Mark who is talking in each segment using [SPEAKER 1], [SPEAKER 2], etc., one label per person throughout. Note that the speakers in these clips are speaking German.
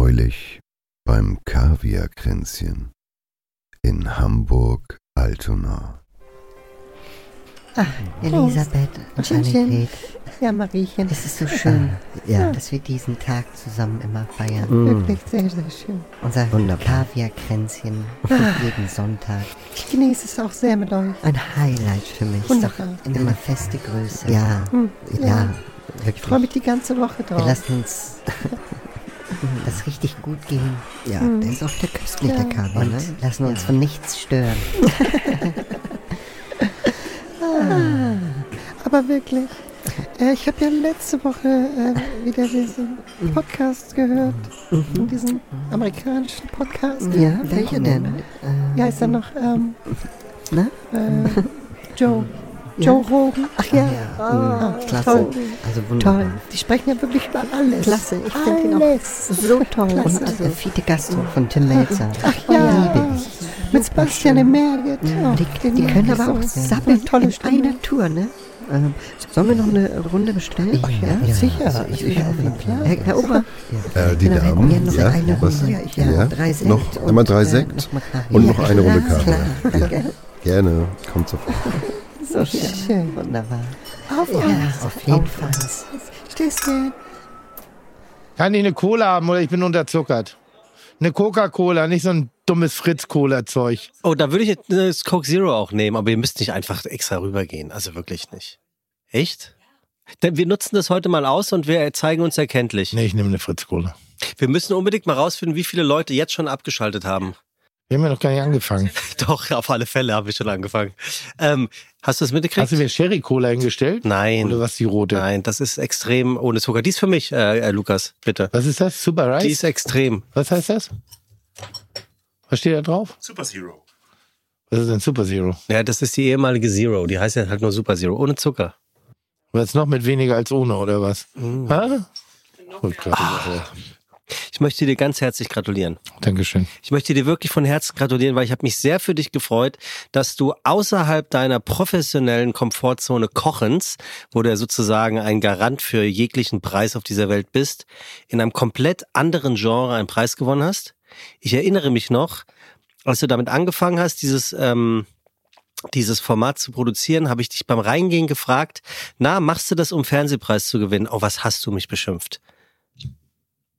[SPEAKER 1] Neulich beim Kaviarkränzchen in Hamburg-Altona.
[SPEAKER 2] Ach, Elisabeth und. Annegret,
[SPEAKER 3] Ja, Mariechen.
[SPEAKER 2] es ist so schön, dass wir diesen Tag zusammen immer feiern.
[SPEAKER 3] Wirklich sehr, sehr schön.
[SPEAKER 2] Unser. Kaviarkränzchen jeden Sonntag.
[SPEAKER 3] Ich genieße es auch sehr mit euch.
[SPEAKER 2] Ein Highlight für mich.
[SPEAKER 3] Wunderbar.
[SPEAKER 2] Doch Immer eine feste Größe. Ja,
[SPEAKER 3] Hm,
[SPEAKER 2] ja,
[SPEAKER 3] ja.
[SPEAKER 2] wirklich.
[SPEAKER 3] Ich freue mich die ganze Woche
[SPEAKER 2] Wir
[SPEAKER 3] drauf.
[SPEAKER 2] lassen uns das richtig gut gehen.
[SPEAKER 4] Ja,
[SPEAKER 3] Mhm.
[SPEAKER 4] der ist auch der köstlich, der Kaviar,
[SPEAKER 2] Und
[SPEAKER 4] ne?
[SPEAKER 2] lassen uns von nichts stören.
[SPEAKER 3] Aber wirklich. Äh, ich habe ja letzte Woche äh, wieder diesen Podcast gehört. Diesen amerikanischen Podcast.
[SPEAKER 4] Ja, welcher denn?
[SPEAKER 3] Wie heißt er noch? Ähm,
[SPEAKER 4] Ne?
[SPEAKER 3] äh, Joe. Joe Rogan. Ach ja. Ah,
[SPEAKER 4] Klasse.
[SPEAKER 3] Toll.
[SPEAKER 4] Also wunderbar.
[SPEAKER 3] Toll. Die sprechen ja wirklich über alles.
[SPEAKER 4] Klasse, ich finde ihn auch
[SPEAKER 3] Alles.
[SPEAKER 4] so toll.
[SPEAKER 3] Klasse.
[SPEAKER 2] Und der Fiete Gastro von Tim Melzer.
[SPEAKER 3] Ach ja.
[SPEAKER 2] Liebe ich.
[SPEAKER 3] Mit Sebastian im Merget. Oh,
[SPEAKER 4] Die, die können aber auch sappeln
[SPEAKER 3] tolle
[SPEAKER 4] in
[SPEAKER 3] Stimme.
[SPEAKER 4] einer Tour, ne? Ähm, sollen wir noch eine Runde bestellen?
[SPEAKER 3] Ja, sicher.
[SPEAKER 2] Also ich, ich auf jeden Fall.
[SPEAKER 4] Herr, Herr Ober,
[SPEAKER 1] Äh, die
[SPEAKER 2] Genau, wir
[SPEAKER 1] Damen,
[SPEAKER 2] gerne noch
[SPEAKER 1] ja,
[SPEAKER 2] eine
[SPEAKER 1] was?
[SPEAKER 2] Runde.
[SPEAKER 4] ja, ich
[SPEAKER 1] Ja,
[SPEAKER 4] drei Sekt
[SPEAKER 1] noch
[SPEAKER 4] und,
[SPEAKER 1] einmal drei
[SPEAKER 4] äh,
[SPEAKER 1] Sekt
[SPEAKER 2] noch mal Kaviar.
[SPEAKER 1] und noch eine Runde
[SPEAKER 2] Ja.
[SPEAKER 1] Ja, gerne, kommt sofort.
[SPEAKER 2] So schön.
[SPEAKER 3] Schön.
[SPEAKER 2] Wunderbar.
[SPEAKER 3] Auf
[SPEAKER 2] Ja, auf jeden Fall.
[SPEAKER 3] Stößchen.
[SPEAKER 5] Kann ich eine Cola haben oder ich bin unterzuckert? Eine Coca-Cola, nicht so ein dummes Fritz-Cola-Zeug.
[SPEAKER 6] Oh, da würde ich jetzt eine Coke Zero auch nehmen, aber ihr müsst nicht einfach extra rübergehen. Also wirklich nicht. Echt? Denn wir nutzen das heute mal aus und wir zeigen uns erkenntlich.
[SPEAKER 5] Nee, ich nehme eine Fritz-Cola.
[SPEAKER 6] Wir müssen unbedingt mal rausfinden, wie viele Leute jetzt schon abgeschaltet haben.
[SPEAKER 5] Wir haben ja noch gar nicht angefangen.
[SPEAKER 6] Doch, auf alle Fälle haben wir schon angefangen. Ähm, hast du das mitgekriegt?
[SPEAKER 5] Hast du mir Sherry-Cola hingestellt?
[SPEAKER 6] Nein.
[SPEAKER 5] Oder was die rote?
[SPEAKER 6] Nein, das ist extrem ohne Zucker. Die ist für mich, äh, äh, Lukas, bitte.
[SPEAKER 5] Was ist das? Super Rice?
[SPEAKER 6] Die ist extrem.
[SPEAKER 5] was heißt das? Was steht da drauf?
[SPEAKER 7] Super Zero.
[SPEAKER 5] Was ist denn Super Zero?
[SPEAKER 6] Ja, das ist die ehemalige Zero. Die heißt ja halt nur Super Zero, ohne Zucker.
[SPEAKER 5] Was noch mit weniger als ohne, oder was?
[SPEAKER 6] Mhm.
[SPEAKER 5] Ha? Oh, krass.
[SPEAKER 6] Ich möchte dir ganz herzlich gratulieren.
[SPEAKER 5] Dankeschön.
[SPEAKER 6] Ich möchte dir wirklich von Herzen gratulieren, weil ich habe mich sehr für dich gefreut, dass du außerhalb deiner professionellen Komfortzone Kochens, wo du ja sozusagen ein Garant für jeglichen Preis auf dieser Welt bist, in einem komplett anderen Genre einen Preis gewonnen hast. Ich erinnere mich noch, als du damit angefangen hast, dieses ähm, dieses Format zu produzieren, habe ich dich beim Reingehen gefragt, na, machst du das, um Fernsehpreis zu gewinnen? Oh, was hast du mich beschimpft?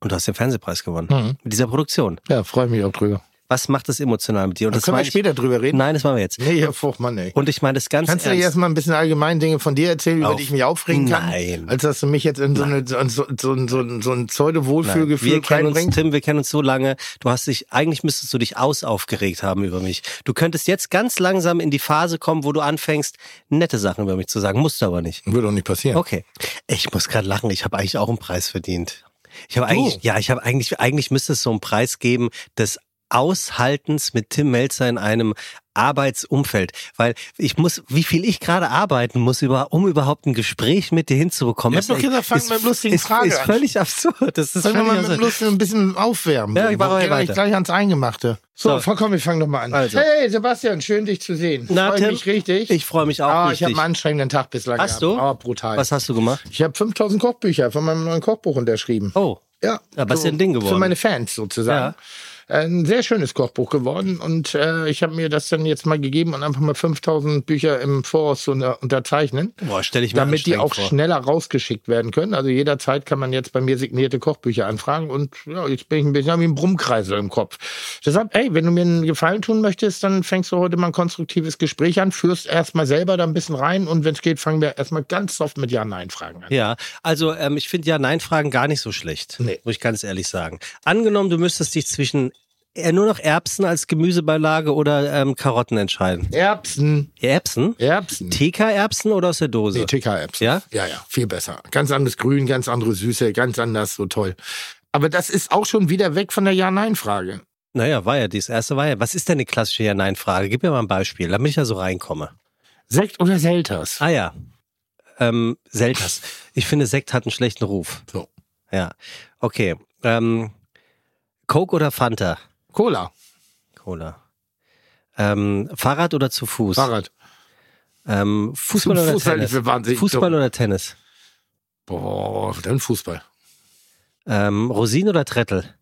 [SPEAKER 6] Und du hast den Fernsehpreis gewonnen.
[SPEAKER 5] Mhm.
[SPEAKER 6] Mit dieser Produktion.
[SPEAKER 5] Ja, freue mich auch drüber.
[SPEAKER 6] Was macht das emotional mit dir? Und das
[SPEAKER 5] können wir
[SPEAKER 6] meine ich,
[SPEAKER 5] später drüber reden.
[SPEAKER 6] Nein, das machen wir jetzt.
[SPEAKER 5] Nee, Herr Fuchmann, ey.
[SPEAKER 6] Und ich meine das ganz
[SPEAKER 5] Kannst du dir erstmal ein bisschen allgemein Dinge von dir erzählen, über
[SPEAKER 6] Auf-
[SPEAKER 5] die ich mich aufregen kann?
[SPEAKER 6] Nein.
[SPEAKER 5] Als dass du mich jetzt in so, eine, so, so, so, so, so ein Pseudo-Wohlfühlgefühl
[SPEAKER 6] wir kennen uns? Tim, wir kennen uns so lange. Du hast dich, eigentlich müsstest du dich aus aufgeregt haben über mich. Du könntest jetzt ganz langsam in die Phase kommen, wo du anfängst, nette Sachen über mich zu sagen. Musst du aber nicht.
[SPEAKER 5] Würde doch nicht passieren.
[SPEAKER 6] Okay. Ich muss gerade lachen. Ich habe eigentlich auch einen Preis verdient. Ich habe eigentlich, ja, ich habe eigentlich, eigentlich müsste es so einen Preis geben des Aushaltens mit Tim Melzer in einem Arbeitsumfeld, weil ich muss, wie viel ich gerade arbeiten muss, über, um überhaupt ein Gespräch mit dir hinzubekommen.
[SPEAKER 5] Ich hab doch gesagt, fang
[SPEAKER 6] ist,
[SPEAKER 5] mit lustigen
[SPEAKER 6] ist,
[SPEAKER 5] Frage
[SPEAKER 6] ist völlig absurd. Das ist
[SPEAKER 5] Sollen wir mal mit
[SPEAKER 6] absurd.
[SPEAKER 5] Lust ein bisschen aufwärmen?
[SPEAKER 6] Ja, ich weiter.
[SPEAKER 5] nicht gleich ans Eingemachte. So,
[SPEAKER 6] So.
[SPEAKER 5] so. komm, wir fangen doch mal an.
[SPEAKER 6] Also.
[SPEAKER 5] Hey, Sebastian, schön dich zu sehen.
[SPEAKER 6] Na,
[SPEAKER 5] Freu
[SPEAKER 6] Tim,
[SPEAKER 5] mich richtig.
[SPEAKER 6] Ich freue mich auch
[SPEAKER 5] Ah, ich
[SPEAKER 6] richtig.
[SPEAKER 5] habe einen anstrengenden Tag bislang
[SPEAKER 6] Hast
[SPEAKER 5] gehabt.
[SPEAKER 6] du?
[SPEAKER 5] Aber brutal.
[SPEAKER 6] Was hast du gemacht?
[SPEAKER 5] Ich habe 5000 Kochbücher von meinem neuen Kochbuch unterschrieben.
[SPEAKER 6] Oh,
[SPEAKER 5] Ja.
[SPEAKER 6] Ja, was ist denn ein Ding geworden?
[SPEAKER 5] Für meine Fans sozusagen. Ein sehr schönes Kochbuch geworden und äh, ich habe mir das dann jetzt mal gegeben und einfach mal 5000 Bücher im Voraus zu unter unterzeichnen,
[SPEAKER 6] boah, stelle ich mir
[SPEAKER 5] damit die auch
[SPEAKER 6] vor.
[SPEAKER 5] schneller rausgeschickt werden können. Also jederzeit kann man jetzt bei mir signierte Kochbücher anfragen und ja, jetzt bin ich ein bisschen wie ein Brummkreisel im Kopf. Deshalb, ey, wenn du mir einen Gefallen tun möchtest, dann fängst du heute mal ein konstruktives Gespräch an, führst erstmal selber da ein bisschen rein und wenn es geht, fangen wir erstmal ganz soft mit Ja-Nein-Fragen an.
[SPEAKER 6] Ja, also ähm, ich finde ja Nein-Fragen gar nicht so schlecht.
[SPEAKER 5] Nee.
[SPEAKER 6] Muss ich ganz ehrlich sagen. Angenommen, du müsstest dich zwischen nur noch Erbsen als Gemüsebeilage oder ähm, Karotten entscheiden.
[SPEAKER 5] Erbsen,
[SPEAKER 6] Erbsen?
[SPEAKER 5] Erbsen.
[SPEAKER 6] TK-Erbsen oder aus der Dose?
[SPEAKER 5] Nee, TK-Apps.
[SPEAKER 6] Ja?
[SPEAKER 5] Ja, ja, viel besser. Ganz anderes Grün, ganz andere Süße, ganz anders, so toll. Aber das ist auch schon wieder weg von der Ja-Nein-Frage.
[SPEAKER 6] Naja, war ja, das erste war ja. Was ist denn eine klassische Ja-Nein-Frage? Gib mir mal ein Beispiel, damit ich da so reinkomme.
[SPEAKER 5] Sekt oder Selters?
[SPEAKER 6] Ah ja, ähm, Selters. Ich finde, Sekt hat einen schlechten Ruf.
[SPEAKER 5] So.
[SPEAKER 6] Ja, okay. Ähm, Coke oder Fanta?
[SPEAKER 5] Cola,
[SPEAKER 6] Cola. Ähm, Fahrrad oder zu Fuß?
[SPEAKER 5] Fahrrad.
[SPEAKER 6] Ähm, Fußball oder
[SPEAKER 5] Fuß halte
[SPEAKER 6] Tennis? Fußball oder Tennis?
[SPEAKER 5] Boah, dann Fußball.
[SPEAKER 6] Ähm, Rosinen oder Trettel?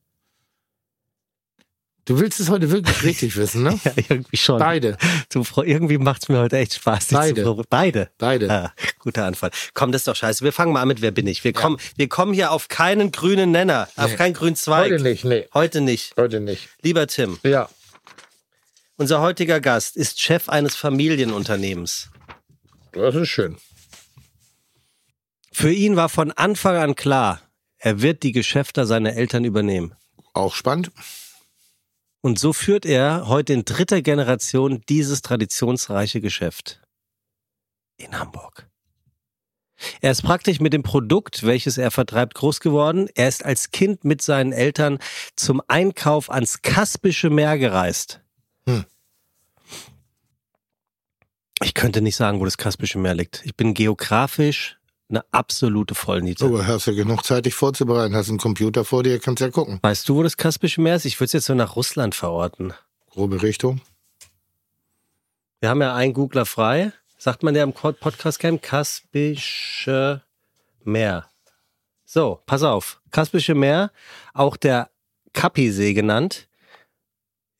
[SPEAKER 5] Du willst es heute wirklich richtig wissen, ne?
[SPEAKER 6] Ja, irgendwie schon.
[SPEAKER 5] Beide.
[SPEAKER 6] Du, irgendwie macht's mir heute echt Spaß.
[SPEAKER 5] Beide.
[SPEAKER 6] Zu, beide.
[SPEAKER 5] Beide.
[SPEAKER 6] Ah, guter Anfall. Komm, das ist doch scheiße. Wir fangen mal an mit Wer bin ich? Wir kommen, wir kommen hier auf keinen grünen Nenner, auf keinen grünen Zweig.
[SPEAKER 5] Heute nicht, nee.
[SPEAKER 6] Heute nicht.
[SPEAKER 5] Heute nicht.
[SPEAKER 6] Lieber Tim,
[SPEAKER 5] Ja.
[SPEAKER 6] unser heutiger Gast ist Chef eines Familienunternehmens.
[SPEAKER 5] Das ist schön.
[SPEAKER 6] Für ihn war von Anfang an klar, er wird die Geschäfte seiner Eltern übernehmen.
[SPEAKER 5] Auch spannend.
[SPEAKER 6] Und so führt er heute in dritter Generation dieses traditionsreiche Geschäft. In Hamburg. Er ist praktisch mit dem Produkt, welches er vertreibt, groß geworden. Er ist als Kind mit seinen Eltern zum Einkauf ans Kaspische Meer gereist.
[SPEAKER 5] Hm.
[SPEAKER 6] Ich könnte nicht sagen, wo das Kaspische Meer liegt. Ich bin geografisch eine absolute Vollniete.
[SPEAKER 5] So, hast du genug Zeit, dich vorzubereiten. Hast einen Computer vor dir, kannst ja gucken.
[SPEAKER 6] Weißt du, wo das Kaspische Meer ist? Ich würde es jetzt so nach Russland verorten.
[SPEAKER 5] Grobe Richtung.
[SPEAKER 6] Wir haben ja einen Googler frei. Sagt man der im Podcast Camp? Kaspische Meer. So, pass auf. Kaspische Meer, auch der Kapi-See genannt,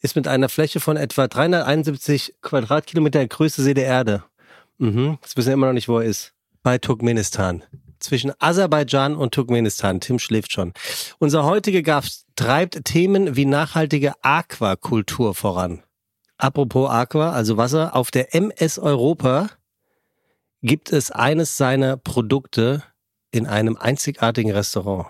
[SPEAKER 6] ist mit einer Fläche von etwa 371 Quadratkilometer der größte See der Erde. Mhm. Jetzt wissen wir immer noch nicht, wo er ist. Bei Turkmenistan. Zwischen Aserbaidschan und Turkmenistan. Tim schläft schon. Unser heutiger Gast treibt Themen wie nachhaltige Aquakultur voran. Apropos Aqua, also Wasser, auf der MS Europa gibt es eines seiner Produkte in einem einzigartigen Restaurant.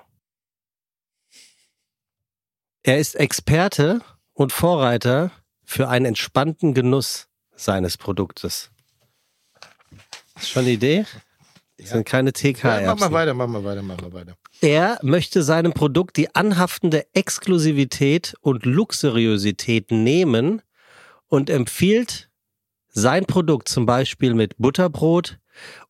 [SPEAKER 6] Er ist Experte und Vorreiter für einen entspannten Genuss seines Produktes. Ist schon eine Idee? Das sind keine
[SPEAKER 5] Ja, mach mal weiter, mach mal weiter, mach mal weiter.
[SPEAKER 6] Er möchte seinem Produkt die anhaftende Exklusivität und Luxuriosität nehmen und empfiehlt sein Produkt zum Beispiel mit Butterbrot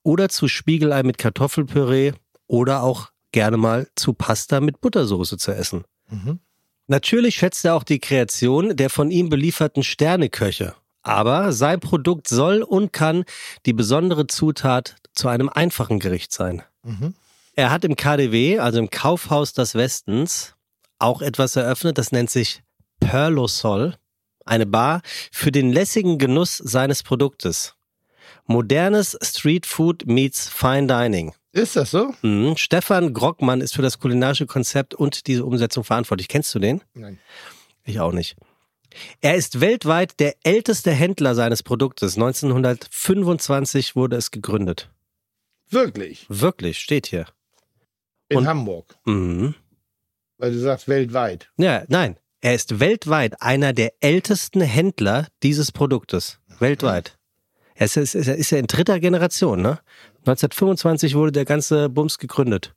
[SPEAKER 6] oder zu Spiegelei mit Kartoffelpüree oder auch gerne mal zu Pasta mit Buttersoße zu essen.
[SPEAKER 5] Mhm.
[SPEAKER 6] Natürlich schätzt er auch die Kreation der von ihm belieferten Sterneköche. Aber sein Produkt soll und kann die besondere Zutat zu einem einfachen Gericht sein.
[SPEAKER 5] Mhm.
[SPEAKER 6] Er hat im KDW, also im Kaufhaus des Westens, auch etwas eröffnet, das nennt sich Perlosol, eine Bar für den lässigen Genuss seines Produktes. Modernes Streetfood meets Fine Dining.
[SPEAKER 5] Ist das so?
[SPEAKER 6] Mhm. Stefan Grockmann ist für das kulinarische Konzept und diese Umsetzung verantwortlich. Kennst du den?
[SPEAKER 5] Nein.
[SPEAKER 6] Ich auch nicht. Er ist weltweit der älteste Händler seines Produktes. 1925 wurde es gegründet.
[SPEAKER 5] Wirklich?
[SPEAKER 6] Wirklich, steht hier.
[SPEAKER 5] In
[SPEAKER 6] Und-
[SPEAKER 5] Hamburg.
[SPEAKER 6] Mhm.
[SPEAKER 5] Weil du sagst weltweit.
[SPEAKER 6] Ja, nein. Er ist weltweit einer der ältesten Händler dieses Produktes. Weltweit. Er ist, ist, ist, ist ja in dritter Generation, ne? 1925 wurde der ganze Bums gegründet.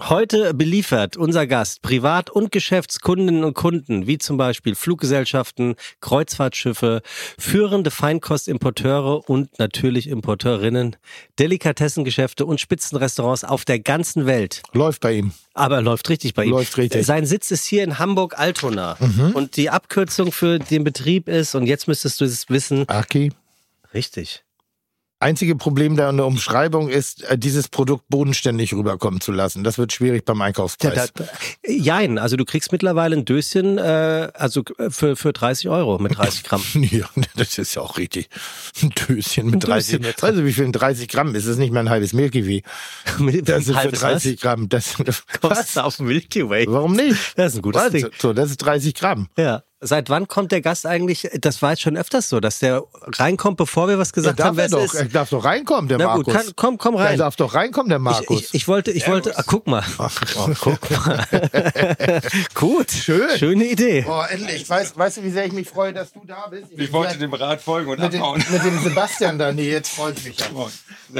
[SPEAKER 6] Heute beliefert unser Gast Privat- und Geschäftskundinnen und Kunden, wie zum Beispiel Fluggesellschaften, Kreuzfahrtschiffe, führende Feinkostimporteure und natürlich Importeurinnen, Delikatessengeschäfte und Spitzenrestaurants auf der ganzen Welt.
[SPEAKER 5] Läuft bei ihm.
[SPEAKER 6] Aber er läuft richtig bei ihm.
[SPEAKER 5] Läuft richtig.
[SPEAKER 6] Sein Sitz ist hier in Hamburg-Altona.
[SPEAKER 5] Mhm.
[SPEAKER 6] Und die Abkürzung für den Betrieb ist, und jetzt müsstest du es wissen,
[SPEAKER 5] Aki.
[SPEAKER 6] richtig.
[SPEAKER 5] Einzige Problem da in der Umschreibung ist, äh, dieses Produkt bodenständig rüberkommen zu lassen. Das wird schwierig beim Einkaufspreis.
[SPEAKER 6] da, jein, also du kriegst mittlerweile ein Döschen, äh, also für, für 30 Euro mit 30 Gramm.
[SPEAKER 5] Ja, das ist ja auch richtig. Ein Döschen mit
[SPEAKER 6] Ein
[SPEAKER 5] 30.
[SPEAKER 6] Döschen mit
[SPEAKER 5] weißt du, wie viel 30 Gramm ist? Das ist nicht mal ein halbes Milky Way. Das sind für
[SPEAKER 6] halbes
[SPEAKER 5] 30 Gramm. Das,
[SPEAKER 6] Was? Auf Milky Way.
[SPEAKER 5] Warum nicht?
[SPEAKER 6] Das ist ein gutes
[SPEAKER 5] Was?
[SPEAKER 6] Ding.
[SPEAKER 5] So, das ist 30 Gramm.
[SPEAKER 6] Ja. Seit wann kommt der Gast eigentlich? Das war jetzt schon öfters so, dass der reinkommt, bevor wir was gesagt
[SPEAKER 5] darf
[SPEAKER 6] haben,
[SPEAKER 5] er
[SPEAKER 6] es
[SPEAKER 5] doch.
[SPEAKER 6] ist.
[SPEAKER 5] Er darf doch reinkommen, der
[SPEAKER 6] Na gut,
[SPEAKER 5] Markus.
[SPEAKER 6] kann, komm, komm
[SPEAKER 5] er
[SPEAKER 6] rein.
[SPEAKER 5] darf doch reinkommen, der
[SPEAKER 6] Ich,
[SPEAKER 5] Markus.
[SPEAKER 6] ich, ich wollte, ich wollte, ah, guck mal.
[SPEAKER 5] Ach, oh, guck mal.
[SPEAKER 6] Gut.
[SPEAKER 5] Schön.
[SPEAKER 6] Schöne Idee.
[SPEAKER 5] Oh, endlich. Weißt, weißt du, wie sehr ich mich freue, dass du da bist?
[SPEAKER 7] Ich wollte dem Rat folgen und
[SPEAKER 5] mit, dem,
[SPEAKER 7] abhauen.
[SPEAKER 5] mit dem Sebastian da. Nee, jetzt freut mich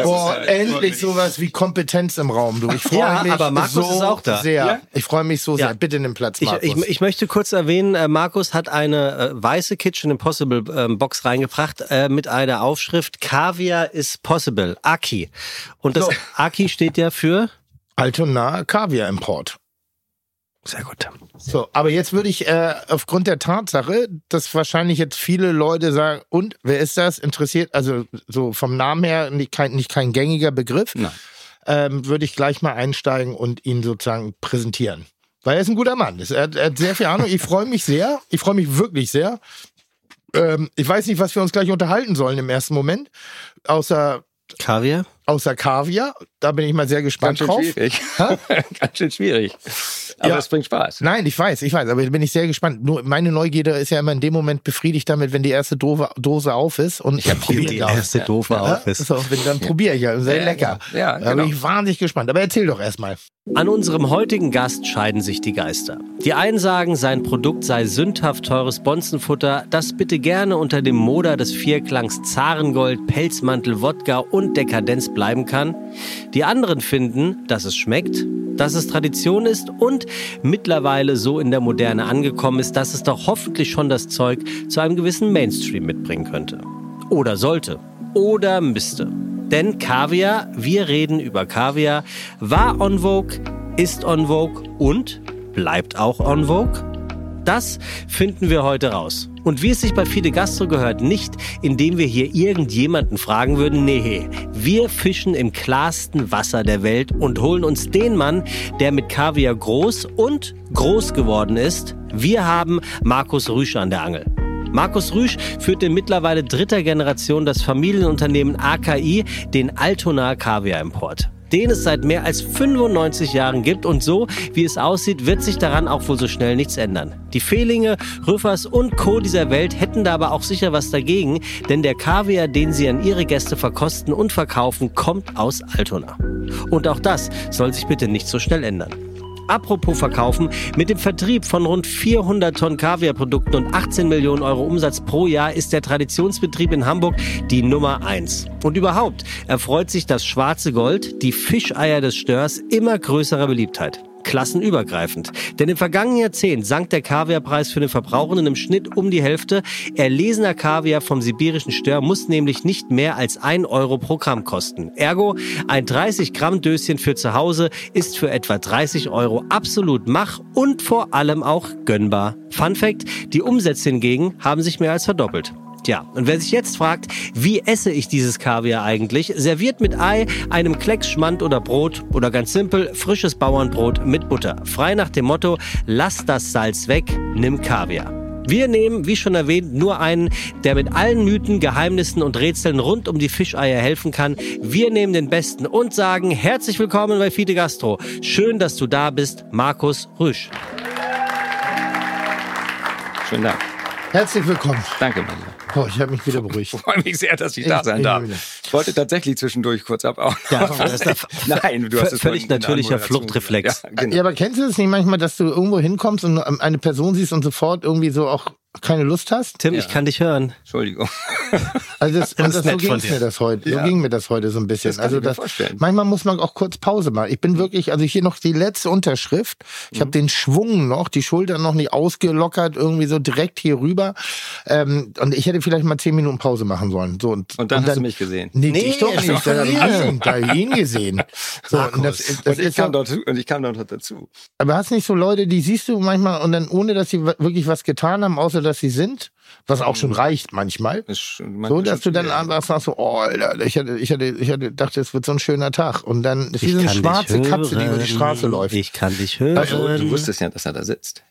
[SPEAKER 5] Boah,
[SPEAKER 7] ist, äh,
[SPEAKER 5] endlich sowas wie Kompetenz im Raum, du. Ich freue
[SPEAKER 6] Ja,
[SPEAKER 5] mich
[SPEAKER 6] aber Markus
[SPEAKER 5] so
[SPEAKER 6] ist auch da.
[SPEAKER 5] sehr.
[SPEAKER 7] Ja?
[SPEAKER 5] Ich freue mich so
[SPEAKER 6] Ja.
[SPEAKER 5] sehr. Bitte nimm Platz,
[SPEAKER 6] Ich,
[SPEAKER 5] Markus.
[SPEAKER 6] ich, ich möchte kurz erwähnen, äh, Markus hat eine äh, weiße Kitchen Impossible ähm, Box reingebracht äh, mit einer Aufschrift Kaviar is possible, Aki. Und das
[SPEAKER 5] So.
[SPEAKER 6] Aki steht ja für
[SPEAKER 5] Altona Kaviar-Import.
[SPEAKER 6] sehr gut.
[SPEAKER 5] So, aber jetzt würde ich äh, aufgrund der Tatsache, dass wahrscheinlich jetzt viele Leute sagen, und wer ist das? Interessiert, also so vom Namen her nicht kein, nicht kein gängiger Begriff, ähm, würde ich gleich mal einsteigen und ihn sozusagen präsentieren. Weil er ist ein guter Mann. Er hat, er hat sehr viel Ahnung. Ich freue mich sehr. Ich freue mich wirklich sehr. Ähm, ich weiß nicht, was wir uns gleich unterhalten sollen im ersten Moment. Außer,
[SPEAKER 6] Kaviar?
[SPEAKER 5] außer Kaviar. Da bin ich mal sehr
[SPEAKER 7] Ganz
[SPEAKER 5] gespannt
[SPEAKER 7] schön
[SPEAKER 5] drauf.
[SPEAKER 7] schwierig. Ganz schön schwierig. Aber
[SPEAKER 5] Ja.
[SPEAKER 7] es bringt Spaß.
[SPEAKER 5] Nein, ich weiß, ich weiß, aber bin ich sehr gespannt. Nur meine Neugierde ist ja immer in dem Moment befriedigt damit, wenn die erste Dose, Dose auf ist und ich probieren
[SPEAKER 6] Die
[SPEAKER 5] darf.
[SPEAKER 6] erste doofe
[SPEAKER 5] Ja,
[SPEAKER 6] auf ist.
[SPEAKER 5] so, dann probiere ich ja. Sehr
[SPEAKER 7] Ja,
[SPEAKER 5] lecker.
[SPEAKER 7] ja,
[SPEAKER 5] Da
[SPEAKER 7] genau.
[SPEAKER 5] bin ich wahnsinnig gespannt. Aber erzähl doch erstmal.
[SPEAKER 6] An unserem heutigen Gast scheiden sich die Geister. Die einen sagen, sein Produkt sei sündhaft teures Bonzenfutter, das bitte gerne unter dem Moder des Vierklangs Zarengold, Pelzmantel, Wodka und Dekadenz bleiben kann. Die anderen finden, dass es schmeckt, dass es Tradition ist und mittlerweile so in der Moderne angekommen ist, dass es doch hoffentlich schon das Zeug zu einem gewissen Mainstream mitbringen könnte. Oder sollte. Oder müsste. Denn Kaviar, wir reden über Kaviar, war on Vogue, ist on Vogue und bleibt auch on Vogue? Das finden wir heute raus. Und wie es sich bei Fide Gastro gehört, nicht indem wir hier irgendjemanden fragen würden, nee, wir fischen im klarsten Wasser der Welt und holen uns den Mann, der mit Kaviar groß und groß geworden ist. Wir haben Markus Rüsch an der Angel. Markus Rüsch führt in mittlerweile dritter Generation das Familienunternehmen AKI, den Altona Kaviar Import den es seit mehr als 95 Jahren gibt und so, wie es aussieht, wird sich daran auch wohl so schnell nichts ändern. Die Fehlinge, Rüffers und Co. dieser Welt hätten da aber auch sicher was dagegen, denn der Kaviar, den sie an ihre Gäste verkosten und verkaufen, kommt aus Altona. Und auch das soll sich bitte nicht so schnell ändern. Apropos Verkaufen, mit dem Vertrieb von rund 400 Tonnen Kaviarprodukten und 18 Millionen Euro Umsatz pro Jahr ist der Traditionsbetrieb in Hamburg die Nummer eins. Und überhaupt erfreut sich das schwarze Gold, die Fischeier des Störs, immer größerer Beliebtheit. Klassenübergreifend. Denn im vergangenen Jahrzehnt sank der Kaviarpreis für den Verbrauchenden im Schnitt um die Hälfte. Erlesener Kaviar vom sibirischen Stör muss nämlich nicht mehr als 1 Euro pro Gramm kosten. Ergo, ein 30 Gramm Döschen für zu Hause ist für etwa 30 Euro absolut mach und vor allem auch gönnbar. Fun Fact, die Umsätze hingegen haben sich mehr als verdoppelt. Tja, und wer sich jetzt fragt, wie esse ich dieses Kaviar eigentlich? Serviert mit Ei, einem Klecks Schmand oder Brot oder ganz simpel frisches Bauernbrot mit Butter. Frei nach dem Motto, lass das Salz weg, nimm Kaviar. Wir nehmen, wie schon erwähnt, nur einen, der mit allen Mythen, Geheimnissen und Rätseln rund um die Fischeier helfen kann. Wir nehmen den Besten und sagen herzlich willkommen bei Fide Gastro. Schön, dass du da bist, Markus Rüsch.
[SPEAKER 7] Schönen Dank.
[SPEAKER 5] Herzlich willkommen.
[SPEAKER 7] Danke, mein Lieber.
[SPEAKER 5] Oh, ich habe mich wieder beruhigt.
[SPEAKER 7] Ich freue mich sehr, dass ich da sein
[SPEAKER 5] ich
[SPEAKER 7] darf. Ich wollte tatsächlich zwischendurch kurz abhauen.
[SPEAKER 6] Ja, das ist der-
[SPEAKER 7] Nein, du hast es
[SPEAKER 6] völlig natürlicher Fluchtreflex.
[SPEAKER 7] Ja, genau.
[SPEAKER 5] Ja, aber kennst du das nicht manchmal, dass du irgendwo hinkommst und eine Person siehst und sofort irgendwie so auch keine Lust hast?
[SPEAKER 6] Tim, ich kann dich hören.
[SPEAKER 7] Entschuldigung.
[SPEAKER 5] Also das, und
[SPEAKER 6] ist
[SPEAKER 5] das, so ging mir das heute. So
[SPEAKER 7] Ja.
[SPEAKER 5] ging mir das heute so ein bisschen.
[SPEAKER 7] Das kann
[SPEAKER 5] also
[SPEAKER 7] ich mir
[SPEAKER 5] das,
[SPEAKER 7] vorstellen.
[SPEAKER 5] manchmal muss man auch kurz Pause machen. Ich bin wirklich, also hier noch die letzte Unterschrift. Ich
[SPEAKER 7] Mhm.
[SPEAKER 5] habe den Schwung noch, die Schultern noch nicht ausgelockert, irgendwie so direkt hier rüber. Ähm, und ich hätte vielleicht mal zehn Minuten Pause machen sollen. So und,
[SPEAKER 7] Und dann hast du mich gesehen.
[SPEAKER 5] Nee,
[SPEAKER 6] Nee,
[SPEAKER 5] ich doch
[SPEAKER 6] das
[SPEAKER 5] nicht.
[SPEAKER 6] war
[SPEAKER 5] Da habe ich
[SPEAKER 6] von
[SPEAKER 5] ihn, da ihn gesehen. So, und das, das
[SPEAKER 7] Und ich
[SPEAKER 5] ist ja,
[SPEAKER 7] kam dort und ich kam dort dazu.
[SPEAKER 5] aber hast nicht so Leute, die siehst du manchmal und dann ohne, dass sie wirklich was getan haben, außer dass sie sind, was auch schon reicht manchmal.
[SPEAKER 7] Ist schon-
[SPEAKER 5] So,
[SPEAKER 7] manchmal
[SPEAKER 5] dass du dann einfach sagst, so, oh, Alter, ich hatte, ich hatte, ich hatte, dachte, es wird so ein schöner Tag. Und dann ist wie so eine schwarze Katze, die über die. Straße läuft.
[SPEAKER 6] Ich kann dich hören.
[SPEAKER 7] Also, du wusstest ja, dass er da sitzt.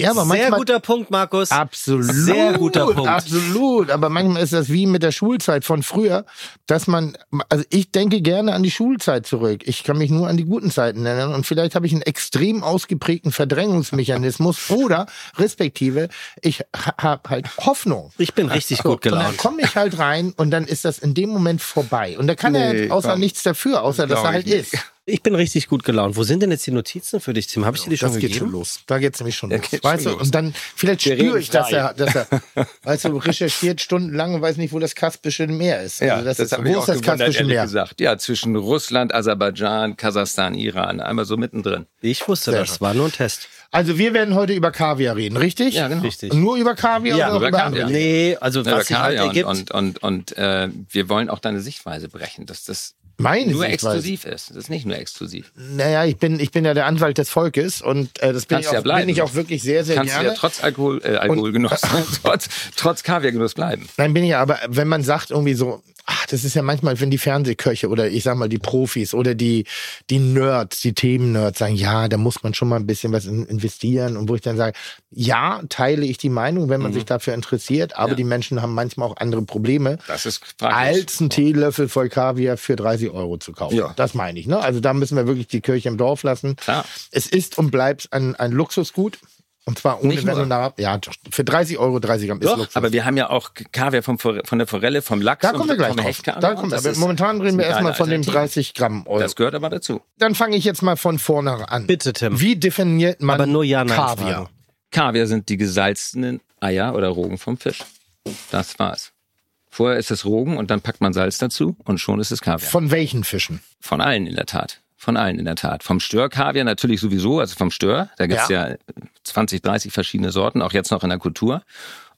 [SPEAKER 5] Ja, aber
[SPEAKER 6] Sehr
[SPEAKER 5] manchmal,
[SPEAKER 6] guter Punkt, Markus.
[SPEAKER 5] Absolut.
[SPEAKER 6] Sehr guter Punkt.
[SPEAKER 5] Absolut. Aber manchmal ist das wie mit der Schulzeit von früher, dass man, also ich denke gerne an die Schulzeit zurück. Ich kann mich nur an die guten Zeiten erinnern und vielleicht habe ich einen extrem ausgeprägten Verdrängungsmechanismus oder respektive ich habe halt Hoffnung.
[SPEAKER 6] Ich bin richtig
[SPEAKER 5] So,
[SPEAKER 6] gut
[SPEAKER 5] Und dann
[SPEAKER 6] gelaunt.
[SPEAKER 5] komme ich halt rein und dann ist das in dem Moment vorbei. Und da kann er
[SPEAKER 7] Nee,
[SPEAKER 5] halt außer
[SPEAKER 7] komm.
[SPEAKER 5] nichts dafür, außer dass er halt
[SPEAKER 7] ich nicht.
[SPEAKER 5] ist.
[SPEAKER 6] Ich bin richtig gut gelaunt. Wo sind denn jetzt die Notizen für dich, Tim? Habe ich dir die schon
[SPEAKER 5] Das geht
[SPEAKER 6] gegeben?
[SPEAKER 5] schon los. Da geht's nämlich schon los.
[SPEAKER 7] geht
[SPEAKER 5] Weißt
[SPEAKER 7] schon
[SPEAKER 5] du,
[SPEAKER 7] los.
[SPEAKER 5] und dann vielleicht
[SPEAKER 7] Wir
[SPEAKER 5] spüre ich, dass er, dass er, weißt du, recherchiert stundenlang und weiß nicht, wo das Kaspische Meer ist.
[SPEAKER 7] Ja,
[SPEAKER 5] Also das,
[SPEAKER 7] das,
[SPEAKER 5] ist, wo ist das Kaspische Meer?
[SPEAKER 7] gesagt. Ja, zwischen Russland, Aserbaidschan, Kasachstan, Iran, einmal so mittendrin.
[SPEAKER 6] Ich wusste
[SPEAKER 5] Sehr
[SPEAKER 6] das.
[SPEAKER 5] schön.
[SPEAKER 6] War nur ein Test.
[SPEAKER 5] Also wir werden heute über Kaviar reden, richtig?
[SPEAKER 7] Ja, genau.
[SPEAKER 6] Richtig.
[SPEAKER 5] Nur über Kaviar
[SPEAKER 6] Ja,
[SPEAKER 5] oder auch
[SPEAKER 7] über
[SPEAKER 5] über
[SPEAKER 7] Kaviar.
[SPEAKER 6] Nee, also
[SPEAKER 7] Ja,
[SPEAKER 6] was sich halt
[SPEAKER 7] Kaviar
[SPEAKER 6] ergibt.
[SPEAKER 7] und, und, und, und äh, wir wollen auch deine Sichtweise brechen, dass das
[SPEAKER 5] Meine
[SPEAKER 7] nur
[SPEAKER 5] Sichtweise.
[SPEAKER 7] exklusiv ist. Das ist nicht nur exklusiv.
[SPEAKER 5] Naja, ich bin, ich bin ja der Anwalt des Volkes und äh, das bin
[SPEAKER 7] Kannst
[SPEAKER 5] ich,
[SPEAKER 7] ja
[SPEAKER 5] auch,
[SPEAKER 7] bleiben.
[SPEAKER 5] bin ich auch wirklich sehr, sehr
[SPEAKER 7] Kannst du
[SPEAKER 5] gerne.
[SPEAKER 7] ja trotz Alkohol, äh, Alkoholgenuss, trotz, trotz Kaviargenuss bleiben.
[SPEAKER 5] Nein, bin ich ja, aber wenn man sagt irgendwie so, ach, das ist ja manchmal, wenn die Fernsehköche oder ich sag mal die Profis oder die, die Nerds, die Themen-Nerds sagen, ja, da muss man schon mal ein bisschen was in, investieren. Und wo ich dann sage, ja, teile ich die Meinung, wenn man
[SPEAKER 7] Mhm.
[SPEAKER 5] sich dafür interessiert, aber
[SPEAKER 7] Ja.
[SPEAKER 5] die Menschen haben manchmal auch andere Probleme.
[SPEAKER 7] Das ist.
[SPEAKER 5] Als ein Teelöffel voll Kaviar für 30 Euro zu kaufen.
[SPEAKER 7] Ja.
[SPEAKER 5] Das meine ich. Ne? Also da müssen wir wirklich die Kirche im Dorf lassen.
[SPEAKER 7] Klar.
[SPEAKER 5] Es ist und bleibt ein, ein Luxusgut. Und zwar ohne
[SPEAKER 7] Nicht
[SPEAKER 5] Wenn und Aber. Ja, doch, für 30 Euro 30 Gramm ist
[SPEAKER 7] Doch,
[SPEAKER 5] Luxus.
[SPEAKER 7] aber wir haben ja auch Kaviar vom, Fore- von der Forelle, vom Lachs
[SPEAKER 5] da
[SPEAKER 7] und
[SPEAKER 5] kommen wir gleich
[SPEAKER 7] vom
[SPEAKER 5] drauf. Da kommt,
[SPEAKER 7] Das
[SPEAKER 5] aber momentan reden wir erstmal von den
[SPEAKER 7] Alternativen.
[SPEAKER 5] 30 Gramm Euro.
[SPEAKER 7] Das gehört aber dazu.
[SPEAKER 5] Dann fange ich jetzt mal von vorne an.
[SPEAKER 6] Bitte, Tim.
[SPEAKER 5] Wie definiert man
[SPEAKER 6] Aber nur Ja, Nein
[SPEAKER 5] Kaviar?
[SPEAKER 6] fragen.
[SPEAKER 7] Kaviar sind die gesalzenen Eier oder Rogen vom Fisch. Das war's. Vorher ist es Rogen und dann packt man Salz dazu und schon ist es Kaviar.
[SPEAKER 5] Von welchen Fischen?
[SPEAKER 7] Von allen in der Tat. Von allen in der Tat. Vom Störkaviar natürlich sowieso, also vom Stör. Da gibt's ja. 20, 30 verschiedene Sorten, auch jetzt noch in der Kultur.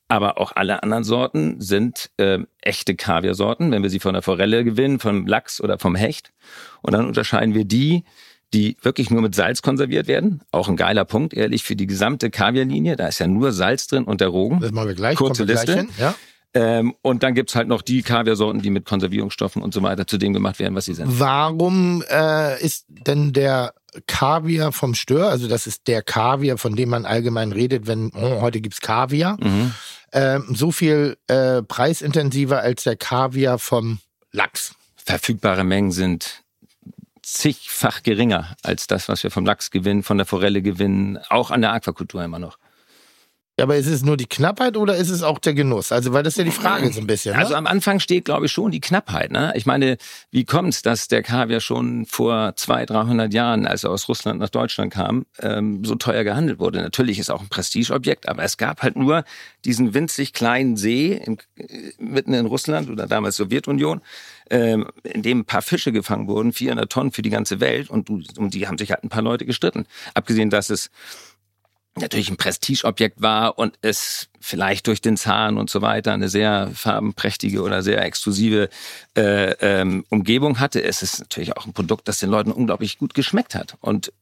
[SPEAKER 7] Aber auch alle anderen Sorten sind ähm, echte Kaviarsorten, wenn wir sie von der Forelle gewinnen, vom Lachs oder vom Hecht. Und dann unterscheiden wir die, die wirklich nur mit Salz konserviert werden. Auch ein geiler Punkt, ehrlich, für die gesamte Kaviarlinie. Da ist ja nur Salz drin und der Rogen.
[SPEAKER 5] Das machen wir gleich.
[SPEAKER 7] Kurze Liste.
[SPEAKER 5] Gleich hin. Ja.
[SPEAKER 7] Ähm, und dann gibt's halt noch die Kaviarsorten, die mit Konservierungsstoffen und so weiter zu dem gemacht werden, was sie sind.
[SPEAKER 5] Warum äh, ist denn der Kaviar vom Stör, also das ist der Kaviar, von dem man allgemein redet, wenn oh, heute gibt's Kaviar,
[SPEAKER 7] Mhm.
[SPEAKER 5] ähm, so viel äh, preisintensiver als der Kaviar vom Lachs?
[SPEAKER 7] verfügbare Mengen sind zigfach geringer als das, was wir vom Lachs gewinnen, von der Forelle gewinnen, auch an der Aquakultur immer noch.
[SPEAKER 5] Aber ist es nur die Knappheit oder ist es auch der Genuss? Also, weil das ist ja die Frage so ein bisschen. Ne?
[SPEAKER 7] Also am Anfang steht, glaube ich, schon die Knappheit. Ne? Ich meine, wie kommt's, dass der Kaviar schon vor 200, 300 Jahren, als er aus Russland nach Deutschland kam, ähm, so teuer gehandelt wurde? Natürlich ist auch ein Prestigeobjekt, aber es gab halt nur diesen winzig kleinen See im, äh, mitten in Russland oder damals Sowjetunion, ähm, in dem ein paar Fische gefangen wurden, 400 Tonnen für die ganze Welt und um die haben sich halt ein paar Leute gestritten. Abgesehen, dass es natürlich ein Prestigeobjekt war und es vielleicht durch den Zahn und so weiter eine sehr farbenprächtige oder sehr exklusive äh, ähm, Umgebung hatte. Es ist natürlich auch ein Produkt, das den Leuten unglaublich gut geschmeckt hat. Und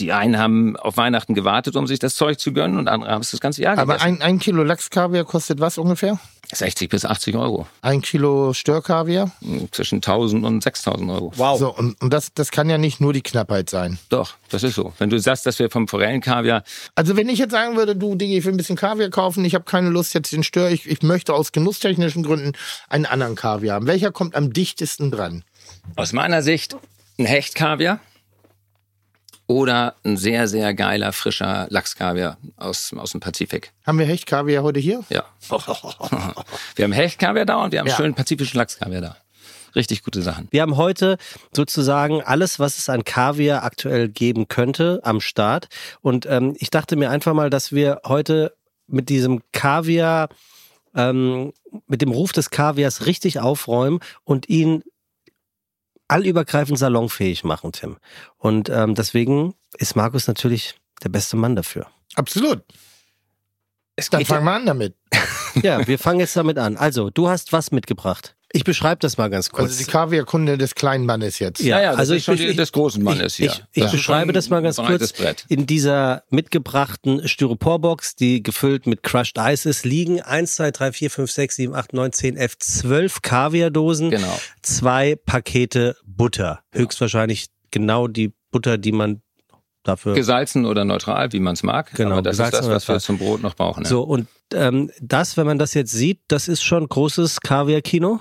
[SPEAKER 7] die einen haben auf Weihnachten gewartet, um sich das Zeug zu gönnen und andere haben es das ganze Jahr
[SPEAKER 5] aber
[SPEAKER 7] gegessen.
[SPEAKER 5] ein, ein Kilo Lachskaviar kostet was ungefähr?
[SPEAKER 7] 60 bis 80 Euro.
[SPEAKER 5] Ein Kilo Störkaviar?
[SPEAKER 7] Zwischen 1000 und 6000 Euro.
[SPEAKER 6] Wow.
[SPEAKER 5] So, und, und das, das kann ja nicht nur die Knappheit sein.
[SPEAKER 7] Doch, das ist so. Wenn du sagst, dass wir vom Forellenkaviar
[SPEAKER 5] Also wenn ich jetzt sagen würde, du Digi, ich will ein bisschen Kaviar kaufen, ich habe keine Lust jetzt den Stör, ich, ich möchte aus genusstechnischen Gründen einen anderen Kaviar haben. Welcher kommt am dichtesten dran?
[SPEAKER 7] Aus meiner Sicht ein Hechtkaviar oder ein sehr, sehr geiler, frischer Lachskaviar aus, aus dem Pazifik.
[SPEAKER 5] Haben wir Hechtkaviar heute hier?
[SPEAKER 7] Ja. wir haben Hechtkaviar da und wir haben
[SPEAKER 5] Ja.
[SPEAKER 7] schönen pazifischen Lachskaviar da. Richtig gute Sachen.
[SPEAKER 6] Wir haben heute sozusagen alles, was es an Kaviar aktuell geben könnte, am Start. Und ähm, ich dachte mir einfach mal, dass wir heute mit diesem Kaviar, ähm, mit dem Ruf des Kaviars richtig aufräumen und ihn allübergreifend salonfähig machen, Tim. Und ähm, deswegen ist Markus natürlich der beste Mann dafür.
[SPEAKER 5] Absolut.
[SPEAKER 7] Es
[SPEAKER 5] Dann fangen wir an damit.
[SPEAKER 6] Ja, wir fangen jetzt damit an. Also, du hast was mitgebracht. Ich beschreibe das mal ganz kurz.
[SPEAKER 5] Also die Kaviarkunde des kleinen Mannes jetzt.
[SPEAKER 6] Ja,
[SPEAKER 7] ja,
[SPEAKER 6] also
[SPEAKER 7] ist
[SPEAKER 6] ich-
[SPEAKER 7] schon
[SPEAKER 6] ich-
[SPEAKER 7] die, des großen Mannes hier.
[SPEAKER 6] Ich, ich
[SPEAKER 7] Das ist
[SPEAKER 6] beschreibe das mal ganz kurz.
[SPEAKER 7] Brett.
[SPEAKER 6] In dieser mitgebrachten Styroporbox, die gefüllt mit Crushed Ice ist, liegen 1, 2, 3, 4, 5, 6, 7, 8, 9, 10, 11, 12 Kaviardosen,
[SPEAKER 7] Genau.
[SPEAKER 6] zwei Pakete Butter. Höchstwahrscheinlich genau die Butter, die man dafür...
[SPEAKER 7] Gesalzen oder neutral, wie man es mag.
[SPEAKER 6] Genau,
[SPEAKER 7] Aber das ist das, was wir zum Brot noch brauchen. Ja.
[SPEAKER 6] So, und ähm, das, wenn man das jetzt sieht, das ist schon großes Kaviar-Kino.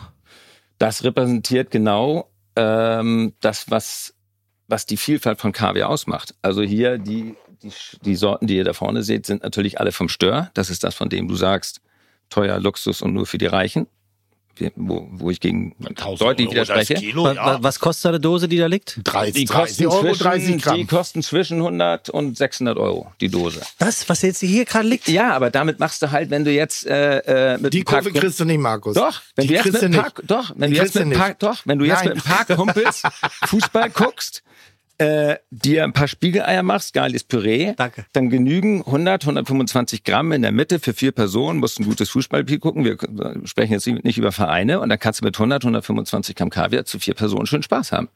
[SPEAKER 7] Das repräsentiert genau ähm, das, was, was die Vielfalt von Kaviar ausmacht. Also hier die, die, die Sorten, die ihr da vorne seht, sind natürlich alle vom Stör. Das ist das, von dem du sagst, teuer, Luxus und nur für die Reichen. Wo, wo ich gegen deutlich widerspreche.
[SPEAKER 6] Wa- wa- Was kostet eine Dose, die da liegt?
[SPEAKER 5] 30,
[SPEAKER 7] Die
[SPEAKER 5] 30
[SPEAKER 7] kosten,
[SPEAKER 5] Euro,
[SPEAKER 7] zwischen,
[SPEAKER 5] 30
[SPEAKER 7] die
[SPEAKER 5] Gramm.
[SPEAKER 7] kosten zwischen 100 und 600 Euro, die Dose.
[SPEAKER 6] Das, was jetzt hier gerade liegt?
[SPEAKER 7] Ja, aber damit machst du halt, wenn du jetzt äh, äh, mit
[SPEAKER 5] Die Kurve kriegst du nicht, Markus.
[SPEAKER 7] Doch, wenn
[SPEAKER 5] Die
[SPEAKER 7] du jetzt mit
[SPEAKER 5] nicht.
[SPEAKER 7] doch, wenn
[SPEAKER 5] Die
[SPEAKER 7] du jetzt
[SPEAKER 5] kriegst
[SPEAKER 7] mit
[SPEAKER 5] du
[SPEAKER 7] ein paar,
[SPEAKER 5] nicht.
[SPEAKER 7] doch, wenn du jetzt
[SPEAKER 5] Nein.
[SPEAKER 7] mit ein paar Kumpels Fußball guckst, äh, dir ein paar Spiegeleier machst, geiles Püree,
[SPEAKER 6] Danke.
[SPEAKER 7] dann genügen 100, 125 Gramm in der Mitte für vier Personen, musst ein gutes Fußballspiel gucken, wir sprechen jetzt nicht über Vereine und dann kannst du mit 100, 125 Gramm Kaviar zu vier Personen schön Spaß haben.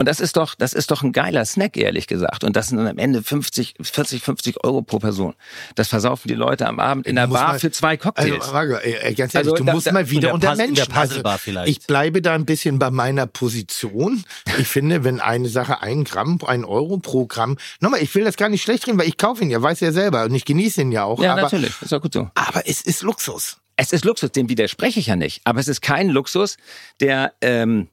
[SPEAKER 7] Und das ist doch, das ist doch ein geiler Snack, ehrlich gesagt. Und das sind dann am Ende 50, 40, 50 Euro pro Person. Das versaufen die Leute am Abend in der Bar
[SPEAKER 5] mal-
[SPEAKER 7] für zwei Cocktails.
[SPEAKER 5] Also, Marco, ey, ey, ganz ehrlich,
[SPEAKER 7] Also,
[SPEAKER 5] du
[SPEAKER 7] da-
[SPEAKER 5] musst
[SPEAKER 7] da-
[SPEAKER 5] mal wieder unter Menschen. Also, ich bleibe da ein bisschen bei meiner Position. Ich finde, wenn eine Sache ein Gramm, ein Euro pro Gramm, nochmal, ich will das gar nicht schlecht reden, weil ich kaufe ihn ja, weiß ja selber und ich genieße ihn ja auch.
[SPEAKER 7] ja,
[SPEAKER 5] aber,
[SPEAKER 7] natürlich. Ist auch gut so.
[SPEAKER 5] aber es ist Luxus.
[SPEAKER 7] Es ist Luxus, dem widerspreche ich ja nicht. Aber es ist kein Luxus, der, ähm,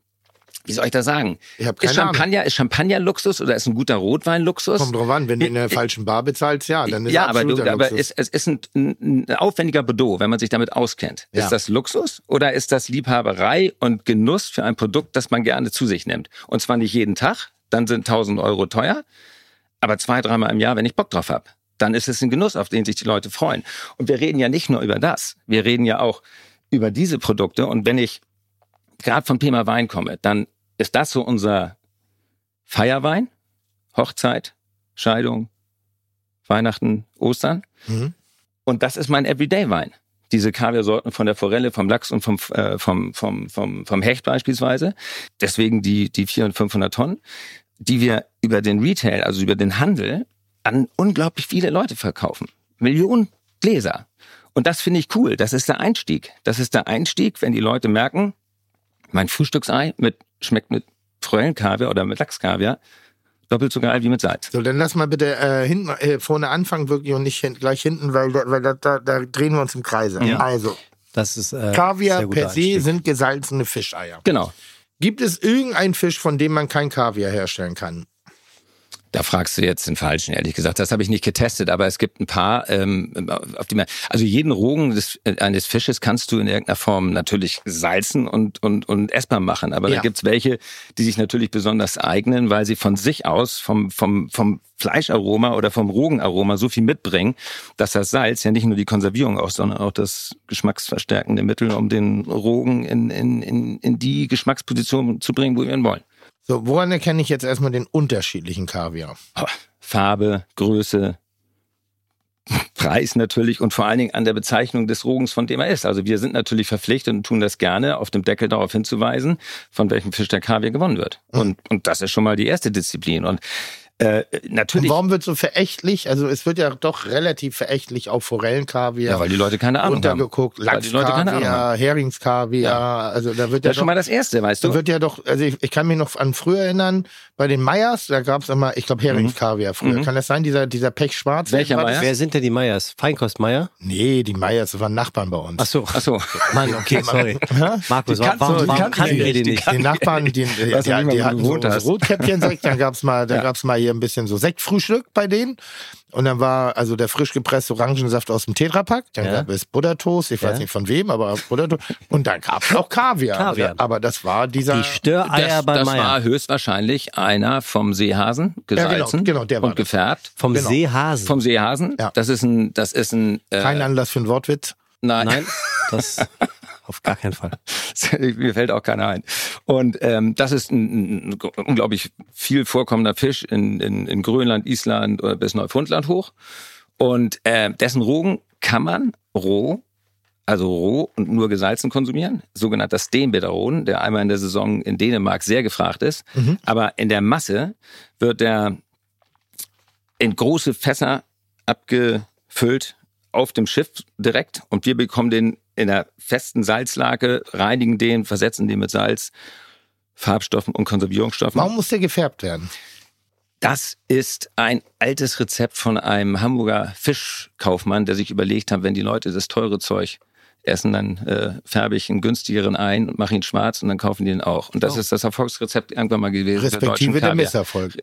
[SPEAKER 7] wie soll ich das sagen?
[SPEAKER 5] Ich hab
[SPEAKER 7] ist
[SPEAKER 5] keine Ahnung.
[SPEAKER 7] Champagner, ist Champagner Luxus oder ist ein guter Rotwein Luxus?
[SPEAKER 5] Kommt drauf an, wenn du in der falschen Bar bezahlst, ja, dann ist
[SPEAKER 7] ja, aber, du, aber
[SPEAKER 5] Luxus.
[SPEAKER 7] es, es ist ein, ein, aufwendiger Bordeaux, wenn man sich damit auskennt.
[SPEAKER 5] Ja.
[SPEAKER 7] Ist das Luxus oder ist das Liebhaberei und Genuss für ein Produkt, das man gerne zu sich nimmt? Und zwar nicht jeden Tag, dann sind 1000 Euro teuer, aber zwei, dreimal im Jahr, wenn ich Bock drauf habe. Dann ist es ein Genuss, auf den sich die Leute freuen. Und wir reden ja nicht nur über das, wir reden ja auch über diese Produkte. Und wenn ich gerade vom Thema Wein komme, dann ist das so unser Feierwein, Hochzeit, Scheidung, Weihnachten, Ostern.
[SPEAKER 5] Mhm.
[SPEAKER 7] Und das ist mein Everyday-Wein. Diese Kaviarsorten von der Forelle, vom Lachs und vom, äh, vom, vom, vom, vom Hecht beispielsweise. Deswegen die, die 400 und 500 Tonnen, die wir über den Retail, also über den Handel, an unglaublich viele Leute verkaufen. Millionen Gläser. Und das finde ich cool. Das ist der Einstieg. Das ist der Einstieg, wenn die Leute merken, mein Frühstücksei mit, schmeckt mit Forellenkaviar oder mit Lachskaviar doppelt so geil wie mit Salz.
[SPEAKER 5] So, dann lass mal bitte äh, hinten, äh, vorne anfangen wirklich und nicht hin, gleich hinten, weil, da- weil da, da, da drehen wir uns im Kreise.
[SPEAKER 6] Ja.
[SPEAKER 5] Also,
[SPEAKER 6] Das ist äh,
[SPEAKER 5] Kaviar per se
[SPEAKER 6] Einstieg.
[SPEAKER 5] sind gesalzene Fischeier.
[SPEAKER 7] Genau.
[SPEAKER 5] Gibt es irgendeinen Fisch, von dem man kein Kaviar herstellen kann?
[SPEAKER 7] Da fragst du jetzt den Falschen, ehrlich gesagt. Das habe ich nicht getestet, aber es gibt ein paar, ähm, auf die man, also jeden Rogen des, äh, eines Fisches kannst du in irgendeiner Form natürlich salzen und, und, und essbar machen. Aber
[SPEAKER 5] Ja.
[SPEAKER 7] da gibt's welche, die sich natürlich besonders eignen, weil sie von sich aus, vom, vom, vom Fleischaroma oder vom Rogenaroma so viel mitbringen, dass das Salz ja nicht nur die Konservierung aus, sondern auch das geschmacksverstärkende Mittel, um den Rogen in, in, in, in die Geschmacksposition zu bringen, wo wir ihn wollen.
[SPEAKER 5] So, woran erkenne ich jetzt erstmal den unterschiedlichen Kaviar?
[SPEAKER 7] Oh, Farbe, Größe, Preis natürlich und vor allen Dingen an der Bezeichnung des Rogens, von dem er ist. Also wir sind natürlich verpflichtet und tun das gerne, auf dem Deckel darauf hinzuweisen, von welchem Fisch der Kaviar gewonnen wird. Und, und das ist schon mal die erste Disziplin. Und äh,
[SPEAKER 5] Und
[SPEAKER 7] natürlich,
[SPEAKER 5] warum wird so verächtlich? Also es wird ja doch relativ verächtlich auf Forellenkaviar
[SPEAKER 7] ja, weil die Leute keine Ahnung haben.
[SPEAKER 5] untergeguckt,
[SPEAKER 7] Weil die Leute keine Ahnung
[SPEAKER 5] Lachskaviar, Heringskaviar, also da wird ja
[SPEAKER 7] Das ist schon
[SPEAKER 5] doch,
[SPEAKER 7] mal das Erste, weißt
[SPEAKER 5] da
[SPEAKER 7] du?
[SPEAKER 5] wird ja doch, also ich, ich kann mich noch an früher erinnern, bei den Meyers, da gab es immer, ich glaube Herringskaviar früher.
[SPEAKER 7] Mhm.
[SPEAKER 5] Kann das sein, dieser, dieser Pechschwarz?
[SPEAKER 7] Welcher
[SPEAKER 5] War das?
[SPEAKER 7] Meyer?
[SPEAKER 6] Wer sind denn die Meyers? Feinkost Meier?
[SPEAKER 5] Nee, die Meyers, das waren Nachbarn bei uns.
[SPEAKER 6] Ach so.
[SPEAKER 7] Ach so.
[SPEAKER 6] Mann, okay, sorry. Markus, warum, warum
[SPEAKER 7] kannst du
[SPEAKER 6] kannten wir
[SPEAKER 7] nicht,
[SPEAKER 6] die
[SPEAKER 7] die
[SPEAKER 6] nicht?
[SPEAKER 5] Die Nachbarn, die, die, die, die hatten so,
[SPEAKER 7] hast.
[SPEAKER 5] Rotkäppchen-Sekt, dann gab's mal, da
[SPEAKER 7] Ja.
[SPEAKER 5] gab's mal hier ein bisschen so Sektfrühstück bei denen. Und dann war also der frisch gepresste Orangensaft aus dem Tetrapack. Dann
[SPEAKER 6] Ja.
[SPEAKER 5] gab es Buttertoast, ich weiß
[SPEAKER 6] Ja.
[SPEAKER 5] nicht von wem, aber Buttertoast. Und dann gab's auch Kaviar.
[SPEAKER 6] Kaviar.
[SPEAKER 5] Aber das war dieser.
[SPEAKER 6] Die Störeier
[SPEAKER 7] Das,
[SPEAKER 6] bei
[SPEAKER 7] das
[SPEAKER 6] Meier.
[SPEAKER 7] war höchstwahrscheinlich einer vom Seehasen,
[SPEAKER 5] genau,
[SPEAKER 7] gesalzen
[SPEAKER 5] genau, der war
[SPEAKER 7] und
[SPEAKER 5] das.
[SPEAKER 7] gefärbt.
[SPEAKER 6] Vom
[SPEAKER 5] Genau.
[SPEAKER 6] Seehasen.
[SPEAKER 7] Vom Seehasen.
[SPEAKER 5] Ja.
[SPEAKER 7] Das ist ein, das ist ein, äh,
[SPEAKER 5] Kein Anlass für einen Wortwitz.
[SPEAKER 7] nein,
[SPEAKER 6] Nein, das auf gar keinen Fall.
[SPEAKER 7] Mir fällt auch keiner ein. Und ähm, das ist ein, ein unglaublich viel vorkommender Fisch in, in, in Grönland, Island oder bis Neufundland hoch. Und äh, dessen Rogen kann man roh, also roh und nur gesalzen konsumieren. Sogenannter Steenbitterroden, der einmal in der Saison in Dänemark sehr gefragt ist.
[SPEAKER 5] Mhm.
[SPEAKER 7] Aber in der Masse wird der in große Fässer abgefüllt auf dem Schiff direkt und wir bekommen den in einer festen Salzlake, reinigen den, versetzen den mit Salz, Farbstoffen und Konservierungsstoffen.
[SPEAKER 5] Warum muss der gefärbt werden?
[SPEAKER 7] Das ist ein altes Rezept von einem Hamburger Fischkaufmann, der sich überlegt hat, wenn die Leute das teure Zeug essen, dann äh, färbe ich einen günstigeren ein und mache ihn schwarz und dann kaufen die ihn auch. Und das ist das Erfolgsrezept irgendwann mal gewesen.
[SPEAKER 5] Respektive der
[SPEAKER 7] Kaviar.
[SPEAKER 5] Misserfolg.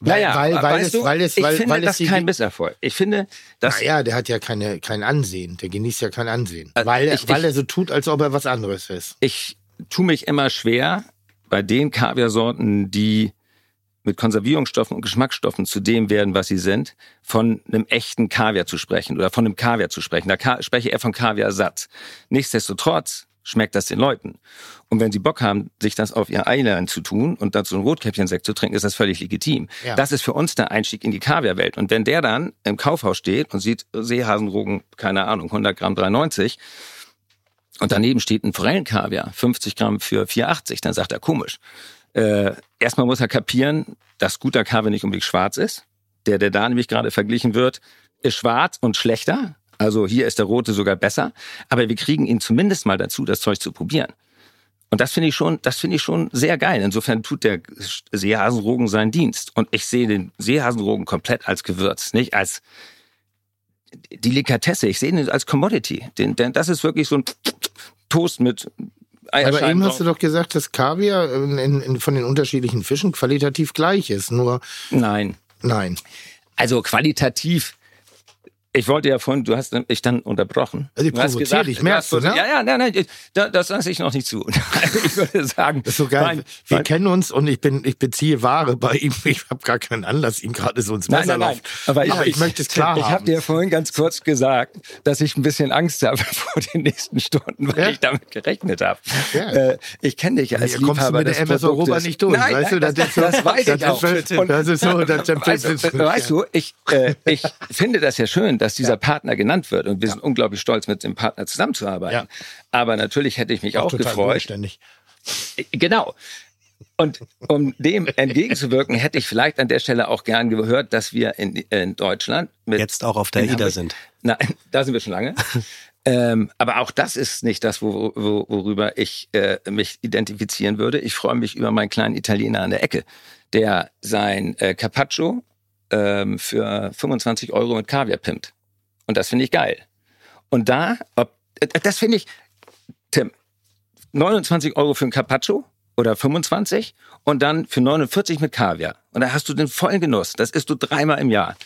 [SPEAKER 7] Naja,
[SPEAKER 5] weil, weil,
[SPEAKER 7] weißt
[SPEAKER 5] es,
[SPEAKER 7] du,
[SPEAKER 5] weil es,
[SPEAKER 7] ich
[SPEAKER 5] weil,
[SPEAKER 7] finde
[SPEAKER 5] weil
[SPEAKER 7] das kein Misserfolg. Ich finde, dass
[SPEAKER 5] Naja, der hat ja keine, kein Ansehen. Der genießt ja kein Ansehen.
[SPEAKER 7] Also
[SPEAKER 5] weil, er-
[SPEAKER 7] ich-
[SPEAKER 5] weil
[SPEAKER 7] ich-
[SPEAKER 5] er so tut, als ob er was anderes ist.
[SPEAKER 7] ich tue mich immer schwer bei den Kaviarsorten, die mit Konservierungsstoffen und Geschmacksstoffen zu dem werden, was sie sind, von einem echten Kaviar zu sprechen oder von einem Kaviar zu sprechen. Da ka spreche ich eher von Kaviarsatz. Nichtsdestotrotz schmeckt das den Leuten. Und wenn sie Bock haben, sich das auf ihr Eilein zu tun und dazu einen Rotkäppchensekt zu trinken, ist das völlig legitim.
[SPEAKER 5] Ja.
[SPEAKER 7] Das ist für uns der Einstieg in die Kaviarwelt. Und wenn der dann im Kaufhaus steht und sieht Seehasenrogen, keine Ahnung, 100 Gramm 3,90 und daneben steht ein Forellenkaviar, 50 Gramm für 4,80, dann sagt er komisch. Äh, erstmal muss er kapieren, dass guter Kaffee nicht unbedingt schwarz ist. Der, der da nämlich gerade verglichen wird, ist schwarz und schlechter. Also hier ist der rote sogar besser. Aber wir kriegen ihn zumindest mal dazu, das Zeug zu probieren. Und das finde ich schon, das finde ich schon sehr geil. Insofern tut der Seehasenrogen seinen Dienst. Und ich sehe den Seehasenrogen komplett als Gewürz, nicht als Delikatesse. Ich sehe ihn als Commodity. Den, denn das ist wirklich so ein Toast mit
[SPEAKER 5] Aber eben hast du doch gesagt, dass Kaviar in, in, von den unterschiedlichen Fischen qualitativ gleich ist. Nur,
[SPEAKER 7] Nein.
[SPEAKER 5] nein.
[SPEAKER 7] Also qualitativ. Ich wollte ja vorhin, du hast mich dann unterbrochen.
[SPEAKER 5] Also ich
[SPEAKER 7] Du
[SPEAKER 5] provoziere dich,
[SPEAKER 7] du
[SPEAKER 5] merkst du, ne?
[SPEAKER 7] Ja, ja, nein, nein, ich- da- das lasse ich noch nicht zu. Ich würde sagen,
[SPEAKER 5] Das ist so geil.
[SPEAKER 7] mein-
[SPEAKER 5] wir
[SPEAKER 7] mein-
[SPEAKER 5] kennen uns und ich bin, ich beziehe Ware bei ihm. Ich habe gar keinen Anlass, ihm gerade so ins Messer
[SPEAKER 7] nein, nein.
[SPEAKER 5] laufen.
[SPEAKER 7] Aber ich,
[SPEAKER 5] Aber ich möchte es klar
[SPEAKER 7] Ich
[SPEAKER 5] haben.
[SPEAKER 7] habe dir vorhin ganz kurz gesagt, dass ich ein bisschen Angst habe vor den nächsten Stunden, weil
[SPEAKER 5] Ja.
[SPEAKER 7] ich damit gerechnet habe.
[SPEAKER 5] Ja.
[SPEAKER 7] Äh, ich kenne dich als
[SPEAKER 5] Hier kommst du
[SPEAKER 7] Liebhaber
[SPEAKER 5] mit der MS. Europa nicht durch,
[SPEAKER 7] Nein,
[SPEAKER 5] weißt du,
[SPEAKER 7] nein,
[SPEAKER 5] das
[SPEAKER 7] das,
[SPEAKER 5] ist so-
[SPEAKER 7] das weiß
[SPEAKER 5] das
[SPEAKER 7] ich auch.
[SPEAKER 5] das ist so, das- das- das-
[SPEAKER 7] weißt du, ich, äh, ich finde das ja schön, dass dieser Partner genannt wird und wir sind unglaublich stolz, mit dem Partner zusammenzuarbeiten. Aber natürlich hätte ich mich auch,
[SPEAKER 5] total
[SPEAKER 7] gefreut,
[SPEAKER 5] bodenständig.
[SPEAKER 7] Genau. Und um dem entgegenzuwirken, hätte ich vielleicht an der Stelle auch gern gehört, dass wir in, in Deutschland mit
[SPEAKER 6] Jetzt auch auf der
[SPEAKER 7] in
[SPEAKER 6] AIDA
[SPEAKER 7] Hamburg-
[SPEAKER 6] sind.
[SPEAKER 7] Nein, da sind wir schon lange. ähm, aber auch das ist nicht das, wo, wo, worüber ich äh, mich identifizieren würde. Ich freue mich über meinen kleinen Italiener an der Ecke, der sein äh, Carpaccio ähm, für 25 Euro mit Kaviar pimmt. Und das finde ich geil. Und da, ob, äh, das finde ich, Tim, 29 Euro für ein Carpaccio oder 25 und dann für 49 mit Kaviar. Und da hast du den vollen Genuss. Das isst du dreimal im Jahr.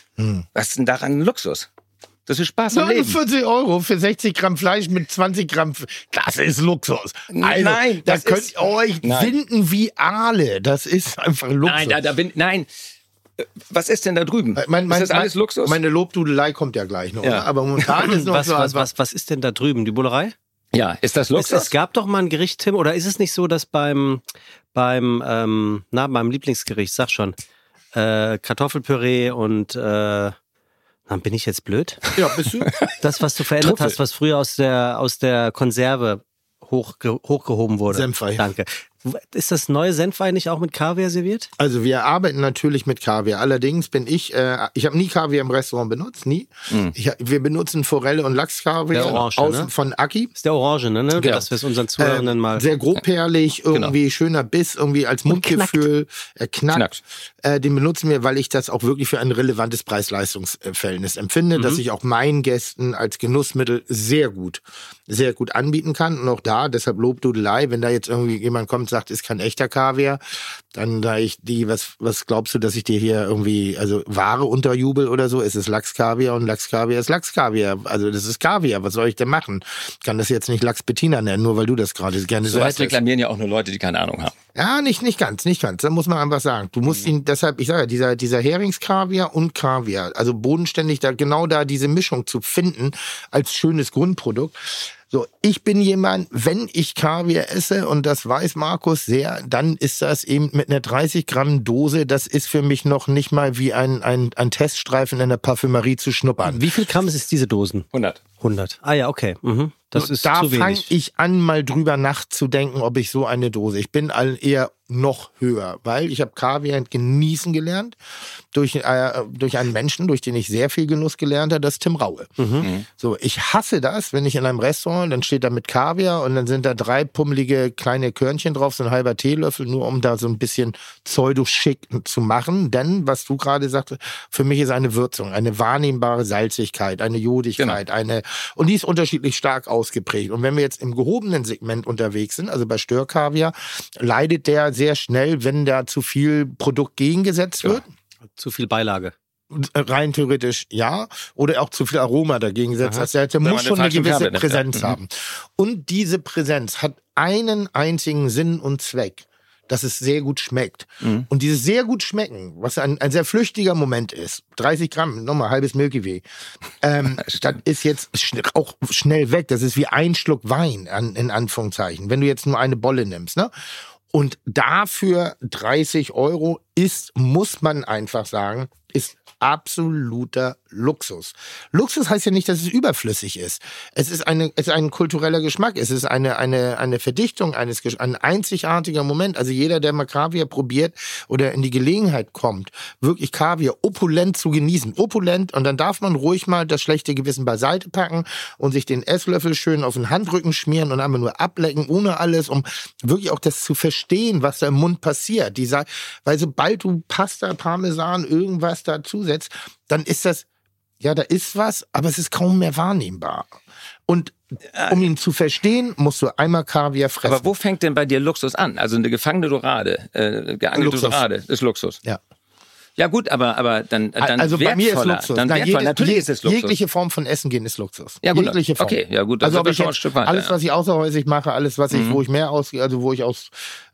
[SPEAKER 7] Was ist denn daran ein Luxus? Das ist Spaß am Leben.
[SPEAKER 5] 49 Euro für 60 Gramm Fleisch mit 20 Gramm. F- Das ist Luxus. Also,
[SPEAKER 7] Nein,
[SPEAKER 5] da
[SPEAKER 7] das
[SPEAKER 5] könnt ihr euch
[SPEAKER 7] Nein.
[SPEAKER 5] winden wie Aale. Das ist einfach Luxus.
[SPEAKER 7] Nein, da, da bin, nein. Äh, Was ist denn da drüben?
[SPEAKER 5] Mein, mein,
[SPEAKER 7] ist das alles Luxus?
[SPEAKER 5] Meine Lobdudelei kommt ja gleich noch.
[SPEAKER 7] Ja.
[SPEAKER 5] Aber momentan ist noch
[SPEAKER 6] Was,
[SPEAKER 5] so
[SPEAKER 6] was, was, was ist denn da drüben? Die Bullerei?
[SPEAKER 7] ja, ist das
[SPEAKER 6] Es,
[SPEAKER 7] Luxus?
[SPEAKER 6] es gab doch mal ein Gericht, Tim, oder ist es nicht so, dass beim, beim, ähm, na, beim Lieblingsgericht, sag schon, äh, Kartoffelpüree und, äh, dann bin ich jetzt blöd?
[SPEAKER 5] Ja, bist du?
[SPEAKER 6] Das, was du verändert
[SPEAKER 7] Trüffel.
[SPEAKER 6] hast, was früher aus der, aus der Konserve hochge hochgehoben wurde.
[SPEAKER 5] Senfei.
[SPEAKER 6] Danke. Ist das neue Senfei nicht auch mit Kaviar serviert?
[SPEAKER 5] Also wir arbeiten natürlich mit Kaviar. Allerdings bin ich, äh, ich habe nie Kaviar im Restaurant benutzt, nie. Ich, wir benutzen Forelle und Lachskaviar
[SPEAKER 6] Der Orange,
[SPEAKER 5] aus,
[SPEAKER 6] ne?
[SPEAKER 5] von Aki.
[SPEAKER 6] Ist der Orange, ne? ne?
[SPEAKER 5] Genau.
[SPEAKER 6] Dass wir es unseren Zuhörenden
[SPEAKER 5] Ähm,
[SPEAKER 6] mal.
[SPEAKER 5] Sehr grobperlig, irgendwie schöner Biss, irgendwie als Mundgefühl, er knackt.
[SPEAKER 7] Knackt.
[SPEAKER 5] Äh, den benutzen wir, weil ich das auch wirklich für ein relevantes Preis-Leistungs-Verhältnis empfinde,
[SPEAKER 6] Mhm.
[SPEAKER 5] dass ich auch meinen Gästen als Genussmittel sehr gut, sehr gut anbieten kann. Und auch da, deshalb Lobdudelei, wenn da jetzt irgendwie jemand kommt sagt, ist kein echter Kaviar, dann da ich die, was, was glaubst du, dass ich dir hier irgendwie, also Ware unterjubel oder so? Es ist Lachskaviar und Lachskaviar ist Lachskaviar. Also das ist Kaviar. Was soll ich denn machen? Ich kann das jetzt nicht Lachs Bettina nennen, nur weil du das gerade gerne
[SPEAKER 7] so
[SPEAKER 5] sagst.
[SPEAKER 7] reklamieren ja auch nur Leute, die keine Ahnung haben.
[SPEAKER 5] Ja, nicht, nicht ganz, nicht ganz. Da muss man einfach sagen. Du musst ihn, deshalb, ich sage ja, dieser, dieser Heringskaviar und Kaviar, also bodenständig da, genau da diese Mischung zu finden als schönes Grundprodukt. So, ich bin jemand, wenn ich Kaviar esse, und das weiß Markus sehr, dann ist das eben mit einer 30 Gramm Dose, das ist für mich noch nicht mal wie ein, ein, ein Teststreifen in der Parfümerie zu schnuppern.
[SPEAKER 6] Wie viel Gramm ist diese Dosen?
[SPEAKER 7] 100.
[SPEAKER 6] 100. Ah ja, okay. Mhm. Das
[SPEAKER 5] So,
[SPEAKER 6] ist
[SPEAKER 5] da fange ich an, mal drüber nachzudenken, ob ich so eine Dose. Ich bin all eher noch höher, weil ich habe Kaviar genießen gelernt durch, äh, durch einen Menschen, durch den ich sehr viel Genuss gelernt habe, das ist Tim Raue. So, ich hasse das, wenn ich in einem Restaurant, dann steht da mit Kaviar und dann sind da drei pummelige kleine Körnchen drauf, so ein halber Teelöffel, nur um da so ein bisschen pseudo-schick zu machen. Denn, was du gerade sagte, für mich ist eine Würzung, eine wahrnehmbare Salzigkeit, eine Jodigkeit, eine, und die ist unterschiedlich stark ausgeprägt. Und wenn wir jetzt im gehobenen Segment unterwegs sind, also bei Störkaviar, leidet der sehr schnell, wenn da zu viel Produkt gegengesetzt wird.
[SPEAKER 6] Zu viel Beilage.
[SPEAKER 5] Rein theoretisch ja. Oder auch zu viel Aroma dagegen gesetzt. Heißt, der muss schon eine gewisse
[SPEAKER 7] Kabel nimmt, ja.
[SPEAKER 5] Präsenz
[SPEAKER 7] Mhm.
[SPEAKER 5] haben. Und diese Präsenz hat einen einzigen Sinn und Zweck. Dass es sehr gut schmeckt.
[SPEAKER 7] Mhm.
[SPEAKER 5] Und dieses sehr gut schmecken, was ein, ein sehr flüchtiger Moment ist, 30 Gramm, nochmal halbes Milky Way, ähm, das ist jetzt auch schnell weg. Das ist wie ein Schluck Wein, an, in Anführungszeichen, wenn du jetzt nur eine Bolle nimmst. Ne? Und dafür 30 Euro ist, muss man einfach sagen, ist absoluter Luxus. Luxus heißt ja nicht, dass es überflüssig ist. Es ist eine, es ist ein kultureller Geschmack. Es ist eine, eine, eine Verdichtung eines, ein einzigartiger Moment. Also jeder, der mal Kaviar probiert oder in die Gelegenheit kommt, wirklich Kaviar opulent zu genießen. Opulent. Und dann darf man ruhig mal das schlechte Gewissen beiseite packen und sich den Esslöffel schön auf den Handrücken schmieren und einfach nur ablecken, ohne alles, um wirklich auch das zu verstehen, was da im Mund passiert. Dieser, weil sobald du Pasta, Parmesan, irgendwas dazusetzt, dann ist das, ja, da ist was, aber es ist kaum mehr wahrnehmbar. Und um ihn zu verstehen, musst du einmal Kaviar fressen.
[SPEAKER 7] Aber wo fängt denn bei dir Luxus an? Also eine gefangene Dorade, äh, geangelte
[SPEAKER 5] Luxus.
[SPEAKER 7] Dorade ist Luxus.
[SPEAKER 5] Ja.
[SPEAKER 7] Ja gut, aber aber dann dann
[SPEAKER 5] also bei mir ist. Luxus.
[SPEAKER 7] Dann
[SPEAKER 5] Nein,
[SPEAKER 7] wertvoll.
[SPEAKER 5] jede-
[SPEAKER 7] Natürlich ist es Luxus.
[SPEAKER 5] Jegliche Form von Essen gehen ist Luxus.
[SPEAKER 7] Ja, gut.
[SPEAKER 5] Jegliche Form.
[SPEAKER 7] Okay, ja, gut,
[SPEAKER 5] Also ob ich
[SPEAKER 7] schon ein Stück weiter,
[SPEAKER 5] alles.
[SPEAKER 7] Mhm.
[SPEAKER 5] was ich außerhäusig mache, alles, was ich, wo ich mehr ausgehe, also wo ich aus,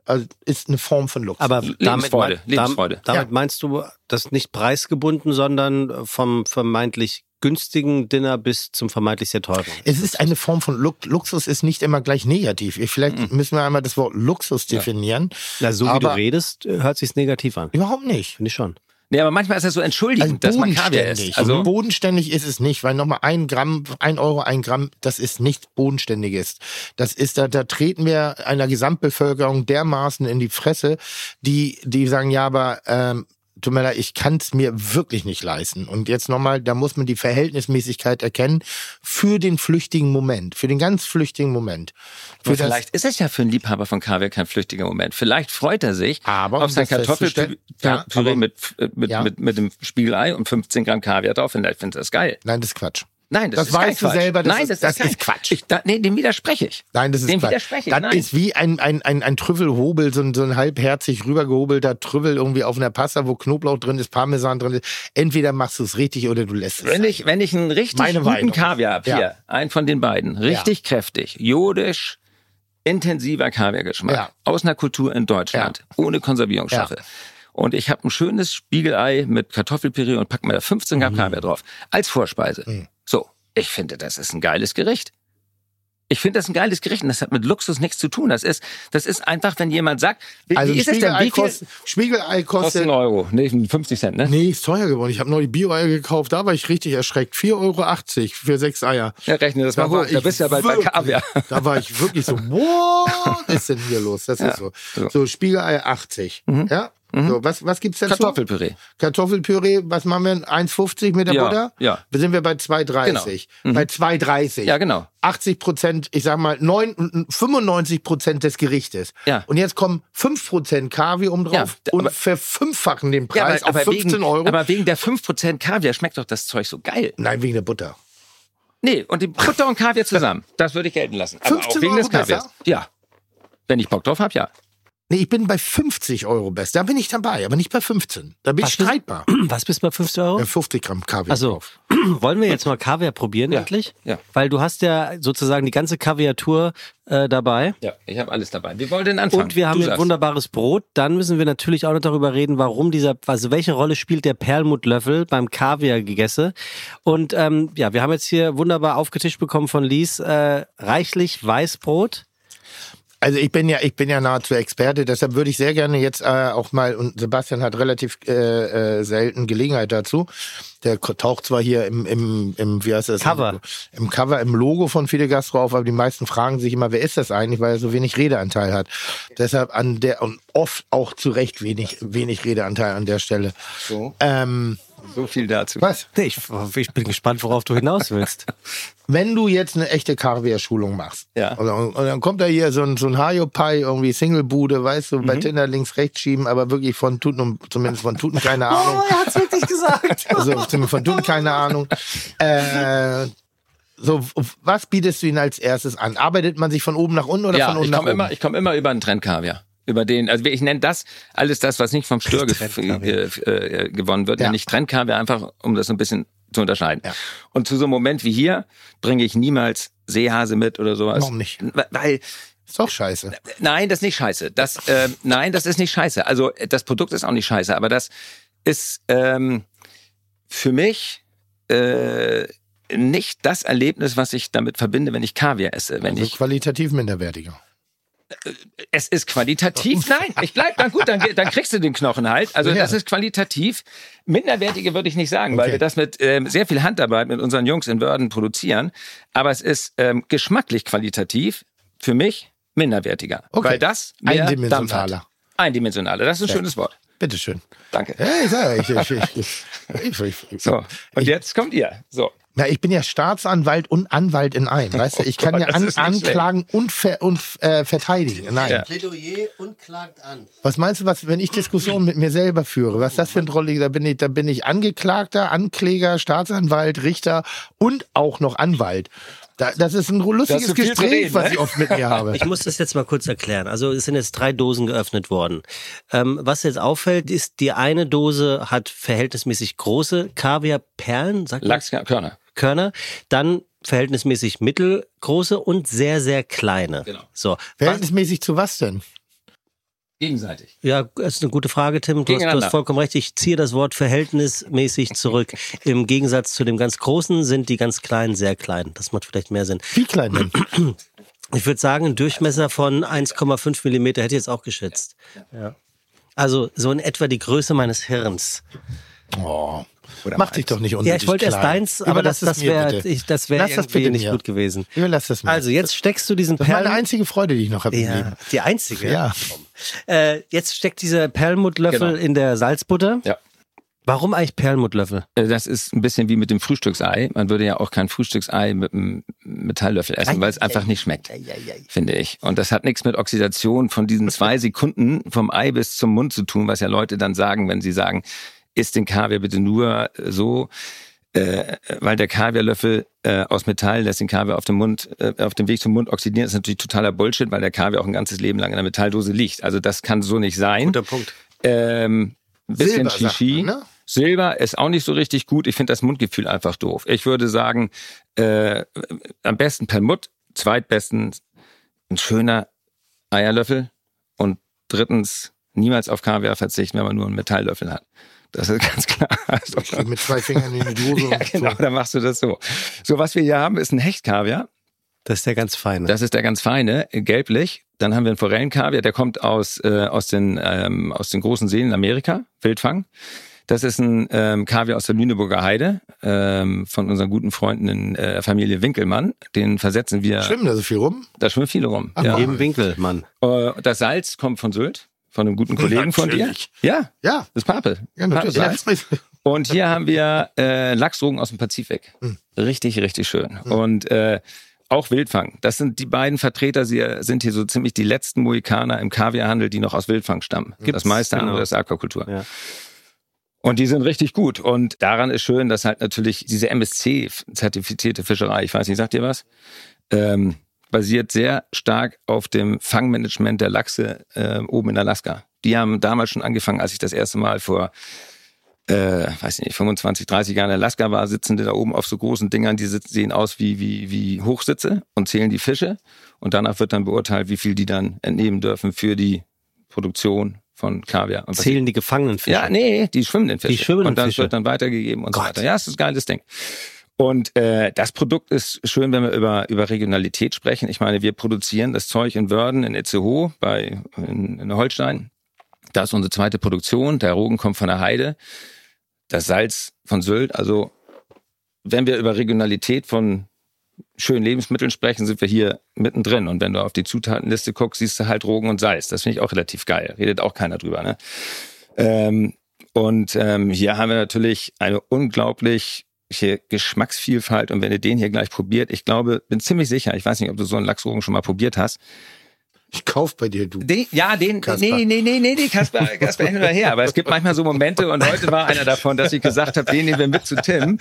[SPEAKER 5] also ist eine Form von Luxus.
[SPEAKER 6] Aber damit,
[SPEAKER 7] Lebensfreude,
[SPEAKER 6] mein-
[SPEAKER 7] Lebensfreude.
[SPEAKER 6] Damit, damit
[SPEAKER 5] Ja.
[SPEAKER 6] meinst du das nicht preisgebunden, sondern vom vermeintlich günstigen Dinner bis zum vermeintlich sehr teuren.
[SPEAKER 5] Es ist eine Form von Lux Luxus ist nicht immer gleich negativ. Vielleicht
[SPEAKER 7] Mhm.
[SPEAKER 5] müssen wir einmal das Wort Luxus definieren.
[SPEAKER 6] Na, so wie du redest, äh, hört sich's negativ an.
[SPEAKER 5] Überhaupt nicht.
[SPEAKER 6] Finde ich schon.
[SPEAKER 7] Nee, aber manchmal ist das so entschuldigend, dass man Kaviar isst. Also
[SPEAKER 5] bodenständig ist es nicht, weil nochmal ein Gramm, ein Euro, ein Gramm, das ist nichts Bodenständiges. Das ist, da, da treten wir einer Gesamtbevölkerung dermaßen in die Fresse, die, die sagen, ja, aber ähm, tut mir leid, ich kann es mir wirklich nicht leisten. Und jetzt nochmal, da muss man die Verhältnismäßigkeit erkennen für den flüchtigen Moment, für den ganz flüchtigen Moment.
[SPEAKER 7] Vielleicht ist es ja für einen Liebhaber von Kaviar kein flüchtiger Moment. Vielleicht freut er sich
[SPEAKER 5] Aber,
[SPEAKER 7] auf sein Kartoffelpüree
[SPEAKER 5] Ja,
[SPEAKER 7] mit, äh, mit,
[SPEAKER 5] Ja.
[SPEAKER 7] mit, mit dem Spiegelei und 15 Gramm Kaviar drauf. Vielleicht findet er das geil.
[SPEAKER 5] Nein, das ist Quatsch.
[SPEAKER 7] Nein, das,
[SPEAKER 5] Das
[SPEAKER 7] ist kein
[SPEAKER 5] weißt du
[SPEAKER 7] Quatsch.
[SPEAKER 5] selber, das
[SPEAKER 7] nein,
[SPEAKER 5] ist-
[SPEAKER 7] das,
[SPEAKER 5] das
[SPEAKER 7] kein
[SPEAKER 5] ist Quatsch.
[SPEAKER 7] Ich, da, nee, dem widerspreche ich.
[SPEAKER 5] Nein, das ist
[SPEAKER 7] Dem
[SPEAKER 5] Quatsch.
[SPEAKER 7] widerspreche ich,
[SPEAKER 5] Das
[SPEAKER 7] nein.
[SPEAKER 5] ist wie ein, ein, ein, ein Trüffelhobel, so ein, so ein halbherzig rübergehobelter Trüffel irgendwie auf einer Pasta, wo Knoblauch drin ist, Parmesan drin ist. Entweder machst du es richtig oder du lässt es.
[SPEAKER 7] Wenn
[SPEAKER 5] sein.
[SPEAKER 7] ich, wenn ich einen richtig
[SPEAKER 5] Meine
[SPEAKER 7] guten
[SPEAKER 5] Meinung.
[SPEAKER 7] Kaviar habe,
[SPEAKER 5] Ja.
[SPEAKER 7] hier, einen von den beiden, richtig kräftig, jodisch, intensiver Kaviargeschmack,
[SPEAKER 5] Ja.
[SPEAKER 7] aus einer Kultur in Deutschland, ohne Konservierungsstoffe. Und ich habe ein schönes Spiegelei mit Kartoffelpüree und pack mir da 15
[SPEAKER 5] Mhm.
[SPEAKER 7] Gramm Kaviar drauf, als Vorspeise. So, ich finde, das ist ein geiles Gericht. Ich finde das ein geiles Gericht und das hat mit Luxus nichts zu tun. Das ist, das ist einfach, wenn jemand sagt, wie,
[SPEAKER 5] also
[SPEAKER 7] wie ist es denn?
[SPEAKER 5] Spiegelei
[SPEAKER 7] Wie viel
[SPEAKER 5] kostet, Spiegelei
[SPEAKER 7] kostet
[SPEAKER 5] kostet
[SPEAKER 7] Euro? Nee, 50 Cent, ne?
[SPEAKER 5] Nee, ist teuer geworden. Ich habe neulich Bio-Eier gekauft, da war ich richtig erschreckt. 4,80 Euro für sechs Eier.
[SPEAKER 7] Ja, rechne das mal
[SPEAKER 5] war
[SPEAKER 7] hoch. Da bist du ja bald bei Kaviar.
[SPEAKER 5] Da war ich wirklich so, what ist denn hier los? Das ist so.
[SPEAKER 7] so.
[SPEAKER 5] So, Spiegelei 80. Ja? So, was, was gibt's dazu?
[SPEAKER 7] Kartoffelpüree.
[SPEAKER 5] Kartoffelpüree, was machen wir? 1,50 mit der
[SPEAKER 7] Ja,
[SPEAKER 5] Butter?
[SPEAKER 7] ja.
[SPEAKER 5] Wir sind wir bei 2,30. Bei 2,30.
[SPEAKER 7] Ja, genau.
[SPEAKER 5] 80 Prozent, ich sag mal, 9, 95 Prozent des Gerichtes.
[SPEAKER 7] Ja.
[SPEAKER 5] Und jetzt kommen 5 Prozent Kaviar oben drauf
[SPEAKER 7] Ja,
[SPEAKER 5] und
[SPEAKER 7] aber-
[SPEAKER 5] verfünffachen den Preis auf 15
[SPEAKER 7] wegen,
[SPEAKER 5] Euro.
[SPEAKER 7] aber wegen der 5% Kaviar schmeckt doch das Zeug so geil.
[SPEAKER 5] Nein, wegen der Butter.
[SPEAKER 7] Nee, und die Butter und Kaviar zusammen. Das würde ich gelten lassen. Aber
[SPEAKER 5] 15
[SPEAKER 7] auch wegen
[SPEAKER 5] Euro
[SPEAKER 7] des Kaviars.
[SPEAKER 5] besser?
[SPEAKER 7] Ja. Wenn ich Bock drauf hab, ja.
[SPEAKER 5] Nee, ich bin bei 50 Euro best. Da bin ich dabei, aber nicht bei 15. Da bin ich
[SPEAKER 6] Was bist-
[SPEAKER 5] streitbar.
[SPEAKER 6] Was bist du bei 50 Euro?
[SPEAKER 5] Ja, 50 Gramm Kaviar
[SPEAKER 6] Also, wollen wir jetzt mal Kaviar probieren
[SPEAKER 7] Ja,
[SPEAKER 6] endlich?
[SPEAKER 7] ja.
[SPEAKER 6] Weil du hast ja sozusagen die ganze Kaviatur äh, dabei.
[SPEAKER 7] Ja, ich habe alles dabei. Wir wollen den anfangen.
[SPEAKER 6] Und wir haben ein wunderbares Brot. Dann müssen wir natürlich auch noch darüber reden, warum dieser, also welche Rolle spielt der Perlmuttlöffel beim Kaviar gegessen. Und ähm, ja, wir haben jetzt hier wunderbar aufgetischt bekommen von Lies äh, reichlich Weißbrot.
[SPEAKER 5] Also ich bin ja, ich bin ja nahezu Experte, deshalb würde ich sehr gerne jetzt äh, auch mal, und Sebastian hat relativ äh, äh, selten Gelegenheit dazu. Der taucht zwar hier im, im, im wie heißt das?
[SPEAKER 6] Cover.
[SPEAKER 5] Im Cover, im Logo von Fide Gastro auf, aber die meisten fragen sich immer, wer ist das eigentlich, weil er so wenig Redeanteil hat. Deshalb an der, und oft auch zu Recht wenig, wenig Redeanteil an der Stelle.
[SPEAKER 7] So,
[SPEAKER 5] Ähm,
[SPEAKER 7] so viel dazu.
[SPEAKER 5] was?
[SPEAKER 6] Nee, Ich, ich bin gespannt, worauf du hinaus willst.
[SPEAKER 5] wenn du jetzt eine echte Kaviar-Schulung machst,
[SPEAKER 7] Ja.
[SPEAKER 5] und, dann- und dann kommt da hier so ein, so ein Hajo-Pai, irgendwie Single-Bude, weißt du, bei
[SPEAKER 7] Mhm.
[SPEAKER 5] Tinder links, rechts schieben, aber wirklich von Tuten, zumindest von Tuten keine Ahnung.
[SPEAKER 6] er hat's wirklich gesagt.
[SPEAKER 5] Also zumindest von Tuten keine Ahnung. Äh, so, was bietest du ihnen als erstes an? Arbeitet man sich von oben nach unten oder
[SPEAKER 7] Ja,
[SPEAKER 5] von unten
[SPEAKER 7] ich
[SPEAKER 5] nach
[SPEAKER 7] komme
[SPEAKER 5] oben?
[SPEAKER 7] immer, ich komme immer über einen Trendkaviar. Über den, also ich nenne das alles das, was nicht vom Stör äh, äh, gewonnen wird,
[SPEAKER 5] Ja.
[SPEAKER 7] nenne ich Trendkaviar einfach, um das so ein bisschen zu unterscheiden.
[SPEAKER 5] Ja.
[SPEAKER 7] Und zu so einem Moment wie hier bringe ich niemals Seehase mit oder sowas.
[SPEAKER 5] Warum nicht?
[SPEAKER 7] Weil
[SPEAKER 5] Ist doch scheiße.
[SPEAKER 7] Nein, das ist nicht scheiße. Das, äh, nein, das ist nicht scheiße. Also das Produkt ist auch nicht scheiße, aber das ist ähm, für mich äh, nicht das Erlebnis, was ich damit verbinde, wenn ich Kaviar esse. Wenn
[SPEAKER 5] Also
[SPEAKER 7] ich
[SPEAKER 5] qualitativ minderwertiger.
[SPEAKER 7] Es ist qualitativ, nein, ich bleib dann gut, dann, dann kriegst du den Knochen halt. Also das ist qualitativ. Minderwertige würde ich nicht sagen, weil
[SPEAKER 5] Okay.
[SPEAKER 7] wir das mit ähm, sehr viel Handarbeit mit unseren Jungs in Wörden produzieren. Aber es ist ähm, geschmacklich qualitativ für mich minderwertiger.
[SPEAKER 5] Okay.
[SPEAKER 7] Weil das
[SPEAKER 5] Eindimensionaler.
[SPEAKER 7] Eindimensionaler, das ist ein schönes Wort.
[SPEAKER 5] Bitteschön.
[SPEAKER 7] Danke.
[SPEAKER 5] Ja, ich sage, ich, ich, ich,
[SPEAKER 7] So, und jetzt kommt ihr. So.
[SPEAKER 5] Na, ich bin ja Staatsanwalt und Anwalt in einem. Weißt du, ich kann
[SPEAKER 7] Gott,
[SPEAKER 5] ja an, anklagen und, ver, und äh, verteidigen. Nein.
[SPEAKER 7] Ja.
[SPEAKER 2] Plädoyer und klagt an.
[SPEAKER 5] Was meinst du, was, wenn ich Diskussionen mit mir selber führe? Was ist das für ein Rolle? Da bin ich, da bin ich Angeklagter, Ankläger, Staatsanwalt, Richter und auch noch Anwalt. Da, das ist ein lustiges Gespräch,
[SPEAKER 7] reden,
[SPEAKER 5] was
[SPEAKER 7] ne?
[SPEAKER 5] ich oft mit mir habe.
[SPEAKER 6] Ich muss das jetzt mal kurz erklären. Also es sind jetzt drei Dosen geöffnet worden. Ähm, was jetzt auffällt, ist, die eine Dose hat verhältnismäßig große Kaviarperlen, sagt man?
[SPEAKER 7] Lachskörner.
[SPEAKER 6] Körner, dann verhältnismäßig mittelgroße und sehr, sehr kleine.
[SPEAKER 7] Genau.
[SPEAKER 6] So. Was,
[SPEAKER 5] Verhältnismäßig zu was denn?
[SPEAKER 7] Gegenseitig.
[SPEAKER 6] ja, das ist eine gute Frage, Tim. Du hast, du hast vollkommen recht. Ich ziehe das Wort verhältnismäßig zurück. Im Gegensatz zu dem ganz großen sind die ganz kleinen sehr klein. Das macht vielleicht mehr Sinn.
[SPEAKER 5] Wie klein denn?
[SPEAKER 6] Ich würde sagen, ein Durchmesser von 1,5 Millimeter hätte ich jetzt auch geschätzt. Ja. Also so in etwa die Größe meines Hirns.
[SPEAKER 5] Oh.
[SPEAKER 7] Oder
[SPEAKER 5] Mach dich doch nicht unnötig
[SPEAKER 6] Ja, ich wollte erst
[SPEAKER 5] klein.
[SPEAKER 6] deins, aber
[SPEAKER 5] Überlass
[SPEAKER 6] das, das wäre das wär
[SPEAKER 5] Lass das
[SPEAKER 6] irgendwie
[SPEAKER 5] bitte
[SPEAKER 6] nicht
[SPEAKER 5] mir.
[SPEAKER 6] gut gewesen.
[SPEAKER 5] Überlass das mir.
[SPEAKER 6] Also jetzt steckst du diesen
[SPEAKER 5] das ist meine
[SPEAKER 6] Perlen...
[SPEAKER 5] einzige Freude, die ich noch habe
[SPEAKER 6] Ja, die einzige.
[SPEAKER 5] Ja.
[SPEAKER 6] Äh, jetzt steckt dieser Perlmuttlöffel
[SPEAKER 7] Genau.
[SPEAKER 6] in der Salzbutter.
[SPEAKER 7] Ja.
[SPEAKER 6] Warum eigentlich Perlmuttlöffel?
[SPEAKER 7] Äh, Das ist ein bisschen wie mit dem Frühstücksei. Man würde ja auch kein Frühstücksei mit einem Metalllöffel essen, weil es einfach nicht schmeckt, finde ich. Und das hat nichts mit Oxidation von diesen zwei Sekunden vom Ei bis zum Mund zu tun, was ja Leute dann sagen, wenn sie sagen, isst den Kaviar bitte nur äh, so, äh, weil der Kaviarlöffel äh, aus Metall lässt den Kaviar auf dem Mund, äh, auf dem Weg zum Mund oxidieren. Das ist natürlich totaler Bullshit, weil der Kaviar auch ein ganzes Leben lang in der Metalldose liegt. Also das kann so nicht sein.
[SPEAKER 6] Punkt.
[SPEAKER 7] Ähm, ein bisschen
[SPEAKER 5] Silber,
[SPEAKER 7] Shishi.
[SPEAKER 5] man, ne?
[SPEAKER 7] Silber ist auch nicht so richtig gut. Ich finde das Mundgefühl einfach doof. Ich würde sagen, äh, am besten Perlmutt, zweitbesten ein schöner Eierlöffel und drittens niemals auf Kaviar verzichten, wenn man nur einen Metalllöffel hat. Das ist ganz klar. Also,
[SPEAKER 5] mit zwei Fingern in die Dose.
[SPEAKER 7] ja,
[SPEAKER 5] und
[SPEAKER 7] genau,
[SPEAKER 5] so.
[SPEAKER 7] dann machst du das so. So, was wir hier haben, ist ein Hechtkaviar.
[SPEAKER 6] Das ist der ganz feine.
[SPEAKER 7] Das ist der ganz feine, gelblich. Dann haben wir einen Forellenkaviar, der kommt aus, äh, aus, den, ähm, aus den großen Seen in Amerika, Wildfang. Das ist ein ähm, Kaviar aus der Lüneburger Heide ähm, von unseren guten Freunden in äh, der Familie Winkelmann. Den versetzen wir,
[SPEAKER 5] Schwimmen da so viel rum?
[SPEAKER 7] da schwimmen viele rum.
[SPEAKER 5] Ach,
[SPEAKER 7] ja.
[SPEAKER 6] Im Winkel, Mann.
[SPEAKER 7] Äh, Das Salz kommt von Sylt, von einem guten Kollegen von dir. Ja,
[SPEAKER 5] Ja.
[SPEAKER 7] das Papel.
[SPEAKER 5] Ja, natürlich.
[SPEAKER 7] Ja.
[SPEAKER 5] Salz-
[SPEAKER 7] Und hier haben wir äh, Lachsrogen aus dem Pazifik.
[SPEAKER 5] Hm.
[SPEAKER 7] Richtig, richtig schön. Und äh, auch Wildfang. Das sind die beiden Vertreter, sie sind hier so ziemlich die letzten Mohikaner im Kaviarhandel, die noch aus Wildfang stammen.
[SPEAKER 6] Gibt's,
[SPEAKER 7] das meiste
[SPEAKER 6] genau.
[SPEAKER 7] andere ist Aquakultur.
[SPEAKER 6] Ja.
[SPEAKER 7] Und die sind richtig gut. Und daran ist schön, dass halt natürlich diese MSC-zertifizierte Fischerei, ich weiß nicht, sagt ihr was? Ähm, basiert sehr stark auf dem Fangmanagement der Lachse äh, oben in Alaska. Die haben damals schon angefangen, als ich das erste Mal vor äh, weiß nicht, 25, 30 Jahren in Alaska war, sitzen die da oben auf so großen Dingern, die sehen aus wie, wie, wie Hochsitze und zählen die Fische. Und danach wird dann beurteilt, wie viel die dann entnehmen dürfen für die Produktion von Kaviar.
[SPEAKER 6] Zählen die gefangenen Fische.
[SPEAKER 7] ja, nee, die schwimmenden Fische.
[SPEAKER 6] Die schwimmenden
[SPEAKER 7] und dann
[SPEAKER 6] Fische.
[SPEAKER 7] wird dann weitergegeben und so
[SPEAKER 6] Gott.
[SPEAKER 7] weiter. Ja, das ist ein geiles Ding. Und äh, das Produkt ist schön, wenn wir über, über Regionalität sprechen. Ich meine, wir produzieren das Zeug in Wörden, in Itzehoe, bei, in, in Holstein. Da ist unsere zweite Produktion. Der Rogen kommt von der Heide. Das Salz von Sylt. Also, wenn wir über Regionalität von schönen Lebensmitteln sprechen, sind wir hier mittendrin. Und wenn du auf die Zutatenliste guckst, siehst du halt Rogen und Salz. Das finde ich auch relativ geil. Redet auch keiner drüber. Ne? Ähm, und ähm, hier haben wir natürlich eine unglaubliche Geschmacksvielfalt. Und wenn ihr den hier gleich probiert, ich glaube, bin ziemlich sicher, ich weiß nicht, ob du so einen Lachsrogen schon mal probiert hast.
[SPEAKER 5] Ich kauf bei dir, du.
[SPEAKER 7] Den, ja, den,
[SPEAKER 5] Kasper.
[SPEAKER 7] nee, nee, nee, nee, nee, Kasper, Kasper hin oder her. Aber es gibt manchmal so Momente und heute war einer davon, dass ich gesagt habe, den nehmen wir mit zu Tim,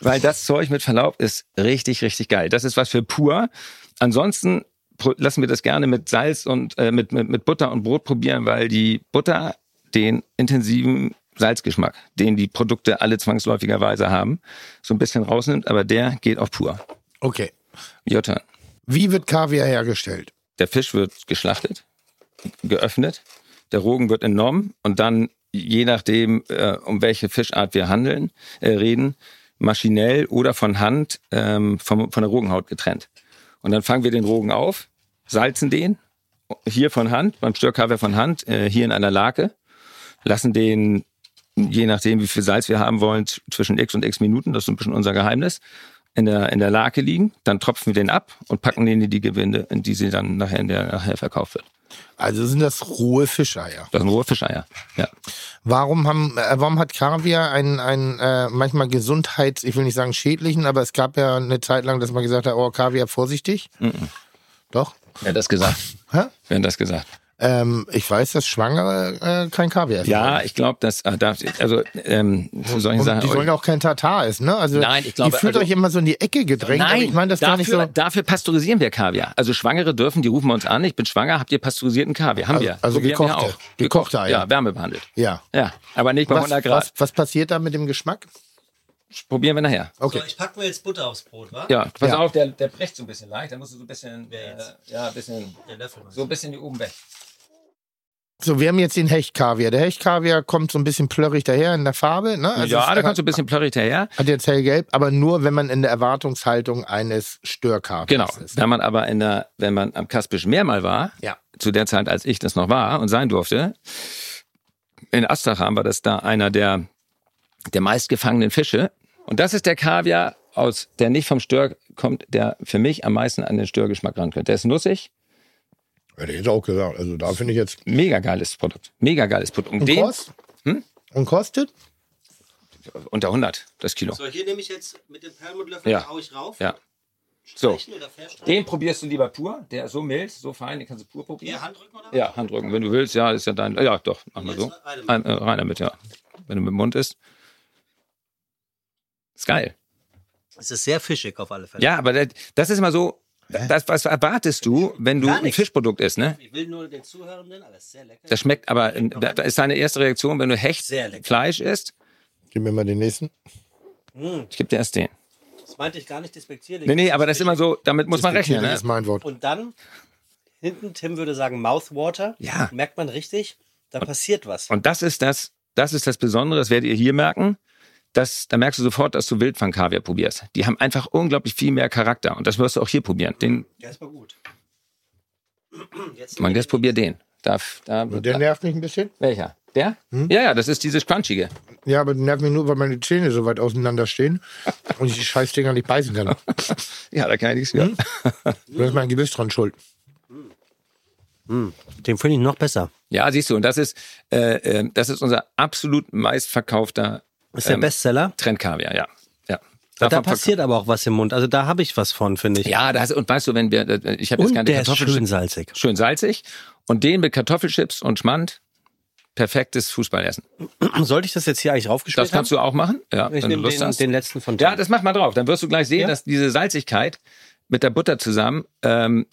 [SPEAKER 7] weil das Zeug mit Verlaub ist richtig, richtig geil. Das ist was für pur. Ansonsten lassen wir das gerne mit Salz und äh, mit, mit, mit Butter und Brot probieren, weil die Butter den intensiven Salzgeschmack, den die Produkte alle zwangsläufigerweise haben, so ein bisschen rausnimmt, aber der geht auch pur.
[SPEAKER 5] Okay.
[SPEAKER 7] Turn.
[SPEAKER 5] Wie wird Kaviar hergestellt?
[SPEAKER 7] Der Fisch wird geschlachtet, geöffnet, der Rogen wird entnommen und dann, je nachdem, äh, um welche Fischart wir handeln, äh, reden, maschinell oder von Hand ähm, vom, von der Rogenhaut getrennt. Und dann fangen wir den Rogen auf, salzen den hier von Hand, beim Störkaviar von Hand, äh, hier in einer Lake, lassen den, je nachdem, wie viel Salz wir haben wollen, zwischen x und x Minuten, das ist ein bisschen unser Geheimnis, in der, in der Lake liegen. Dann tropfen wir den ab und packen den in die Gewinde, in die sie dann nachher, in der nachher verkauft wird.
[SPEAKER 5] Also sind das rohe Fischeier.
[SPEAKER 7] Das sind rohe Fischeier. Ja.
[SPEAKER 5] Warum haben, äh, warum hat Kaviar einen, einen äh, manchmal Gesundheits, ich will nicht sagen schädlichen, aber es gab ja eine Zeit lang, dass man gesagt hat, oh Kaviar vorsichtig. Doch.
[SPEAKER 7] Wer hat das gesagt?
[SPEAKER 5] Hä?
[SPEAKER 7] Wer hat das gesagt?
[SPEAKER 5] Ähm, ich weiß, dass Schwangere äh, kein Kaviar essen.
[SPEAKER 7] Ja, ich glaube, dass, äh, da, also, ähm,
[SPEAKER 5] Und
[SPEAKER 7] Sachen.
[SPEAKER 5] die sollen ja auch kein Tatar essen, ne? Also
[SPEAKER 7] Nein, ich glaube,
[SPEAKER 5] ihr fühlt
[SPEAKER 7] also-
[SPEAKER 5] euch immer so in die Ecke gedrängt, aber ich meine das
[SPEAKER 7] dafür,
[SPEAKER 5] gar nicht so.
[SPEAKER 7] dafür pasteurisieren wir Kaviar. Also Schwangere dürfen, die rufen wir uns an, ich bin schwanger, habt ihr pasteurisierten Kaviar? Haben
[SPEAKER 5] Also-
[SPEAKER 7] wir.
[SPEAKER 5] also
[SPEAKER 7] Probieren wir
[SPEAKER 5] gekochte.
[SPEAKER 7] auch.
[SPEAKER 5] Gekochte Eier.
[SPEAKER 7] Ja, wärmebehandelt.
[SPEAKER 5] Ja.
[SPEAKER 7] Ja, aber nicht bei
[SPEAKER 5] Was,
[SPEAKER 7] 100 Grad.
[SPEAKER 5] was, was passiert da mit dem Geschmack?
[SPEAKER 7] Probieren wir nachher.
[SPEAKER 5] Okay.
[SPEAKER 6] ich pack mir jetzt Butter aufs Brot, wa?
[SPEAKER 7] Ja, pass
[SPEAKER 5] Ja.
[SPEAKER 7] auf, der, der bricht so ein bisschen leicht. Da musst du so ein bisschen, äh, ja, ein bisschen,
[SPEAKER 6] Der Löffel.
[SPEAKER 7] so ein bisschen hier oben weg.
[SPEAKER 5] So, wir haben jetzt den Hechtkaviar. Der Hechtkaviar kommt so ein bisschen plörrig daher in der Farbe, ne? Also
[SPEAKER 7] ja, da kannst du ein bisschen plörrig daher.
[SPEAKER 5] Hat jetzt hellgelb, aber nur, wenn man in der Erwartungshaltung eines Störkaviars
[SPEAKER 7] Genau.
[SPEAKER 5] ist.
[SPEAKER 7] Wenn man aber in der, wenn man am Kaspischen Meer mal war,
[SPEAKER 5] Ja.
[SPEAKER 7] zu der Zeit, als ich das noch war und sein durfte, in Astrachan war das da einer der, der meistgefangenen Fische. Und das ist der Kaviar aus, der nicht vom Stör kommt, der für mich am meisten an den Störgeschmack rankommt. Der ist nussig,
[SPEAKER 5] Hätte ich jetzt auch gesagt. Also da finde ich jetzt.
[SPEAKER 7] mega geiles Produkt. Mega geiles Produkt. Und
[SPEAKER 5] Und,
[SPEAKER 7] den
[SPEAKER 5] kost? und kostet?
[SPEAKER 7] unter 100 das Kilo.
[SPEAKER 6] So, hier nehme ich jetzt mit dem Perlmuttlöffel,
[SPEAKER 7] Ja.
[SPEAKER 6] hau ich rauf.
[SPEAKER 7] Ja. So. Den probierst du lieber pur. Der ist so mild, so fein, den kannst du pur probieren.
[SPEAKER 6] Hier Handrücken oder was?
[SPEAKER 7] Ja, Handrücken, wenn du willst, ja, ist ja dein. Ja, doch, mach mal so.
[SPEAKER 6] Rein
[SPEAKER 7] äh, rein damit, ja. Wenn du mit dem Mund isst. Ist geil.
[SPEAKER 6] Es ist sehr fischig auf alle Fälle.
[SPEAKER 7] Ja, aber das, das ist immer so. Das, was erwartest du, wenn du ein. Fischprodukt isst, ne?
[SPEAKER 6] Ich will nur den Zuhörenden, aber es ist sehr lecker.
[SPEAKER 7] Das schmeckt aber, da da ist deine erste Reaktion, wenn du Hecht. Fleisch isst.
[SPEAKER 5] Gib mir mal den nächsten.
[SPEAKER 7] Ich gebe dir erst den.
[SPEAKER 6] Das meinte ich gar nicht despektierlich.
[SPEAKER 7] Nee, nee, aber das ist immer so, damit muss man rechnen,
[SPEAKER 5] Das
[SPEAKER 7] ne?
[SPEAKER 5] ist mein Wort.
[SPEAKER 6] Und dann, hinten, Tim würde sagen Mouthwater.
[SPEAKER 7] Ja.
[SPEAKER 6] Merkt man richtig, da passiert was.
[SPEAKER 7] Und das ist das, das ist das Besondere, das werdet ihr hier merken. Das, da merkst du sofort, dass du Wildfang-Kaviar probierst. Die haben einfach unglaublich viel mehr Charakter. Und das wirst du auch hier probieren. Den,
[SPEAKER 6] Der ist mal gut. Jetzt
[SPEAKER 7] man, jetzt probier den. Darf, da,
[SPEAKER 5] Und der
[SPEAKER 7] da,
[SPEAKER 5] nervt mich ein bisschen.
[SPEAKER 7] welcher? Der? Ja, ja, das ist dieses Crunchige.
[SPEAKER 5] Ja, aber der nervt mich nur, weil meine Zähne so weit auseinander stehen und ich die Scheißdinger nicht beißen kann.
[SPEAKER 7] Ja, da kann ich nichts für.
[SPEAKER 5] Da ist mein Gewiss dran schuld.
[SPEAKER 6] Den finde ich noch besser.
[SPEAKER 7] Ja, siehst du, und das ist, äh, äh, das ist unser absolut meistverkaufter
[SPEAKER 6] ist der
[SPEAKER 7] ähm,
[SPEAKER 6] Bestseller.
[SPEAKER 7] Trendkaviar, ja. ja.
[SPEAKER 6] Da passiert aber auch was im Mund. Also da habe ich was von, finde ich.
[SPEAKER 7] Ja, das, und weißt du, wenn wir, äh, ich habe jetzt
[SPEAKER 6] Und
[SPEAKER 7] keine
[SPEAKER 6] der ist
[SPEAKER 7] Kartoffelchips.
[SPEAKER 6] schön salzig.
[SPEAKER 7] schön salzig. Und den mit Kartoffelchips und Schmand, perfektes Fußballessen.
[SPEAKER 6] Sollte ich das jetzt hier eigentlich raufgespielt
[SPEAKER 7] Das kannst du auch machen, ja,
[SPEAKER 6] Ich
[SPEAKER 7] wenn du
[SPEAKER 6] nehme
[SPEAKER 7] Lust
[SPEAKER 6] den,
[SPEAKER 7] hast.
[SPEAKER 6] den letzten von Tim.
[SPEAKER 7] Ja, das mach mal drauf. Dann wirst du gleich sehen,
[SPEAKER 6] Ja?
[SPEAKER 7] dass diese Salzigkeit mit der Butter zusammen ähm,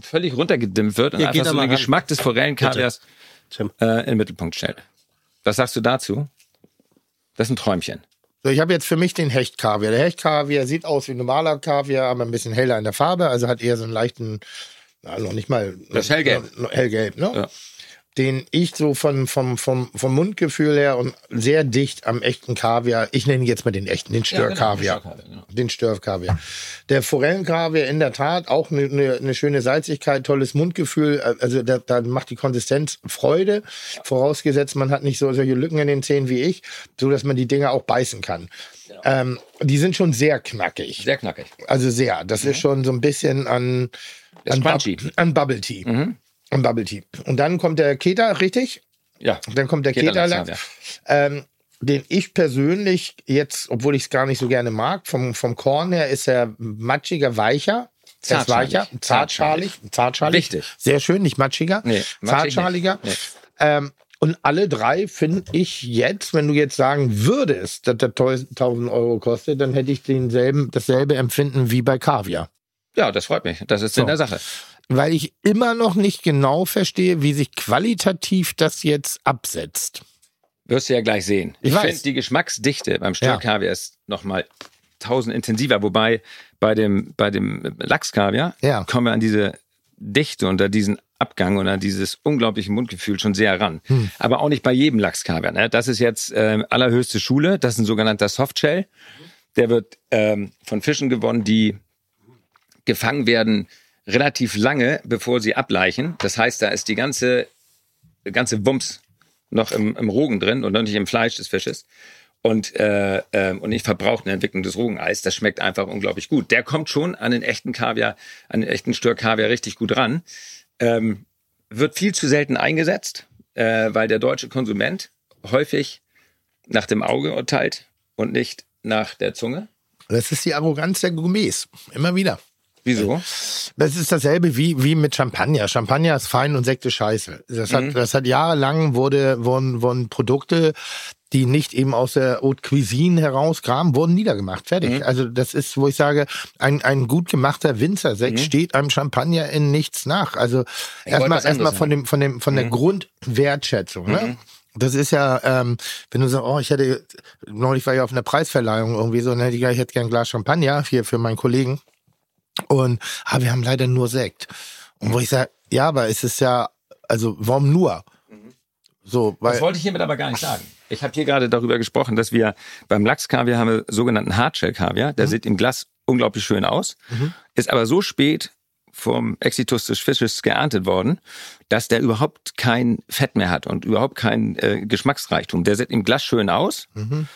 [SPEAKER 7] völlig runtergedimmt wird und
[SPEAKER 6] Ja,
[SPEAKER 7] einfach so den
[SPEAKER 6] ran.
[SPEAKER 7] Geschmack des Forellenkaviars äh, in den Mittelpunkt stellt. Was sagst du dazu? Das ist ein Träumchen.
[SPEAKER 5] So, ich habe jetzt für mich den Hechtkaviar. Der Hechtkaviar sieht aus wie normaler Kaviar, aber ein bisschen heller in der Farbe, also hat eher so einen leichten, na, noch nicht mal.
[SPEAKER 7] Das hellgelb.
[SPEAKER 5] Hellgelb, ne?
[SPEAKER 7] Ja.
[SPEAKER 5] Den ich so von, vom, vom, vom Mundgefühl her und sehr dicht am echten Kaviar, ich nenne ihn jetzt mal den echten, den Störkaviar.
[SPEAKER 7] genau, den Störkaviar,
[SPEAKER 5] Störkaviar. Der Forellenkaviar in der Tat auch eine, eine, eine schöne Salzigkeit, tolles Mundgefühl. Also da, da macht die Konsistenz Freude. Vorausgesetzt, man hat nicht so solche Lücken in den Zähnen wie ich, so dass man die Dinger auch beißen kann. Ähm, die sind schon sehr knackig.
[SPEAKER 7] Sehr knackig.
[SPEAKER 5] Also sehr. Das ist schon so ein bisschen an, an. Bub- an Bubble Tea. An Bubble Tea. Und dann kommt der Keta, richtig?
[SPEAKER 7] Ja.
[SPEAKER 5] Dann kommt der
[SPEAKER 7] Keta-Lachs,
[SPEAKER 5] Keta, ähm, den ich persönlich jetzt, obwohl ich es gar nicht so gerne mag, vom, vom Korn her ist er matschiger, weicher. Er ist
[SPEAKER 7] Zartschalig.
[SPEAKER 5] weicher, zartschalig, zartschalig.
[SPEAKER 7] Richtig.
[SPEAKER 5] Sehr schön, nicht matschiger.
[SPEAKER 7] Nee, matschig
[SPEAKER 5] zartschaliger.
[SPEAKER 7] nicht.
[SPEAKER 5] Ähm, und alle drei finde ich jetzt, wenn du jetzt sagen würdest, dass der 1000 Euro kostet, dann hätte ich denselben, dasselbe Empfinden wie bei Kaviar.
[SPEAKER 7] Ja, das freut mich. Das ist
[SPEAKER 5] So.
[SPEAKER 7] in der Sache.
[SPEAKER 5] Weil ich immer noch nicht genau verstehe, wie sich qualitativ das jetzt absetzt.
[SPEAKER 7] Wirst du ja gleich sehen.
[SPEAKER 5] Ich
[SPEAKER 7] Ich, finde, die Geschmacksdichte beim Störkaviar ist nochmal tausend intensiver, wobei bei dem, bei dem Lachskaviar
[SPEAKER 5] Ja.
[SPEAKER 7] kommen wir an diese Dichte und an diesen Abgang und an dieses unglaubliche Mundgefühl schon sehr ran.
[SPEAKER 5] Hm.
[SPEAKER 7] Aber auch nicht bei jedem Lachskaviar. Ne? Das ist jetzt ähm, allerhöchste Schule. Das ist ein sogenannter Softshell. Der wird ähm, von Fischen gewonnen, die gefangen werden relativ lange, bevor sie ableichen. Das heißt, da ist die ganze, ganze Wumms noch im, im Rogen drin und noch nicht im Fleisch des Fisches. Und, äh, äh, und nicht verbraucht in der Entwicklung des Rogeneis. Das schmeckt einfach unglaublich gut. Der kommt schon an den echten Kaviar, an den echten Stör-Kaviar richtig gut ran. Ähm, wird viel zu selten eingesetzt, äh, weil der deutsche Konsument häufig nach dem Auge urteilt und nicht nach der Zunge.
[SPEAKER 5] Das ist die Arroganz der Gourmets. Immer wieder.
[SPEAKER 7] Wieso?
[SPEAKER 5] Das ist dasselbe wie, wie mit Champagner. Champagner ist fein und Sekt ist scheiße. Das hat,
[SPEAKER 7] Mhm.
[SPEAKER 5] das hat jahrelang wurde, wurden, wurden Produkte, die nicht eben aus der Haute Cuisine herauskamen, wurden niedergemacht. Fertig.
[SPEAKER 7] Mhm.
[SPEAKER 5] Also das ist, wo ich sage, ein, ein gut gemachter Winzersekt
[SPEAKER 7] Mhm.
[SPEAKER 5] steht einem Champagner in nichts nach. Also erstmal, erstmal von dem, von dem, von der
[SPEAKER 7] Mhm.
[SPEAKER 5] Grundwertschätzung, ne?
[SPEAKER 7] Mhm.
[SPEAKER 5] Das ist ja, ähm, wenn du sagst, oh, ich hätte, neulich war ich auf einer Preisverleihung irgendwie so, und hätte ich, ich hätte gern ein Glas Champagner hier für meinen Kollegen. Und, ah, wir haben leider nur Sekt. Und wo ich sage, ja, aber es ist ja, also, warum nur? So, weil,
[SPEAKER 7] Das wollte ich hiermit aber gar nicht sagen. Ich habe hier gerade darüber gesprochen, dass wir beim Lachskaviar haben wir sogenannten Hardshell-Kaviar. Der sieht im Glas unglaublich schön aus,
[SPEAKER 5] Mhm.
[SPEAKER 7] ist aber so spät vom Exitus des Fisches geerntet worden, dass der überhaupt kein Fett mehr hat und überhaupt kein äh, Geschmacksreichtum. Der sieht im Glas schön aus,
[SPEAKER 5] Mhm.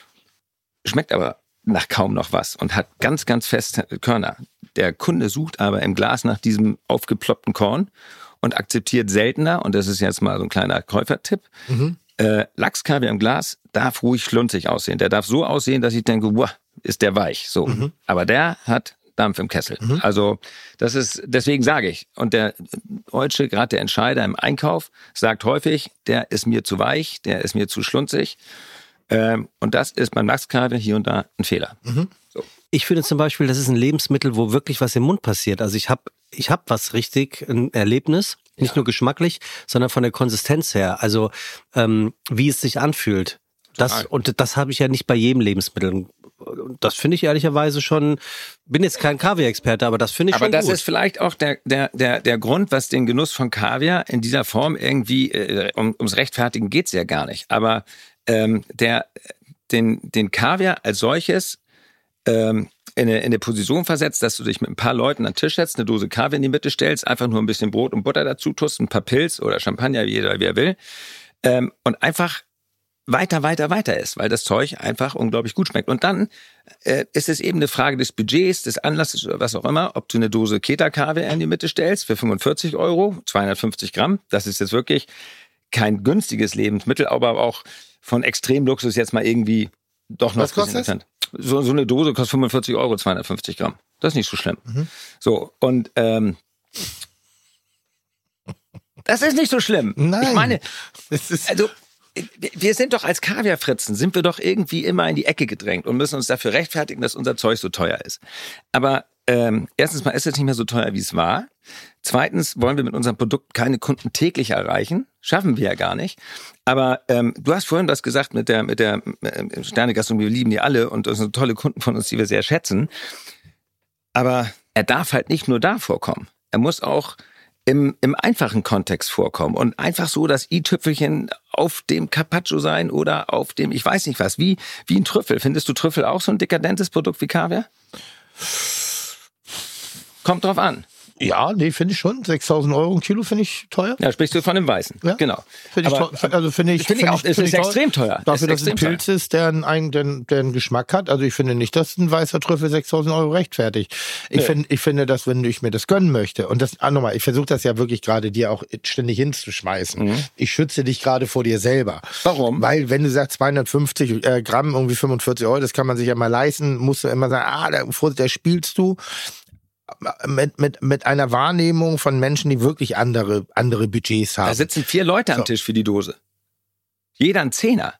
[SPEAKER 7] schmeckt aber nach kaum noch was und hat ganz, ganz feste Körner. Der Kunde sucht aber im Glas nach diesem aufgeploppten Korn und akzeptiert seltener, und das ist jetzt mal so ein kleiner Käufertipp,
[SPEAKER 5] Mhm.
[SPEAKER 7] äh, Lachskaviar im Glas darf ruhig schlunzig aussehen. Der darf so aussehen, dass ich denke, wow, ist der weich. So.
[SPEAKER 5] Mhm.
[SPEAKER 7] Aber der hat Dampf im Kessel. Also das ist, deswegen sage ich. Und der Deutsche, gerade der Entscheider im Einkauf, sagt häufig, der ist mir zu weich, der ist mir zu schlunzig. Ähm, und das ist beim Lachskaviar hier und da ein Fehler.
[SPEAKER 6] Ich finde zum Beispiel, das ist ein Lebensmittel, wo wirklich was im Mund passiert. Also ich habe ich hab was richtig, ein Erlebnis, nicht nur geschmacklich, sondern von der Konsistenz her. Also ähm, wie es sich anfühlt. Das, und das habe ich ja nicht bei jedem Lebensmittel. Das finde ich ehrlicherweise schon, bin jetzt kein Kaviar-Experte, aber das finde ich
[SPEAKER 7] Aber
[SPEAKER 6] schon
[SPEAKER 7] das
[SPEAKER 6] gut.
[SPEAKER 7] ist vielleicht auch der, der, der, der Grund, was den Genuss von Kaviar in dieser Form irgendwie, äh, um, ums Rechtfertigen geht's ja gar nicht. Aber ähm, der, den, den Kaviar als solches ähm, in, eine, in eine Position versetzt, dass du dich mit ein paar Leuten an den Tisch setzt, eine Dose Kaviar in die Mitte stellst, einfach nur ein bisschen Brot und Butter dazu tust, ein paar Pilz oder Champagner, wie jeder wie er will, ähm, und einfach weiter, weiter, weiter ist, weil das Zeug einfach unglaublich gut schmeckt. Und dann äh, ist es eben eine Frage des Budgets, des Anlasses oder was auch immer, ob du eine Dose Keta-Kaviar in die Mitte stellst für 45 Euro, 250 Gramm. Das ist jetzt wirklich kein günstiges Lebensmittel, aber auch von Extremluxus jetzt mal irgendwie doch noch
[SPEAKER 5] Was kostet
[SPEAKER 7] entfernt. So, so eine Dose kostet 45 Euro, 250 Gramm. Das ist nicht so schlimm.
[SPEAKER 5] Mhm.
[SPEAKER 7] So, und ähm, das ist nicht so schlimm.
[SPEAKER 5] Nein.
[SPEAKER 7] Ich meine, also wir- wir sind doch als Kaviarfritzen, sind wir doch irgendwie immer in die Ecke gedrängt und müssen uns dafür rechtfertigen, dass unser Zeug so teuer ist. Aber ähm, erstens mal ist es nicht mehr so teuer, wie es war. Zweitens wollen wir mit unserem Produkt keine Kunden täglich erreichen. Schaffen wir ja gar nicht. Aber ähm, du hast vorhin was gesagt mit der, mit der äh, Sternegastronomie, wir lieben die alle und das sind tolle Kunden von uns, die wir sehr schätzen. Aber er darf halt nicht nur da vorkommen. Er muss auch im, im einfachen Kontext vorkommen und einfach so das i-Tüpfelchen auf dem Carpaccio sein oder auf dem, ich weiß nicht was, wie, wie ein Trüffel. Findest du Trüffel auch so ein dekadentes Produkt wie Kaviar? Kommt drauf an.
[SPEAKER 5] Ja, nee, finde ich schon. 6000 Euro ein Kilo finde ich teuer.
[SPEAKER 7] Ja, sprichst du von dem Weißen.
[SPEAKER 5] Ja.
[SPEAKER 7] Genau.
[SPEAKER 5] Finde ich,
[SPEAKER 7] Aber-
[SPEAKER 5] teuer. also finde ich,
[SPEAKER 7] Finde ich auch, es
[SPEAKER 5] finde
[SPEAKER 7] ist
[SPEAKER 5] ich
[SPEAKER 7] extrem teuer.
[SPEAKER 5] Dafür,
[SPEAKER 7] Es ist
[SPEAKER 5] dass es ein Pilz ist, der einen, der, der einen Geschmack hat. Also ich finde nicht, dass ein weißer Trüffel 6000 Euro rechtfertigt. Ich,
[SPEAKER 7] Nee.
[SPEAKER 5] finde, ich finde, dass wenn ich mir das gönnen möchte, und das, ah, nochmal, ich versuche das ja wirklich gerade dir auch ständig hinzuschmeißen.
[SPEAKER 7] Mhm.
[SPEAKER 5] Ich schütze dich gerade vor dir selber.
[SPEAKER 7] Warum?
[SPEAKER 5] Weil wenn du sagst 250 äh, Gramm, irgendwie 45 Euro, das kann man sich ja mal leisten, musst du immer sagen, ah, da, da spielst du mit, mit, mit einer Wahrnehmung von Menschen, die wirklich andere, andere Budgets haben.
[SPEAKER 7] Da sitzen vier Leute am
[SPEAKER 5] So.
[SPEAKER 7] Tisch für die Dose. Jeder ein Zehner.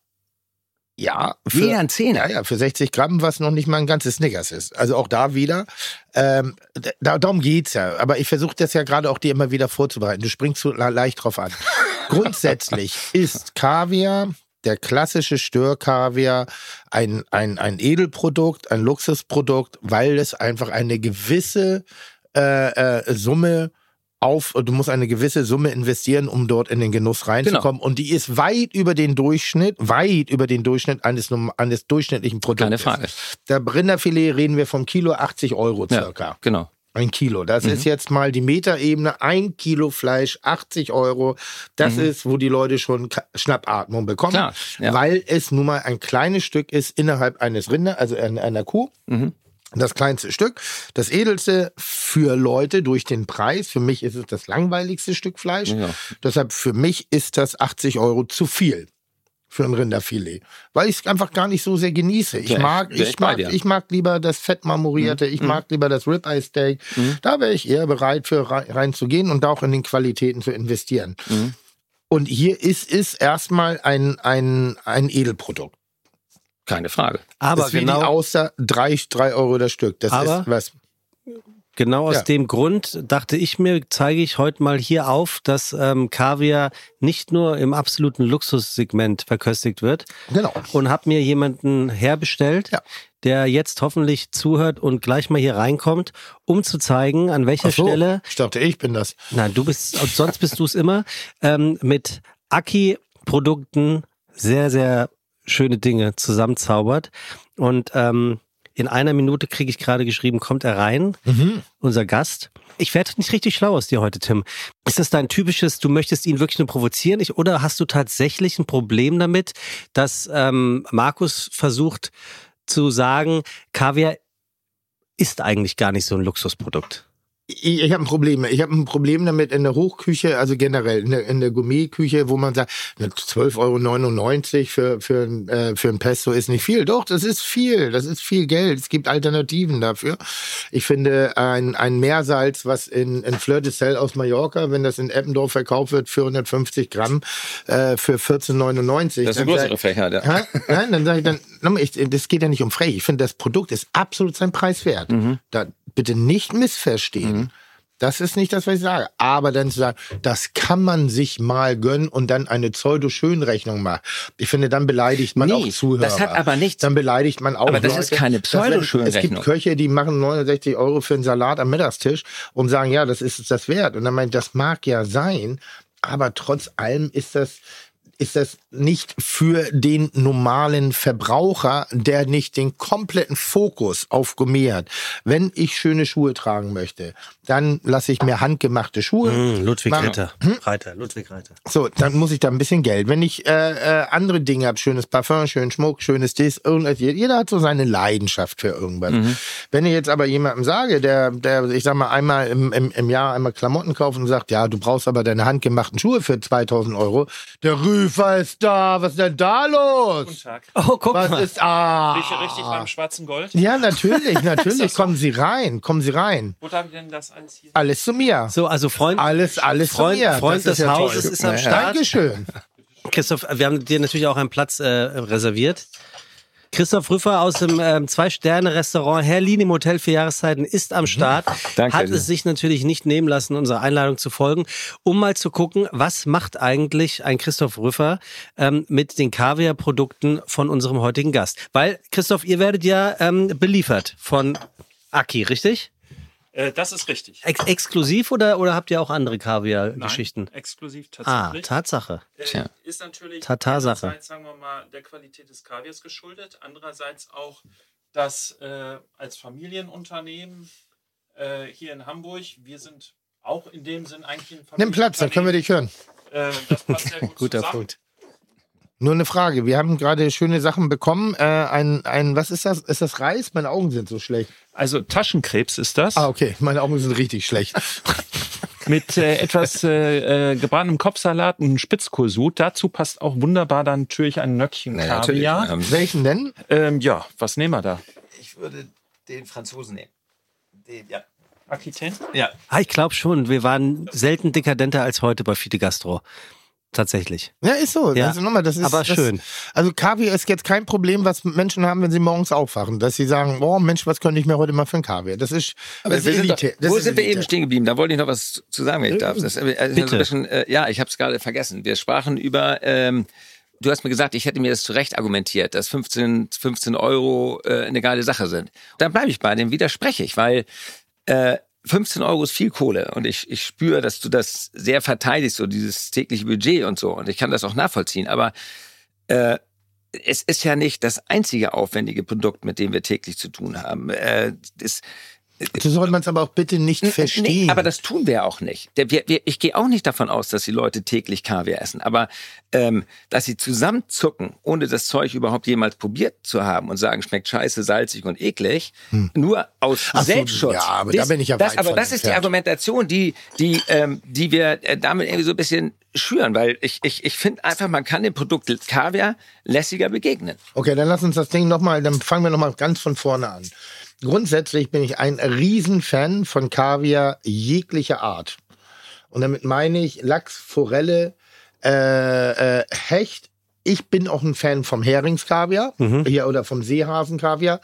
[SPEAKER 5] ja,
[SPEAKER 7] Jeder ein Zehner.
[SPEAKER 5] Ja, ja, für 60 Gramm, was noch nicht mal ein ganzes Snickers ist. Also auch da wieder, ähm, da, darum geht's ja. Aber ich versuche das ja gerade auch dir immer wieder vorzubereiten. Du springst so le- leicht drauf an. Grundsätzlich ist Kaviar, der klassische Störkaviar, ein, ein, ein Edelprodukt, ein Luxusprodukt, weil es einfach eine gewisse äh, äh, Summe auf, du musst eine gewisse Summe investieren, um dort in den Genuss reinzukommen. Und die ist weit über den Durchschnitt, weit über den Durchschnitt eines, eines durchschnittlichen Produktes.
[SPEAKER 7] Keine Frage.
[SPEAKER 5] Der Rinderfilet reden wir vom Kilo 80 Euro
[SPEAKER 7] Ja,
[SPEAKER 5] circa.
[SPEAKER 7] genau.
[SPEAKER 5] Ein Kilo. Das
[SPEAKER 7] Mhm.
[SPEAKER 5] ist jetzt mal die Metaebene. Ein Kilo Fleisch, 80 Euro. Das ist, wo die Leute schon Schnappatmung bekommen.
[SPEAKER 7] Mhm. Klar, ja.
[SPEAKER 5] Weil es nun mal ein kleines Stück ist innerhalb eines Rinder, also in einer Kuh.
[SPEAKER 7] Mhm.
[SPEAKER 5] Das kleinste Stück, das edelste für Leute durch den Preis. Für mich ist es das langweiligste Stück Fleisch.
[SPEAKER 7] Ja.
[SPEAKER 5] Deshalb für mich ist das 80 Euro zu viel für ein Rinderfilet, weil ich es einfach gar nicht so sehr genieße. Ich
[SPEAKER 7] Ja,
[SPEAKER 5] mag,
[SPEAKER 7] ich
[SPEAKER 5] mag, ich mag lieber das Fett marmorierte, ich mag lieber das Ribeye Steak. Da wäre ich eher bereit für rein- reinzugehen und da auch in den Qualitäten zu investieren. Und hier ist es erstmal ein, ein, ein Edelprodukt.
[SPEAKER 7] Keine Frage.
[SPEAKER 6] Aber
[SPEAKER 5] ist wie die
[SPEAKER 6] genau,
[SPEAKER 5] Auster, drei, drei Euro das Stück. Das
[SPEAKER 6] Aber-
[SPEAKER 5] ist was.
[SPEAKER 6] Genau aus
[SPEAKER 5] Ja.
[SPEAKER 6] dem Grund dachte ich mir, zeige ich heute mal hier auf, dass ähm, Kaviar nicht nur im absoluten Luxussegment verköstigt wird
[SPEAKER 5] Genau.
[SPEAKER 6] und habe mir jemanden herbestellt,
[SPEAKER 5] Ja.
[SPEAKER 6] der jetzt hoffentlich zuhört und gleich mal hier reinkommt, um zu zeigen, an welcher
[SPEAKER 5] so,
[SPEAKER 6] Stelle
[SPEAKER 5] Ich dachte, ich bin das.
[SPEAKER 6] Nein, du bist, sonst bist du es immer, ähm, mit Aki-Produkten sehr, sehr schöne Dinge zusammenzaubert. Und ähm, in einer Minute kriege ich gerade geschrieben, kommt er rein, unser Gast. Ich werde nicht richtig schlau aus dir heute, Tim. Ist das dein typisches, du möchtest ihn wirklich nur provozieren? Ich, oder hast du tatsächlich ein Problem damit, dass ähm, Markus versucht zu sagen, Kaviar ist eigentlich gar nicht so ein Luxusprodukt?
[SPEAKER 5] Ich, ich habe ein Problem. Ich habe ein Problem damit in der Hochküche, also generell in der, in der Gourmetküche, wo man sagt, ne, 12,99 Euro für, für, ein, äh, für ein Pesto ist nicht viel. Doch, das ist viel. Das ist viel Geld. Es gibt Alternativen dafür. Ich finde ein, ein Meersalz, was in, in Fleur de Sel aus Mallorca, wenn das in Eppendorf verkauft wird, 450 Gramm äh, für 14,99.
[SPEAKER 7] Das sind
[SPEAKER 5] dann
[SPEAKER 7] größere Fächer. Ja.
[SPEAKER 5] Hä? Nein, dann sage ich dann, ich, das geht ja nicht um frech. Ich finde, das Produkt ist absolut sein Preis wert. Da bitte nicht missverstehen. Das ist nicht das, was ich sage. Aber dann zu sagen, das kann man sich mal gönnen und dann eine Pseudo-Schönrechnung machen. Ich finde, dann beleidigt man
[SPEAKER 7] Nee,
[SPEAKER 5] auch Zuhörer.
[SPEAKER 7] das hat aber nichts-
[SPEAKER 5] Dann beleidigt man auch
[SPEAKER 7] Aber das
[SPEAKER 5] Leute.
[SPEAKER 7] ist keine
[SPEAKER 5] wenn- Es
[SPEAKER 7] Pseudo-Schönrechnung.
[SPEAKER 5] gibt Köche, die machen 69 Euro für einen Salat am Mittagstisch und sagen, ja, das ist es das wert. Und dann meint, das mag ja sein, aber trotz allem ist das ist das nicht für den normalen Verbraucher, der nicht den kompletten Fokus auf Gourmet hat. Wenn ich schöne Schuhe tragen möchte, dann lasse ich mir handgemachte Schuhe.
[SPEAKER 6] Hm, Ludwig
[SPEAKER 5] machen.
[SPEAKER 6] Ritter. Reiter, Ludwig Reiter.
[SPEAKER 5] So, dann muss ich da ein bisschen Geld. Wenn ich äh, äh, andere Dinge habe, schönes Parfum, schönen Schmuck, schönes Dies, irgendwas, jeder hat so seine Leidenschaft für irgendwas. Wenn ich jetzt aber jemandem sage, der, der, ich sag mal, einmal im, im, im Jahr einmal Klamotten kauft und sagt, ja, du brauchst aber deine handgemachten Schuhe für 2000 Euro, der Rüfer ist da, was ist denn da los?
[SPEAKER 8] Guten Tag.
[SPEAKER 6] Oh, guck
[SPEAKER 5] Was
[SPEAKER 6] mal.
[SPEAKER 5] ist, ah.
[SPEAKER 8] Bin ich hier richtig beim schwarzen Gold?
[SPEAKER 5] Ja, natürlich, natürlich,
[SPEAKER 8] so?
[SPEAKER 5] kommen Sie rein, kommen Sie rein.
[SPEAKER 8] Wo darf ich denn das alles hier?
[SPEAKER 5] Alles zu mir.
[SPEAKER 6] So, also Freund,
[SPEAKER 5] Alles, alles
[SPEAKER 6] Freund-
[SPEAKER 5] zu mir.
[SPEAKER 6] Freund
[SPEAKER 5] Das
[SPEAKER 6] des
[SPEAKER 5] ja
[SPEAKER 6] Hauses
[SPEAKER 5] toll.
[SPEAKER 6] ist am Start.
[SPEAKER 5] Dankeschön.
[SPEAKER 6] Christoph, wir haben dir natürlich auch einen Platz äh, reserviert. Christoph Rüffer aus dem ähm, Zwei-Sterne-Restaurant Herlin im Hotel für Jahreszeiten ist am Start.
[SPEAKER 7] Danke
[SPEAKER 6] Hat es sich natürlich nicht nehmen lassen, unserer Einladung zu folgen, um mal zu gucken, was macht eigentlich ein Christoph Rüffer ähm, mit den Kaviar-Produkten von unserem heutigen Gast. Weil, Christoph, ihr werdet ja ähm, beliefert von Aki, richtig?
[SPEAKER 8] Äh, das ist richtig.
[SPEAKER 6] Ex exklusiv oder, oder habt ihr auch andere Kaviar-Geschichten?
[SPEAKER 8] Exklusiv
[SPEAKER 6] Ah,
[SPEAKER 8] tatsächlich.
[SPEAKER 6] Tatsache.
[SPEAKER 8] Äh,
[SPEAKER 7] Tja.
[SPEAKER 8] Ist natürlich
[SPEAKER 6] Tatarsache.
[SPEAKER 8] einerseits, sagen wir mal, der Qualität des Kaviars geschuldet, andererseits auch, dass äh, als Familienunternehmen äh, hier in Hamburg, wir sind auch in dem Sinn eigentlich ein
[SPEAKER 5] Nimm Platz, dann können wir dich hören.
[SPEAKER 8] Äh, das passt sehr gut
[SPEAKER 6] Guter
[SPEAKER 8] zusammen.
[SPEAKER 6] Punkt.
[SPEAKER 5] Nur eine Frage. Wir haben gerade schöne Sachen bekommen. Äh, ein, ein, was ist das? Ist das Reis? Meine Augen sind so schlecht.
[SPEAKER 8] Also Taschenkrebs ist das.
[SPEAKER 5] Ah, okay. Meine Augen sind richtig schlecht.
[SPEAKER 8] mit äh, etwas äh, äh, gebratenem Kopfsalat und Spitzkohlsud. Dazu passt auch wunderbar dann natürlich ein Nöckchen
[SPEAKER 7] Na, natürlich.
[SPEAKER 8] Kaviar.
[SPEAKER 7] Ähm,
[SPEAKER 5] Welchen denn?
[SPEAKER 8] Ähm, ja, was nehmen wir da?
[SPEAKER 9] Ich würde den Franzosen nehmen. Den, ja.
[SPEAKER 8] Aquitaine?
[SPEAKER 9] Ja.
[SPEAKER 6] Ah, ich glaube schon. Wir waren selten dekadenter als heute bei Fide Gastro. Tatsächlich.
[SPEAKER 5] Ja, ist so.
[SPEAKER 6] Ja,
[SPEAKER 5] Also nochmal, das ist,
[SPEAKER 6] aber
[SPEAKER 5] das,
[SPEAKER 6] schön.
[SPEAKER 5] Also Kaviar ist jetzt kein Problem, was Menschen haben, wenn sie morgens aufwachen. Dass sie sagen, oh Mensch, was könnte ich mir heute mal für ein Kaviar? Das ist,
[SPEAKER 7] Aber
[SPEAKER 5] das
[SPEAKER 7] wir
[SPEAKER 5] ist
[SPEAKER 7] sind doch,
[SPEAKER 5] Elite. Das
[SPEAKER 7] wo
[SPEAKER 5] ist
[SPEAKER 7] sind wir
[SPEAKER 5] Elite.
[SPEAKER 7] eben stehen geblieben? Da wollte ich noch was zu sagen, wenn ich darf. Das, also
[SPEAKER 6] Bitte.
[SPEAKER 7] Bisschen, äh, ja, ich habe es gerade vergessen. Wir sprachen über, ähm, du hast mir gesagt, ich hätte mir das zurecht argumentiert, dass 15, 15 Euro äh, eine geile Sache sind. Dann bleibe ich bei dem, widerspreche ich, weil äh, 15 Euro ist viel Kohle und ich, ich spüre, dass du das sehr verteidigst, so dieses tägliche Budget und so. Und ich kann das auch nachvollziehen. Aber äh, es ist ja nicht das einzige aufwendige Produkt, mit dem wir täglich zu tun haben. Äh, das,
[SPEAKER 5] So soll man es aber auch bitte nicht verstehen.
[SPEAKER 7] Nee, aber das tun wir auch nicht. Ich gehe auch nicht davon aus, dass die Leute täglich Kaviar essen. Aber ähm, dass sie zusammenzucken, ohne das Zeug überhaupt jemals probiert zu haben und sagen, schmeckt scheiße, salzig und eklig, nur aus
[SPEAKER 5] Ach so,
[SPEAKER 7] Selbstschutz.
[SPEAKER 5] ja, aber da
[SPEAKER 7] das,
[SPEAKER 5] bin ich ja
[SPEAKER 7] das, Aber das ist die. Argumentation, die, die, ähm, die wir äh, damit irgendwie so ein bisschen schüren, weil ich, ich, ich finde einfach, man kann dem Produkt Kaviar lässiger begegnen.
[SPEAKER 5] Okay, dann lass uns das Ding nochmal, dann fangen wir nochmal ganz von vorne an. Grundsätzlich bin ich ein Riesenfan von Kaviar jeglicher Art. Und damit meine ich Lachs, Forelle, äh, äh, Hecht. Ich bin auch ein Fan vom Heringskaviar hier oder vom Seehasenkaviar.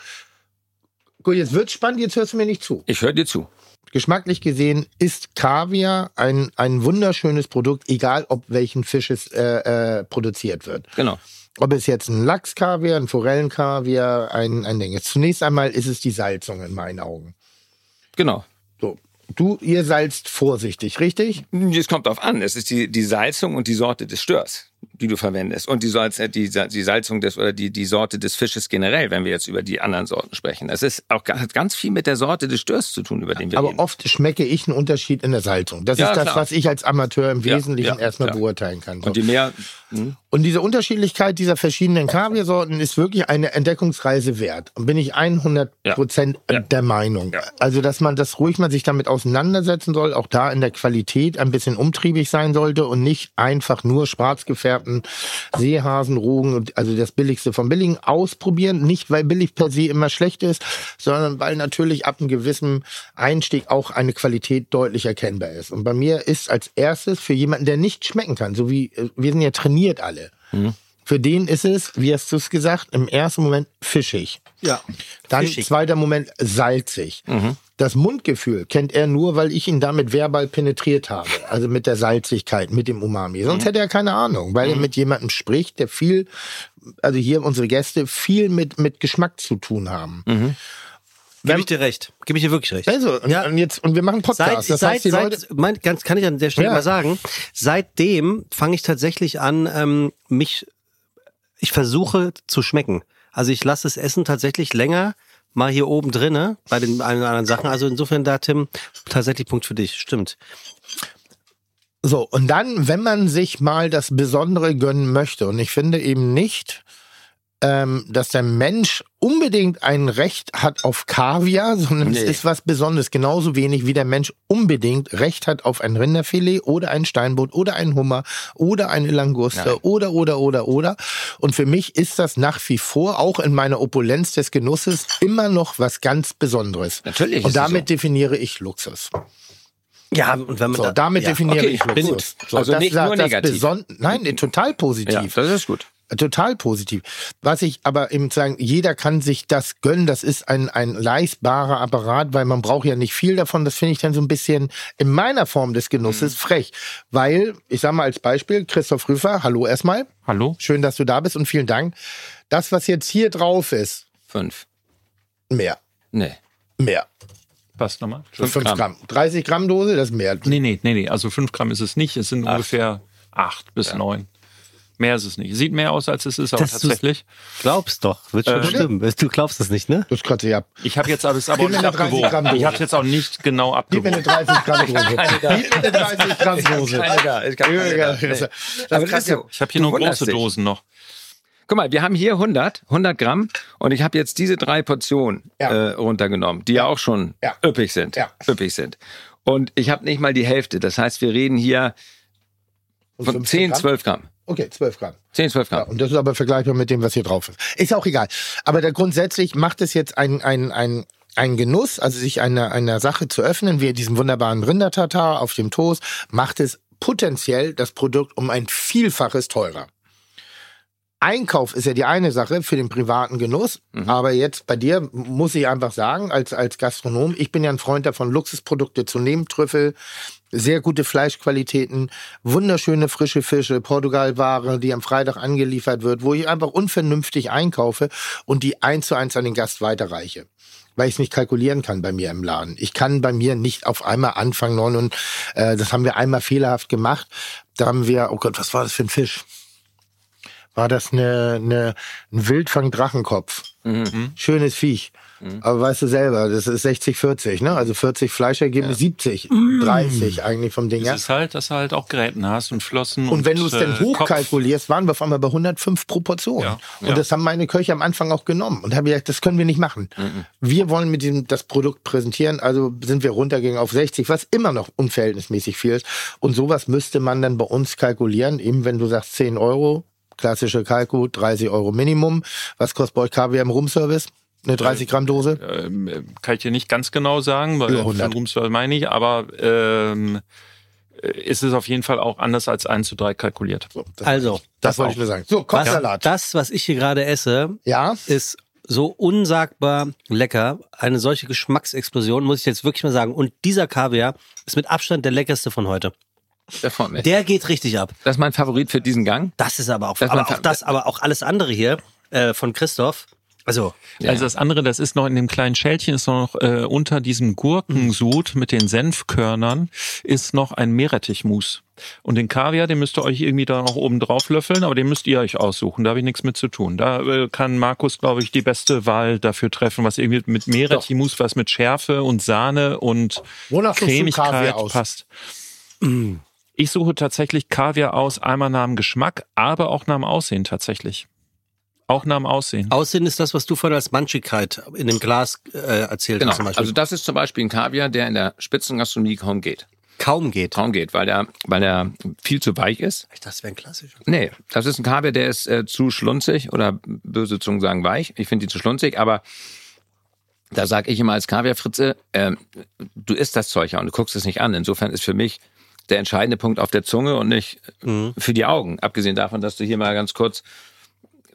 [SPEAKER 5] Gut, jetzt wird's spannend, jetzt hörst du mir nicht zu.
[SPEAKER 7] Ich höre dir zu.
[SPEAKER 5] Geschmacklich gesehen ist Kaviar ein, ein wunderschönes Produkt, egal ob welchen Fisch es äh, äh, produziert wird.
[SPEAKER 7] Genau.
[SPEAKER 5] Ob es jetzt ein Lachskaviar, ein Forellenkaviar, ein, ein Ding ist. Zunächst einmal ist es die Salzung in meinen Augen.
[SPEAKER 7] Genau.
[SPEAKER 5] So. Du, ihr salzt vorsichtig, richtig?
[SPEAKER 7] Es kommt drauf an. Es ist die, die Salzung und die Sorte des Störs, die du verwendest. Und die, Salz, äh, die, die Salzung des oder die, die Sorte des Fisches generell, wenn wir jetzt über die anderen Sorten sprechen. Das ist auch hat ganz viel mit der Sorte des Störs zu tun, über den wir
[SPEAKER 5] Aber
[SPEAKER 7] reden.
[SPEAKER 5] oft schmecke ich einen Unterschied in der Salzung. Das
[SPEAKER 7] Ja,
[SPEAKER 5] ist das,
[SPEAKER 7] klar.
[SPEAKER 5] was ich als Amateur im
[SPEAKER 7] Ja,
[SPEAKER 5] Wesentlichen
[SPEAKER 7] ja,
[SPEAKER 5] erstmal
[SPEAKER 7] klar.
[SPEAKER 5] beurteilen kann. So.
[SPEAKER 7] Und je mehr. Hm?
[SPEAKER 5] Und diese Unterschiedlichkeit dieser verschiedenen Kaviarsorten ist wirklich eine Entdeckungsreise wert. Und bin ich 100 Prozent
[SPEAKER 7] Ja.
[SPEAKER 5] der Meinung.
[SPEAKER 7] Ja.
[SPEAKER 5] Also, dass man das ruhig mal sich damit auseinandersetzen soll, auch da in der Qualität ein bisschen umtriebig sein sollte und nicht einfach nur schwarz gefärbten Seehasen, Rogen, und- also das Billigste vom Billigen ausprobieren. Nicht, weil billig per se immer schlecht ist, sondern weil natürlich ab einem gewissen Einstieg auch eine Qualität deutlich erkennbar ist. Und bei mir ist als erstes für jemanden, der nicht schmecken kann, so wie äh, wir sind ja trainiert alle. Für den ist es, wie hast du es gesagt, im ersten Moment fischig.
[SPEAKER 6] Ja.
[SPEAKER 5] Dann
[SPEAKER 6] Fischig.
[SPEAKER 5] zweiter Moment salzig. Das Mundgefühl kennt er nur, weil ich ihn damit verbal penetriert habe. Also mit der Salzigkeit, mit dem Umami. Sonst hätte er keine Ahnung, weil er mit jemandem spricht, der viel, also hier unsere Gäste, viel mit, mit Geschmack zu tun haben.
[SPEAKER 6] Gebe ich dir recht. Gebe ich dir wirklich recht.
[SPEAKER 5] Also, und,
[SPEAKER 6] Ja.
[SPEAKER 5] und jetzt, und wir machen
[SPEAKER 6] Seit,
[SPEAKER 5] Podcast. das
[SPEAKER 6] seit,
[SPEAKER 5] heißt, die Leute,
[SPEAKER 6] seit mein, ganz, kann ich an der Stelle
[SPEAKER 5] Ja.
[SPEAKER 6] mal sagen, seitdem fange ich tatsächlich an, ähm, mich, ich versuche zu schmecken. Also ich lasse das Essen tatsächlich länger mal hier oben drinne bei den einen oder anderen Sachen. Also insofern da, Tim, tatsächlich Punkt für dich. Stimmt.
[SPEAKER 5] So, und dann, wenn man sich mal das Besondere gönnen möchte, und ich finde eben nicht, ähm, dass der Mensch unbedingt ein Recht hat auf Kaviar, sondern
[SPEAKER 7] Nee.
[SPEAKER 5] es ist was Besonderes. Genauso wenig wie der Mensch unbedingt Recht hat auf ein Rinderfilet oder ein Steinbutt oder ein Hummer oder eine Languste
[SPEAKER 7] Nein.
[SPEAKER 5] oder, oder, oder, oder. Und für mich ist das nach wie vor, auch in meiner Opulenz des Genusses, immer noch was ganz Besonderes.
[SPEAKER 7] Natürlich
[SPEAKER 5] Und damit
[SPEAKER 7] so.
[SPEAKER 5] definiere ich Luxus.
[SPEAKER 6] Ja, und wenn man
[SPEAKER 5] So,
[SPEAKER 6] da,
[SPEAKER 5] damit
[SPEAKER 6] ja,
[SPEAKER 5] definiere
[SPEAKER 7] okay,
[SPEAKER 5] ich
[SPEAKER 7] bin
[SPEAKER 5] Luxus.
[SPEAKER 7] gut.
[SPEAKER 5] So,
[SPEAKER 7] Also
[SPEAKER 5] das
[SPEAKER 7] nicht
[SPEAKER 5] sagt
[SPEAKER 7] nur
[SPEAKER 5] das
[SPEAKER 7] negativ.
[SPEAKER 5] Beson Nein, nee, total
[SPEAKER 7] Ja,
[SPEAKER 5] positiv.
[SPEAKER 7] das ist gut.
[SPEAKER 5] Total positiv. Was ich aber eben sagen, jeder kann sich das gönnen. Das ist ein, ein leistbarer Apparat, weil man braucht ja nicht viel davon. Das finde ich dann so ein bisschen in meiner Form des Genusses
[SPEAKER 7] Mhm.
[SPEAKER 5] frech. Weil, ich sage mal als Beispiel, Christoph Rüffer, hallo erstmal.
[SPEAKER 8] Hallo?
[SPEAKER 5] Schön, dass du da bist und vielen Dank. Das, was jetzt hier drauf ist,
[SPEAKER 7] Fünf.
[SPEAKER 5] mehr.
[SPEAKER 7] Nee.
[SPEAKER 5] Mehr.
[SPEAKER 8] Was nochmal?
[SPEAKER 5] Fünf,
[SPEAKER 7] Fünf
[SPEAKER 5] Gramm.
[SPEAKER 7] Gramm.
[SPEAKER 5] 30 Gramm Dose, das ist mehr.
[SPEAKER 8] Nee, nee, nee, nee. Also 5 Gramm ist es nicht. Es sind ungefähr 8 bis 9. Mehr ist es nicht. Sieht mehr aus, als es ist, aber
[SPEAKER 6] du's-
[SPEAKER 8] tatsächlich.
[SPEAKER 6] glaubst doch, wird schon
[SPEAKER 8] Äh,
[SPEAKER 6] stimmen. Du glaubst es nicht, ne?
[SPEAKER 5] Das kratze ich ab.
[SPEAKER 8] Ich habe jetzt alles aber nicht
[SPEAKER 5] 30 Gramm
[SPEAKER 8] abgewogen. Ich habe jetzt auch nicht genau
[SPEAKER 5] Gib mir eine
[SPEAKER 8] abgewogen.
[SPEAKER 5] 30 Gramm Dose. Gib mir eine 30 Gramm Dose.
[SPEAKER 7] Ich.
[SPEAKER 5] Das
[SPEAKER 7] das ja,
[SPEAKER 8] habe hier nur große
[SPEAKER 7] dich.
[SPEAKER 8] Dosen noch.
[SPEAKER 7] Guck mal, wir haben hier 100, 100 Gramm und ich habe jetzt diese drei Portionen
[SPEAKER 5] Ja.
[SPEAKER 7] äh, runtergenommen, die ja auch schon
[SPEAKER 5] Ja.
[SPEAKER 7] üppig sind.
[SPEAKER 5] Ja.
[SPEAKER 7] Üppig sind. Und ich habe nicht mal die Hälfte. Das heißt, wir reden hier von
[SPEAKER 5] 15
[SPEAKER 7] 10,
[SPEAKER 5] Gramm?
[SPEAKER 7] 12 Gramm.
[SPEAKER 5] Okay, 12 Gramm.
[SPEAKER 7] 10, 12
[SPEAKER 5] Ja,
[SPEAKER 7] Gramm.
[SPEAKER 5] und das ist aber vergleichbar mit dem, was hier drauf ist. Ist auch egal. Aber da grundsätzlich macht es jetzt ein, ein, ein, ein Genuss, also sich einer, einer Sache zu öffnen, wie diesen wunderbaren Rindertatar auf dem Toast, macht es potenziell das Produkt um ein Vielfaches teurer. Einkauf ist ja die eine Sache für den privaten Genuss, aber jetzt bei dir muss ich einfach sagen, als, als Gastronom, ich bin ja ein Freund davon, Luxusprodukte zu nehmen, Trüffel, sehr gute Fleischqualitäten, wunderschöne frische Fische, Portugalware, die am Freitag angeliefert wird, wo ich einfach unvernünftig einkaufe und die eins zu eins an den Gast weiterreiche. Weil ich es nicht kalkulieren kann bei mir im Laden. Ich kann bei mir nicht auf einmal anfangen und äh, das haben wir einmal fehlerhaft gemacht. Da haben wir, oh Gott, was war das für ein Fisch? war das eine, eine, ein Wildfang-Drachenkopf.
[SPEAKER 7] Mhm.
[SPEAKER 5] Schönes Viech. Aber weißt du selber, das ist 60, 40, ne? Also 40 Fleischergebnis, 70,
[SPEAKER 7] Mm.
[SPEAKER 5] 30 eigentlich vom Ding her.
[SPEAKER 8] ist halt, dass du halt auch Gräten hast und Flossen.
[SPEAKER 5] Und wenn du es
[SPEAKER 8] äh,
[SPEAKER 5] dann hochkalkulierst, waren wir auf einmal bei 105 pro Portion.
[SPEAKER 8] Ja,
[SPEAKER 5] Und
[SPEAKER 8] ja.
[SPEAKER 5] das haben meine Köche am Anfang auch genommen. Und haben gesagt, das können wir nicht machen. Wir wollen mit diesem das Produkt präsentieren. Also sind wir runtergegangen auf 60, was immer noch unverhältnismäßig viel ist. Und sowas müsste man dann bei uns kalkulieren. Eben wenn du sagst 10 Euro, klassische Kalku, 30 Euro Minimum. Was kostet bei euch Kaviar im Roomservice? Eine 30 Gramm Dose?
[SPEAKER 8] Ähm, kann ich dir nicht ganz genau sagen, weil
[SPEAKER 5] Über 100.
[SPEAKER 8] von Roomswell meine ich, aber ähm, äh, ist es auf jeden Fall auch anders als 1 zu 3 kalkuliert.
[SPEAKER 5] So, das,
[SPEAKER 6] Also,
[SPEAKER 5] das wollte ich nur sagen. So,
[SPEAKER 6] was,
[SPEAKER 5] Kopfsalat.
[SPEAKER 6] das, was ich hier gerade esse,
[SPEAKER 5] Ja,
[SPEAKER 6] ist so unsagbar lecker. Eine solche Geschmacksexplosion, muss ich jetzt wirklich mal sagen. Und dieser Kaviar ist mit Abstand der leckerste von heute.
[SPEAKER 7] Der freut mich.
[SPEAKER 6] Der geht richtig ab.
[SPEAKER 7] Das ist mein Favorit für diesen Gang.
[SPEAKER 6] Das ist aber auch,
[SPEAKER 7] Das
[SPEAKER 6] aber auch das, aber auch alles andere hier äh, von Christoph. Also,
[SPEAKER 7] Ja.
[SPEAKER 8] Also das andere, das ist noch in dem kleinen Schälchen, ist noch äh, unter diesem Gurkensud mit den Senfkörnern, ist noch ein Meerrettichmus. Und den Kaviar, den müsst ihr euch irgendwie da noch oben drauf löffeln, aber den müsst ihr euch aussuchen. Da habe ich nichts mit zu tun. Da äh, kann Markus, glaube ich, die beste Wahl dafür treffen, was irgendwie mit Meerrettichmus, was mit Schärfe und Sahne und
[SPEAKER 5] Wonach
[SPEAKER 8] Cremigkeit passt. Ich suche tatsächlich Kaviar aus, einmal nach dem Geschmack, aber auch nach dem Aussehen tatsächlich. Auch nach dem Aussehen.
[SPEAKER 6] Aussehen ist das, was du vorhin als Manchigkeit in dem Glas äh, erzählt
[SPEAKER 7] Genau.
[SPEAKER 6] hast zum Beispiel.
[SPEAKER 7] Also das ist zum Beispiel ein Kaviar, der in der Spitzengastronomie kaum geht.
[SPEAKER 6] kaum geht.
[SPEAKER 7] Kaum geht, weil der, weil der viel zu weich ist.
[SPEAKER 6] Ich dachte, das wäre ein klassischer.
[SPEAKER 7] Nee, das ist ein Kaviar, der ist äh, zu schlunzig oder böse Zungen sagen weich. Ich finde die zu schlunzig, aber da sag ich immer als Kaviarfritze, ähm, du isst das Zeug ja und du guckst es nicht an. Insofern ist für mich der entscheidende Punkt auf der Zunge und nicht
[SPEAKER 6] Mhm.
[SPEAKER 7] für die Augen. Abgesehen davon, dass du hier mal ganz kurz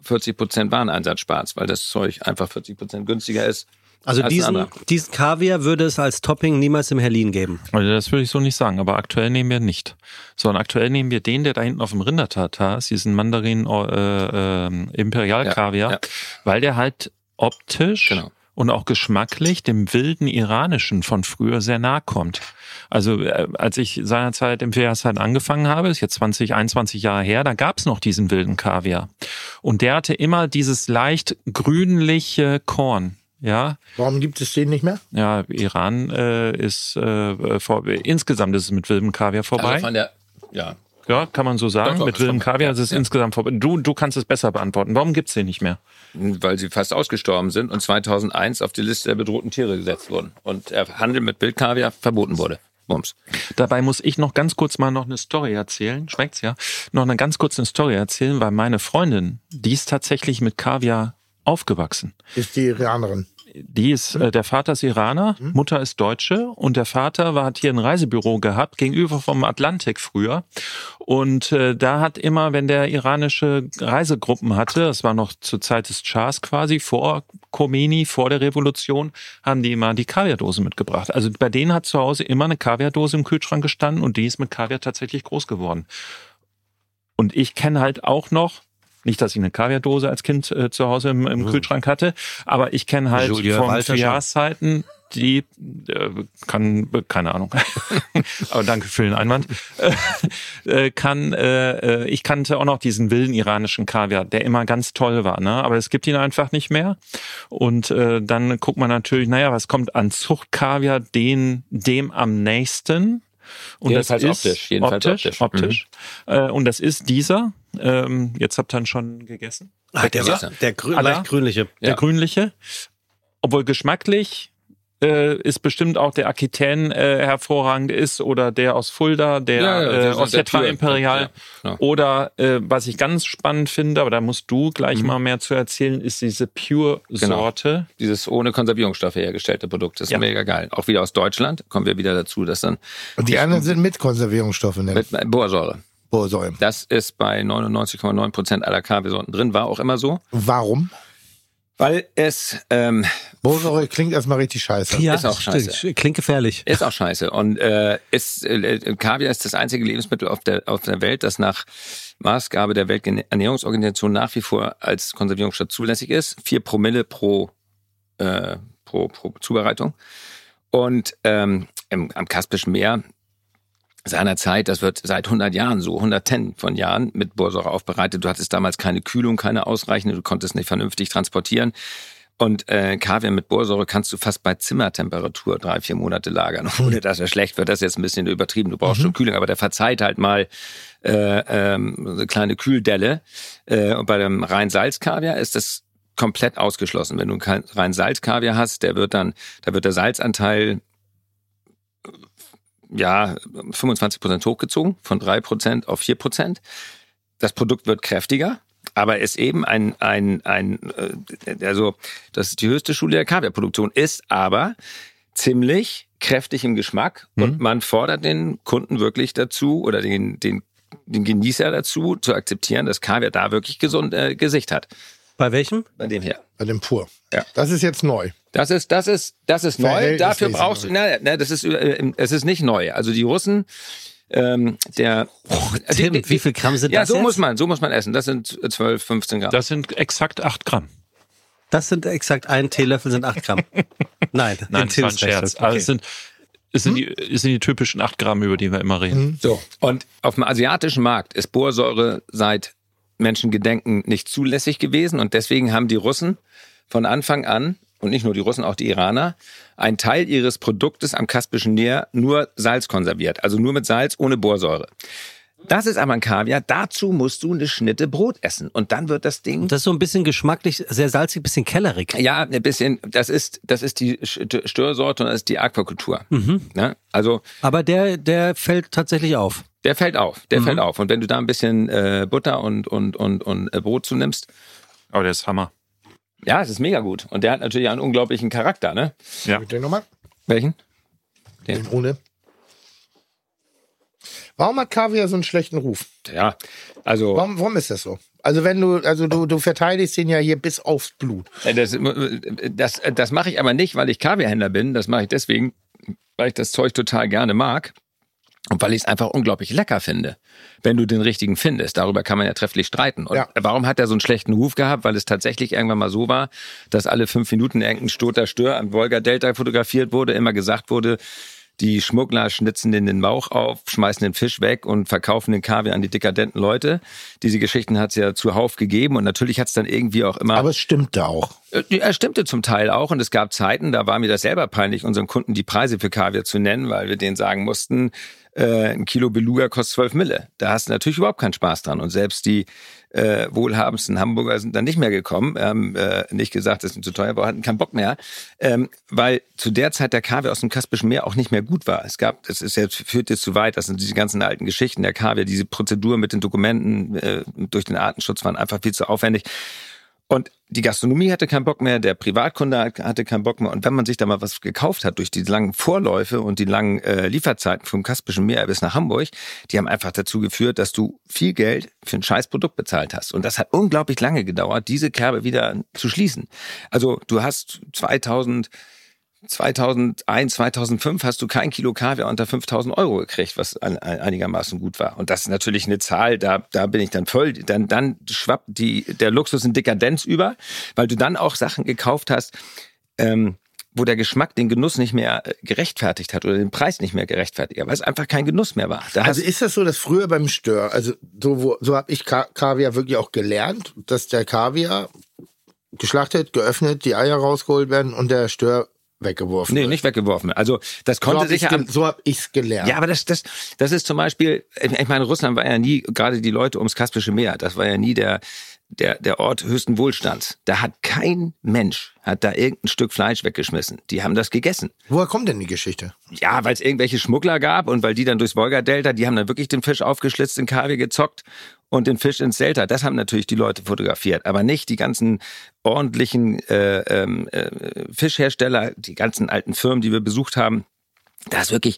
[SPEAKER 7] 40 Prozent Wareneinsatz sparst, weil das Zeug einfach 40 Prozent günstiger ist.
[SPEAKER 6] Also
[SPEAKER 7] als
[SPEAKER 6] diesen, diesen Kaviar würde es als Topping niemals im Herlin geben.
[SPEAKER 8] Also das würde ich so nicht sagen, aber aktuell nehmen wir nicht. Sondern aktuell nehmen wir den, der da hinten auf dem Rindertartar ist, diesen Mandarin äh, äh, Imperial
[SPEAKER 7] Ja,
[SPEAKER 8] Kaviar,
[SPEAKER 7] ja.
[SPEAKER 8] weil der halt optisch
[SPEAKER 7] Genau.
[SPEAKER 8] Und auch geschmacklich dem wilden iranischen von früher sehr nahe kommt. Also äh, als ich seinerzeit im Feriaszeit angefangen habe, ist jetzt 20, 21 Jahre her, da gab's noch diesen wilden Kaviar. Und der hatte immer dieses leicht grünliche Korn. Ja,
[SPEAKER 5] Warum gibt es den nicht mehr?
[SPEAKER 8] ja, Iran äh, ist äh, vor, insgesamt ist es mit wildem Kaviar vorbei.
[SPEAKER 7] Also von der, ja,
[SPEAKER 8] ja, kann man so sagen.
[SPEAKER 7] Doch, doch,
[SPEAKER 8] mit
[SPEAKER 7] vorbei.
[SPEAKER 8] Kaviar ist es
[SPEAKER 7] Ja.
[SPEAKER 8] insgesamt vorbei. Du, du kannst es besser beantworten. Warum gibt's den nicht mehr?
[SPEAKER 7] weil sie fast ausgestorben sind und 2001 auf die Liste der bedrohten Tiere gesetzt wurden und der Handel mit Wildkaviar verboten wurde. Bums.
[SPEAKER 8] Dabei muss ich noch ganz kurz mal noch eine Story erzählen. Schmeckt's ja? Noch eine ganz kurze Story erzählen, weil meine Freundin, die ist tatsächlich mit Kaviar aufgewachsen.
[SPEAKER 5] Ist die Iranerin.
[SPEAKER 8] Die ist, äh, der Vater ist Iraner, Mutter ist Deutsche und der Vater war, hat hier ein Reisebüro gehabt, gegenüber vom Atlantik früher. Und äh, da hat immer, wenn der iranische Reisegruppen hatte, das war noch zur Zeit des Schahs quasi, vor Khomeini, vor der Revolution, haben die immer die Kaviardose mitgebracht. Also bei denen hat zu Hause immer eine Kaviardose im Kühlschrank gestanden und die ist mit Kaviar tatsächlich groß geworden. Und ich kenne halt auch noch, nicht, dass ich eine Kaviardose als Kind äh, zu Hause im, im Kühlschrank hatte, aber ich kenne halt
[SPEAKER 6] Julia
[SPEAKER 8] von
[SPEAKER 6] Walter.
[SPEAKER 8] Jahreszeiten, die äh, kann, äh, keine Ahnung, aber danke für den Einwand, äh, kann, äh, äh, ich kannte auch noch diesen wilden iranischen Kaviar, der immer ganz toll war, ne? aber es gibt ihn einfach nicht mehr und äh, dann guckt man natürlich, naja, was kommt an Zuchtkaviar den, dem am nächsten? Und
[SPEAKER 7] Jedenfalls
[SPEAKER 8] das ist
[SPEAKER 7] optisch, jedenfalls
[SPEAKER 8] optisch.
[SPEAKER 7] optisch. Mhm.
[SPEAKER 8] Äh, und das ist dieser. Ähm, jetzt habt ihr ihn schon gegessen.
[SPEAKER 6] Ah, der,
[SPEAKER 7] Ja.
[SPEAKER 6] war, der grün, leicht grünliche.
[SPEAKER 8] Der
[SPEAKER 7] Ja.
[SPEAKER 8] grünliche. Obwohl geschmacklich äh, ist bestimmt auch der Aquitaine äh, hervorragend ist oder der aus Fulda, der
[SPEAKER 7] Ja, ja,
[SPEAKER 8] äh,
[SPEAKER 7] der-
[SPEAKER 8] aus
[SPEAKER 7] der.
[SPEAKER 8] Imperial.
[SPEAKER 7] Ja, genau.
[SPEAKER 8] Oder äh, was ich ganz spannend finde, aber da musst du gleich
[SPEAKER 7] Mhm.
[SPEAKER 8] mal mehr zu erzählen, ist diese Pure-Sorte.
[SPEAKER 7] Dieses ohne Konservierungsstoffe hergestellte Produkt ist
[SPEAKER 8] Ja.
[SPEAKER 7] mega geil. Auch wieder aus Deutschland. Kommen wir wieder dazu, dass dann
[SPEAKER 5] Und die anderen sind mit Konservierungsstoffe, ne?
[SPEAKER 7] mit Bohrsäure.
[SPEAKER 5] Bohrsäure.
[SPEAKER 7] Das ist bei 99,9 Prozent aller Kaviarsorten drin. War auch immer so.
[SPEAKER 5] Warum?
[SPEAKER 7] Weil es ähm,
[SPEAKER 5] Bohrsäure klingt erstmal richtig scheiße.
[SPEAKER 6] Ja,
[SPEAKER 7] Ist auch
[SPEAKER 6] stimmt.
[SPEAKER 7] scheiße.
[SPEAKER 6] Klingt gefährlich.
[SPEAKER 7] Ist auch scheiße. Und äh, ist, äh, Kaviar ist das einzige Lebensmittel auf der, auf der Welt, das nach Maßgabe der Welternährungsorganisation nach wie vor als Konservierungsstoff zulässig ist. Vier Promille pro, äh, pro, pro Zubereitung. Und ähm, im, am Kaspischen Meer seinerzeit, das wird seit 100 Jahren so, 110 von Jahren mit Bohrsäure aufbereitet. Du hattest damals keine Kühlung, keine ausreichende, du konntest nicht vernünftig transportieren. Und äh, Kaviar mit Bohrsäure kannst du fast bei Zimmertemperatur drei, vier Monate lagern, ohne dass er schlecht wird. Das ist jetzt ein bisschen übertrieben. Du brauchst schon Kühlung, aber der verzeiht halt mal äh, ähm, eine kleine Kühldelle. Äh, und bei dem rein Salzkaviar ist das komplett ausgeschlossen. Wenn du kein rein Salzkaviar hast, der wird dann, da wird der Salzanteil ja 25 Prozent hochgezogen, von drei Prozent auf vier Prozent. Das Produkt wird kräftiger, aber ist eben ein, ein, ein, äh, also das ist die höchste Schule der Kaviarproduktion, ist aber ziemlich kräftig im Geschmack und man fordert den Kunden wirklich dazu oder den, den, den Genießer dazu zu akzeptieren, dass Kaviar da wirklich gesund äh, Gesicht hat.
[SPEAKER 6] Bei welchem?
[SPEAKER 7] Bei dem hier.
[SPEAKER 5] Bei dem Pur.
[SPEAKER 7] Ja.
[SPEAKER 5] Das ist jetzt neu.
[SPEAKER 7] Das ist, das ist, das ist neu. Dafür brauchst du, na, na, das ist, äh, es ist nicht neu. Also die Russen, ähm, der,
[SPEAKER 6] Tim, wie viel Gramm sind
[SPEAKER 7] ja,
[SPEAKER 6] das
[SPEAKER 7] so
[SPEAKER 6] jetzt?
[SPEAKER 7] muss man, so muss man essen. Das sind 12, 15 Gramm.
[SPEAKER 8] Das sind exakt acht Gramm.
[SPEAKER 6] Das sind exakt ein Teelöffel sind acht Gramm. Nein,
[SPEAKER 8] Nein,
[SPEAKER 6] in
[SPEAKER 8] das war ein Scherz.
[SPEAKER 6] Rechnung.
[SPEAKER 8] Also es sind, es sind, die, es sind die typischen acht Gramm, über die wir immer reden.
[SPEAKER 7] So. Und auf dem asiatischen Markt ist Bohrsäure seit Menschengedenken nicht zulässig gewesen und deswegen haben die Russen von Anfang an und nicht nur die Russen, auch die Iraner, einen Teil ihres Produktes am Kaspischen Meer nur Salz konserviert, also nur mit Salz ohne Bohrsäure. Das ist aber ein Kaviar. Dazu musst du eine Schnitte Brot essen und dann wird das Ding
[SPEAKER 6] Das ist so ein bisschen geschmacklich, sehr salzig, bisschen kellerig.
[SPEAKER 7] ja, ein bisschen, das ist, das ist die St- Störsorte und das ist die Aquakultur. Ne? Also,
[SPEAKER 6] Aber der, der fällt tatsächlich auf.
[SPEAKER 7] der fällt auf, der fällt auf. Und wenn du da ein bisschen äh, Butter und, und, und, und äh, Brot zunimmst,
[SPEAKER 8] Aber der ist Hammer.
[SPEAKER 7] Ja, es ist mega gut. Und der hat natürlich einen unglaublichen Charakter, ne?
[SPEAKER 8] Ja.
[SPEAKER 5] Den nochmal.
[SPEAKER 7] Welchen?
[SPEAKER 5] Den ohne. Warum hat Kaviar so einen schlechten Ruf?
[SPEAKER 7] Ja, also,
[SPEAKER 5] Warum, warum ist das so? Also wenn du, also du, du verteidigst den ja hier bis aufs Blut.
[SPEAKER 7] äh, das, das, das mache ich aber nicht, weil ich Kaviarhändler bin. Das mache ich deswegen, weil ich das Zeug total gerne mag. Und weil ich es einfach unglaublich lecker finde, wenn du den richtigen findest. Darüber kann man ja trefflich streiten. Und
[SPEAKER 5] Ja.
[SPEAKER 7] warum hat er so einen schlechten Ruf gehabt? Weil es tatsächlich irgendwann mal so war, dass alle fünf Minuten irgendein Stoter Stör am Wolga-Delta fotografiert wurde, immer gesagt wurde, die Schmuggler schnitzen den den Bauch auf, schmeißen den Fisch weg und verkaufen den Kaviar an die dekadenten Leute. Diese Geschichten hat es ja zuhauf gegeben und natürlich hat es dann irgendwie auch immer
[SPEAKER 5] Aber es stimmte auch.
[SPEAKER 7] äh, Er stimmte zum Teil auch und es gab Zeiten, da war mir das selber peinlich, unseren Kunden die Preise für Kaviar zu nennen, weil wir denen sagen mussten, äh, ein Kilo Beluga kostet 12 Mille. Da hast du natürlich überhaupt keinen Spaß dran. Und selbst die äh, wohlhabendsten Hamburger sind dann nicht mehr gekommen, haben äh, nicht gesagt, das ist zu teuer, aber hatten keinen Bock mehr, ähm, weil zu der Zeit der Kaviar aus dem Kaspischen Meer auch nicht mehr gut war. Es gab, das ist jetzt führt jetzt zu weit, das sind diese ganzen alten Geschichten der Kaviar, diese Prozedur mit den Dokumenten äh, durch den Artenschutz waren einfach viel zu aufwendig. Und die Gastronomie hatte keinen Bock mehr, der Privatkunde hatte keinen Bock mehr. Und wenn man sich da mal was gekauft hat durch die langen Vorläufe und die langen äh, Lieferzeiten vom Kaspischen Meer bis nach Hamburg, die haben einfach dazu geführt, dass du viel Geld für ein scheiß Produkt bezahlt hast. Und das hat unglaublich lange gedauert, diese Kerbe wieder zu schließen. Also du hast 2000 2001, 2005 hast du kein Kilo Kaviar unter 5000 Euro gekriegt, was ein- ein- einigermaßen gut war. Und das ist natürlich eine Zahl, da, da bin ich dann voll, dann, dann schwappt die, der Luxus in Dekadenz über, weil du dann auch Sachen gekauft hast, ähm, wo der Geschmack den Genuss nicht mehr äh, gerechtfertigt hat oder den Preis nicht mehr gerechtfertigt hat, weil es einfach kein Genuss mehr war. Da
[SPEAKER 5] Also ist das so, dass früher beim Stör, also so, wo, so habe ich Ka Kaviar wirklich auch gelernt, dass der Kaviar geschlachtet, geöffnet, die Eier rausgeholt werden und der Stör weggeworfen
[SPEAKER 7] nee,
[SPEAKER 5] wird.
[SPEAKER 7] nicht weggeworfen. Also das
[SPEAKER 5] So
[SPEAKER 7] konnte
[SPEAKER 5] habe ich
[SPEAKER 7] sich ja am,
[SPEAKER 5] so hab ich's gelernt.
[SPEAKER 7] Ja, aber das, das, das ist zum Beispiel, ich meine, Russland war ja nie, gerade die Leute ums Kaspische Meer, das war ja nie der, der, der Ort höchsten Wohlstands. Da hat kein Mensch, hat da irgendein Stück Fleisch weggeschmissen. Die haben das gegessen.
[SPEAKER 5] Woher kommt denn die Geschichte?
[SPEAKER 7] Ja, weil es irgendwelche Schmuggler gab und weil die dann durchs Wolga-Delta, die haben dann wirklich den Fisch aufgeschlitzt, in Kaviar gezockt und den Fisch ins Delta. Das haben natürlich die Leute fotografiert, aber nicht die ganzen ordentlichen äh, ähm, äh, Fischhersteller, die ganzen alten Firmen, die wir besucht haben. Da ist wirklich,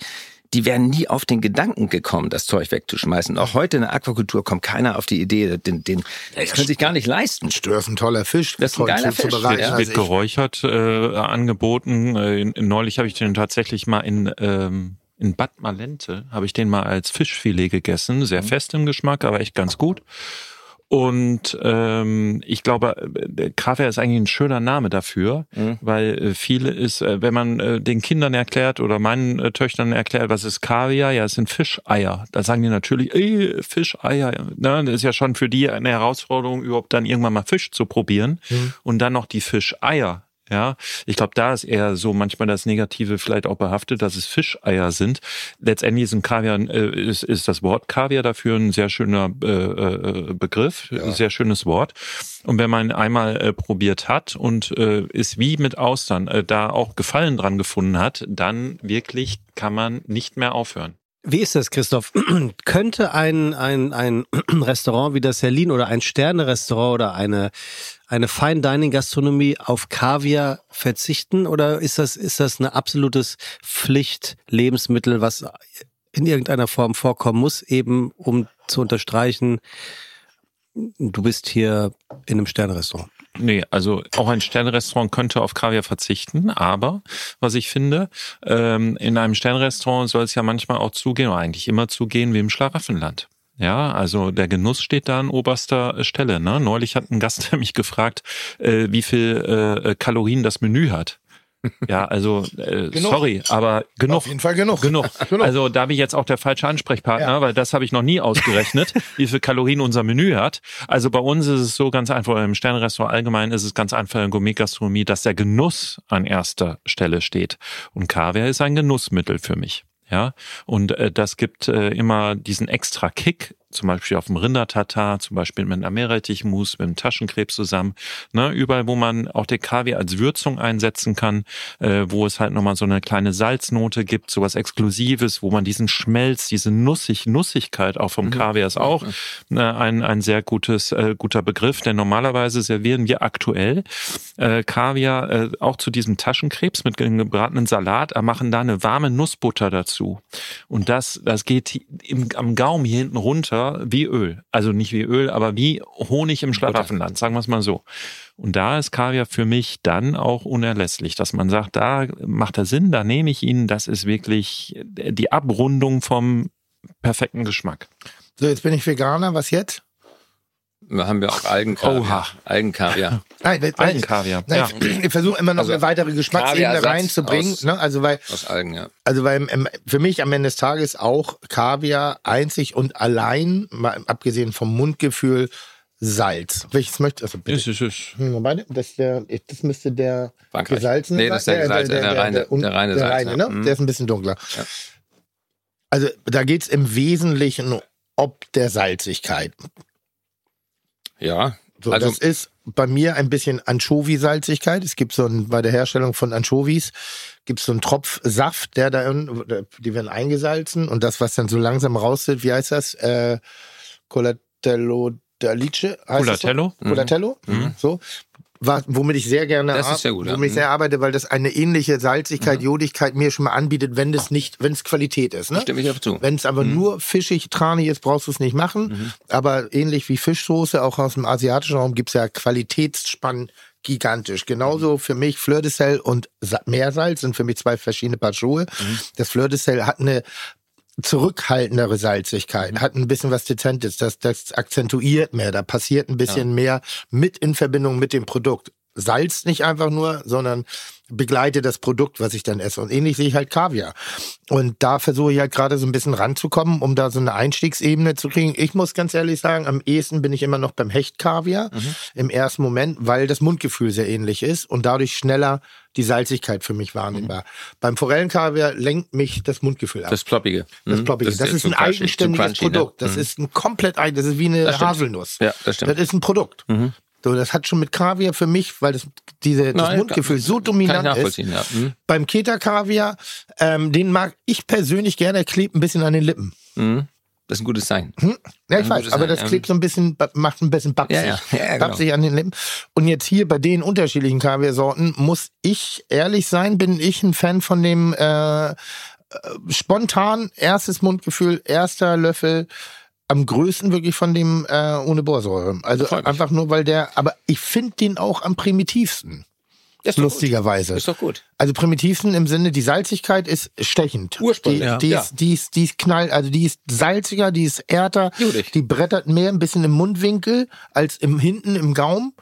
[SPEAKER 7] die wären nie auf den Gedanken gekommen, das Zeug wegzuschmeißen. Auch heute in der Aquakultur kommt keiner auf die Idee, den, den, das können sich gar nicht leisten.
[SPEAKER 5] Stör ist ein toller Fisch,
[SPEAKER 7] Das ist ein geiler Fisch, ja.
[SPEAKER 5] Also
[SPEAKER 8] wird
[SPEAKER 5] ich-
[SPEAKER 8] geräuchert äh, angeboten. Äh, neulich habe ich den tatsächlich mal in, ähm, in Bad Malente, habe ich den mal als Fischfilet gegessen. Sehr fest im Geschmack, aber echt ganz gut. Und ähm, ich glaube, äh, Kaviar ist eigentlich ein schöner Name dafür,
[SPEAKER 7] Mhm.
[SPEAKER 8] weil äh, viele ist, äh, wenn man äh, den Kindern erklärt oder meinen äh, Töchtern erklärt, was ist Kaviar, ja, es sind Fischeier. Da sagen die natürlich, ey, Fischeier. Ne? Das ist ja schon für die eine Herausforderung, überhaupt dann irgendwann mal Fisch zu probieren und dann noch die Fischeier. Ja, ich glaube, da ist eher so manchmal das Negative vielleicht auch behaftet, dass es Fischeier sind. Letztendlich ist ein Kaviar, äh, ist, ist das Wort Kaviar dafür ein sehr schöner äh, äh, Begriff, ein sehr schönes Wort. Und wenn man einmal äh, probiert hat und äh, ist wie mit Austern äh, da auch Gefallen dran gefunden hat, dann wirklich kann man nicht mehr aufhören.
[SPEAKER 6] Wie ist das, Christoph? Könnte ein, ein, ein Restaurant wie das Herlin oder ein Sterne-Restaurant oder eine, eine Fine-Dining-Gastronomie auf Kaviar verzichten? Oder ist das, ist das eine absolutes Pflicht-Lebensmittel, was in irgendeiner Form vorkommen muss, eben um zu unterstreichen, du bist hier in einem Sterne-Restaurant?
[SPEAKER 8] Nee, also auch ein Sternrestaurant könnte auf Kaviar verzichten, aber was ich finde, ähm, in einem Sternrestaurant soll es ja manchmal auch zugehen, oder eigentlich immer zugehen wie im Schlaraffenland. Ja, also der Genuss steht da an oberster Stelle. Ne? Neulich hat ein Gast mich gefragt, äh, wie viel äh, Kalorien das Menü hat. Ja, also äh, sorry, aber genug.
[SPEAKER 5] Auf jeden Fall genug.
[SPEAKER 8] Genug. Also da bin ich jetzt auch der falsche Ansprechpartner,
[SPEAKER 5] Ja.
[SPEAKER 8] weil das habe ich noch nie ausgerechnet, wie viel Kalorien unser Menü hat. Also bei uns ist es so ganz einfach, im Sternrestaurant allgemein ist es ganz einfach in Gourmetgastronomie, dass der Genuss an erster Stelle steht. Und Kaviar ist ein Genussmittel für mich. Ja, und äh, das gibt äh, immer diesen extra Kick, zum Beispiel auf dem Rindertatar, zum Beispiel mit einer Meerrettichmus, mit einem Taschenkrebs zusammen. Ne, überall, wo man auch den Kaviar als Würzung einsetzen kann, äh, wo es halt nochmal so eine kleine Salznote gibt, sowas Exklusives, wo man diesen Schmelz, diese Nussig, Nussigkeit auch vom Kaviar ist auch äh, ein, ein sehr gutes, äh, guter Begriff, denn normalerweise servieren wir aktuell äh, Kaviar äh, auch zu diesem Taschenkrebs mit gebratenen Salat, aber machen da eine warme Nussbutter dazu. Und das, das geht im, am Gaumen hier hinten runter wie Öl. Also nicht wie Öl, aber wie Honig im Schlaraffenland, sagen wir es mal so. Und da ist Kaviar für mich dann auch unerlässlich, dass man sagt, da macht er Sinn, da nehme ich ihn, das ist wirklich die Abrundung vom perfekten Geschmack.
[SPEAKER 5] So, jetzt bin ich Veganer. Was jetzt?
[SPEAKER 7] Wir haben ja auch Algenkaviar.
[SPEAKER 8] Oha.
[SPEAKER 7] Algenkaviar.
[SPEAKER 5] Nein,
[SPEAKER 8] Algenkaviar,
[SPEAKER 5] Nein,
[SPEAKER 8] ja.
[SPEAKER 5] Ich versuche immer noch
[SPEAKER 7] Also,
[SPEAKER 5] eine weitere Geschmacksebene reinzubringen.
[SPEAKER 7] aus-
[SPEAKER 5] Ne? Also weil,
[SPEAKER 7] Aus Algen, ja.
[SPEAKER 5] also weil ähm, für mich am Ende des Tages auch Kaviar einzig und allein, mal abgesehen vom Mundgefühl, Salz. Welches möchte also bitte?
[SPEAKER 8] Es ist, es.
[SPEAKER 5] Hm, das, ist der, das müsste der
[SPEAKER 7] Frankreich.
[SPEAKER 5] gesalzene
[SPEAKER 7] Nee, das ist der gesalzene, der reine-
[SPEAKER 5] un-
[SPEAKER 7] der reine
[SPEAKER 5] der
[SPEAKER 7] Salz,
[SPEAKER 5] reine, ne?
[SPEAKER 7] Mhm.
[SPEAKER 5] Der ist ein bisschen dunkler.
[SPEAKER 7] Ja.
[SPEAKER 5] Also da geht's im Wesentlichen ob der Salzigkeit.
[SPEAKER 7] Ja.
[SPEAKER 5] So,
[SPEAKER 7] Also-
[SPEAKER 5] das ist bei mir ein bisschen Anchovy-Salzigkeit. Es gibt so ein, bei der Herstellung von Anchovies gibt es so einen Tropf Saft, der da, die werden eingesalzen und das, was dann so langsam rausgeht, wie heißt das? Äh, Colatello d'Alice? heißt das so? Colatello? So. Was, womit ich sehr gerne,
[SPEAKER 7] Das ist sehr gut, ja.
[SPEAKER 5] womit ich
[SPEAKER 7] Mhm.
[SPEAKER 5] sehr arbeite, weil das eine ähnliche Salzigkeit, Jodigkeit mir schon mal anbietet, wenn das nicht, wenn es Qualität ist. Ne?
[SPEAKER 7] Stimme ich auf zu.
[SPEAKER 5] Wenn es aber nur fischig, tranig ist, brauchst du es nicht machen. Aber ähnlich wie Fischsoße, auch aus dem asiatischen Raum, gibt's ja Qualitätsspann gigantisch. Genauso für mich Fleur de Sel und Sa Meersalz sind für mich zwei verschiedene Paar Schuhe. Das Fleur de Sel hat eine zurückhaltendere Salzigkeit, hat ein bisschen was Dezentes, das, das akzentuiert mehr, da passiert ein bisschen mehr mit in Verbindung mit dem Produkt. Salz nicht einfach nur, sondern begleite das Produkt, was ich dann esse. Und ähnlich sehe ich halt Kaviar. Und da versuche ich halt gerade so ein bisschen ranzukommen, um da so eine Einstiegsebene zu kriegen. Ich muss ganz ehrlich sagen, am ehesten bin ich immer noch beim Hechtkaviar im ersten Moment, weil das Mundgefühl sehr ähnlich ist und dadurch schneller die Salzigkeit für mich wahrnehmbar. Beim Forellenkaviar lenkt mich das Mundgefühl ab.
[SPEAKER 7] Das Ploppige.
[SPEAKER 5] Das
[SPEAKER 7] Mhm.
[SPEAKER 5] Ploppige. Das,
[SPEAKER 7] ja
[SPEAKER 5] ist ein eigenständiges
[SPEAKER 7] crunchy, ne?
[SPEAKER 5] Produkt. Das
[SPEAKER 7] Mhm.
[SPEAKER 5] ist ein komplett eigen, das ist wie eine
[SPEAKER 7] Das.
[SPEAKER 5] Haselnuss.
[SPEAKER 7] Ja, das stimmt.
[SPEAKER 5] Das ist ein Produkt.
[SPEAKER 7] Mhm.
[SPEAKER 5] So, das hat schon mit Kaviar für mich, weil das, diese, das
[SPEAKER 7] Nein,
[SPEAKER 5] Mundgefühl
[SPEAKER 7] kann-
[SPEAKER 5] so dominant ist.
[SPEAKER 7] ja. Mhm.
[SPEAKER 5] Beim Keta-Kaviar, ähm, den mag ich persönlich gerne, der klebt ein bisschen an den Lippen.
[SPEAKER 7] Mhm. Das ist ein gutes Zeichen.
[SPEAKER 5] Hm? Ja, ich weiß,
[SPEAKER 7] gutes
[SPEAKER 5] aber das klebt so ein bisschen, macht ein bisschen babsig.
[SPEAKER 7] Ja, ja. Ja, genau.
[SPEAKER 5] babsig an den Lippen. Und jetzt hier bei den unterschiedlichen Kaviarsorten muss ich ehrlich sein, bin ich ein Fan von dem äh, äh, spontan erstes Mundgefühl, erster Löffel am größten wirklich von dem äh, ohne Bohrsäure. Also einfach nur, weil der, aber ich finde den auch am primitivsten.
[SPEAKER 7] Ist doch gut.
[SPEAKER 5] lustigerweise.
[SPEAKER 7] Ist doch gut.
[SPEAKER 5] Also primitivsten im Sinne, die Salzigkeit ist stechend.
[SPEAKER 7] Ursprünglich,
[SPEAKER 5] Die,
[SPEAKER 7] ja.
[SPEAKER 5] die,
[SPEAKER 7] Ja.
[SPEAKER 5] ist, die, ist, die ist knall, also die ist salziger, die ist härter,
[SPEAKER 7] Judig.
[SPEAKER 5] die brettert mehr ein bisschen im Mundwinkel als im hinten im Gaumen.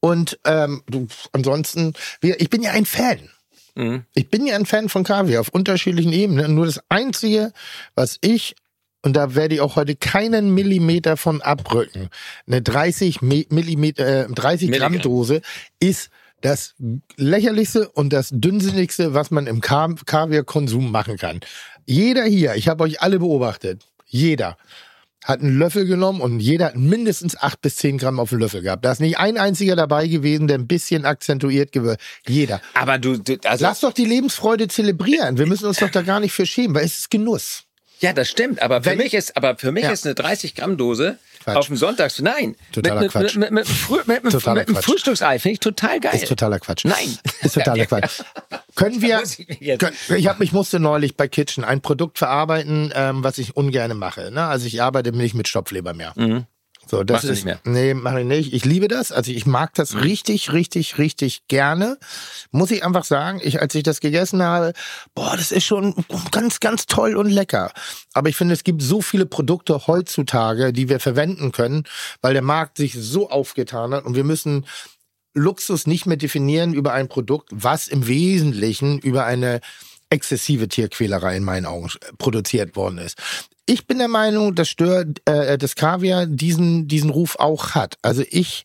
[SPEAKER 5] Und ähm, du, ansonsten, wir, ich bin ja ein Fan.
[SPEAKER 7] Mhm.
[SPEAKER 5] Ich bin ja ein Fan von Kaviar auf unterschiedlichen Ebenen. Nur das Einzige, was ich, und da werde ich auch heute keinen Millimeter von abrücken, eine 30 Me- Millimeter, äh, 30 Gramm. Dose ist das lächerlichste und das dünnsinnigste, was man im Ka Kaviarkonsum machen kann. Jeder hier, ich habe euch alle beobachtet, jeder hat einen Löffel genommen und jeder hat mindestens acht bis zehn Gramm auf den Löffel gehabt. Da ist nicht ein einziger dabei gewesen, der ein bisschen akzentuiert gewirkt. Jeder.
[SPEAKER 7] Aber du, du also,
[SPEAKER 5] Lass doch die Lebensfreude zelebrieren. Wir müssen uns doch da gar nicht für schämen, weil es ist Genuss.
[SPEAKER 7] Ja, das stimmt. Aber für
[SPEAKER 5] Wenn-
[SPEAKER 7] mich ist, aber für mich
[SPEAKER 5] Ja.
[SPEAKER 7] ist eine 30 Gramm Dose
[SPEAKER 5] Quatsch.
[SPEAKER 7] auf dem Sonntags, nein.
[SPEAKER 5] Totaler
[SPEAKER 7] mit,
[SPEAKER 5] Quatsch.
[SPEAKER 7] Mit, mit, mit, mit, einem. Frühstücksei finde ich total geil.
[SPEAKER 5] Ist totaler Quatsch.
[SPEAKER 7] Nein.
[SPEAKER 5] Ist totaler Quatsch. Können wir,
[SPEAKER 7] ich
[SPEAKER 5] können, ich, hab, ich musste neulich bei Kitchen ein Produkt verarbeiten, ähm, was ich ungern mache. Ne? Also ich arbeite nicht mit Stopfleber mehr. So, das
[SPEAKER 7] Machst
[SPEAKER 5] ist,
[SPEAKER 7] nicht mehr?
[SPEAKER 5] Nee, mache ich nicht. Ich liebe das. Also ich mag das richtig, richtig, richtig gerne. Muss ich einfach sagen, ich, als ich das gegessen habe, boah, das ist schon ganz, ganz toll und lecker. Aber ich finde, es gibt so viele Produkte heutzutage, die wir verwenden können, weil der Markt sich so aufgetan hat und wir müssen Luxus nicht mehr definieren über ein Produkt, was im Wesentlichen über eine exzessive Tierquälerei in meinen Augen produziert worden ist. Ich bin der Meinung, dass Stör, äh, das Kaviar diesen, diesen Ruf auch hat. Also ich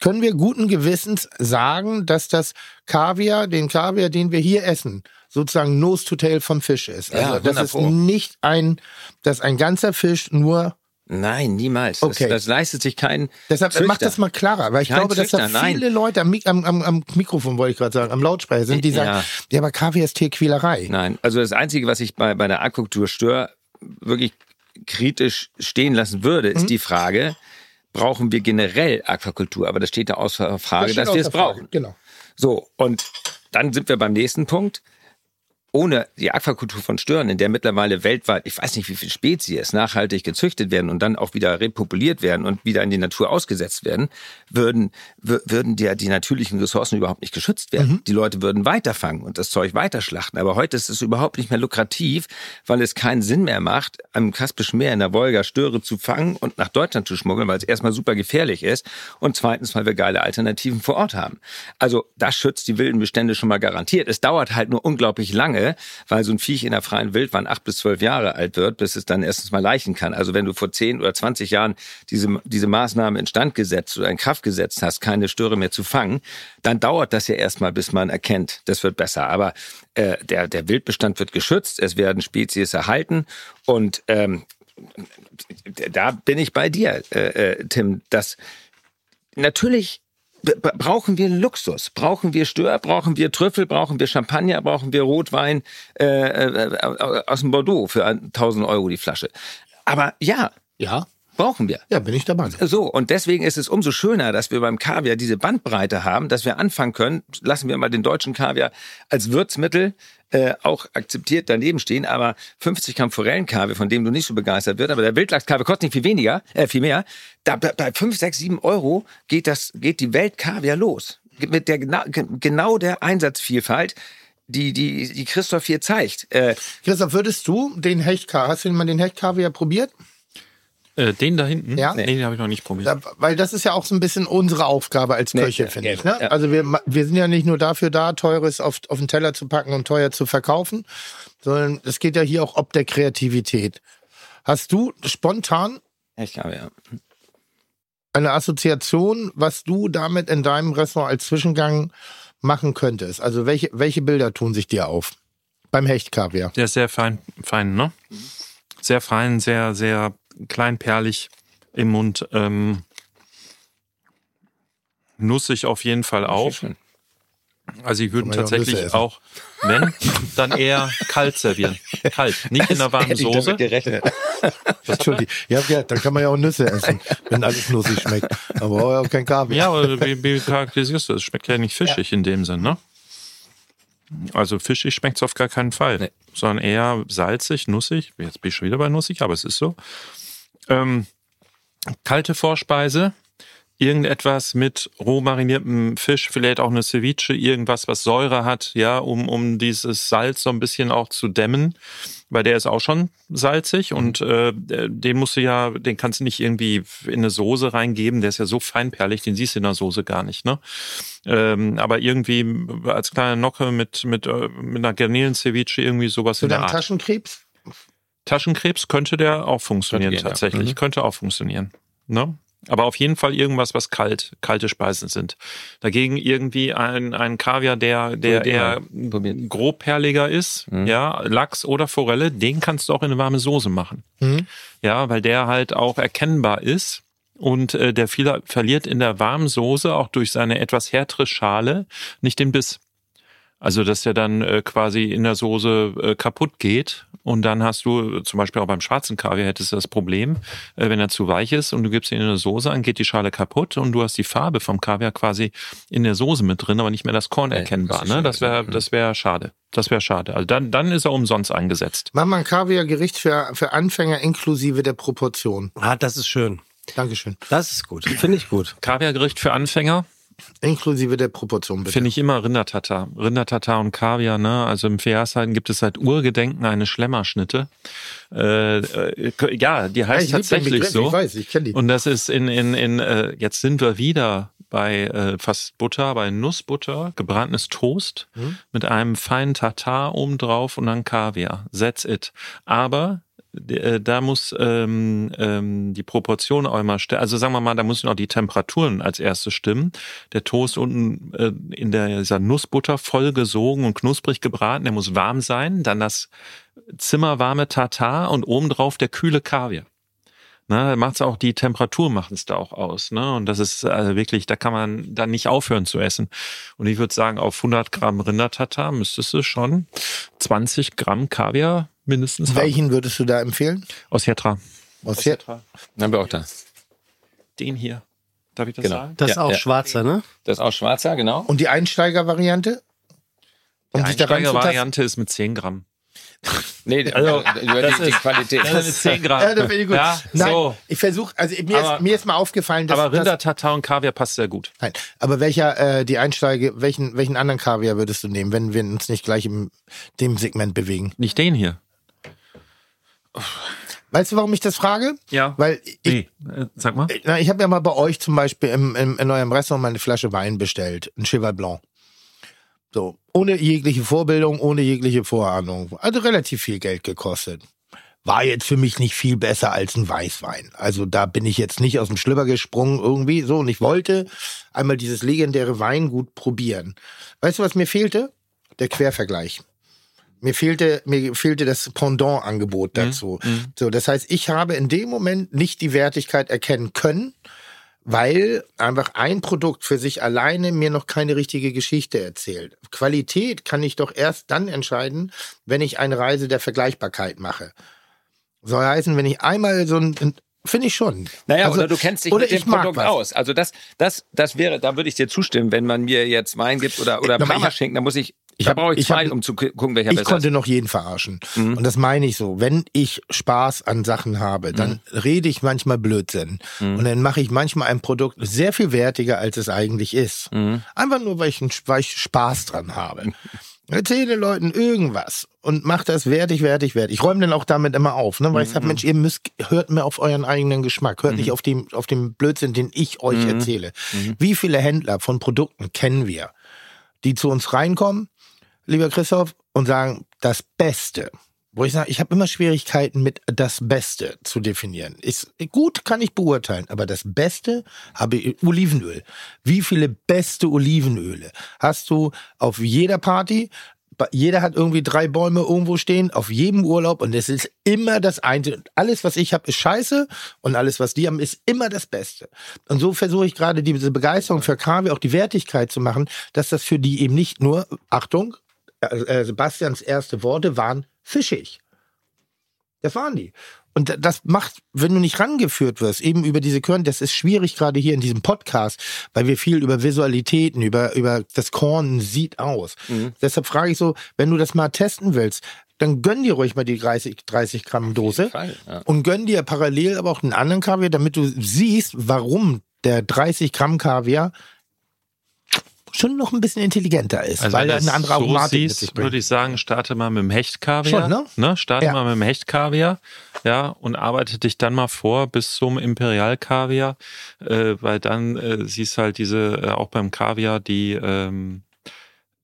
[SPEAKER 5] können wir guten Gewissens sagen, dass das Kaviar, den Kaviar, den wir hier essen, sozusagen Nose to Tail vom Fisch ist.
[SPEAKER 7] Ja,
[SPEAKER 5] Also das ist
[SPEAKER 7] 100 Pro.
[SPEAKER 5] nicht ein, dass ein ganzer Fisch nur
[SPEAKER 7] Nein, niemals.
[SPEAKER 5] Okay.
[SPEAKER 7] Das, das leistet sich kein
[SPEAKER 5] Deshalb
[SPEAKER 7] Züchter.
[SPEAKER 5] macht das mal klarer, weil ich
[SPEAKER 7] Kein
[SPEAKER 5] glaube, dass da
[SPEAKER 7] Züchter, nein.
[SPEAKER 5] viele Leute am, am, am, Mikrofon, wollte ich gerade sagen, am Lautsprecher sind, die sagen,
[SPEAKER 7] Ja.
[SPEAKER 5] ja, aber Kaviar ist Tierquälerei.
[SPEAKER 7] Nein, also das Einzige, was ich bei, bei der Aquakultur stör, wirklich kritisch stehen lassen würde,
[SPEAKER 5] Mhm.
[SPEAKER 7] ist die Frage, brauchen wir generell Aquakultur? Aber das steht da außer Frage,
[SPEAKER 5] Das
[SPEAKER 7] dass wir es brauchen.
[SPEAKER 5] Genau.
[SPEAKER 7] So, und dann sind wir beim nächsten Punkt. Ohne die Aquakultur von Stören, in der mittlerweile weltweit, ich weiß nicht wie viele Spezies nachhaltig gezüchtet werden und dann auch wieder repopuliert werden und wieder in die Natur ausgesetzt werden, würden, wür- würden die, die natürlichen Ressourcen überhaupt nicht geschützt werden.
[SPEAKER 5] Mhm.
[SPEAKER 7] Die Leute würden weiterfangen und das Zeug weiterschlachten. Aber heute ist es überhaupt nicht mehr lukrativ, weil es keinen Sinn mehr macht, am Kaspischen Meer in der Wolga Störe zu fangen und nach Deutschland zu schmuggeln, weil es erstmal super gefährlich ist und zweitens, weil wir geile Alternativen vor Ort haben. Also das schützt die wilden Bestände schon mal garantiert. Es dauert halt nur unglaublich lange, weil so ein Viech in der freien Wildbahn acht bis zwölf Jahre alt wird, bis es dann erstens mal leichen kann. Also wenn du vor zehn oder zwanzig Jahren diese, diese Maßnahme instand gesetzt oder in Kraft gesetzt hast, keine Störe mehr zu fangen, dann dauert das ja erstmal, bis man erkennt, das wird besser. Aber äh, der, der Wildbestand wird geschützt, es werden Spezies erhalten und ähm, da bin ich bei dir, äh, äh, Tim, dass natürlich brauchen wir Luxus, brauchen wir Stör, brauchen wir Trüffel, brauchen wir Champagner, brauchen wir Rotwein äh, äh, aus dem Bordeaux für 1000 Euro die Flasche. Aber ja,
[SPEAKER 5] Ja,
[SPEAKER 7] brauchen wir.
[SPEAKER 5] ja, bin ich dabei.
[SPEAKER 7] So, und deswegen ist es umso schöner, dass wir beim Kaviar diese Bandbreite haben, dass wir anfangen können, lassen wir mal den deutschen Kaviar als Würzmittel äh, auch akzeptiert daneben stehen, aber 50 Gramm Forellenkaviar, von dem du nicht so begeistert wird, aber der Wildlachskaviar kostet nicht viel weniger, äh, viel mehr, da, bei bei 5, 6, 7 Euro geht, das, geht die Welt Kaviar los. Mit der, gena- ge- genau der Einsatzvielfalt, die, die, die Christoph hier zeigt. Äh,
[SPEAKER 5] Christoph, würdest du den Hechtkaviar, hast du mal den Hechtkaviar probiert?
[SPEAKER 8] Äh, den da hinten?
[SPEAKER 5] Ja.
[SPEAKER 8] Nee, den habe ich noch nicht probiert.
[SPEAKER 5] Da, weil das ist ja auch so ein bisschen unsere Aufgabe als
[SPEAKER 7] Nee,
[SPEAKER 5] Köche,
[SPEAKER 7] ja,
[SPEAKER 5] finde ich. Ne?
[SPEAKER 7] ja.
[SPEAKER 5] Also wir, wir sind ja nicht nur dafür da, Teures auf, auf den Teller zu packen und teuer zu verkaufen, sondern es geht ja hier auch ob der Kreativität. Hast du spontan
[SPEAKER 7] ich glaube, ja.
[SPEAKER 5] eine Assoziation, was du damit in deinem Restaurant als Zwischengang machen könntest? Also welche, welche Bilder tun sich dir auf? Beim Hechtkaviar.
[SPEAKER 8] Der ist sehr fein, fein, ne? Sehr fein, sehr, sehr kleinperlig im Mund. Ähm, nussig auf jeden Fall auch. Also ich würde
[SPEAKER 5] ja auch
[SPEAKER 8] tatsächlich
[SPEAKER 5] essen.
[SPEAKER 8] auch, wenn, dann eher kalt servieren. Kalt, nicht in der warmen
[SPEAKER 7] Hätte ich
[SPEAKER 8] Soße.
[SPEAKER 7] gerechnet.
[SPEAKER 5] Entschuldigung. Ja, ja, dann kann man ja auch Nüsse essen, wenn alles nussig schmeckt. Aber auch kein Kaviar.
[SPEAKER 8] Ja, aber wie, wie charakterisierst du das? Es schmeckt ja nicht fischig in dem Sinn, ne? Also fischig schmeckt es auf gar keinen Fall,
[SPEAKER 7] Nee.
[SPEAKER 8] sondern eher salzig, nussig. Jetzt bin ich schon wieder bei nussig, aber es ist so. Ähm, kalte Vorspeise, irgendetwas mit roh mariniertem Fisch, vielleicht auch eine Ceviche, irgendwas, was Säure hat, ja, um, um dieses Salz so ein bisschen auch zu dämmen, weil der ist auch schon salzig und äh, den musst du ja, den kannst du nicht irgendwie in eine Soße reingeben, der ist ja so feinperlig, den siehst du in der Soße gar nicht, ne? Ähm, aber irgendwie als kleine Nocke mit, mit, äh, mit einer Garnelen-Ceviche irgendwie sowas
[SPEAKER 5] Für
[SPEAKER 8] in der Art.
[SPEAKER 5] Taschenkrebs?
[SPEAKER 8] Taschenkrebs könnte der auch funktionieren tatsächlich.
[SPEAKER 7] Mhm.
[SPEAKER 8] Könnte auch funktionieren. Ne? Aber auf jeden Fall irgendwas, was kalt, kalte Speisen sind. Dagegen irgendwie ein, ein Kaviar, der, der eher
[SPEAKER 7] mal. Probier.
[SPEAKER 8] grobperliger ist,
[SPEAKER 7] Mhm.
[SPEAKER 8] ja, Lachs oder Forelle, den kannst du auch in eine warme Soße machen.
[SPEAKER 5] Mhm.
[SPEAKER 8] Ja, weil der halt auch erkennbar ist. Und äh, der viel, verliert in der warmen Soße auch durch seine etwas härtere Schale nicht den Biss. Also, dass der dann äh, quasi in der Soße äh, kaputt geht. Und dann hast du, äh, zum Beispiel auch beim schwarzen Kaviar hättest du das Problem, äh, wenn er zu weich ist und du gibst ihn in eine Soße an, geht die Schale kaputt und du hast die Farbe vom Kaviar quasi in der Soße mit drin, aber nicht mehr das Korn
[SPEAKER 7] Ja,
[SPEAKER 8] erkennbar.
[SPEAKER 7] das
[SPEAKER 8] Ne? Das wäre,
[SPEAKER 7] schade.
[SPEAKER 8] das wäre schade. Das wäre schade. Also dann, dann ist er umsonst eingesetzt.
[SPEAKER 5] Mach mal ein Kaviar-Gericht für, für Anfänger inklusive der Proportion.
[SPEAKER 6] Ah, das ist schön.
[SPEAKER 5] Dankeschön.
[SPEAKER 6] Das ist gut. Finde ich gut.
[SPEAKER 8] Kaviargericht für Anfänger
[SPEAKER 5] Inklusive der Proportion, bitte.
[SPEAKER 8] finde ich immer Rindertatar. Rindertatar und Kaviar, ne? Also im Fährseiten gibt es seit Urgedenken eine Schlemmerschnitte. Äh, äh, ja, die
[SPEAKER 5] Ja,
[SPEAKER 8] heißt
[SPEAKER 5] den
[SPEAKER 8] tatsächlich
[SPEAKER 5] Begriff,
[SPEAKER 8] so.
[SPEAKER 5] Ich weiß, ich kenne die.
[SPEAKER 8] Und das ist in, in, in äh, jetzt sind wir wieder bei äh, fast Butter, bei Nussbutter, gebratenes Toast
[SPEAKER 5] Mhm.
[SPEAKER 8] mit einem feinen Tatar obendrauf und dann Kaviar. That's it. Aber da muss ähm, ähm, die Proportion auch immer. Also sagen wir mal, da müssen auch die Temperaturen als erstes stimmen. Der Toast unten äh, in der, dieser Nussbutter voll gesogen und knusprig gebraten, der muss warm sein. Dann das zimmerwarme Tatar und obendrauf der kühle Kaviar. Da macht's auch die Temperatur macht es da auch aus. Ne? Und das ist also wirklich, da kann man dann nicht aufhören zu essen. Und ich würde sagen, auf 100 Gramm Rindertatar müsstest du schon 20 Gramm Kaviar mindestens haben.
[SPEAKER 5] Welchen würdest du da empfehlen?
[SPEAKER 8] Aus Hetra.
[SPEAKER 5] Aus hier?
[SPEAKER 7] Dann haben wir auch da.
[SPEAKER 8] Den hier. Darf ich das
[SPEAKER 7] Genau.
[SPEAKER 8] sagen?
[SPEAKER 6] Das ist
[SPEAKER 7] Ja,
[SPEAKER 6] auch
[SPEAKER 7] ja.
[SPEAKER 6] schwarzer, ne?
[SPEAKER 7] Das ist auch schwarzer, genau.
[SPEAKER 5] Und die Einsteiger-Variante?
[SPEAKER 8] Die
[SPEAKER 5] Um tasten?
[SPEAKER 8] Einsteiger-Variante ist mit 10 Gramm.
[SPEAKER 7] Nee,
[SPEAKER 8] Also,
[SPEAKER 7] über
[SPEAKER 8] das
[SPEAKER 7] die, die
[SPEAKER 8] ist-
[SPEAKER 7] Qualität.
[SPEAKER 8] Das ist mit 10 Gramm.
[SPEAKER 5] Ja, das finde ich gut.
[SPEAKER 8] Ja,
[SPEAKER 5] Nein,
[SPEAKER 8] so.
[SPEAKER 5] ich versuche, also mir
[SPEAKER 8] Aber-
[SPEAKER 5] ist, mir ist mal aufgefallen, dass,
[SPEAKER 8] Aber
[SPEAKER 5] dass
[SPEAKER 8] Rindertatar und Kaviar passt sehr gut.
[SPEAKER 5] Nein, aber welcher äh, die Einsteige, welchen welchen anderen Kaviar würdest du nehmen, wenn wir uns nicht gleich im dem Segment bewegen?
[SPEAKER 8] Nicht den hier.
[SPEAKER 5] Weißt du, warum ich das frage?
[SPEAKER 8] Ja.
[SPEAKER 5] Weil ich,
[SPEAKER 8] Nee, äh, sag mal.
[SPEAKER 5] na, ich habe ja mal bei euch zum Beispiel im, im, in eurem Restaurant mal eine Flasche Wein bestellt, ein Cheval Blanc. So, ohne jegliche Vorbildung, ohne jegliche Vorahnung. Also relativ viel Geld gekostet. War jetzt für mich nicht viel besser als ein Weißwein. Also da bin ich jetzt nicht aus dem Schlüpper gesprungen irgendwie so. Und ich wollte einmal dieses legendäre Weingut probieren. Weißt du, was mir fehlte? Der Quervergleich. Mir fehlte, mir fehlte das Pendant-Angebot dazu. So, das heißt, ich habe in dem Moment nicht die Wertigkeit erkennen können, weil einfach ein Produkt für sich alleine mir noch keine richtige Geschichte erzählt. Qualität kann ich doch erst dann entscheiden, wenn ich eine Reise der Vergleichbarkeit mache. Soll heißen, wenn ich einmal so ein, finde ich schon.
[SPEAKER 7] Naja,
[SPEAKER 5] Also,
[SPEAKER 7] oder du kennst dich
[SPEAKER 5] oder
[SPEAKER 7] mit dem Produkt aus. Also das, das, das wäre, da würde ich dir zustimmen, wenn man mir jetzt Wein gibt oder, oder Parma
[SPEAKER 5] hab-
[SPEAKER 7] schenkt, dann muss ich,
[SPEAKER 5] ich
[SPEAKER 7] da
[SPEAKER 5] hab-
[SPEAKER 7] brauche ich
[SPEAKER 5] ich
[SPEAKER 7] zwei,
[SPEAKER 5] hab-
[SPEAKER 7] um zu gu- gucken, welcher
[SPEAKER 5] ich
[SPEAKER 7] besser
[SPEAKER 5] konnte
[SPEAKER 7] ist.
[SPEAKER 5] noch jeden verarschen.
[SPEAKER 7] Mhm.
[SPEAKER 5] Und das meine ich so. Wenn ich Spaß an Sachen habe, dann rede ich manchmal Blödsinn. Und dann mache ich manchmal ein Produkt sehr viel wertiger, als es eigentlich ist. Einfach nur, weil ich, weil ich Spaß dran habe. Erzähle Leuten irgendwas und macht das wertig, wertig, wertig. Ich räume dann auch damit immer auf, ne? weil ich sage, Mensch, ihr müsst, hört mir auf euren eigenen Geschmack, hört nicht auf dem, auf dem Blödsinn, den ich euch erzähle. Wie viele Händler von Produkten kennen wir, die zu uns reinkommen, lieber Christoph, und sagen, das Beste. Wo ich sage, ich habe immer Schwierigkeiten mit das Beste zu definieren. Ist gut, kann ich beurteilen, aber das Beste habe ich Olivenöl. Wie viele beste Olivenöle hast du auf jeder Party? Jeder hat irgendwie drei Bäume irgendwo stehen, auf jedem Urlaub und es ist immer das eine. Alles, was ich habe, ist scheiße und alles, was die haben, ist immer das Beste. Und so versuche ich gerade diese Begeisterung für Kaviar, auch die Wertigkeit zu machen, dass das für die eben nicht nur, Achtung, äh, äh, Sebastians erste Worte waren fischig. Das waren die. Und das macht, wenn du nicht rangeführt wirst, eben über diese Körner, das ist schwierig gerade hier in diesem Podcast, weil wir viel über Visualitäten, über, über das Korn sieht aus. Deshalb frage ich so, wenn du das mal testen willst, dann gönn dir ruhig mal die 30, 30 Gramm Dose
[SPEAKER 7] Fall, ja.
[SPEAKER 5] und gönn dir parallel aber auch einen anderen Kaviar, damit du siehst, warum der 30 Gramm Kaviar schon noch ein bisschen intelligenter ist,
[SPEAKER 8] Also
[SPEAKER 5] weil er eine andere
[SPEAKER 8] so
[SPEAKER 5] Aromatik mit
[SPEAKER 8] siehst,
[SPEAKER 5] sich bringt.
[SPEAKER 8] würde ich sagen, starte mal mit dem Hechtkaviar.
[SPEAKER 5] Schon, ne?
[SPEAKER 8] Starte
[SPEAKER 5] Ja.
[SPEAKER 8] mal mit dem Hechtkaviar, ja, und arbeite dich dann mal vor bis zum Imperialkaviar, äh, weil dann äh, siehst halt diese, äh, auch beim Kaviar, die, ähm, äh,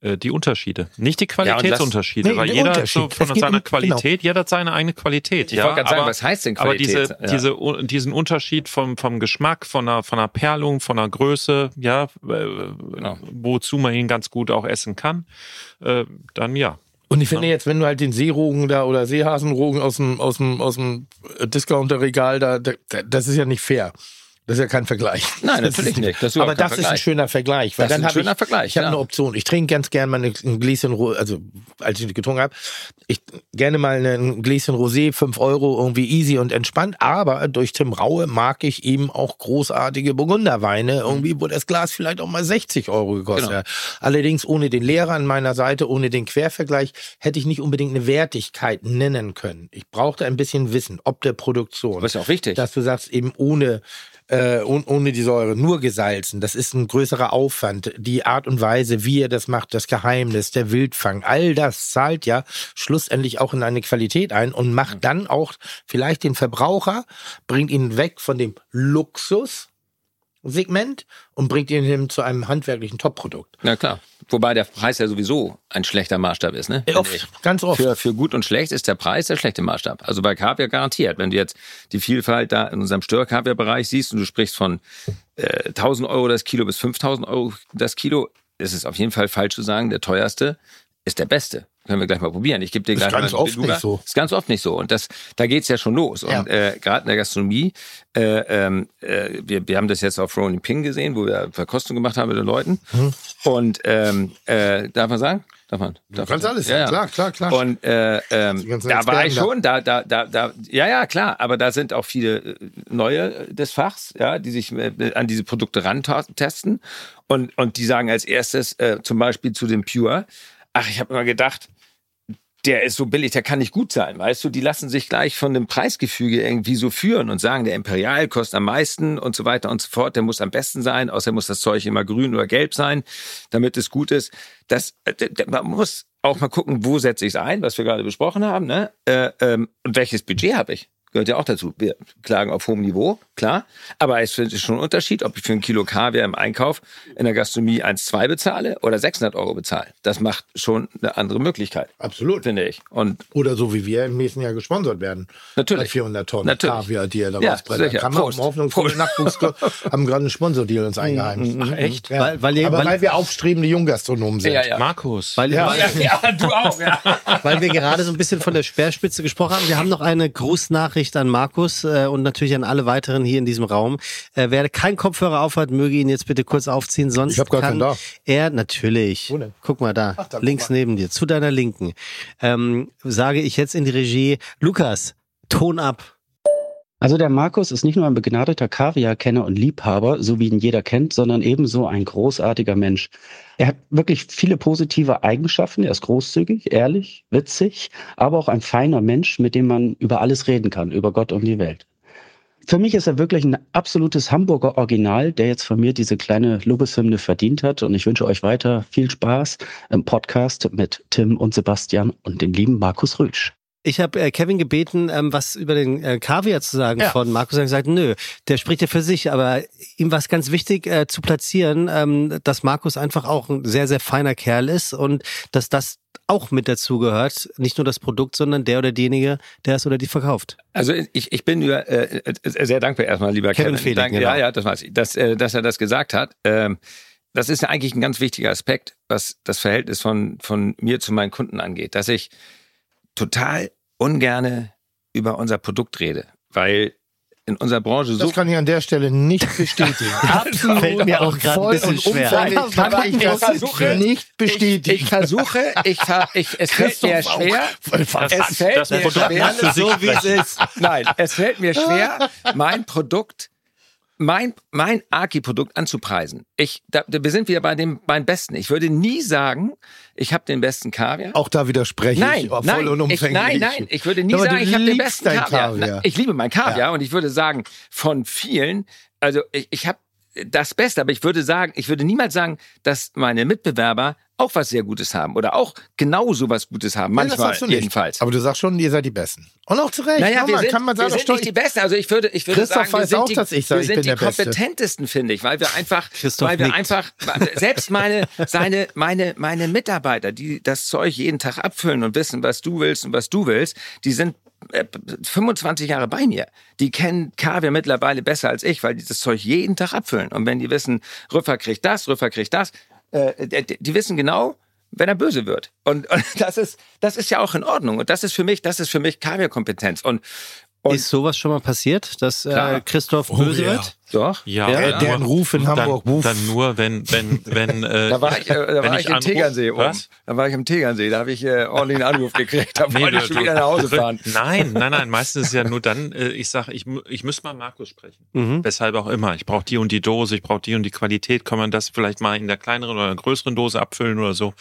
[SPEAKER 8] die Unterschiede. Nicht die Qualitätsunterschiede,
[SPEAKER 5] Nee,
[SPEAKER 8] weil
[SPEAKER 5] der
[SPEAKER 8] jeder so von seiner
[SPEAKER 5] um-
[SPEAKER 8] Qualität, jeder hat seine eigene Qualität.
[SPEAKER 7] Ich
[SPEAKER 8] ja,
[SPEAKER 7] wollte gerade sagen,
[SPEAKER 8] aber-
[SPEAKER 7] was heißt denn
[SPEAKER 8] aber
[SPEAKER 7] Qualität?
[SPEAKER 8] diese,
[SPEAKER 7] Ja.
[SPEAKER 8] diese, diesen Unterschied vom, vom Geschmack, von der, von der Perlung, von der Größe, ja, äh,
[SPEAKER 7] Genau.
[SPEAKER 8] wozu man ihn ganz gut auch essen kann, äh, dann ja.
[SPEAKER 5] Und ich finde jetzt, wenn du halt den Seerogen da oder Seehasenrogen aus dem, aus dem, aus dem Discounter-Regal da, da, das ist ja nicht fair. Das ist ja kein Vergleich.
[SPEAKER 7] Nein,
[SPEAKER 5] Das
[SPEAKER 7] natürlich
[SPEAKER 5] ist
[SPEAKER 7] nicht. Das ist
[SPEAKER 5] aber das ist ein
[SPEAKER 7] Vergleich.
[SPEAKER 5] schöner Vergleich. Weil
[SPEAKER 7] Das ist
[SPEAKER 5] dann
[SPEAKER 7] ein
[SPEAKER 5] habe
[SPEAKER 7] schöner
[SPEAKER 5] ich,
[SPEAKER 7] Vergleich,
[SPEAKER 5] Ich habe
[SPEAKER 7] ja.
[SPEAKER 5] eine Option. Ich trinke ganz gern mal ein Gläschen, Ro- also als ich getrunken habe, ich gerne mal ein Gläschen Rosé, 5 Euro, irgendwie easy und entspannt. Aber durch Tim Raue mag ich eben auch großartige Burgunderweine, irgendwie, wo das Glas vielleicht auch mal 60 Euro gekostet
[SPEAKER 7] Genau.
[SPEAKER 5] hat. Allerdings ohne den Lehrer an meiner Seite, ohne den Quervergleich, hätte ich nicht unbedingt eine Wertigkeit nennen können. Ich brauchte ein bisschen Wissen, ob der Produktion.
[SPEAKER 7] Aber ist ja auch wichtig.
[SPEAKER 5] Dass du sagst, eben ohne, äh, ohne, die Säure, nur gesalzen. Das ist ein größerer Aufwand. Die Art und Weise, wie er das macht, das Geheimnis, der Wildfang, all das zahlt ja schlussendlich auch in eine Qualität ein und macht dann auch vielleicht den Verbraucher, bringt ihn weg von dem Luxus. Segment und bringt ihn hin zu einem handwerklichen Top-Produkt.
[SPEAKER 7] Na klar. Wobei der Preis ja sowieso ein schlechter Maßstab ist, ne?
[SPEAKER 5] Oft, ganz oft.
[SPEAKER 7] Für, für gut und schlecht ist der Preis der schlechte Maßstab. Also bei Kaviar garantiert. Wenn du jetzt die Vielfalt da in unserem Störkaviar-Bereich siehst und du sprichst von äh, 1000 Euro das Kilo bis 5000 Euro das Kilo, ist es auf jeden Fall falsch zu sagen, der teuerste ist der beste. Können wir gleich mal probieren. Ich gebe dir
[SPEAKER 5] Ist
[SPEAKER 7] gleich
[SPEAKER 5] ganz
[SPEAKER 7] mal
[SPEAKER 5] oft
[SPEAKER 7] Beluga.
[SPEAKER 5] nicht so.
[SPEAKER 7] Ist ganz oft nicht so. Und das, da geht's ja schon los.
[SPEAKER 5] Ja.
[SPEAKER 7] Und äh, gerade in der Gastronomie, äh, ähm, äh, wir, wir haben das jetzt auf Rolling Ping gesehen, wo wir Verkostung gemacht haben mit den Leuten.
[SPEAKER 5] Mhm.
[SPEAKER 7] Und ähm, äh, darf man sagen? Darf man? Darf
[SPEAKER 5] kannst
[SPEAKER 7] man?
[SPEAKER 5] alles sagen. Klar, klar, klar.
[SPEAKER 7] Und äh, ähm, da war ich
[SPEAKER 5] Experten
[SPEAKER 7] schon, da, da, da, da, ja, ja, klar, aber da sind auch viele äh, neue des Fachs, ja, die sich äh, an diese Produkte rantesten und, und die sagen als erstes äh, zum Beispiel zu dem Pure, ach, ich habe immer gedacht, der ist so billig, der kann nicht gut sein, weißt du? Die lassen sich gleich von dem Preisgefüge irgendwie so führen und sagen, der Imperial kostet am meisten und so weiter und so fort, der muss am besten sein, außerdem muss das Zeug immer grün oder gelb sein, damit es gut ist. Das, äh, man muss auch mal gucken, wo setze ich es ein, was wir gerade besprochen haben, ne? Äh, ähm, und welches Budget habe ich? Gehört ja auch dazu. Wir klagen auf hohem Niveau, klar. Aber es ist schon ein Unterschied, ob ich für ein Kilo Kaviar im Einkauf in der Gastronomie 1,2 bezahle oder 600 Euro bezahle. Das macht schon eine andere Möglichkeit,
[SPEAKER 5] Absolut.
[SPEAKER 7] finde ich. Und
[SPEAKER 5] Oder so wie wir im nächsten Jahr gesponsert werden.
[SPEAKER 7] Natürlich.
[SPEAKER 5] Bei 400 Tonnen
[SPEAKER 7] Natürlich.
[SPEAKER 5] Kaviar, die er da
[SPEAKER 7] Ja,
[SPEAKER 5] rausbrennt. Kann man
[SPEAKER 7] Prost.
[SPEAKER 5] um hoffnungsvolle Nachwuchs haben gerade einen Sponsordeal uns eingeheimst.
[SPEAKER 7] Ach, echt?
[SPEAKER 5] Ja.
[SPEAKER 4] Weil- weil ihr-
[SPEAKER 5] Aber
[SPEAKER 4] weil-
[SPEAKER 5] weil, wir aufstrebende Junggastronomen sind.
[SPEAKER 7] Ja, ja.
[SPEAKER 8] Markus.
[SPEAKER 4] Weil,
[SPEAKER 5] Ja.
[SPEAKER 4] weil,
[SPEAKER 7] Ja, du auch, ja.
[SPEAKER 4] weil wir gerade so ein bisschen von der Speerspitze gesprochen haben. Wir haben noch eine Grußnachricht an Markus äh, und natürlich an alle weiteren hier in diesem Raum. Äh, wer keinen Kopfhörer aufhat, möge ihn jetzt bitte kurz aufziehen, sonst
[SPEAKER 5] Ich hab gar
[SPEAKER 4] kann
[SPEAKER 5] keinen da.
[SPEAKER 4] er natürlich.
[SPEAKER 5] Wo denn?
[SPEAKER 4] Guck mal da,
[SPEAKER 5] Ach, da,
[SPEAKER 4] links
[SPEAKER 5] mal.
[SPEAKER 4] neben dir, zu deiner Linken. Ähm, sage ich jetzt in die Regie, Lukas, Ton ab.
[SPEAKER 10] Also der Markus ist nicht nur ein begnadeter Kaviarkenner und Liebhaber, so wie ihn jeder kennt, sondern ebenso ein großartiger Mensch. Er hat wirklich viele positive Eigenschaften. Er ist großzügig, ehrlich, witzig, aber auch ein feiner Mensch, mit dem man über alles reden kann, über Gott und die Welt. Für mich ist er wirklich ein absolutes Hamburger Original, der jetzt von mir diese kleine Lobeshymne verdient hat. Und ich wünsche euch weiter viel Spaß im Podcast mit Tim und Sebastian und dem lieben Markus Rütsch.
[SPEAKER 4] Ich habe äh, Kevin gebeten, ähm, was über den äh, Kaviar zu sagen
[SPEAKER 5] Ja.
[SPEAKER 4] von Markus. Er hat gesagt, nö, der spricht ja für sich, aber ihm war es ganz wichtig äh, zu platzieren, ähm, dass Markus einfach auch ein sehr, sehr feiner Kerl ist und dass das auch mit dazu gehört. Nicht nur das Produkt, sondern der oder diejenige, der es oder die verkauft.
[SPEAKER 7] Also ich, ich bin dir äh, äh, sehr dankbar erstmal, lieber
[SPEAKER 4] Kevin
[SPEAKER 7] Kevin.
[SPEAKER 4] Fehling,
[SPEAKER 7] Danke,
[SPEAKER 4] genau.
[SPEAKER 7] Ja, ja, das weiß ich, dass, äh, dass er das gesagt hat. Ähm, das ist ja eigentlich ein ganz wichtiger Aspekt, was das Verhältnis von, von mir zu meinen Kunden angeht, dass ich total ungerne über unser Produkt rede, weil in unserer Branche so
[SPEAKER 5] Das kann ich an der Stelle nicht bestätigen. Absolut.
[SPEAKER 4] Fällt mir auch gerade ein bisschen
[SPEAKER 5] und
[SPEAKER 4] schwer.
[SPEAKER 5] umfänglich kann
[SPEAKER 7] Aber
[SPEAKER 5] ich
[SPEAKER 7] ich
[SPEAKER 5] das
[SPEAKER 7] versuche-
[SPEAKER 5] nicht bestätigen.
[SPEAKER 7] Ich, ich versuche, ich, ver, ich es fällt mir
[SPEAKER 5] auch.
[SPEAKER 7] schwer. Es fällt
[SPEAKER 8] das
[SPEAKER 7] mir
[SPEAKER 8] Produkt
[SPEAKER 7] schwer.
[SPEAKER 4] so wie es ist.
[SPEAKER 7] Nein, es fällt mir schwer, mein Produkt, mein, mein Aki-Produkt anzupreisen. Ich, da, wir sind wieder bei dem, beim Besten. Ich würde nie sagen, ich habe den besten Kaviar.
[SPEAKER 5] Auch da widerspreche
[SPEAKER 7] Nein,
[SPEAKER 5] ich voll
[SPEAKER 7] nein,
[SPEAKER 5] und
[SPEAKER 7] ich,
[SPEAKER 5] umfänglich.
[SPEAKER 7] nein, nein, ich würde nie
[SPEAKER 5] Aber
[SPEAKER 7] sagen, ich habe den besten Kaviar.
[SPEAKER 5] Kaviar.
[SPEAKER 7] Ich liebe mein Kaviar
[SPEAKER 5] Ja.
[SPEAKER 7] und ich würde sagen, von vielen, also ich, ich habe das Beste. Aber ich würde sagen, ich würde niemals sagen, dass meine Mitbewerber auch was sehr Gutes haben oder auch genauso was Gutes haben.
[SPEAKER 5] Nein, das
[SPEAKER 7] Manchmal
[SPEAKER 5] sagst du nicht.
[SPEAKER 7] jedenfalls.
[SPEAKER 5] Aber du sagst schon, ihr seid die Besten. Und auch zu Recht.
[SPEAKER 7] Naja, wir sind,
[SPEAKER 5] kann man sagen,
[SPEAKER 7] wir sind nicht die Besten. Also ich würde, ich würde
[SPEAKER 5] Christoph
[SPEAKER 7] sagen, wir sind
[SPEAKER 5] auch,
[SPEAKER 7] die,
[SPEAKER 5] dass ich sage,
[SPEAKER 7] wir
[SPEAKER 5] ich
[SPEAKER 7] sind
[SPEAKER 5] bin
[SPEAKER 7] die kompetentesten, finde ich, weil wir einfach,
[SPEAKER 4] Christoph
[SPEAKER 7] weil wir
[SPEAKER 4] nickt.
[SPEAKER 7] einfach, selbst meine, seine, meine, meine Mitarbeiter, die das Zeug jeden Tag abfüllen und wissen, was du willst und was du willst, die sind 25 Jahre bei mir. Die kennen Kaviar mittlerweile besser als ich, weil die das Zeug jeden Tag abfüllen. Und wenn die wissen, Rüffer kriegt das, Rüffer kriegt das, äh, die, die wissen genau, wenn er böse wird. Und, und das ist, das ist ja auch in Ordnung. Und das ist für mich, das ist für mich Kaviar-Kompetenz. Und, und
[SPEAKER 4] Ist sowas schon mal passiert, dass äh. Christoph
[SPEAKER 5] Oh,
[SPEAKER 4] böse
[SPEAKER 5] ja.
[SPEAKER 4] wird?
[SPEAKER 7] Doch.
[SPEAKER 8] Ja,
[SPEAKER 5] Der-
[SPEAKER 8] aber
[SPEAKER 5] deren Ruf in
[SPEAKER 8] dann,
[SPEAKER 5] Hamburg, Ruf.
[SPEAKER 8] Dann nur, wenn, wenn, wenn, äh,
[SPEAKER 7] Da war ich, äh, da
[SPEAKER 8] wenn
[SPEAKER 7] war ich, im
[SPEAKER 8] anruf-
[SPEAKER 7] Tegernsee oben.
[SPEAKER 8] Was?
[SPEAKER 7] Da war ich im Tegernsee, da habe ich äh, ordentlich einen Anruf gekriegt. Da
[SPEAKER 8] Nee,
[SPEAKER 7] wollte ich schon wieder nach Hause fahren.
[SPEAKER 8] Nein, nein, nein. Meistens ist es ja nur dann, äh, ich sage, ich, ich müsste mal Markus sprechen.
[SPEAKER 4] Mhm.
[SPEAKER 8] Weshalb auch immer. Ich brauche die und die Dose, ich brauche die und die Qualität. Kann man das vielleicht mal in der kleineren oder größeren Dose abfüllen oder so?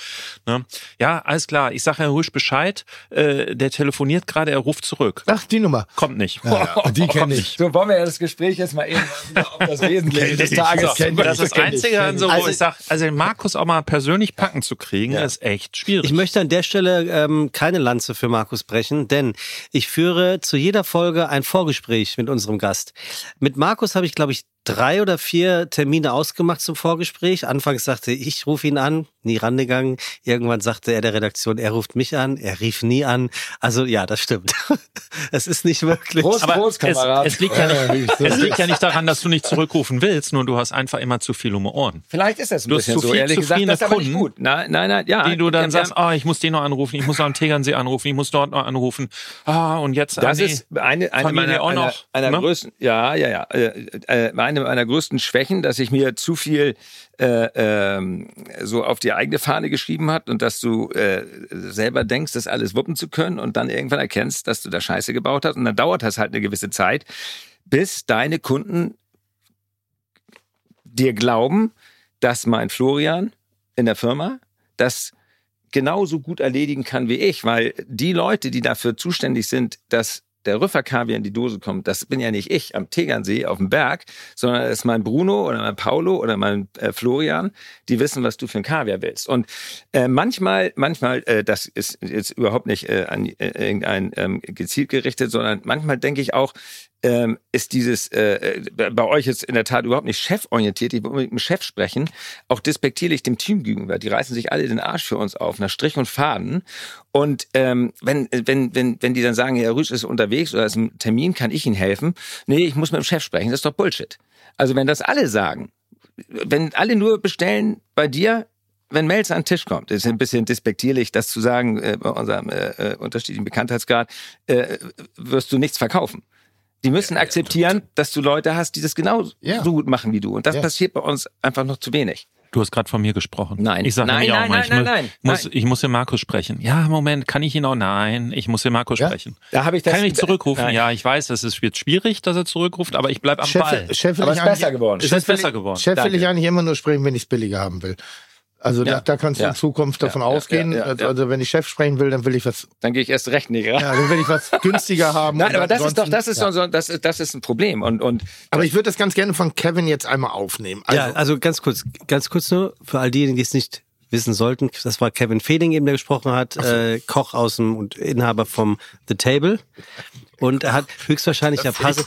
[SPEAKER 8] Ne? Ja, alles klar. Ich sage Herr Rüsch Bescheid. Äh, der telefoniert gerade, er ruft zurück.
[SPEAKER 5] Ach, die Nummer.
[SPEAKER 8] Kommt nicht.
[SPEAKER 5] Ja, die kenne ich.
[SPEAKER 7] So, wollen wir ja das Gespräch jetzt mal eben auf das Wesentliche des Tages.
[SPEAKER 5] kenn ich.
[SPEAKER 8] Das ist das Einzige, an so, wo
[SPEAKER 5] Also-
[SPEAKER 8] ich sage, also den Markus auch mal persönlich packen zu kriegen, ist echt schwierig.
[SPEAKER 4] Ich möchte an der Stelle ähm, keine Lanze für Markus brechen, denn ich führe zu jeder Folge ein Vorgespräch mit unserem Gast. Mit Markus habe ich, glaube ich, drei oder vier Termine ausgemacht zum Vorgespräch. Anfangs sagte ich, ich rufe ihn an, nie rangegangen. Irgendwann sagte er der Redaktion, er ruft mich an, er rief nie an. Also ja, das stimmt. es ist nicht wirklich.
[SPEAKER 7] Prost,
[SPEAKER 8] Aber
[SPEAKER 7] Prost,
[SPEAKER 8] es,
[SPEAKER 7] Kamerad.
[SPEAKER 8] es, liegt ja nicht, es liegt ja nicht daran, dass du nicht zurückrufen willst, nur du hast einfach immer zu viel um Ohren.
[SPEAKER 7] Vielleicht ist das ein
[SPEAKER 8] Du hast
[SPEAKER 7] bisschen
[SPEAKER 8] zu
[SPEAKER 7] so,
[SPEAKER 8] viel
[SPEAKER 7] ehrlich gesagt.
[SPEAKER 8] zufriedene
[SPEAKER 7] Das ist aber nicht
[SPEAKER 8] Kunden,
[SPEAKER 7] gut. Nein, nein, nein, ja.
[SPEAKER 8] die du dann
[SPEAKER 7] Ja,
[SPEAKER 8] sagst, ah, ich muss den noch anrufen, ich muss noch am Tegernsee anrufen, ich muss dort noch anrufen. Ah, und jetzt
[SPEAKER 7] Das ist eine, eine
[SPEAKER 8] Familie
[SPEAKER 7] meiner,
[SPEAKER 8] auch
[SPEAKER 7] einer,
[SPEAKER 8] noch,
[SPEAKER 7] einer
[SPEAKER 8] ne?
[SPEAKER 7] größten, ja, ja, ja, äh, äh, eine meiner größten Schwächen, dass ich mir zu viel äh, ähm, so auf die eigene Fahne geschrieben hat und dass du äh, selber denkst, das alles wuppen zu können und dann irgendwann erkennst, dass du da Scheiße gebaut hast und dann dauert das halt eine gewisse Zeit, bis deine Kunden dir glauben, dass mein Florian in der Firma das genauso gut erledigen kann wie ich, weil die Leute, die dafür zuständig sind, dass der Rüfferkaviar in die Dose kommt, das bin ja nicht ich am Tegernsee auf dem Berg, sondern das ist mein Bruno oder mein Paulo oder mein äh, Florian, die wissen, was du für ein Kaviar willst. Und äh, manchmal, manchmal, äh, das ist jetzt überhaupt nicht äh, an äh, irgendein ähm, gezielt gerichtet, sondern manchmal denke ich auch, ähm, ist dieses äh, äh, bei euch jetzt in der Tat überhaupt nicht cheforientiert, ich will unbedingt mit dem Chef sprechen, auch despektierlich dem Team gegenüber. Die reißen sich alle den Arsch für uns auf, nach Strich und Faden. Und ähm, wenn, wenn, wenn, wenn die dann sagen, Herr Rüsch ist unterwegs oder ist ein Termin, kann ich Ihnen helfen? Nee, ich muss mit dem Chef sprechen, das ist doch Bullshit. Also wenn das alle sagen, wenn alle nur bestellen bei dir, wenn Melzer an den Tisch kommt, ist ein bisschen despektierlich, das zu sagen, äh, bei unserem äh, äh, unterschiedlichen Bekanntheitsgrad, äh, wirst du nichts verkaufen. Die müssen akzeptieren, dass du Leute hast, die das genauso
[SPEAKER 5] Ja.
[SPEAKER 7] so gut machen wie du. Und das
[SPEAKER 5] Ja.
[SPEAKER 7] passiert bei uns einfach noch zu wenig.
[SPEAKER 8] Du hast gerade von mir gesprochen.
[SPEAKER 7] Nein.
[SPEAKER 8] Ich sage
[SPEAKER 7] Nein,
[SPEAKER 8] nämlich auch
[SPEAKER 7] nein,
[SPEAKER 8] mal,
[SPEAKER 7] nein,
[SPEAKER 8] ich,
[SPEAKER 7] nein,
[SPEAKER 8] muss,
[SPEAKER 7] nein,
[SPEAKER 8] muss,
[SPEAKER 7] nein.
[SPEAKER 8] ich muss den Markus sprechen. Ja, Moment, kann ich ihn auch? Nein, ich muss den Markus
[SPEAKER 5] Ja?
[SPEAKER 8] sprechen.
[SPEAKER 7] Da habe ich das.
[SPEAKER 8] Kann ich zurückrufen?
[SPEAKER 7] Nein.
[SPEAKER 8] Ja, ich weiß, es ist- wird schwierig, dass er zurückruft, aber ich bleib am Ball.
[SPEAKER 5] Chef, Chef will
[SPEAKER 7] Aber ist besser geworden.
[SPEAKER 8] Es
[SPEAKER 5] Chef
[SPEAKER 8] ist
[SPEAKER 5] will
[SPEAKER 8] besser
[SPEAKER 5] ich-
[SPEAKER 8] geworden.
[SPEAKER 5] Chef will ich eigentlich immer nur sprechen, wenn ich es billiger haben will. Also
[SPEAKER 7] Ja.
[SPEAKER 5] da, da kannst du
[SPEAKER 7] Ja.
[SPEAKER 5] in Zukunft davon
[SPEAKER 7] Ja, ja,
[SPEAKER 5] ausgehen.
[SPEAKER 7] ja, ja,
[SPEAKER 5] also,
[SPEAKER 7] ja.
[SPEAKER 5] also wenn ich Chef sprechen will, dann will ich was,
[SPEAKER 7] Dann gehe ich erst recht nicht
[SPEAKER 5] ja, dann will ich was günstiger haben.
[SPEAKER 7] Nein, aber das ist doch, das ist
[SPEAKER 5] ja.
[SPEAKER 7] so, das, ist- das ist ein Problem. Und, und
[SPEAKER 5] Aber ich würde das ganz gerne von Kevin jetzt einmal aufnehmen. Also,
[SPEAKER 4] ja, also ganz kurz, ganz kurz nur für all diejenigen, die es nicht wissen sollten. Das war Kevin Fehling eben, der gesprochen hat, äh, Koch aus dem und Inhaber vom The Table. Und er hat höchstwahrscheinlich der Passe.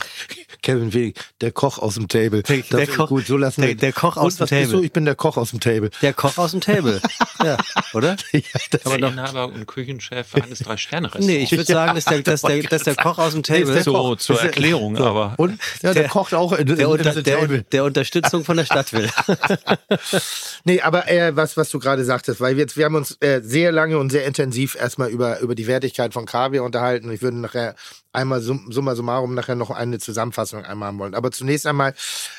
[SPEAKER 5] Kevin Weg, der Koch aus dem Table.
[SPEAKER 4] Der-
[SPEAKER 5] Das
[SPEAKER 4] der
[SPEAKER 5] ist
[SPEAKER 4] Koch-
[SPEAKER 5] gut, so lassen
[SPEAKER 4] der-
[SPEAKER 5] wir-
[SPEAKER 4] der Koch aus dem Table.
[SPEAKER 5] Du? Ich bin der Koch aus dem Table.
[SPEAKER 4] Der Koch aus dem Table. ja, oder?
[SPEAKER 5] Ja, das
[SPEAKER 8] Der Inhaber und Küchenchef eines Drei-Sterne-Restaurants.
[SPEAKER 4] Nee, ich würde sagen, dass der, dass, der, dass der Koch aus dem Table.
[SPEAKER 8] so zur Erklärung, aber
[SPEAKER 5] Und ja, der,
[SPEAKER 4] Der-
[SPEAKER 5] kocht auch in, in,
[SPEAKER 4] der,
[SPEAKER 5] in The
[SPEAKER 4] der,
[SPEAKER 5] Table.
[SPEAKER 4] der Unterstützung von der Stadt will.
[SPEAKER 5] Nee, aber äh, was, was du gerade sagtest, weil wir jetzt, wir haben uns äh, sehr lange und sehr intensiv erstmal über, über die Wertigkeit von Kaviar unterhalten. Ich würde nachher einmal sum, summa summarum nachher noch eine Zusammenfassung einmal haben wollen. Aber zunächst einmal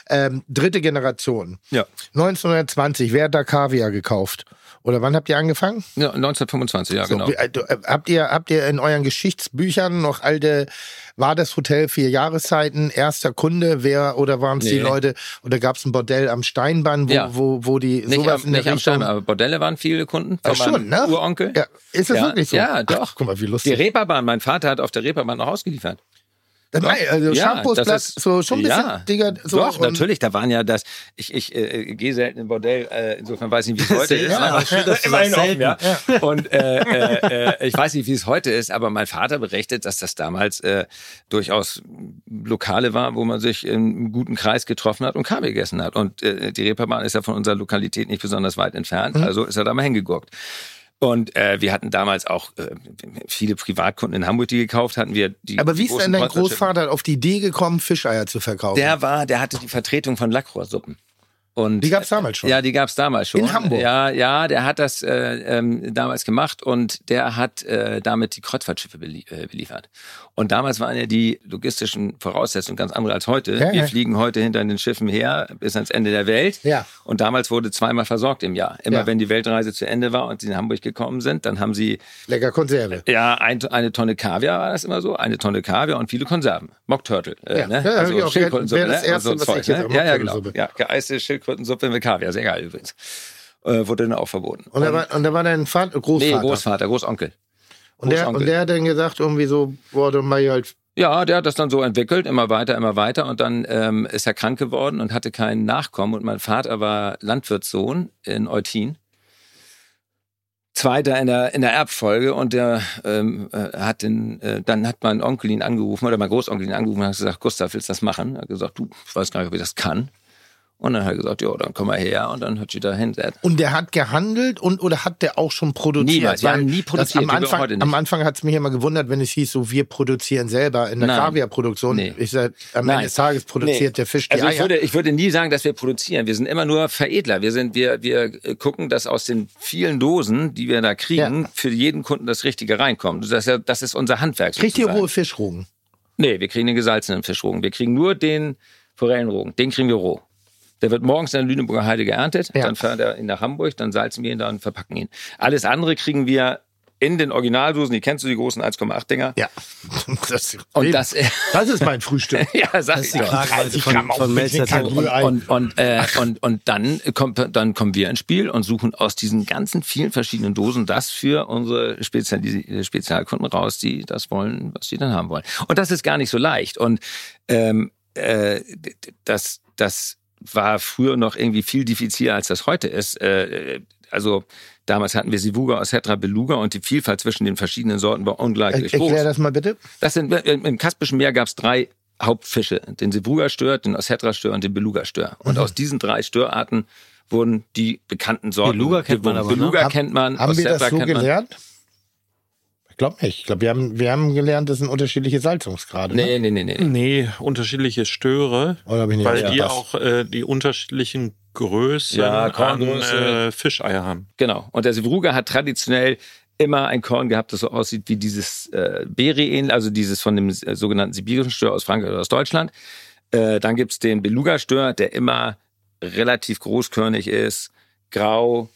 [SPEAKER 5] ähm, dritte Generation.
[SPEAKER 7] ja,
[SPEAKER 5] 1920, wer hat da Kaviar gekauft? Oder wann habt ihr angefangen?
[SPEAKER 7] ja 1925, ja,
[SPEAKER 5] So,
[SPEAKER 7] genau.
[SPEAKER 5] äh, äh, habt ihr habt ihr in euren Geschichtsbüchern noch alte war das Hotel vier Jahreszeiten erster Kunde wer oder waren es die
[SPEAKER 7] Nee.
[SPEAKER 5] Leute oder gab es ein Bordell am Steinbein wo
[SPEAKER 7] Ja.
[SPEAKER 5] wo, wo die
[SPEAKER 7] Nicht,
[SPEAKER 5] sowas
[SPEAKER 7] am,
[SPEAKER 5] in der
[SPEAKER 7] nicht am
[SPEAKER 5] Richtung
[SPEAKER 7] Stein, aber Bordelle waren viele Kunden. Von meinem
[SPEAKER 5] schon, ne?
[SPEAKER 7] Uronkel.
[SPEAKER 5] ja, ist das
[SPEAKER 7] Ja,
[SPEAKER 5] wirklich so?
[SPEAKER 7] ja, doch.
[SPEAKER 5] Ach, guck mal, wie
[SPEAKER 7] Die
[SPEAKER 5] lustig.
[SPEAKER 7] Reeperbahn, mein Vater hat auf der Reeperbahn noch ausgeliefert.
[SPEAKER 5] Nein, also
[SPEAKER 7] Ja,
[SPEAKER 5] Shampoos,
[SPEAKER 7] das
[SPEAKER 5] Blatt,
[SPEAKER 7] ist-
[SPEAKER 5] so schon ein bisschen
[SPEAKER 7] ja,
[SPEAKER 5] dicker. So
[SPEAKER 7] Doch, natürlich, da waren ja das, ich, ich äh, gehe selten im Bordell, äh, insofern weiß ich nicht, wie es heute ist.
[SPEAKER 4] Ja, aber schön, dass du
[SPEAKER 7] Immerhin
[SPEAKER 4] sagst,
[SPEAKER 7] offen, ja. Und äh, äh, äh, ich weiß nicht, wie es heute ist, aber mein Vater berichtet, dass das damals äh, durchaus Lokale war, wo man sich in einem guten Kreis getroffen hat und Kaffee gegessen hat. Und äh, die Reeperbahn ist ja von unserer Lokalität nicht besonders weit entfernt,
[SPEAKER 5] Mhm.
[SPEAKER 7] also ist er da mal hingegurkt. Und äh, wir hatten damals auch äh, viele Privatkunden in Hamburg, die gekauft hatten. Wir die,
[SPEAKER 5] Aber wie
[SPEAKER 7] die
[SPEAKER 5] ist denn dein Großvater auf die Idee gekommen, Fischeier zu verkaufen?
[SPEAKER 7] der war, der hatte die Vertretung von Lackrohrsuppen. Und
[SPEAKER 5] die gab's damals schon.
[SPEAKER 7] ja, die gab's damals schon.
[SPEAKER 5] In Hamburg?
[SPEAKER 7] Ja, ja, der hat das äh, ähm, damals gemacht und der hat äh, damit die Kreuzfahrtschiffe belie äh, beliefert. Und damals waren ja die logistischen Voraussetzungen ganz andere als heute.
[SPEAKER 5] Ja,
[SPEAKER 7] Wir
[SPEAKER 5] ja.
[SPEAKER 7] fliegen heute hinter den Schiffen her bis ans Ende der Welt.
[SPEAKER 5] Ja.
[SPEAKER 7] Und damals wurde zweimal versorgt im Jahr. Immer
[SPEAKER 5] Ja.
[SPEAKER 7] wenn die Weltreise zu Ende war und sie in Hamburg gekommen sind, dann haben sie
[SPEAKER 5] Lecker Konserve.
[SPEAKER 7] ja ein, eine Tonne Kaviar war das immer so, eine Tonne Kaviar und viele Konserven. Mock Turtle. Äh,
[SPEAKER 5] Ja.
[SPEAKER 7] ne?
[SPEAKER 5] Ja, auch gehört.
[SPEAKER 7] Schildkrötensuppe.
[SPEAKER 5] Wäre das
[SPEAKER 7] ne?
[SPEAKER 5] Erste,
[SPEAKER 7] Und
[SPEAKER 5] was
[SPEAKER 7] Zeug, ne? Ja, ja, genau. Ja, geeiste Schildkrötensuppe mit Kaviar. Sehr geil übrigens. Äh, wurde dann auch verboten.
[SPEAKER 5] Und da war, und da war dein Vater, Großvater.
[SPEAKER 7] Nee, Großvater, Großonkel.
[SPEAKER 5] Und, der, und der hat dann gesagt, irgendwie so, boah, dann mach ich halt.
[SPEAKER 7] Ja, der hat das dann so entwickelt, immer weiter, immer weiter. Und dann ähm, ist er krank geworden und hatte keinen Nachkommen. Und mein Vater war Landwirtssohn in Eutin. Zweiter in der, in der Erbfolge und der ähm, äh, hat den, äh, dann hat mein Onkel ihn angerufen oder mein Großonkel ihn angerufen und hat gesagt, Gustav, willst du das machen? Er hat gesagt, du, ich weiß gar nicht, ob ich das kann. Und dann hat er gesagt, ja, dann komm mal her und dann hat sie da hinsetzt.
[SPEAKER 5] Und der hat gehandelt und oder hat der auch schon produziert?
[SPEAKER 7] Niemals. Wir haben nie produziert,
[SPEAKER 5] Am Anfang, am Anfang hat es mich immer gewundert, wenn es hieß, so wir produzieren selber in der. Kaviarproduktion.
[SPEAKER 7] Nee.
[SPEAKER 5] Ich sag, am Ende
[SPEAKER 7] Nein.
[SPEAKER 5] des Tages produziert
[SPEAKER 7] Nee.
[SPEAKER 5] der Fisch die
[SPEAKER 7] Also ich
[SPEAKER 5] Eier.
[SPEAKER 7] würde, ich würde nie sagen, dass wir produzieren. Wir sind immer nur Veredler. Wir sind, wir, wir äh, gucken, dass aus den vielen Dosen, die wir da kriegen, für jeden Kunden das Richtige reinkommt. Das ist, ja, das ist unser Handwerk.
[SPEAKER 5] Kriegt ihr rohe Fischrogen?
[SPEAKER 7] Nee, wir kriegen den gesalzenen Fischrogen. Wir kriegen nur den Forellenrogen. Den kriegen wir roh. Der wird morgens in der Lüneburger Heide geerntet,
[SPEAKER 5] Ja.
[SPEAKER 7] dann fahren wir ihn nach Hamburg, dann salzen wir ihn da und verpacken ihn. Alles andere kriegen wir in den Originaldosen, die kennst du, die großen 1,8 Dinger.
[SPEAKER 5] Ja. Das,
[SPEAKER 7] Und das,
[SPEAKER 5] das ist mein Frühstück.
[SPEAKER 7] ja, sag ich
[SPEAKER 4] Die
[SPEAKER 7] doch.
[SPEAKER 4] Kragenweite von, von Melzer
[SPEAKER 5] kein
[SPEAKER 4] Tore.
[SPEAKER 5] Rührei.
[SPEAKER 7] Und, und, äh, und, und dann, kommt, dann kommen wir ins Spiel und suchen aus diesen ganzen vielen verschiedenen Dosen das für unsere Spezialis Spezialkunden raus, die das wollen, was sie dann haben wollen. Und das ist gar nicht so leicht. Und ähm, äh, das, das war früher noch irgendwie viel diffiziler, als das heute ist. Äh, also damals hatten wir Sivuga, Ossetra, Beluga und die Vielfalt zwischen den verschiedenen Sorten war ungleich
[SPEAKER 5] Er,
[SPEAKER 7] groß.
[SPEAKER 5] erklär das mal bitte.
[SPEAKER 7] Das sind, im Kaspischen Meer gab es drei Hauptfische. Den Sivuga-Stör, den Ossetra-Stör und den Beluga-Stör. Und aus diesen drei Störarten wurden die bekannten Sorten
[SPEAKER 4] Beluga kennt man aber, ne?
[SPEAKER 7] Beluga
[SPEAKER 5] Hab-
[SPEAKER 7] kennt man,
[SPEAKER 5] Haben wir das so
[SPEAKER 7] kennt man.
[SPEAKER 5] Glaube nicht. Ich glaube, wir haben, wir haben gelernt, das sind unterschiedliche Salzungsgrade. ne?
[SPEAKER 7] Nee, nee, nee, nee.
[SPEAKER 8] Nee, unterschiedliche Störe,
[SPEAKER 5] Oder hab ich nicht
[SPEAKER 8] weil die
[SPEAKER 5] aufgepasst?
[SPEAKER 8] auch äh, die unterschiedlichen Größen
[SPEAKER 7] Ja,
[SPEAKER 8] an
[SPEAKER 7] Korngröße.
[SPEAKER 8] äh, Fischeier haben.
[SPEAKER 7] Genau. Und der Sevruga hat traditionell immer ein Korn gehabt, das so aussieht wie dieses äh, Beri, also dieses von dem äh, sogenannten sibirischen Stör aus Frankreich oder aus Deutschland. Äh, dann gibt's den Beluga-Stör, der immer relativ großkörnig ist, grau,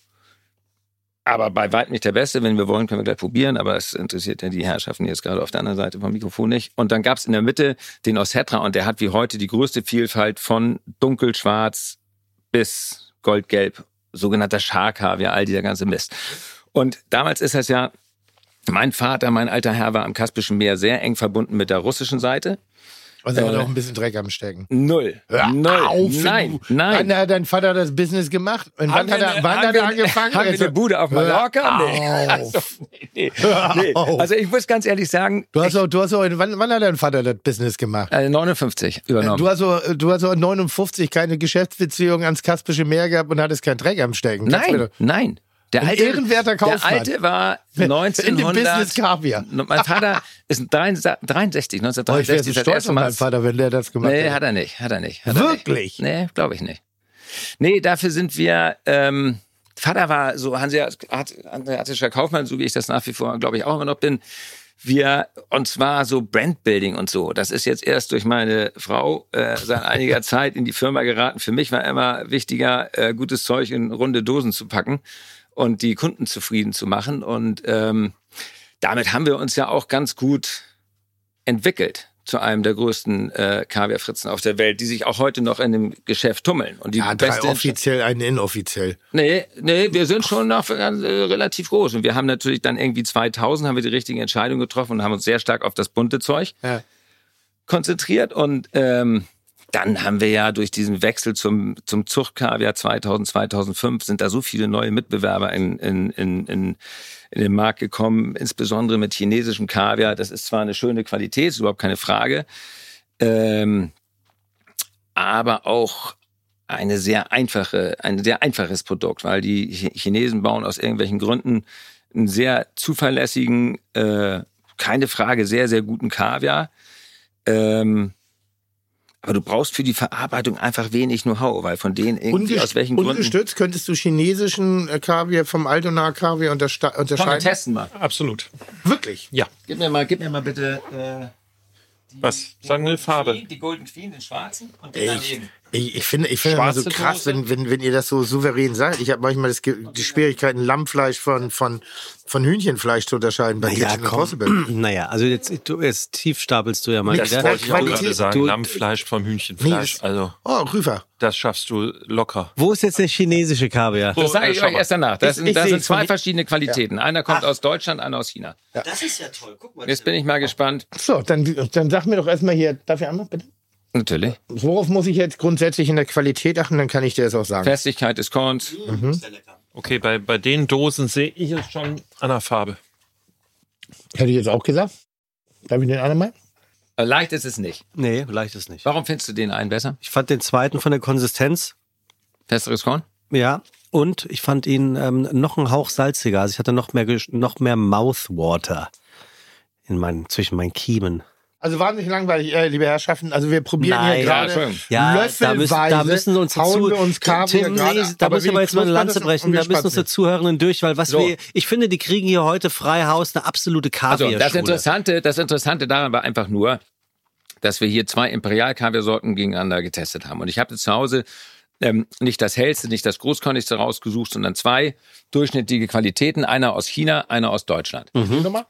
[SPEAKER 7] aber bei weitem nicht der beste. Wenn wir wollen, können wir gleich probieren, aber es interessiert ja die Herrschaften jetzt gerade auf der anderen Seite vom Mikrofon nicht. Und dann gab's in der Mitte den Ossetra und der hat wie heute die größte Vielfalt von dunkelschwarz bis goldgelb, sogenannter Scharkaviar, all dieser ganze Mist. Und damals ist das ja, mein Vater, mein alter Herr, war am Kaspischen Meer sehr eng verbunden mit der russischen Seite.
[SPEAKER 5] Also hat
[SPEAKER 7] äh,
[SPEAKER 5] auch ein bisschen Dreck am Stecken.
[SPEAKER 7] Null. Null.
[SPEAKER 5] auf,
[SPEAKER 7] nein,
[SPEAKER 5] du.
[SPEAKER 7] nein.
[SPEAKER 5] Wann hat dein Vater das Business gemacht? Und wann hat er,
[SPEAKER 7] eine-
[SPEAKER 5] wann hat er angefangen?
[SPEAKER 7] Haben wir
[SPEAKER 5] Also,
[SPEAKER 7] eine Bude auf Mallorca? Nee.
[SPEAKER 5] Hör
[SPEAKER 7] Also, nee.
[SPEAKER 5] Hör
[SPEAKER 7] nee. Also ich muss ganz ehrlich sagen,
[SPEAKER 5] Du hast auch, du hast auch, wann, wann hat dein Vater das Business gemacht?
[SPEAKER 7] äh, 59 übernommen.
[SPEAKER 5] Du hast, auch, du hast auch 59 keine Geschäftsbeziehung ans Kaspische Meer gehabt und hattest keinen Dreck am Stecken. Kannst
[SPEAKER 7] nein, nein. Der alte,
[SPEAKER 5] ehrenwerter Kaufmann.
[SPEAKER 7] Der alte war
[SPEAKER 5] In dem
[SPEAKER 7] 1900.
[SPEAKER 5] Business Kaviar.
[SPEAKER 7] Mein Vater ist 63, 1963
[SPEAKER 5] Oh, ich wäre so stolz auf meinen Vater, wenn der das gemacht
[SPEAKER 7] Nee,
[SPEAKER 5] hätte.
[SPEAKER 7] hat er nicht, hat er nicht. Hat er
[SPEAKER 5] Wirklich?
[SPEAKER 7] Nicht. Nee, glaube ich nicht. Nee, dafür sind wir, ähm, Vater war so hanseatischer Kaufmann, so wie ich das nach wie vor, glaube ich, auch immer noch bin. Wir, und zwar so Brandbuilding und so. Das ist jetzt erst durch meine Frau äh, seit einiger Zeit in die Firma geraten. Für mich war immer wichtiger, äh, gutes Zeug in runde Dosen zu packen und die Kunden zufrieden zu machen. Und ähm, damit haben wir uns ja auch ganz gut entwickelt zu einem der größten äh, Kaviarfritzen auf der Welt, die sich auch heute noch in dem Geschäft tummeln. Und die
[SPEAKER 5] Ja, drei offiziell, einen inoffiziell.
[SPEAKER 7] Nee, nee, wir sind schon noch äh, relativ groß. Und wir haben natürlich dann irgendwie 2000 haben wir die richtige Entscheidung getroffen und haben uns sehr stark auf das bunte Zeug
[SPEAKER 5] Ja.
[SPEAKER 7] konzentriert und ähm, dann haben wir ja durch diesen Wechsel zum, zum Zuchtkaviar 2000, 2005 sind da so viele neue Mitbewerber in, in, in, in, in den Markt gekommen, insbesondere mit chinesischem Kaviar. Das ist zwar eine schöne Qualität, ist überhaupt keine Frage, ähm, aber auch eine sehr einfache, ein sehr einfaches Produkt, weil die Chinesen bauen aus irgendwelchen Gründen einen sehr zuverlässigen, äh, keine Frage, sehr, sehr guten Kaviar. Ähm, aber du brauchst für die Verarbeitung einfach wenig Know-how, weil von denen irgendwie
[SPEAKER 5] Ungest
[SPEAKER 7] aus welchen Gründen.
[SPEAKER 5] Ungestützt könntest du chinesischen äh, Kaviar vom Altonaer Kaviar untersta-
[SPEAKER 7] Komm, wir
[SPEAKER 5] unterscheiden?
[SPEAKER 7] testen mal.
[SPEAKER 8] Absolut.
[SPEAKER 5] Wirklich?
[SPEAKER 8] Ja.
[SPEAKER 7] Gib mir mal, gib mir mal bitte äh,
[SPEAKER 8] Was? Sagen wir eine Farbe.
[SPEAKER 7] Queen, die Golden Queen, den schwarzen und den
[SPEAKER 5] Ich,
[SPEAKER 7] daneben.
[SPEAKER 5] Ich, ich finde, ich finde immer so krass,
[SPEAKER 8] Dose?
[SPEAKER 5] wenn, wenn, wenn ihr das so souverän sagt. Ich habe manchmal das, die Schwierigkeiten, Lammfleisch von, von, von Hühnchenfleisch zu unterscheiden bei
[SPEAKER 4] Ja,
[SPEAKER 5] Kitchen.
[SPEAKER 4] Naja, also jetzt, du, jetzt tief stapelst du ja mal
[SPEAKER 5] Nix
[SPEAKER 4] wieder.
[SPEAKER 8] Wollte ich auch
[SPEAKER 5] Qualität.
[SPEAKER 8] gerade sagen.
[SPEAKER 4] Du-
[SPEAKER 8] Lammfleisch vom
[SPEAKER 5] Nee,
[SPEAKER 8] Hühnchenfleisch.
[SPEAKER 5] das-
[SPEAKER 8] also,
[SPEAKER 5] Oh, Rüfer.
[SPEAKER 8] das schaffst du locker.
[SPEAKER 4] Wo ist jetzt der chinesische Kaviar?
[SPEAKER 7] Das sage ich euch erst danach. Das,
[SPEAKER 5] Ich-
[SPEAKER 7] sind,
[SPEAKER 5] ich
[SPEAKER 7] das sind zwei verschiedene Qualitäten. Einer kommt aus Deutschland, einer aus China.
[SPEAKER 2] Das ist ja toll. Guck mal.
[SPEAKER 7] Jetzt bin ich mal gespannt.
[SPEAKER 5] So, dann, dann sag mir doch erstmal hier, darf ich einmal bitte?
[SPEAKER 7] Natürlich.
[SPEAKER 5] Worauf muss ich jetzt grundsätzlich in der Qualität achten? Dann kann ich dir das auch sagen.
[SPEAKER 7] Festigkeit des Korns.
[SPEAKER 8] Okay, bei, bei den Dosen sehe ich es schon an der Farbe.
[SPEAKER 5] Hätte ich jetzt auch gesagt. Darf ich den anderen mal?
[SPEAKER 7] Äh, Leicht ist es nicht.
[SPEAKER 4] Nee, leicht ist nicht.
[SPEAKER 7] Warum findest du den einen besser?
[SPEAKER 4] Ich fand den zweiten von der Konsistenz,
[SPEAKER 7] Festeres Korn?
[SPEAKER 4] ja, und ich fand ihn ähm, noch einen Hauch salziger. Also ich hatte noch mehr, noch mehr Mouthwater in meinen, zwischen meinen Kiemen.
[SPEAKER 5] Also wahnsinnig langweilig, äh, liebe Herrschaften. Also wir probieren
[SPEAKER 4] Nein.
[SPEAKER 5] hier
[SPEAKER 7] Ja,
[SPEAKER 5] gerade.
[SPEAKER 4] Ja, da müssen,
[SPEAKER 5] löffelweise
[SPEAKER 4] da müssen
[SPEAKER 5] hauen
[SPEAKER 4] Zu
[SPEAKER 5] wir uns Kaviar
[SPEAKER 4] Tim, nee, da
[SPEAKER 5] aber
[SPEAKER 4] muss ich aber
[SPEAKER 5] wie
[SPEAKER 4] jetzt mal eine Lanze brechen.
[SPEAKER 5] wir
[SPEAKER 4] Da müssen unsere
[SPEAKER 5] jetzt.
[SPEAKER 4] Zuhörenden durch, weil was
[SPEAKER 7] So.
[SPEAKER 4] wir, ich finde, die kriegen hier heute frei Haus eine absolute
[SPEAKER 7] Also
[SPEAKER 4] Kaviar.
[SPEAKER 7] das Interessante, das Interessante daran war einfach nur, dass wir hier zwei Imperial-Kaviar-Sorten gegeneinander getestet haben. Und ich habe jetzt zu Hause ähm, nicht das hellste, nicht das großkornigste rausgesucht, sondern zwei durchschnittliche Qualitäten, einer aus China, einer aus Deutschland.
[SPEAKER 5] Nochmal?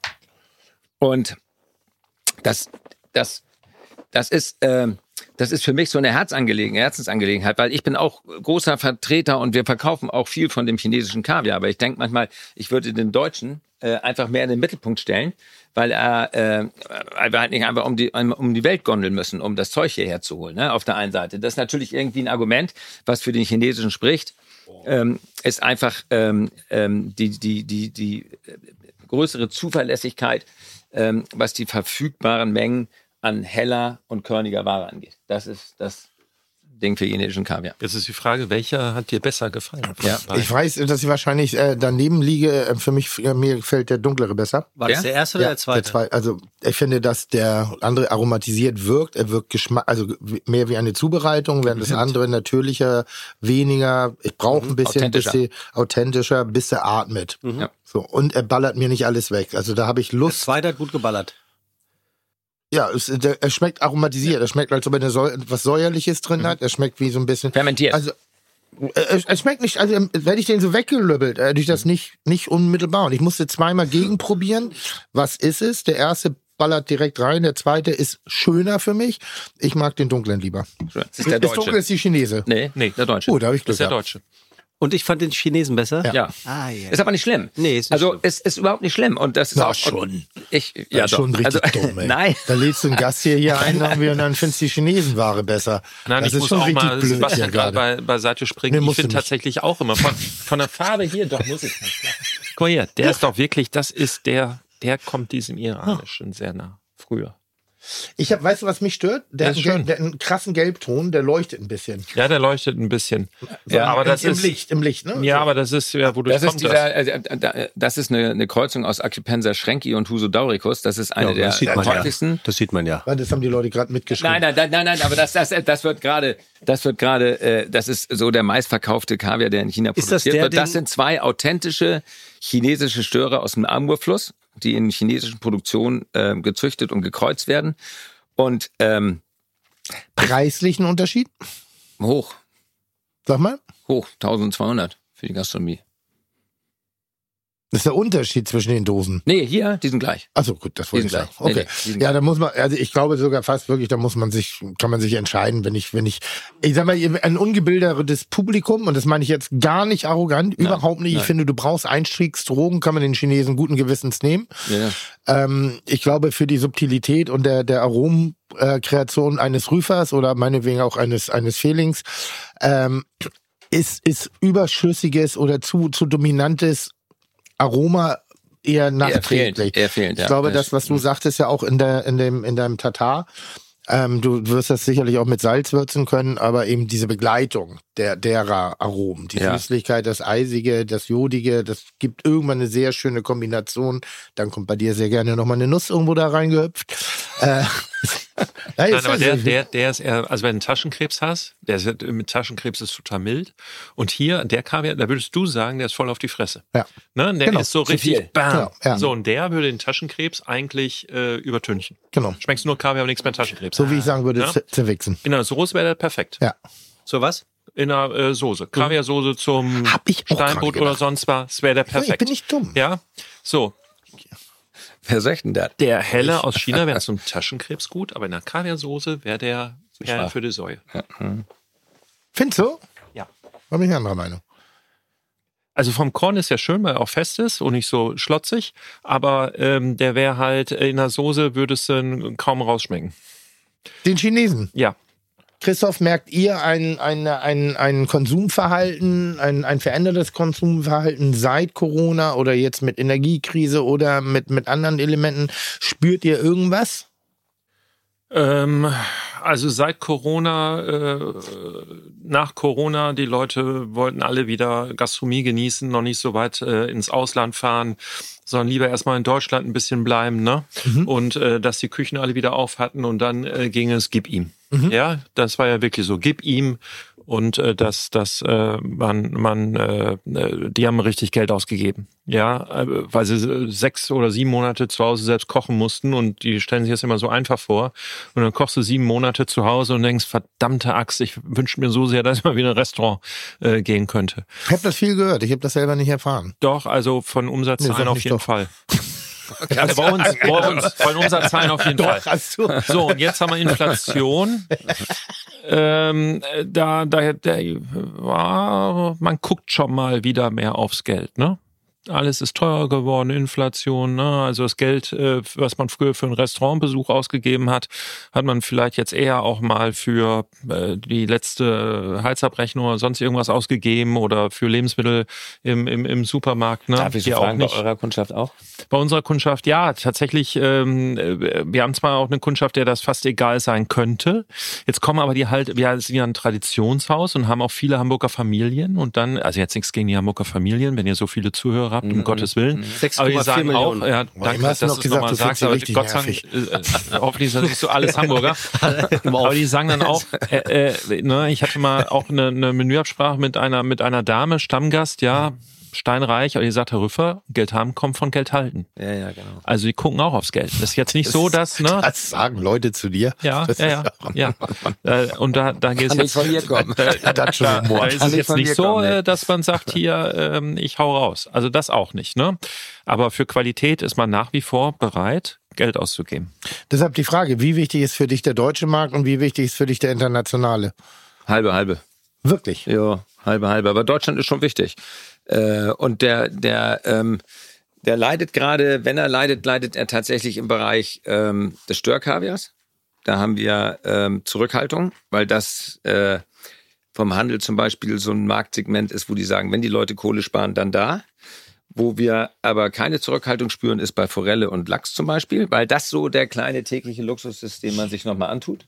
[SPEAKER 7] Und das, das, das ist, ähm, das ist für mich so eine Herzangelegenheit, Herzensangelegenheit, weil ich bin auch großer Vertreter und wir verkaufen auch viel von dem chinesischen Kaviar. Aber ich denke manchmal, ich würde den Deutschen äh, einfach mehr in den Mittelpunkt stellen, weil äh, weil wir halt nicht einfach um die, um die Welt gondeln müssen, um das Zeug hierher zu holen. Ne? Auf der einen Seite. Das ist natürlich irgendwie ein Argument, was für den chinesischen spricht. Ähm, ist einfach ähm, ähm, die, die, die, die äh, größere Zuverlässigkeit, ähm, was die verfügbaren Mengen an heller und körniger Ware angeht. Das ist das Ding für chinesischen Kaviar.
[SPEAKER 8] Jetzt ist die Frage, welcher hat dir besser gefallen?
[SPEAKER 7] Ja?
[SPEAKER 5] Ich weiß, dass ich wahrscheinlich äh, daneben liege. Äh, Für mich, äh, mir gefällt der dunklere besser.
[SPEAKER 4] War das
[SPEAKER 7] Ja?
[SPEAKER 4] der erste oder der zweite?
[SPEAKER 5] zwei- also ich finde, dass der andere aromatisiert wirkt. Er wirkt Geschmack, also mehr wie eine Zubereitung, während das andere natürlicher, weniger. Ich brauche ein bisschen,
[SPEAKER 7] Authentischer.
[SPEAKER 5] bisschen authentischer, bis er atmet.
[SPEAKER 7] Ja.
[SPEAKER 5] So und er ballert mir nicht alles weg. Also da habe ich
[SPEAKER 4] Der
[SPEAKER 5] Lust.
[SPEAKER 4] zweite hat gut geballert.
[SPEAKER 5] Ja, es, der, er schmeckt aromatisiert. Er schmeckt, als ob er Säu was säuerliches drin hat. Er schmeckt wie so ein bisschen.
[SPEAKER 7] Fermentiert.
[SPEAKER 5] Also äh, es schmeckt nicht, also werde ich den so weggelöbbelt, hätte ich das nicht, nicht unmittelbar. Und ich musste zweimal gegenprobieren. Was ist es? Der erste ballert direkt rein, der zweite ist schöner für mich. Ich mag den dunklen lieber.
[SPEAKER 7] Das ist der
[SPEAKER 5] Das dunkle
[SPEAKER 7] Deutsche.
[SPEAKER 5] ist die Chinese.
[SPEAKER 7] Nee,
[SPEAKER 8] Nee.
[SPEAKER 7] der Deutsche.
[SPEAKER 5] Oh, da habe ich
[SPEAKER 8] Das
[SPEAKER 5] Glück
[SPEAKER 8] ist der
[SPEAKER 5] gehabt.
[SPEAKER 4] Und ich fand den Chinesen besser.
[SPEAKER 5] Ja.
[SPEAKER 7] Ja.
[SPEAKER 4] Ah, ja.
[SPEAKER 7] Ist aber nicht schlimm.
[SPEAKER 4] Nee, ist nicht
[SPEAKER 7] also
[SPEAKER 4] schlimm.
[SPEAKER 7] es ist überhaupt nicht schlimm und das ist
[SPEAKER 5] Na,
[SPEAKER 7] auch
[SPEAKER 5] schon.
[SPEAKER 7] Ich
[SPEAKER 5] Ja,
[SPEAKER 7] ja
[SPEAKER 5] ist schon richtig
[SPEAKER 7] also,
[SPEAKER 5] dumm, ey.
[SPEAKER 7] Nein.
[SPEAKER 5] Da lädst du einen Gast hier, hier ein und dann findest du die Chinesenware besser.
[SPEAKER 8] Nein,
[SPEAKER 5] das
[SPEAKER 8] ich
[SPEAKER 5] ist
[SPEAKER 8] muss
[SPEAKER 5] schon
[SPEAKER 8] auch
[SPEAKER 5] richtig
[SPEAKER 8] mal
[SPEAKER 5] blöd hier
[SPEAKER 8] Sebastian gerade
[SPEAKER 5] gerade.
[SPEAKER 8] bei, beiseite springen.
[SPEAKER 5] Nee,
[SPEAKER 8] ich finde tatsächlich auch immer von, von der Farbe hier, doch muss ich nicht. Guck mal hier, der ist doch wirklich, das ist der, der kommt diesem Iranischen sehr nah. Früher.
[SPEAKER 5] Ich hab, weißt du, was mich stört? Der,
[SPEAKER 8] Das
[SPEAKER 5] der hat einen krassen Gelbton, der leuchtet ein bisschen.
[SPEAKER 8] Ja, der leuchtet ein bisschen.
[SPEAKER 7] Ja,
[SPEAKER 8] aber das
[SPEAKER 5] Im,
[SPEAKER 8] ist,
[SPEAKER 5] Im Licht, im Licht, ne?
[SPEAKER 8] ja,
[SPEAKER 5] So.
[SPEAKER 8] aber das ist, ja, wodurch
[SPEAKER 7] Das ist
[SPEAKER 8] kommt das?
[SPEAKER 7] dieser, äh, äh, da- das ist eine, eine Kreuzung aus Acupensa schrenki und Husodauricus. Das ist eine
[SPEAKER 4] Ja,
[SPEAKER 7] der
[SPEAKER 4] das sieht man ja.
[SPEAKER 7] häufigsten.
[SPEAKER 4] Das sieht man ja.
[SPEAKER 5] Das haben die Leute gerade mitgeschrieben.
[SPEAKER 7] Nein, nein, nein, nein, nein, aber das, das, das wird gerade, das wird gerade, äh, das ist so der meistverkaufte Kaviar, der in China
[SPEAKER 4] Ist das
[SPEAKER 7] produziert
[SPEAKER 4] der,
[SPEAKER 7] wird. Das sind zwei authentische chinesische Störer aus dem Amurfluss, die in chinesischen Produktionen äh, gezüchtet und gekreuzt werden. Und ähm,
[SPEAKER 5] Preislichen Unterschied?
[SPEAKER 7] hoch,
[SPEAKER 5] Sag mal.
[SPEAKER 7] hoch, 1200 für die Gastronomie.
[SPEAKER 5] Das ist der Unterschied zwischen den Dosen.
[SPEAKER 7] Nee, hier, die sind gleich.
[SPEAKER 5] Achso, gut, das wollte ich sagen.
[SPEAKER 7] gleich. Nee,
[SPEAKER 5] Okay.
[SPEAKER 7] nee, sind
[SPEAKER 5] ja, da muss man, also ich glaube sogar fast wirklich, da muss man sich, kann man sich entscheiden, wenn ich, wenn ich, ich sag mal, ein ungebildetes Publikum, und das meine ich jetzt gar nicht arrogant, überhaupt nicht. Ich
[SPEAKER 7] nein.
[SPEAKER 5] finde, du brauchst Einstiegsdrogen, kann man den Chinesen guten Gewissens nehmen.
[SPEAKER 7] Ja.
[SPEAKER 5] Ähm, ich glaube, für die Subtilität und der, der Aromenkreation eines Rüfers oder meinetwegen auch eines, eines Fehlings, ähm, ist, ist überschüssiges oder zu, zu dominantes Aroma eher
[SPEAKER 7] Eher
[SPEAKER 5] nachträglich.
[SPEAKER 7] fehlend, eher fehlend, ja.
[SPEAKER 5] Ich glaube,
[SPEAKER 7] Das-
[SPEAKER 5] das, was du sagtest, ja auch in der, in dem, in deinem Tatar, ähm, du wirst das sicherlich auch mit Salz würzen können, aber eben diese Begleitung der, derer Aromen, die
[SPEAKER 7] Ja.
[SPEAKER 5] Süßlichkeit, das Eisige, das Jodige, das gibt irgendwann eine sehr schöne Kombination. Dann kommt bei dir sehr gerne nochmal eine Nuss irgendwo da reingehüpft. äh,
[SPEAKER 8] Nein, aber der, der, der ist eher, also wenn du einen Taschenkrebs hast, der ist, mit Taschenkrebs ist total mild. Und hier, der Kaviar, da würdest du sagen, der ist voll auf die Fresse.
[SPEAKER 5] Ja.
[SPEAKER 8] Ne? Der
[SPEAKER 5] Genau,
[SPEAKER 8] ist so richtig bam.
[SPEAKER 5] Genau, ja.
[SPEAKER 8] So, und der würde den Taschenkrebs eigentlich äh, übertünchen.
[SPEAKER 5] Genau.
[SPEAKER 8] Schmeckst nur Kaviar, aber nichts mehr Taschenkrebs.
[SPEAKER 5] So wie ich sagen würde,
[SPEAKER 8] Ja.
[SPEAKER 5] zer- zerwichsen.
[SPEAKER 8] In einer Soße wäre der perfekt.
[SPEAKER 5] Ja.
[SPEAKER 4] So was?
[SPEAKER 8] In einer äh, Soße. Kaviarsoße zum
[SPEAKER 5] ich
[SPEAKER 8] Steinbrot oder sonst was, wäre der
[SPEAKER 5] Ich
[SPEAKER 8] perfekt.
[SPEAKER 5] bin nicht dumm.
[SPEAKER 8] ja. So,
[SPEAKER 7] Wer sagt denn das?
[SPEAKER 8] der helle aus China wäre zum Taschenkrebs gut, aber in einer Kaviarsoße wäre der Perl für die Säue.
[SPEAKER 5] Findest du?
[SPEAKER 8] Ja.
[SPEAKER 5] Da bin ich anderer Meinung.
[SPEAKER 8] Also vom Korn ist ja schön, weil er auch fest ist und nicht so schlotzig, aber ähm, der wäre halt in der Soße würde es dann kaum rausschmecken.
[SPEAKER 5] Den Chinesen.
[SPEAKER 8] Ja.
[SPEAKER 5] Christoph, merkt ihr ein, ein, ein, ein Konsumverhalten, ein, ein verändertes Konsumverhalten seit Corona oder jetzt mit Energiekrise oder mit, mit anderen Elementen? Spürt ihr irgendwas?
[SPEAKER 8] Ähm, also seit Corona, äh, nach Corona, die Leute wollten alle wieder Gastronomie genießen, noch nicht so weit äh, ins Ausland fahren, sondern lieber erstmal in Deutschland ein bisschen bleiben, ne? Und äh, dass die Küchen alle wieder auf hatten und dann äh, ging es, gib ihm. Ja, das war ja wirklich so, gib ihm und äh, das, das, äh, man, man, äh, äh, die haben richtig Geld ausgegeben, ja, äh, weil sie sechs oder sieben Monate zu Hause selbst kochen mussten und die stellen sich das immer so einfach vor und dann kochst du sieben Monate zu Hause und denkst, verdammte Axt, ich wünsche mir so sehr, dass ich mal wieder in ein Restaurant äh, gehen könnte.
[SPEAKER 5] Ich habe das viel gehört, ich habe das selber nicht erfahren.
[SPEAKER 8] Doch, also von Umsatzzahlen
[SPEAKER 5] sag
[SPEAKER 8] auf jeden
[SPEAKER 5] doch.
[SPEAKER 8] Fall. Also bei uns, bei uns, von Umsatzzahlen auf jeden Fall.
[SPEAKER 5] hast du.
[SPEAKER 8] So, und jetzt haben wir Inflation. ähm, da, da, da man guckt schon mal wieder mehr aufs Geld, ne? Alles ist teurer geworden, Inflation, ne? Also das Geld, äh, was man früher für einen Restaurantbesuch ausgegeben hat, hat man vielleicht jetzt eher auch mal für äh, die letzte Heizabrechnung oder sonst irgendwas ausgegeben oder für Lebensmittel im, im, im Supermarkt, ne?
[SPEAKER 7] Darf ich so
[SPEAKER 8] Die
[SPEAKER 7] fragen, bei eurer Kundschaft auch?
[SPEAKER 8] bei unserer Kundschaft, ja, tatsächlich, ähm, äh, wir haben zwar auch eine Kundschaft, der das fast egal sein könnte. Jetzt kommen aber die halt, wir sind ja ein Traditionshaus und haben auch viele Hamburger Familien und dann, also jetzt nichts gegen die Hamburger Familien, wenn ihr so viele Zuhörer habt, um Gottes Willen.
[SPEAKER 4] 6,4
[SPEAKER 8] Aber die sagen auch,
[SPEAKER 4] Millionen.
[SPEAKER 8] ja,
[SPEAKER 5] Boah,
[SPEAKER 8] danke, dass
[SPEAKER 5] noch
[SPEAKER 8] du es nochmal sagst, aber Gott sei Dank, hoffentlich siehst du alles Hamburger. aber die sagen dann auch, äh, äh, ne, ich hatte mal auch eine, eine Menüabsprache mit einer, mit einer Dame, Stammgast, ja, steinreich, aber die sagt, Herr Rüffer, Geld haben kommt von Geld halten.
[SPEAKER 7] Ja, ja, genau.
[SPEAKER 8] Also die gucken auch aufs Geld. Das ist jetzt nicht so, dass, ne?
[SPEAKER 5] Das sagen Leute zu dir.
[SPEAKER 8] Ja,
[SPEAKER 5] das
[SPEAKER 8] ja, ja, ja. Äh, und da, da geht es jetzt.
[SPEAKER 7] von mir kommen.
[SPEAKER 8] Da,
[SPEAKER 5] Das schon
[SPEAKER 8] da,
[SPEAKER 5] Humor.
[SPEAKER 8] da ist es
[SPEAKER 7] nicht
[SPEAKER 8] jetzt
[SPEAKER 7] von
[SPEAKER 8] nicht so,
[SPEAKER 7] kommen, nee.
[SPEAKER 8] äh, dass man sagt, hier, ähm, ich hau raus. Also das auch nicht, ne? Aber für Qualität ist man nach wie vor bereit, Geld auszugeben.
[SPEAKER 5] Deshalb die Frage, wie wichtig ist für dich der deutsche Markt und wie wichtig ist für dich der internationale?
[SPEAKER 7] Halbe, halbe.
[SPEAKER 5] Wirklich.
[SPEAKER 7] Ja, halbe, halbe. Aber Deutschland ist schon wichtig. Äh, und der, der, ähm, der leidet gerade, wenn er leidet, leidet er tatsächlich im Bereich ähm, des Störkaviars. Da haben wir ähm, Zurückhaltung, weil das äh, vom Handel zum Beispiel so ein Marktsegment ist, wo die sagen, wenn die Leute Kohle sparen, dann da. Wo wir aber keine Zurückhaltung spüren, ist bei Forelle und Lachs zum Beispiel, weil das so der kleine tägliche Luxus ist, den man sich nochmal antut.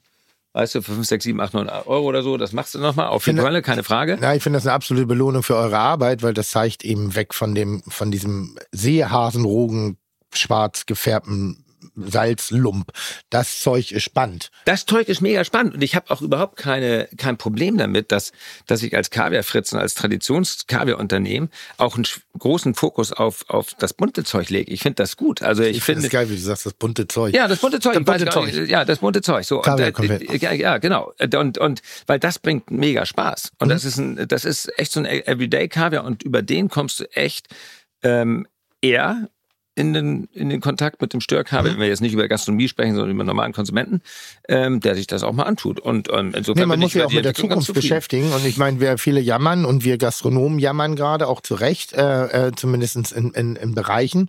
[SPEAKER 7] Weißt du, für 5, 6, 7, 8, 9 Euro oder so, das machst du nochmal. Auf
[SPEAKER 5] Finde-
[SPEAKER 7] Forelle, keine Frage.
[SPEAKER 5] Ja, ich finde das eine absolute Belohnung für eure Arbeit, weil das zeigt eben weg von dem, von diesem Seehasenrogen schwarz gefärbten Salzlump. Das Zeug ist spannend.
[SPEAKER 7] Das Zeug ist mega spannend und ich habe auch überhaupt keine, kein Problem damit, dass, dass ich als Kaviarfritzen, als Traditions-Kaviarunternehmen auch einen großen Fokus auf, auf das bunte Zeug lege. Ich finde das gut. Also ich,
[SPEAKER 5] Ich finde es geil, wie du sagst, das bunte Zeug.
[SPEAKER 7] ja, das bunte Zeug.
[SPEAKER 5] Das bunte
[SPEAKER 7] nicht, Ja, das bunte Zeug. So, und, äh, ja, ja, genau. Und, und weil das bringt mega Spaß. Und
[SPEAKER 5] Mhm.
[SPEAKER 7] das ist ein, das ist echt so ein Everyday Kaviar und über den kommst du echt ähm, er in den, in den Kontakt mit dem Störkabel, wenn wir jetzt nicht über Gastronomie sprechen, sondern über normalen Konsumenten, ähm, der sich das auch mal antut. Und ähm, insofern
[SPEAKER 5] Nee, man muss
[SPEAKER 7] ich
[SPEAKER 5] sich auch mit der Zukunft beschäftigen. Und ich meine, wir viele jammern und wir Gastronomen jammern gerade auch zu Recht, äh, äh, zumindest in, in, in Bereichen,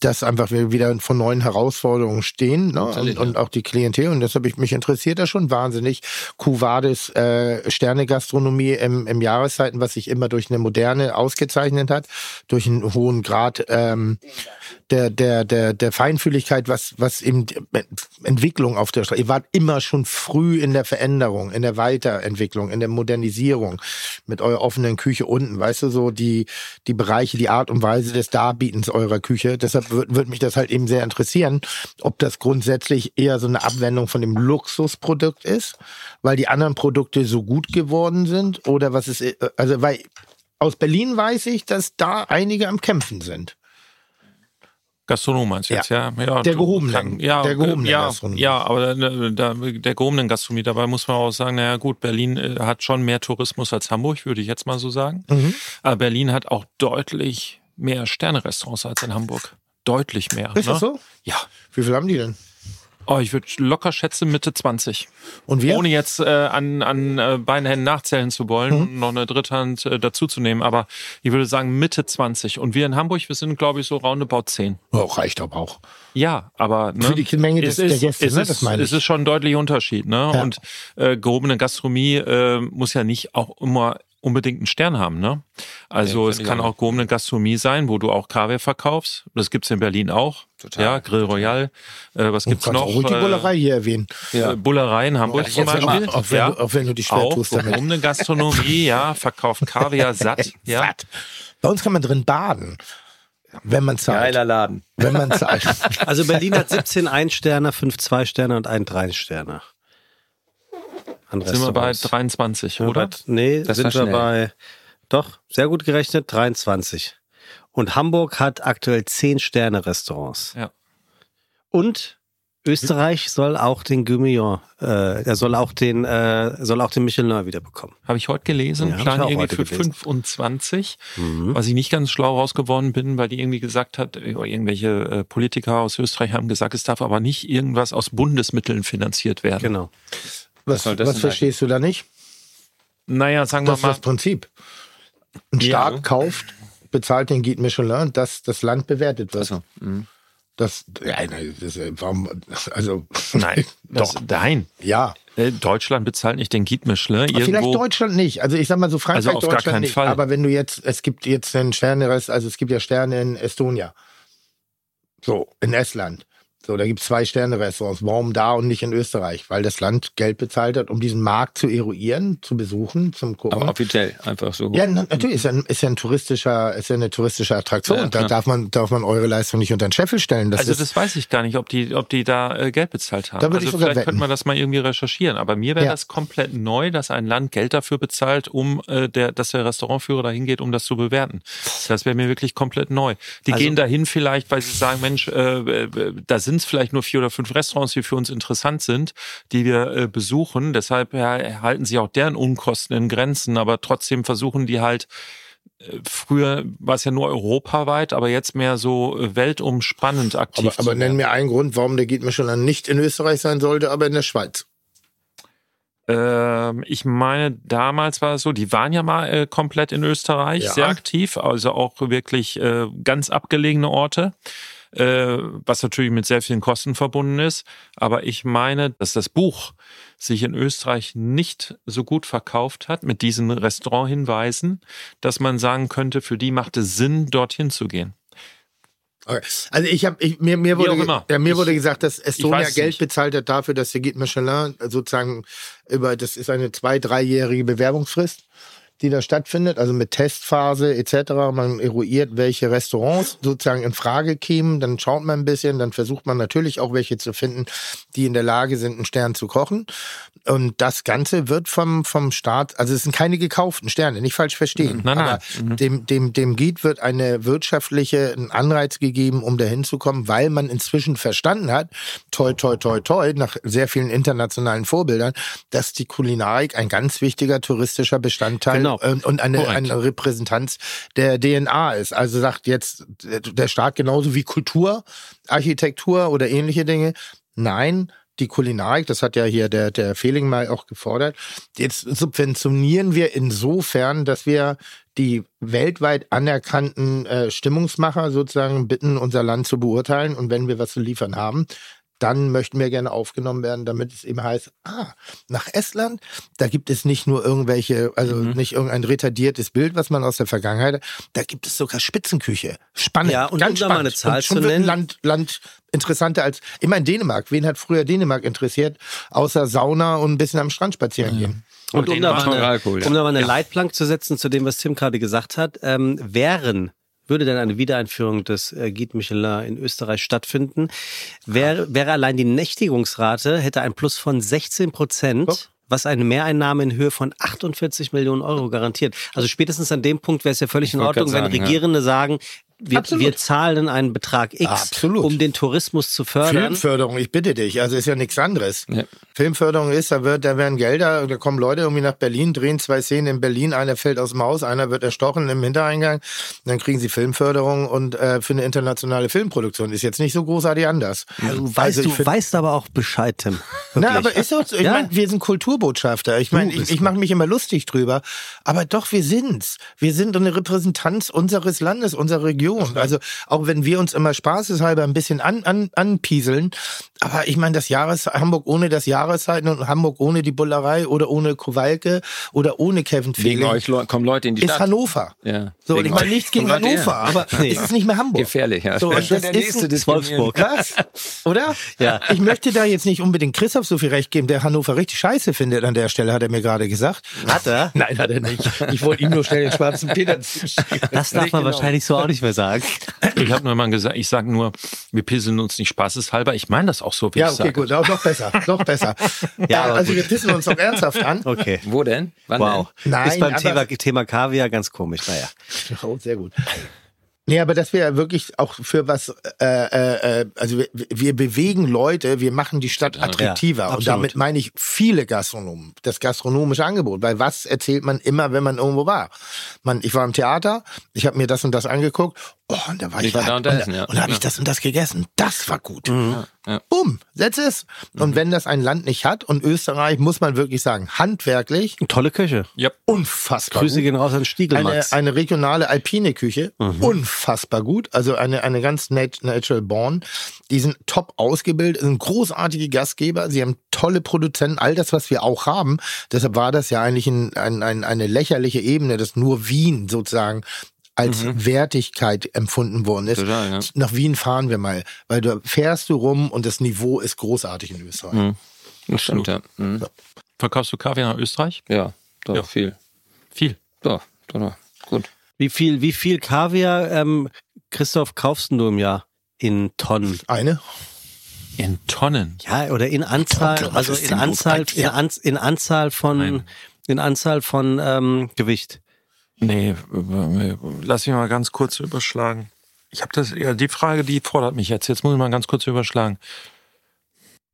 [SPEAKER 5] dass einfach wir wieder vor neuen Herausforderungen stehen ne? und, und auch die Klientel. Und deshalb ich, mich interessiert das schon wahnsinnig. Cuvades äh, Sterne-Gastronomie im, im Jahreszeiten, was sich immer durch eine moderne ausgezeichnet hat, durch einen hohen Grad ähm, der, der, der, der Feinfühligkeit, was, was eben die Entwicklung auf der Straße. Ihr wart immer schon früh in der Veränderung, in der Weiterentwicklung, in der Modernisierung mit eurer offenen Küche unten. Weißt du, so die, die Bereiche, die Art und Weise des Darbietens eurer Küche. Deshalb würde würd mich das halt eben sehr interessieren, ob das grundsätzlich eher so eine Abwendung von dem Luxusprodukt ist, weil die anderen Produkte so gut geworden sind oder was ist, also, weil aus Berlin weiß ich, dass da einige am Kämpfen sind.
[SPEAKER 8] Gastronom meinst du jetzt, ja? ja
[SPEAKER 5] Der
[SPEAKER 8] du-
[SPEAKER 5] gehobenen,
[SPEAKER 8] kann- ja,
[SPEAKER 5] der gehobenen
[SPEAKER 8] ja,
[SPEAKER 5] Gastronomie.
[SPEAKER 8] Ja, aber da, da, der gehobenen Gastronomie, dabei muss man auch sagen, naja gut, Berlin äh, hat schon mehr Tourismus als Hamburg, würde ich jetzt mal so sagen.
[SPEAKER 5] Mhm.
[SPEAKER 8] Aber Berlin hat auch deutlich mehr Sterne-Restaurants als in Hamburg. Deutlich mehr.
[SPEAKER 5] Ist
[SPEAKER 8] ne?
[SPEAKER 5] das so?
[SPEAKER 8] Ja.
[SPEAKER 5] Wie viel haben die denn?
[SPEAKER 8] Oh, ich würde locker schätzen Mitte 20.
[SPEAKER 5] Und wir?
[SPEAKER 8] Ohne jetzt äh, an, an äh, beiden Händen nachzählen zu wollen
[SPEAKER 5] Mhm.
[SPEAKER 8] und noch eine Dritthand äh, dazuzunehmen. Aber ich würde sagen Mitte 20. Und wir in Hamburg, wir sind, glaube ich, so roundabout 10.
[SPEAKER 5] Oh, reicht aber auch.
[SPEAKER 8] Ja, aber ne,
[SPEAKER 5] Für die Menge des-
[SPEAKER 8] es ist,
[SPEAKER 5] der Gäste,
[SPEAKER 8] es
[SPEAKER 5] ne?
[SPEAKER 8] ist,
[SPEAKER 5] Das meine
[SPEAKER 8] es
[SPEAKER 5] ich.
[SPEAKER 8] ist schon ein deutlicher Unterschied. Ne?
[SPEAKER 5] Ja.
[SPEAKER 8] Und äh, gehobene Gastronomie äh, muss ja nicht auch immer unbedingt einen Stern haben. Ne? Also
[SPEAKER 7] Ja,
[SPEAKER 8] es kann
[SPEAKER 7] auch.
[SPEAKER 8] gehobene Gastronomie sein, wo du auch Kaviar verkaufst. Das gibt's in Berlin auch.
[SPEAKER 7] Total.
[SPEAKER 8] Ja, Grill Royal. Äh, was gibt's
[SPEAKER 5] Kannst
[SPEAKER 8] noch?
[SPEAKER 5] auch ruhig die
[SPEAKER 8] Äh,
[SPEAKER 5] Bullerei hier erwähnen.
[SPEAKER 8] äh, Bullerei in Hamburg
[SPEAKER 5] Auch
[SPEAKER 8] zum
[SPEAKER 5] wenn,
[SPEAKER 8] Beispiel.
[SPEAKER 5] auch, auch, wenn,
[SPEAKER 8] ja.
[SPEAKER 5] du, auch wenn du dich schwer
[SPEAKER 8] auch
[SPEAKER 5] tust damit.
[SPEAKER 8] gehobene Gastronomie, ja, verkauft Kaviar satt. ja.
[SPEAKER 5] Satt. Bei uns kann man drin baden, wenn man zahlt.
[SPEAKER 7] Geiler Laden.
[SPEAKER 5] Wenn man zahlt.
[SPEAKER 4] Also Berlin hat 17 Ein-Sterner, 5 Zwei-Sterner und ein Drei-Sterner. An
[SPEAKER 8] Sind wir bei
[SPEAKER 4] Restaurants.
[SPEAKER 8] 23,
[SPEAKER 4] Ja,
[SPEAKER 8] oder?
[SPEAKER 4] bei- Nee,
[SPEAKER 7] Das
[SPEAKER 4] sind wir
[SPEAKER 7] schnell.
[SPEAKER 4] bei, doch, sehr gut gerechnet, 23. Und Hamburg hat aktuell 10 Sterne-Restaurants.
[SPEAKER 8] Ja.
[SPEAKER 4] Und Österreich soll auch den Guimillon, äh, er soll auch den, äh, soll auch den Michelin wieder bekommen.
[SPEAKER 8] Habe ich heute gelesen,
[SPEAKER 4] Ja, hab ich
[SPEAKER 8] Plan
[SPEAKER 4] auch
[SPEAKER 8] irgendwie für
[SPEAKER 4] gelesen.
[SPEAKER 8] 25,
[SPEAKER 4] Mhm.
[SPEAKER 8] was ich nicht ganz schlau rausgeworden bin, weil die irgendwie gesagt hat, äh, irgendwelche äh, Politiker aus Österreich haben gesagt, es darf aber nicht irgendwas aus Bundesmitteln finanziert werden.
[SPEAKER 4] Genau.
[SPEAKER 5] Was,
[SPEAKER 7] das
[SPEAKER 5] was
[SPEAKER 7] denn
[SPEAKER 5] verstehst du da nicht?
[SPEAKER 8] Naja, sagen
[SPEAKER 5] Das
[SPEAKER 8] wir
[SPEAKER 5] ist
[SPEAKER 8] mal,
[SPEAKER 5] das Prinzip. Ein
[SPEAKER 8] Ja.
[SPEAKER 5] Staat kauft, bezahlt den Guide Michelin, dass das Land bewertet wird.
[SPEAKER 7] Achso. Mhm.
[SPEAKER 5] Das, ja, nein, das, äh, warum, also,
[SPEAKER 8] nein, das, nein.
[SPEAKER 5] ja.
[SPEAKER 8] Äh, Deutschland bezahlt nicht den Guide Michelin.
[SPEAKER 5] Aber vielleicht
[SPEAKER 8] Irgendwo,
[SPEAKER 5] Deutschland nicht. Also ich sag mal so Frankreich,
[SPEAKER 8] Also auf gar
[SPEAKER 5] Deutschland
[SPEAKER 8] keinen
[SPEAKER 5] nicht.
[SPEAKER 8] Fall.
[SPEAKER 5] Aber wenn du jetzt, es gibt jetzt einen Sterne, also es gibt ja Sterne in Estonia. So, in Estland. So, da gibt es zwei Sterne-Restaurants. Warum da und nicht in Österreich? Weil das Land Geld bezahlt hat, um diesen Markt zu eruieren, zu besuchen, zum Gucken.
[SPEAKER 7] Aber offiziell einfach so.
[SPEAKER 5] Ja, na, natürlich ist ja, ein, ist ja ein touristischer, ist ja eine touristische Attraktion.
[SPEAKER 7] Ja,
[SPEAKER 5] da darf man, darf man eure Leistung nicht unter den Scheffel stellen. Das
[SPEAKER 8] also das weiß ich gar nicht, ob die, ob die da äh, Geld bezahlt haben.
[SPEAKER 5] Da
[SPEAKER 8] also vielleicht
[SPEAKER 5] wetten.
[SPEAKER 8] könnte man das mal irgendwie recherchieren. Aber mir wäre
[SPEAKER 5] Ja.
[SPEAKER 8] das komplett neu, dass ein Land Geld dafür bezahlt, um äh, der, dass der Restaurantführer dahin geht, um das zu bewerten. Das wäre mir wirklich komplett neu. Die
[SPEAKER 4] Also-
[SPEAKER 8] gehen dahin vielleicht, weil sie sagen, Mensch, äh, äh, da sind es vielleicht nur vier oder fünf Restaurants, die für uns interessant sind, die wir äh, besuchen. Deshalb ja, halten sie auch deren Unkosten in Grenzen, aber trotzdem versuchen die halt äh, Früher war es ja nur europaweit, aber jetzt mehr so äh, weltumspannend aktiv.
[SPEAKER 5] aber, aber nenn mir einen Grund, warum der Guide nicht in Österreich sein sollte, aber in der Schweiz.
[SPEAKER 8] Ähm, ich meine, damals war es so, die waren ja mal äh, komplett in Österreich
[SPEAKER 5] Ja.
[SPEAKER 8] sehr aktiv, also auch wirklich äh, ganz abgelegene Orte, äh, was natürlich mit sehr vielen Kosten verbunden ist. Aber ich meine, dass das Buch sich in Österreich nicht so gut verkauft hat mit diesen Restauranthinweisen, dass man sagen könnte, für die macht es Sinn, dorthin zu gehen.
[SPEAKER 5] Okay. Also ich habe mir mir wurde ja, mir
[SPEAKER 8] Ich-
[SPEAKER 5] wurde gesagt, dass Estonia Geld
[SPEAKER 8] nicht.
[SPEAKER 5] bezahlt hat dafür, dass Guide Michelin sozusagen über das ist eine zwei dreijährige Bewerbungsfrist, die da stattfindet, also mit Testphase etc. Man eruiert, welche Restaurants sozusagen in Frage kämen, dann schaut man ein bisschen, dann versucht man natürlich auch welche zu finden, die in der Lage sind, einen Stern zu kochen. Und das Ganze wird vom vom Staat, also es sind keine gekauften Sterne, nicht falsch verstehen.
[SPEAKER 8] Nein, nein.
[SPEAKER 5] Aber
[SPEAKER 8] Mhm.
[SPEAKER 5] dem, dem, dem Guide wird eine wirtschaftliche einen Anreiz gegeben, um dahin zu kommen, weil man inzwischen verstanden hat, toi, toi, toi, toi, nach sehr vielen internationalen Vorbildern, dass die Kulinarik ein ganz wichtiger touristischer Bestandteil
[SPEAKER 4] Genau,
[SPEAKER 6] Genau.
[SPEAKER 5] Und, und eine, eine Repräsentanz der DNA ist. Also sagt jetzt der Staat genauso wie Kultur, Architektur oder ähnliche Dinge. Nein, die Kulinarik, das hat ja hier der, der Fehling mal auch gefordert. Jetzt subventionieren wir insofern, dass wir die weltweit anerkannten äh, Stimmungsmacher sozusagen bitten, unser Land zu beurteilen. Und wenn wir was zu liefern haben, dann möchten wir gerne aufgenommen werden, damit es eben heißt, ah, nach Estland, da gibt es nicht nur irgendwelche, also
[SPEAKER 6] Mhm.
[SPEAKER 5] nicht irgendein retardiertes Bild, was man aus der Vergangenheit, hat, da gibt es sogar Spitzenküche. Spannend.
[SPEAKER 6] Ja, und
[SPEAKER 5] ganz
[SPEAKER 6] um da mal
[SPEAKER 5] spannend.
[SPEAKER 6] eine Zahl
[SPEAKER 5] und schon
[SPEAKER 6] zu nennen.
[SPEAKER 5] Land, Land interessanter als, ich meine Dänemark, wen hat früher Dänemark interessiert, außer Sauna und ein bisschen am Strand spazieren gehen.
[SPEAKER 6] Und um da, eine,
[SPEAKER 7] Alkohol, ja.
[SPEAKER 6] um da mal eine Leitplanke zu setzen zu dem, was Tim gerade gesagt hat, ähm, wären würde denn eine Wiedereinführung des äh, Guide Michelin in Österreich stattfinden, wäre, wäre allein die Nächtigungsrate, hätte ein Plus von 16 Prozent, was eine Mehreinnahme in Höhe von 48 Millionen Euro garantiert. Also spätestens an dem Punkt wäre es ja völlig in
[SPEAKER 7] Ich
[SPEAKER 6] Ordnung, wenn
[SPEAKER 7] sagen, ja.
[SPEAKER 6] Regierende sagen, wir,
[SPEAKER 5] Absolut.
[SPEAKER 6] wir zahlen einen Betrag X,
[SPEAKER 5] Absolut.
[SPEAKER 6] um den Tourismus zu fördern.
[SPEAKER 5] Filmförderung, ich bitte dich, also ist ja nichts anderes.
[SPEAKER 7] Ja.
[SPEAKER 5] Filmförderung ist, da wird, da werden Gelder, da kommen Leute irgendwie nach Berlin, drehen zwei Szenen in Berlin, einer fällt aus dem Haus, einer wird erstochen im Hintereingang, dann kriegen sie Filmförderung und äh, für eine internationale Filmproduktion ist jetzt nicht so großartig anders.
[SPEAKER 6] Du weißt,
[SPEAKER 5] Also
[SPEAKER 6] du
[SPEAKER 5] find-
[SPEAKER 6] weißt aber auch Bescheid, Tim.
[SPEAKER 5] Na, aber ist so. Ich
[SPEAKER 6] Ja.
[SPEAKER 5] meine, wir sind Kulturbotschafter. Ich meine, ich, ich mache mich immer lustig drüber, aber doch, wir sind's. Wir sind eine Repräsentanz unseres Landes, unserer Region. Also auch wenn wir uns immer spaßeshalber ein bisschen an, an, anpieseln, aber ich meine, das Jahres Hamburg ohne das Jahreszeiten und Hamburg ohne die Bullerei oder ohne Kowalke oder ohne Kevin
[SPEAKER 7] Wegen
[SPEAKER 5] Feeling
[SPEAKER 7] euch Leu- kommen Leute in die
[SPEAKER 5] ist
[SPEAKER 7] Stadt.
[SPEAKER 5] Hannover.
[SPEAKER 7] Ja.
[SPEAKER 5] So, und
[SPEAKER 7] Wegen
[SPEAKER 5] ich meine
[SPEAKER 7] euch
[SPEAKER 5] nichts gegen Hannover,
[SPEAKER 7] her.
[SPEAKER 5] aber
[SPEAKER 6] Nee.
[SPEAKER 5] es ist nicht mehr Hamburg.
[SPEAKER 7] Gefährlich, ja.
[SPEAKER 5] So, und
[SPEAKER 7] Das ist
[SPEAKER 5] das
[SPEAKER 7] der
[SPEAKER 5] ist
[SPEAKER 7] nächste
[SPEAKER 5] ein-
[SPEAKER 7] Diskriminierung.
[SPEAKER 5] Was? Oder?
[SPEAKER 6] Ja.
[SPEAKER 5] Ich möchte da jetzt nicht unbedingt Christoph so viel recht geben, der Hannover richtig scheiße findet an der Stelle, hat er mir gerade gesagt.
[SPEAKER 6] Hat er?
[SPEAKER 5] Nein, hat er nicht. Ich wollte ihm nur schnell den schwarzen Peter zuschieben.
[SPEAKER 6] Das darf man wahrscheinlich so auch nicht mehr sagen.
[SPEAKER 8] Ich habe nur mal gesagt, ich sage nur, wir pissen uns nicht spaßeshalber. Ich meine das auch so, wie
[SPEAKER 5] Ja,
[SPEAKER 8] ich
[SPEAKER 5] okay,
[SPEAKER 8] sage.
[SPEAKER 5] gut, auch noch besser, noch besser.
[SPEAKER 6] Ja,
[SPEAKER 5] Ja, also
[SPEAKER 6] gut.
[SPEAKER 5] wir pissen uns doch ernsthaft an.
[SPEAKER 6] Okay.
[SPEAKER 7] Wo denn? Wann
[SPEAKER 6] Wow.
[SPEAKER 5] Nein,
[SPEAKER 6] ist beim Thema, Thema Kaviar ganz komisch. Naja.
[SPEAKER 5] Oh, sehr gut. Nee, aber dass wir ja wirklich auch für was, äh, äh, äh, also wir, wir bewegen Leute, wir machen die Stadt attraktiver.
[SPEAKER 6] Ja,
[SPEAKER 5] und damit meine ich viele Gastronomen, das gastronomische Angebot. Weil was erzählt man immer, wenn man irgendwo war? Man, ich war im Theater, ich habe mir das und das angeguckt, oh, und da war ich,
[SPEAKER 7] Ich war da und da essen, ja.
[SPEAKER 5] und da habe ich
[SPEAKER 7] Ja.
[SPEAKER 5] das und das gegessen. Das war gut.
[SPEAKER 6] Mhm.
[SPEAKER 7] ja.
[SPEAKER 5] Bumm, that's es. Und wenn das ein Land nicht hat, und Österreich, muss man wirklich sagen, handwerklich
[SPEAKER 6] Tolle Küche.
[SPEAKER 5] unfassbar
[SPEAKER 6] Grüße gehen raus an
[SPEAKER 5] eine,
[SPEAKER 6] Stiegelmax.
[SPEAKER 5] eine regionale alpine Küche,
[SPEAKER 6] Mhm.
[SPEAKER 5] unfassbar gut. Also eine, eine ganz nat natural born. Die sind top ausgebildet, sind großartige Gastgeber, sie haben tolle Produzenten, all das, was wir auch haben. Deshalb war das ja eigentlich ein, ein, ein, eine lächerliche Ebene, dass nur Wien sozusagen als Wertigkeit empfunden worden ist.
[SPEAKER 7] Mhm. Total, ja.
[SPEAKER 5] Nach Wien fahren wir mal, weil da fährst du rum und das Niveau ist großartig in Österreich.
[SPEAKER 7] Mhm. Das stimmt, ja. Mhm.
[SPEAKER 8] Verkaufst du Kaviar nach Österreich?
[SPEAKER 7] Ja, doch,
[SPEAKER 8] Ja.
[SPEAKER 7] viel.
[SPEAKER 8] Viel.
[SPEAKER 7] Doch, doch, doch.
[SPEAKER 6] Wie viel, wie viel Kaviar, ähm, Christoph, kaufst du im Jahr? In Tonnen.
[SPEAKER 5] Eine?
[SPEAKER 8] In Tonnen.
[SPEAKER 6] Ja, oder in Anzahl,
[SPEAKER 5] was
[SPEAKER 6] also in Anzahl, in? An, in Anzahl von,
[SPEAKER 8] Nein.
[SPEAKER 6] in Anzahl von ähm, Gewicht.
[SPEAKER 8] Nee, lass mich mal ganz kurz überschlagen. Ich habe das, ja, die Frage, die fordert mich jetzt. Jetzt muss ich mal ganz kurz überschlagen.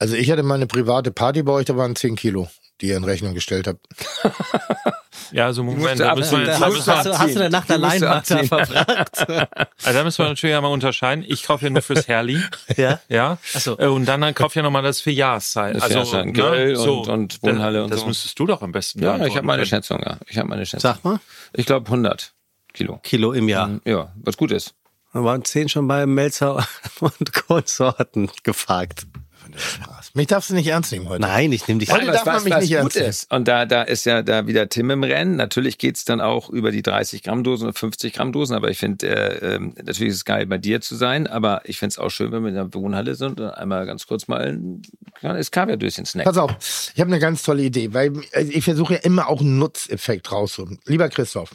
[SPEAKER 5] Also ich hatte mal eine private Party bei euch, da waren 10 Kilo, die ihr in Rechnung gestellt habt.
[SPEAKER 8] Ja, also Moment,
[SPEAKER 7] musst du
[SPEAKER 8] da müssen wir,
[SPEAKER 7] da
[SPEAKER 8] da müssen
[SPEAKER 7] du
[SPEAKER 8] wir,
[SPEAKER 6] Hast du, hast du der Nacht allein
[SPEAKER 7] abziehen.
[SPEAKER 6] verbracht?
[SPEAKER 8] also da müssen wir natürlich einmal unterscheiden. Ich kaufe ja nur fürs Herli.
[SPEAKER 6] ja?
[SPEAKER 8] Ja.
[SPEAKER 6] Ach so.
[SPEAKER 8] Äh, Und dann, dann kaufe ich ja nochmal das für Jahreszeit.
[SPEAKER 7] Das
[SPEAKER 8] Also,
[SPEAKER 7] Jahreszeit, Grill und- und Wohnhalle und
[SPEAKER 8] das
[SPEAKER 7] so.
[SPEAKER 8] müsstest du doch am besten
[SPEAKER 7] Ja, ich habe meine. Schätzung, ja. Ich habe meine Schätzung.
[SPEAKER 6] Sag mal.
[SPEAKER 7] Ich glaube 100 Kilo.
[SPEAKER 6] Kilo im Jahr.
[SPEAKER 7] Mhm, Ja, was gut ist.
[SPEAKER 6] Da waren zehn schon bei Melzer und Konsorten gefragt.
[SPEAKER 5] Mich darfst du nicht ernst nehmen heute.
[SPEAKER 6] Nein, ich nehme dich
[SPEAKER 5] Heute darf man mich nicht
[SPEAKER 7] gut
[SPEAKER 5] ernst nehmen.
[SPEAKER 7] ist. Und da, da ist ja da wieder Tim im Rennen. Natürlich geht's dann auch über die 30 Gramm Dosen oder 50 Gramm Dosen. Aber ich finde, äh, ähm, natürlich ist es geil, bei dir zu sein. Aber ich finde es auch schön, wenn wir in der Wohnhalle sind und einmal ganz kurz mal ein kleines Kaviardöschen snacken.
[SPEAKER 5] Pass auf, ich habe eine ganz tolle Idee, weil also ich versuche ja immer auch einen Nutzeffekt rauszuholen. Lieber Christoph.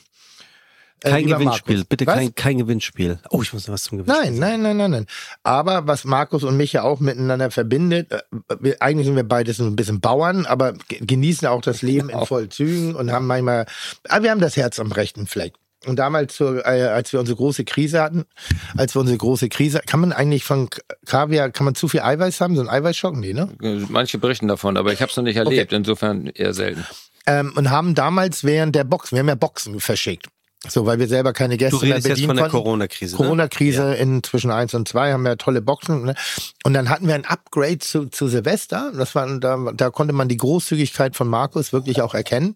[SPEAKER 5] Äh,
[SPEAKER 6] Kein Gewinnspiel,
[SPEAKER 5] Markus.
[SPEAKER 6] bitte
[SPEAKER 5] Was?
[SPEAKER 6] kein, kein Gewinnspiel. Oh, ich muss noch was zum Gewinnspiel
[SPEAKER 5] Nein, nein, nein, nein, nein. Aber was Markus und mich ja auch miteinander verbindet, äh, wir, eigentlich sind wir beide so ein bisschen Bauern, aber ge- genießen auch das Leben in Vollzügen und haben manchmal, aber wir haben das Herz am rechten Fleck. Und damals, zur, äh, als wir unsere große Krise hatten, als wir unsere große Krise, kann man eigentlich von Kaviar, kann man zu viel Eiweiß haben, so ein Eiweißschock? Nee, ne?
[SPEAKER 7] Manche berichten davon, aber ich habe es noch nicht erlebt. Insofern eher selten.
[SPEAKER 5] ähm, und haben damals während der Boxen, wir haben ja Boxen verschickt. So, weil wir selber keine Gäste
[SPEAKER 6] Du
[SPEAKER 5] mehr
[SPEAKER 6] redest jetzt
[SPEAKER 5] bedienen
[SPEAKER 6] von der
[SPEAKER 5] konnten.
[SPEAKER 6] Corona-Krise. Ne?
[SPEAKER 5] Corona-Krise in zwischen eins und zwei haben wir tolle Boxen. Ne? Und dann hatten wir ein Upgrade zu, zu Silvester. Das war, da, da konnte man die Großzügigkeit von Markus wirklich auch erkennen.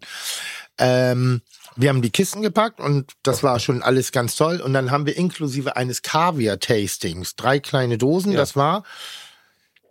[SPEAKER 5] Ähm, wir haben die Kisten gepackt und das war schon alles ganz toll. Und dann haben wir inklusive eines Kaviar-Tastings drei kleine Dosen.
[SPEAKER 7] Ja.
[SPEAKER 5] Das war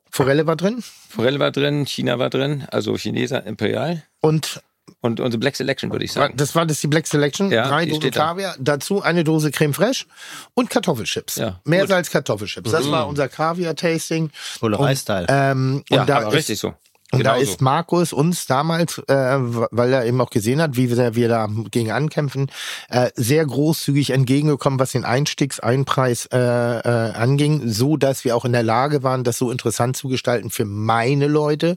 [SPEAKER 5] Forelle war drin
[SPEAKER 7] Forelle war drin, China war drin, also Chineser Imperial.
[SPEAKER 5] und
[SPEAKER 7] Und unsere Black Selection, würde ich sagen.
[SPEAKER 5] das war das die Black Selection.
[SPEAKER 7] Ja,
[SPEAKER 5] drei Dosen
[SPEAKER 7] steht da.
[SPEAKER 5] Kaviar, dazu eine Dose Creme Fraiche und Kartoffelchips.
[SPEAKER 7] Ja,
[SPEAKER 5] Mehr
[SPEAKER 7] gut. Mhm.
[SPEAKER 5] als Kartoffelchips. Das war unser Kaviar-Tasting. Und,
[SPEAKER 6] Eistyle.
[SPEAKER 5] Ähm,
[SPEAKER 7] Ja,
[SPEAKER 5] und da
[SPEAKER 7] aber
[SPEAKER 5] ist,
[SPEAKER 7] richtig so.
[SPEAKER 5] Und da
[SPEAKER 7] Genauso.
[SPEAKER 5] ist Markus uns damals, äh, weil er eben auch gesehen hat, wie wir, wir da gegen ankämpfen, äh, sehr großzügig entgegengekommen, was den Einstiegseinpreis äh, äh, anging, so dass wir auch in der Lage waren, das so interessant zu gestalten für meine Leute,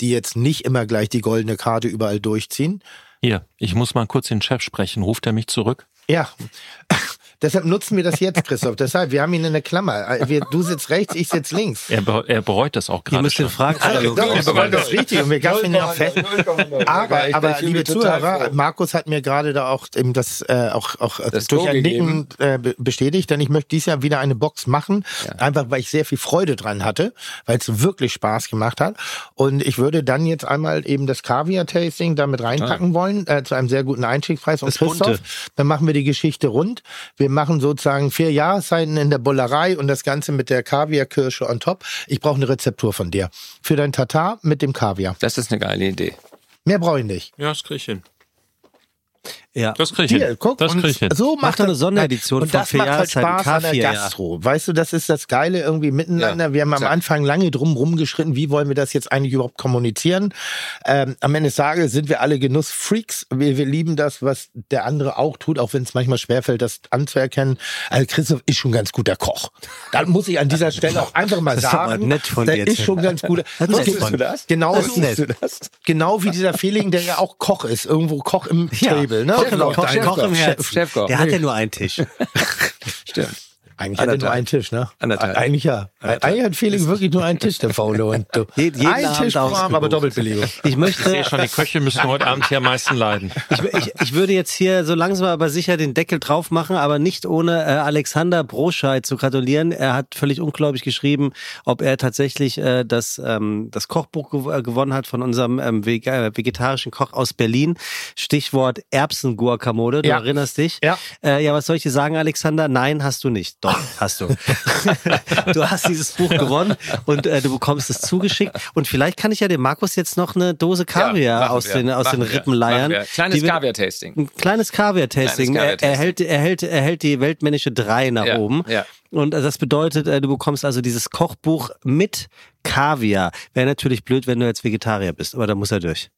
[SPEAKER 5] die jetzt nicht immer gleich die goldene Karte überall durchziehen.
[SPEAKER 8] Hier, ich muss mal kurz den Chef sprechen. Ruft er mich zurück?
[SPEAKER 5] Ja. Deshalb nutzen wir das jetzt, Christoph. Deshalb, wir haben ihn in der Klammer. Äh, Wir, du sitzt rechts, ich sitz links.
[SPEAKER 8] Er, be er bereut das auch
[SPEAKER 6] Ihr
[SPEAKER 8] gerade
[SPEAKER 6] müsst den
[SPEAKER 8] schon.
[SPEAKER 6] Fragenkatalog
[SPEAKER 5] Doch, das war das richtig und wir gaffen ihn ja auch fest. Aber, aber liebe Zuhörer,
[SPEAKER 7] froh.
[SPEAKER 5] Markus hat mir gerade da auch eben das äh, auch, auch
[SPEAKER 7] Das
[SPEAKER 5] durch
[SPEAKER 7] Go
[SPEAKER 5] ein Nicken äh, be- bestätigt, denn ich möchte dieses Jahr wieder eine Box machen,
[SPEAKER 7] Ja.
[SPEAKER 5] einfach weil ich sehr viel Freude dran hatte, weil es wirklich Spaß gemacht hat. Und ich würde dann jetzt einmal eben das Kaviar-Tasting damit reinpacken wollen, äh, zu einem sehr guten Einstiegspreis. Und
[SPEAKER 6] Das Bunte.
[SPEAKER 5] Christoph, dann machen wir die Geschichte rund. Wir machen sozusagen vier Jahreszeiten in der Bullerei und das Ganze mit der Kaviarkirsche on top. Ich brauche eine Rezeptur von dir. Für dein Tatar mit dem Kaviar.
[SPEAKER 7] Das ist eine geile Idee.
[SPEAKER 5] Mehr brauche ich nicht.
[SPEAKER 8] Ja, das krieg ich hin.
[SPEAKER 6] Ja.
[SPEAKER 8] Das krieg ich
[SPEAKER 5] Hier,
[SPEAKER 8] hin.
[SPEAKER 5] guck,
[SPEAKER 8] das krieg ich hin.
[SPEAKER 5] so
[SPEAKER 6] Mach
[SPEAKER 5] macht
[SPEAKER 6] doch eine
[SPEAKER 5] das-
[SPEAKER 6] Sonderedition
[SPEAKER 5] und
[SPEAKER 6] von
[SPEAKER 5] das
[SPEAKER 6] vier
[SPEAKER 5] macht halt Spaß an der
[SPEAKER 6] Kaviar, ja.
[SPEAKER 5] Gastro. Weißt du, das ist das Geile irgendwie miteinander.
[SPEAKER 7] Ja,
[SPEAKER 5] wir haben am. Anfang lange drum rumgeschritten, wie wollen wir das jetzt eigentlich überhaupt kommunizieren. Ähm, am Ende des Tages sind wir alle Genussfreaks. Wir, wir lieben das, was der andere auch tut, auch wenn es manchmal schwerfällt, das anzuerkennen. Also Christoph ist schon ganz guter Koch. Da muss ich an dieser Stelle auch einfach mal
[SPEAKER 6] Das ist aber
[SPEAKER 5] sagen,
[SPEAKER 6] nett von
[SPEAKER 5] der
[SPEAKER 6] dir,
[SPEAKER 5] ist schon ganz guter.
[SPEAKER 6] Das ist von dir.
[SPEAKER 5] Genau,
[SPEAKER 6] Das ist nett.
[SPEAKER 5] genau wie dieser Feeling, der ja auch Koch ist, irgendwo Koch im
[SPEAKER 6] Ja,
[SPEAKER 5] Table. Ne?
[SPEAKER 6] Koch,
[SPEAKER 5] Genau,
[SPEAKER 6] Koch,
[SPEAKER 5] dein
[SPEAKER 6] Koch im. Herzen. Der hat ja nur einen Tisch.
[SPEAKER 7] Stimmt.
[SPEAKER 5] Eigentlich hat er nur
[SPEAKER 7] Anderthalb.
[SPEAKER 5] einen Tisch, ne?
[SPEAKER 7] Anderthalb.
[SPEAKER 5] Eigentlich ja. Eigentlich hat Felix wirklich nur einen Tisch, der faule Hund. Du.
[SPEAKER 6] Jeden- jeden
[SPEAKER 5] Ein
[SPEAKER 6] Abend
[SPEAKER 5] Tisch
[SPEAKER 6] ausgebucht.
[SPEAKER 5] aber Doppelbelegung.
[SPEAKER 6] Ich
[SPEAKER 8] Ich
[SPEAKER 6] möchte,
[SPEAKER 8] sehe schon, die Köche müssen heute Abend hier am meisten leiden.
[SPEAKER 6] ich, ich, ich würde jetzt hier so langsam aber sicher den Deckel drauf machen, aber nicht ohne äh, Alexander Broscheid zu gratulieren. Er hat völlig unglaublich geschrieben, ob er tatsächlich äh, das, ähm, das Kochbuch gew äh, gewonnen hat von unserem ähm, veg äh, vegetarischen Koch aus Berlin. Stichwort Erbsenguacamole, du
[SPEAKER 5] Ja.
[SPEAKER 6] erinnerst dich?
[SPEAKER 5] Ja.
[SPEAKER 6] Äh, ja, was soll ich dir sagen, Alexander? Nein, hast du nicht. Doch, hast du. du hast dieses Buch gewonnen und äh, du bekommst es zugeschickt. Und vielleicht kann ich ja dem Markus jetzt noch eine Dose Kaviar
[SPEAKER 7] machen
[SPEAKER 6] aus
[SPEAKER 7] wir,
[SPEAKER 6] den, aus den
[SPEAKER 7] wir,
[SPEAKER 6] Rippen leiern.
[SPEAKER 7] Kleines Kaviar-Tasting.
[SPEAKER 6] Ein kleines Kaviar-Tasting.
[SPEAKER 7] Kleines
[SPEAKER 6] Er, er, hält, er, hält, er hält die weltmännische 3 nach
[SPEAKER 7] Ja,
[SPEAKER 6] oben.
[SPEAKER 7] ja.
[SPEAKER 6] Und äh, das bedeutet, äh, du bekommst also dieses Kochbuch mit Kaviar. Wäre natürlich blöd, wenn du jetzt Vegetarier bist, aber da muss er durch.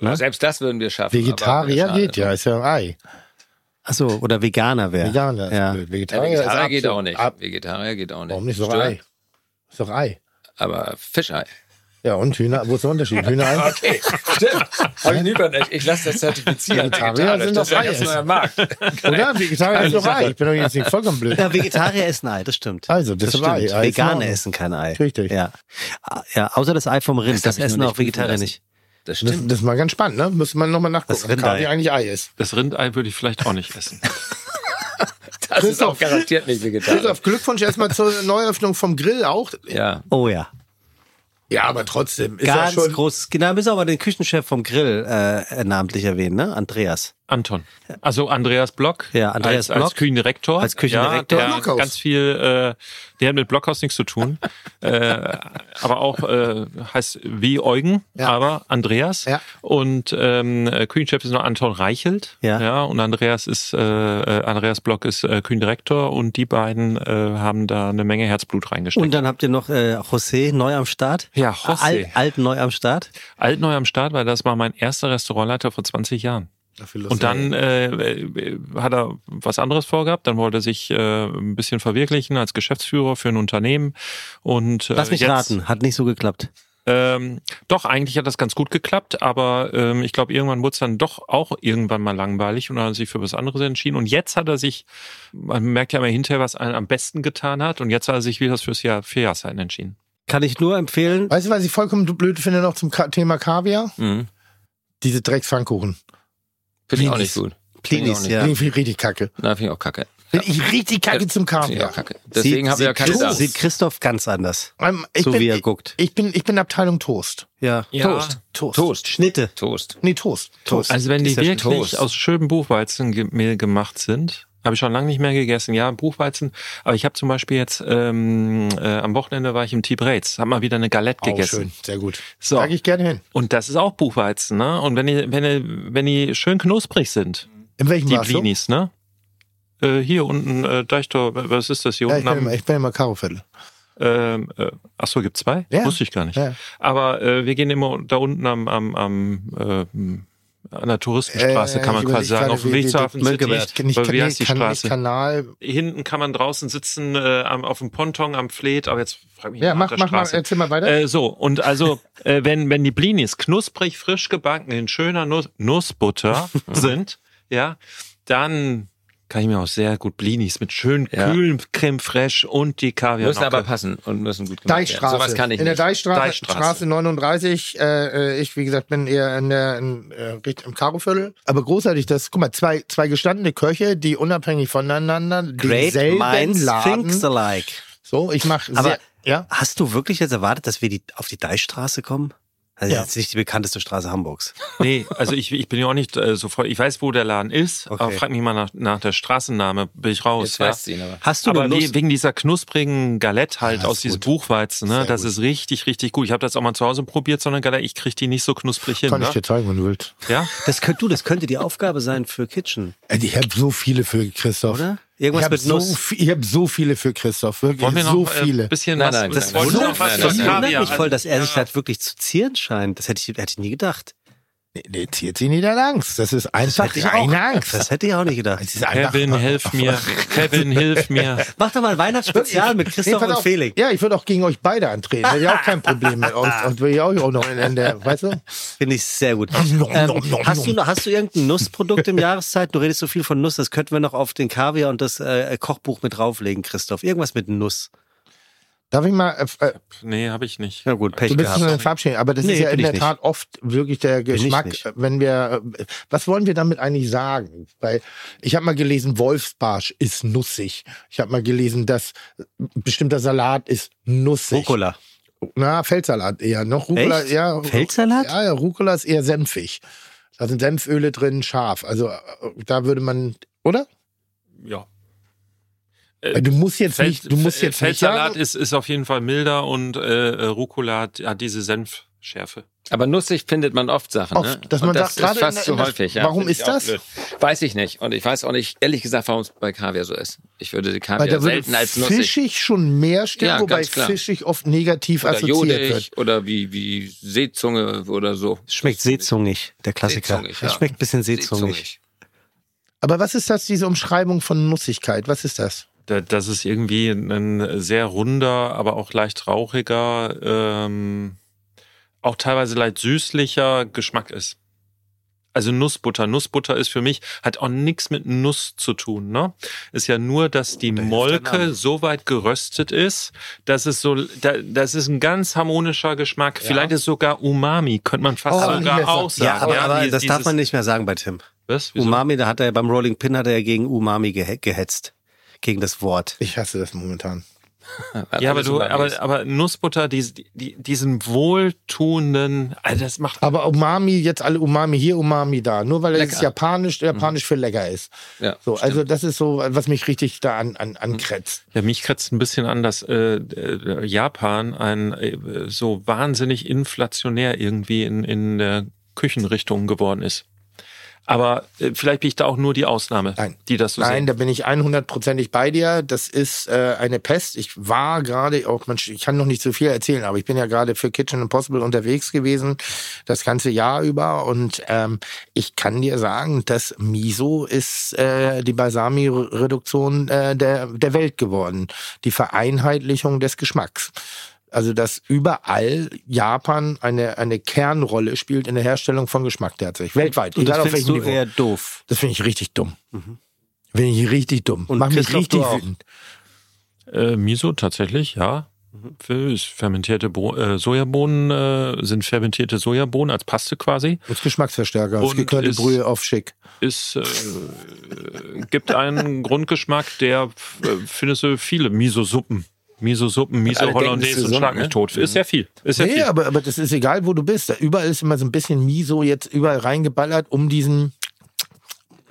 [SPEAKER 6] Ne?
[SPEAKER 7] Selbst das würden wir schaffen.
[SPEAKER 5] Vegetarier geht ja, ist ja ein Ei.
[SPEAKER 6] Achso, oder Veganer wäre.
[SPEAKER 5] Veganer ist
[SPEAKER 6] Ja.
[SPEAKER 5] blöd.
[SPEAKER 7] Ja,
[SPEAKER 5] Vegetarier,
[SPEAKER 7] Vegetarier
[SPEAKER 5] ist
[SPEAKER 7] geht auch nicht.
[SPEAKER 5] Ab,
[SPEAKER 7] Vegetarier geht auch nicht.
[SPEAKER 5] warum nicht? Ist doch
[SPEAKER 7] Stört.
[SPEAKER 5] Ei. Ist doch Ei.
[SPEAKER 7] Aber Fischei.
[SPEAKER 5] Ja, und Hühner, wo ist der Unterschied? Hühnerei?
[SPEAKER 7] Okay, stimmt. Hab ich nie überlegt. Ich lasse das zertifizieren.
[SPEAKER 5] Vegetarier sind
[SPEAKER 7] das ist
[SPEAKER 5] doch
[SPEAKER 7] ja
[SPEAKER 5] Eier.
[SPEAKER 7] neuer Markt.
[SPEAKER 5] Oder? Vegetarier ist doch Ei. Ich bin doch jetzt nicht vollkommen blöd.
[SPEAKER 6] Ja, Vegetarier essen Ei, das stimmt.
[SPEAKER 5] Also, das ist Ei. Ei
[SPEAKER 6] Veganer essen kein Ei.
[SPEAKER 5] Richtig.
[SPEAKER 6] Ja. Ah, ja, außer das Ei vom Rind.
[SPEAKER 7] Das
[SPEAKER 6] Das, essen auch Vegetarier nicht.
[SPEAKER 7] Das
[SPEAKER 5] Das,
[SPEAKER 7] stimmt.
[SPEAKER 5] das ist mal ganz spannend, ne? Müssen wir nochmal nachgucken.
[SPEAKER 6] Das Rindei.
[SPEAKER 5] Kaviar eigentlich Ei ist.
[SPEAKER 8] Das Rindei würde ich vielleicht auch nicht essen.
[SPEAKER 7] Das ist auch garantiert nicht vegetarisch.
[SPEAKER 5] Christoph, Glückwunsch erstmal zur Neuöffnung vom Grill auch.
[SPEAKER 7] Ja.
[SPEAKER 6] Oh ja.
[SPEAKER 5] Ja, aber trotzdem ist
[SPEAKER 6] Ganz
[SPEAKER 5] ja schon.
[SPEAKER 6] großes. Genau, müssen wir aber den Küchenchef vom Grill äh, namentlich erwähnen, ne? Andreas.
[SPEAKER 8] Anton. Also Andreas Block.
[SPEAKER 6] Ja, Andreas
[SPEAKER 8] als,
[SPEAKER 6] Block.
[SPEAKER 8] als Küchendirektor.
[SPEAKER 6] Als Küchendirektor.
[SPEAKER 8] Ja, der
[SPEAKER 5] Blockhaus.
[SPEAKER 8] ganz viel, äh, der hat mit Blockhaus nichts zu tun. äh, aber auch äh, heißt wie Eugen,
[SPEAKER 5] Ja.
[SPEAKER 8] aber Andreas.
[SPEAKER 5] Ja.
[SPEAKER 8] Und ähm, äh, Küchenchef ist noch Anton Reichelt.
[SPEAKER 6] Ja.
[SPEAKER 8] ja und Andreas ist äh, äh, Andreas Block ist äh, Küchendirektor und die beiden äh, haben da eine Menge Herzblut reingesteckt.
[SPEAKER 6] Und dann habt ihr noch äh, José neu am Start.
[SPEAKER 8] Ja, José.
[SPEAKER 6] Alt, alt neu am Start.
[SPEAKER 8] Alt neu am Start, weil das war mein erster Restaurantleiter vor 20 Jahren. Und dann äh, hat er was anderes vorgehabt. Dann wollte er sich äh, ein bisschen verwirklichen als Geschäftsführer für ein Unternehmen. Und äh,
[SPEAKER 6] Lass mich
[SPEAKER 8] jetzt,
[SPEAKER 6] raten, hat nicht so geklappt.
[SPEAKER 8] Ähm, doch, eigentlich hat das ganz gut geklappt, aber ähm, ich glaube, irgendwann wurde es dann doch auch irgendwann mal langweilig und dann hat er sich für was anderes entschieden. Und jetzt hat er sich, man merkt ja immer hinterher, was einen am besten getan hat. Und jetzt hat er sich wieder fürs Jahr, für Jahreszeiten entschieden.
[SPEAKER 6] Kann ich nur empfehlen.
[SPEAKER 5] Weißt du, was ich vollkommen blöd finde noch zum Thema Kaviar?
[SPEAKER 8] Mhm.
[SPEAKER 5] Diese Dreckspfannkuchen.
[SPEAKER 7] Finde ich auch nicht gut.
[SPEAKER 4] Plinis,
[SPEAKER 7] Finde ich
[SPEAKER 4] ja.
[SPEAKER 5] Finde ich richtig kacke.
[SPEAKER 7] Na, finde ich auch kacke.
[SPEAKER 5] Finde ich richtig kacke zum Kaviar.
[SPEAKER 7] auch kacke. Deswegen habe ich ja keine
[SPEAKER 4] Christoph,
[SPEAKER 7] da.
[SPEAKER 4] sieht Christoph ganz anders,
[SPEAKER 5] Ähm, ich,
[SPEAKER 4] so
[SPEAKER 5] bin,
[SPEAKER 4] wie er
[SPEAKER 5] ich,
[SPEAKER 4] guckt.
[SPEAKER 5] ich, bin, ich bin Abteilung Toast.
[SPEAKER 4] Ja.
[SPEAKER 7] Toast.
[SPEAKER 5] Toast.
[SPEAKER 7] Toast.
[SPEAKER 4] Schnitte.
[SPEAKER 7] Toast.
[SPEAKER 5] Nee, Toast. Toast.
[SPEAKER 8] Also wenn die
[SPEAKER 4] ja
[SPEAKER 8] wirklich
[SPEAKER 7] Toast.
[SPEAKER 8] aus schönem Buchweizenmehl gemacht sind, habe ich schon lange nicht mehr gegessen. Ja, Buchweizen. Aber ich habe zum Beispiel jetzt ähm, äh, am Wochenende war ich im T-Brates, habe mal wieder eine Galette
[SPEAKER 5] Auch
[SPEAKER 8] gegessen.
[SPEAKER 5] schön. Sehr gut.
[SPEAKER 8] So.
[SPEAKER 5] Sag ich gerne hin.
[SPEAKER 8] Und das ist auch Buchweizen, ne? Und wenn die, wenn die, wenn die schön knusprig sind,
[SPEAKER 5] In welchem
[SPEAKER 8] die
[SPEAKER 5] warst du?
[SPEAKER 8] Blinis, ne? Äh, hier unten, äh, Deichtor, was ist das hier
[SPEAKER 5] Ja, ich
[SPEAKER 8] unten?
[SPEAKER 5] bin,
[SPEAKER 8] am-
[SPEAKER 5] immer, ich bin immer Karoviertel.
[SPEAKER 8] Ähm, äh, ach so, gibt's zwei?
[SPEAKER 5] Ja.
[SPEAKER 8] Wusste ich gar nicht.
[SPEAKER 5] Ja.
[SPEAKER 8] Aber äh, wir gehen immer da unten am, am, am äh, an der Touristenstraße,
[SPEAKER 5] Äh,
[SPEAKER 8] kann man quasi sagen, auf dem Weg zur Hafen City.
[SPEAKER 5] Nicht, nicht,
[SPEAKER 8] wie heißt die Straße?
[SPEAKER 5] Kanal.
[SPEAKER 8] Hinten kann man draußen sitzen äh, auf dem Ponton am Fleet, aber jetzt frag mich
[SPEAKER 5] Ja, mach, mach mal,
[SPEAKER 8] Straße.
[SPEAKER 5] erzähl mal weiter.
[SPEAKER 8] Äh, so, und also, äh, wenn, wenn die Blinis knusprig, frisch gebacken in schöner Nuss, Nussbutter sind, ja, dann kann ich mir auch sehr gut Blinis mit schön
[SPEAKER 7] Ja.
[SPEAKER 8] kühlem Creme fraiche und die Kaviar
[SPEAKER 7] Müssen aber passen und müssen gut gemacht werden.
[SPEAKER 5] Deichstraße.
[SPEAKER 7] Sowas kann ich
[SPEAKER 5] in der
[SPEAKER 7] nicht.
[SPEAKER 5] Deichstraße,
[SPEAKER 8] Deichstraße.
[SPEAKER 5] Straße 39. Äh, äh, ich, wie gesagt, bin eher in der, in, äh, im Karoviertel. Aber großartig, das, guck mal, zwei, zwei gestandene Köche, die unabhängig voneinander
[SPEAKER 4] Great
[SPEAKER 5] denselben
[SPEAKER 4] minds
[SPEAKER 5] Laden.
[SPEAKER 4] thinks alike.
[SPEAKER 5] So, ich mache
[SPEAKER 4] Aber-
[SPEAKER 5] sehr, ja.
[SPEAKER 4] Hast du wirklich jetzt erwartet, dass wir die, auf die Deichstraße kommen? Also
[SPEAKER 5] Ja.
[SPEAKER 4] jetzt nicht die bekannteste Straße Hamburgs.
[SPEAKER 8] Nee, also ich, ich bin ja auch nicht äh, so voll. Ich weiß, wo der Laden ist,
[SPEAKER 4] Okay.
[SPEAKER 8] aber frag mich mal nach, nach der Straßenname, bin ich raus.
[SPEAKER 7] Jetzt
[SPEAKER 8] ja.
[SPEAKER 7] weißt du ihn aber.
[SPEAKER 4] Hast du
[SPEAKER 8] Aber
[SPEAKER 4] Lust?
[SPEAKER 8] wegen dieser knusprigen Galette halt
[SPEAKER 5] Ja,
[SPEAKER 8] aus
[SPEAKER 5] ist
[SPEAKER 8] diesem
[SPEAKER 5] gut.
[SPEAKER 8] Buchweizen, ne?
[SPEAKER 5] Sehr
[SPEAKER 8] das
[SPEAKER 5] gut.
[SPEAKER 8] ist richtig, richtig gut. Ich habe das auch mal zu Hause probiert, so eine Galette. Ich krieg die nicht so knusprig hin.
[SPEAKER 5] Kann ich
[SPEAKER 8] Ne?
[SPEAKER 5] dir zeigen, wenn du willst.
[SPEAKER 8] Ja?
[SPEAKER 4] Das könnt du, das könnte die Aufgabe sein für Kitchen,
[SPEAKER 5] Äh, Ich habe so viele für Christoph.
[SPEAKER 4] oder?
[SPEAKER 5] Ich
[SPEAKER 4] Irgendwas
[SPEAKER 5] habe
[SPEAKER 4] mit
[SPEAKER 5] so,
[SPEAKER 4] Nuss.
[SPEAKER 5] ich hab so viele für Christoph. Wirklich
[SPEAKER 8] Wollen wir noch
[SPEAKER 5] so
[SPEAKER 8] äh,
[SPEAKER 5] viele.
[SPEAKER 8] ein bisschen
[SPEAKER 7] Nein,
[SPEAKER 8] was?
[SPEAKER 7] nein,
[SPEAKER 4] Das
[SPEAKER 8] was fürs
[SPEAKER 7] nein,
[SPEAKER 4] wundert mich voll, dass er sich
[SPEAKER 8] Ja.
[SPEAKER 4] da wirklich zu zieren scheint. Das hätte ich, hätte ich nie gedacht.
[SPEAKER 5] Nee, ziert sie nicht an Angst. Das ist
[SPEAKER 4] Das
[SPEAKER 5] einfach
[SPEAKER 4] hätte ich auch,
[SPEAKER 5] reine Angst.
[SPEAKER 4] das hätte ich auch nicht gedacht.
[SPEAKER 8] Kevin, hilf mir. Kevin, hilf mir.
[SPEAKER 4] Mach doch mal ein Weihnachtsspezial mit
[SPEAKER 5] Nee,
[SPEAKER 4] Christoph
[SPEAKER 5] pass
[SPEAKER 4] und. Felix.
[SPEAKER 5] Ja, ich würde auch gegen euch beide antreten. Hätte ich auch kein Problem mit euch. Und will ich auch noch in, in der, weißt du?
[SPEAKER 4] Finde ich sehr gut. Ähm, hast, du, hast du irgendein Nussprodukt im Jahreszeit? Du redest so viel von Nuss, das könnten wir noch auf den Kaviar und das äh, Kochbuch mit drauflegen, Christoph. Irgendwas mit Nuss.
[SPEAKER 5] Darf ich mal, äh, äh,
[SPEAKER 8] Nee, habe ich nicht.
[SPEAKER 4] Ja gut, Pech
[SPEAKER 5] du bist
[SPEAKER 4] gehabt.
[SPEAKER 5] eine Verabschiedung, aber das
[SPEAKER 4] Nee,
[SPEAKER 5] ist ja in der
[SPEAKER 4] nicht.
[SPEAKER 5] Tat oft wirklich der Geschmack,
[SPEAKER 4] nicht.
[SPEAKER 5] äh, wenn wir, äh, was wollen wir damit eigentlich sagen? Weil ich habe mal gelesen, Wolfsbarsch ist nussig. Ich habe mal gelesen, dass bestimmter Salat ist nussig.
[SPEAKER 4] Rucola.
[SPEAKER 5] Na, Feldsalat eher. Noch Rucola,
[SPEAKER 4] Echt?
[SPEAKER 5] ja.
[SPEAKER 4] Feldsalat?
[SPEAKER 5] Ja, ja, Rucola ist eher senfig. Da sind Senföle drin, scharf. Also da würde man, oder?
[SPEAKER 8] Ja.
[SPEAKER 5] Weil Du musst jetzt
[SPEAKER 8] Feld-
[SPEAKER 5] nicht, du musst jetzt nicht
[SPEAKER 8] Feldsalat
[SPEAKER 5] sagen,
[SPEAKER 8] ist, ist auf jeden Fall milder und äh, äh, Rucola hat, hat diese Senfschärfe.
[SPEAKER 7] Aber nussig findet man oft Sachen.
[SPEAKER 5] Oft,
[SPEAKER 7] ne?
[SPEAKER 5] dass man
[SPEAKER 7] das
[SPEAKER 5] sagt,
[SPEAKER 7] ist fast zu
[SPEAKER 5] das-
[SPEAKER 7] häufig. Ja,
[SPEAKER 5] warum ist das?
[SPEAKER 7] blöd. Weiß ich nicht. Und ich weiß auch nicht, ehrlich gesagt, warum es bei Kaviar so ist. Ich würde die
[SPEAKER 5] weil
[SPEAKER 7] Kaviar
[SPEAKER 5] da würde
[SPEAKER 7] selten als nussig.
[SPEAKER 5] fischig schon mehr stehen,
[SPEAKER 7] Ja,
[SPEAKER 5] wobei fischig oft negativ
[SPEAKER 7] Oder
[SPEAKER 5] assoziiert wird.
[SPEAKER 7] jodig oder wie, wie Seezunge oder so.
[SPEAKER 4] Schmeckt seezungig, der Klassiker.
[SPEAKER 7] Seezungig,
[SPEAKER 4] Es
[SPEAKER 7] ja.
[SPEAKER 4] schmeckt ein bisschen seezungig.
[SPEAKER 7] Seezungig.
[SPEAKER 5] Aber was ist das, diese Umschreibung von Nussigkeit? Was ist das?
[SPEAKER 8] Da- Das ist irgendwie ein sehr runder, aber auch leicht rauchiger, ähm, auch teilweise leicht süßlicher Geschmack ist. Also Nussbutter. Nussbutter ist für mich, hat auch nichts mit Nuss zu tun, ne? Ist ja nur, dass die
[SPEAKER 4] der
[SPEAKER 8] Molke so weit geröstet ist, dass es so, da, das ist ein ganz harmonischer Geschmack. Vielleicht ist sogar Umami, könnte man fast
[SPEAKER 5] Oh,
[SPEAKER 8] sogar auch sagen.
[SPEAKER 4] Ja, aber, aber
[SPEAKER 8] die-
[SPEAKER 4] das darf
[SPEAKER 8] dieses-
[SPEAKER 4] man nicht mehr sagen bei Tim.
[SPEAKER 8] Was? Wieso?
[SPEAKER 4] Umami, da hat er beim Rolling Pin hat er ja gegen Umami gehe gehetzt. Gegen das Wort.
[SPEAKER 5] Ich hasse das momentan.
[SPEAKER 8] Ja, aber du, aber, aber Nussbutter, die, die, diesen wohltuenden, also das macht
[SPEAKER 5] Aber Umami, jetzt alle Umami hier, Umami da. Nur weil es japanisch, japanisch für lecker ist.
[SPEAKER 7] Ja,
[SPEAKER 5] So, also das ist so, was mich richtig da an, an, ankretzt.
[SPEAKER 8] Ja, mich kratzt ein bisschen an, dass äh, äh, Japan ein äh, so wahnsinnig inflationär irgendwie in, in der Küchenrichtung geworden ist. Aber äh, vielleicht bin ich da auch nur die Ausnahme,
[SPEAKER 5] Nein.
[SPEAKER 8] die das so
[SPEAKER 5] Nein,
[SPEAKER 8] sehen.
[SPEAKER 5] da bin ich 100%ig bei dir. Das ist äh, eine Pest. Ich war gerade, auch man, ich kann noch nicht so viel erzählen, aber ich bin ja gerade für Kitchen Impossible unterwegs gewesen, das ganze Jahr über. Und ähm, ich kann dir sagen, das Miso ist äh, die Balsami-Reduktion äh, der, der Welt geworden. Die Vereinheitlichung des Geschmacks. Also, dass überall Japan eine, eine Kernrolle spielt in der Herstellung von Geschmack derzeit. Weltweit.
[SPEAKER 4] Und
[SPEAKER 5] egal
[SPEAKER 4] das
[SPEAKER 5] auf
[SPEAKER 4] findest
[SPEAKER 5] welchem
[SPEAKER 4] du
[SPEAKER 5] Niveau.
[SPEAKER 4] eher doof.
[SPEAKER 5] Das finde ich richtig dumm. Finde ich richtig dumm.
[SPEAKER 4] Und
[SPEAKER 5] Mach mich richtig wütend.
[SPEAKER 8] Äh, Miso tatsächlich, ja. Für- ist Fermentierte Bo äh, Sojabohnen äh, sind fermentierte Sojabohnen als Paste quasi.
[SPEAKER 5] Das Geschmacksverstärker,
[SPEAKER 8] Und
[SPEAKER 5] gekörnte Brühe auf schick.
[SPEAKER 8] Ist äh, gibt einen Grundgeschmack, der äh, findest du viele Miso-Suppen. Miso-Suppen, Miso-Hollandaise und schlag mich
[SPEAKER 7] ne?
[SPEAKER 8] tot. Ist sehr viel. Ist sehr
[SPEAKER 5] Nee,
[SPEAKER 8] viel.
[SPEAKER 5] aber, aber das ist egal, wo du bist. Überall ist immer so ein bisschen Miso jetzt überall reingeballert, um diesen.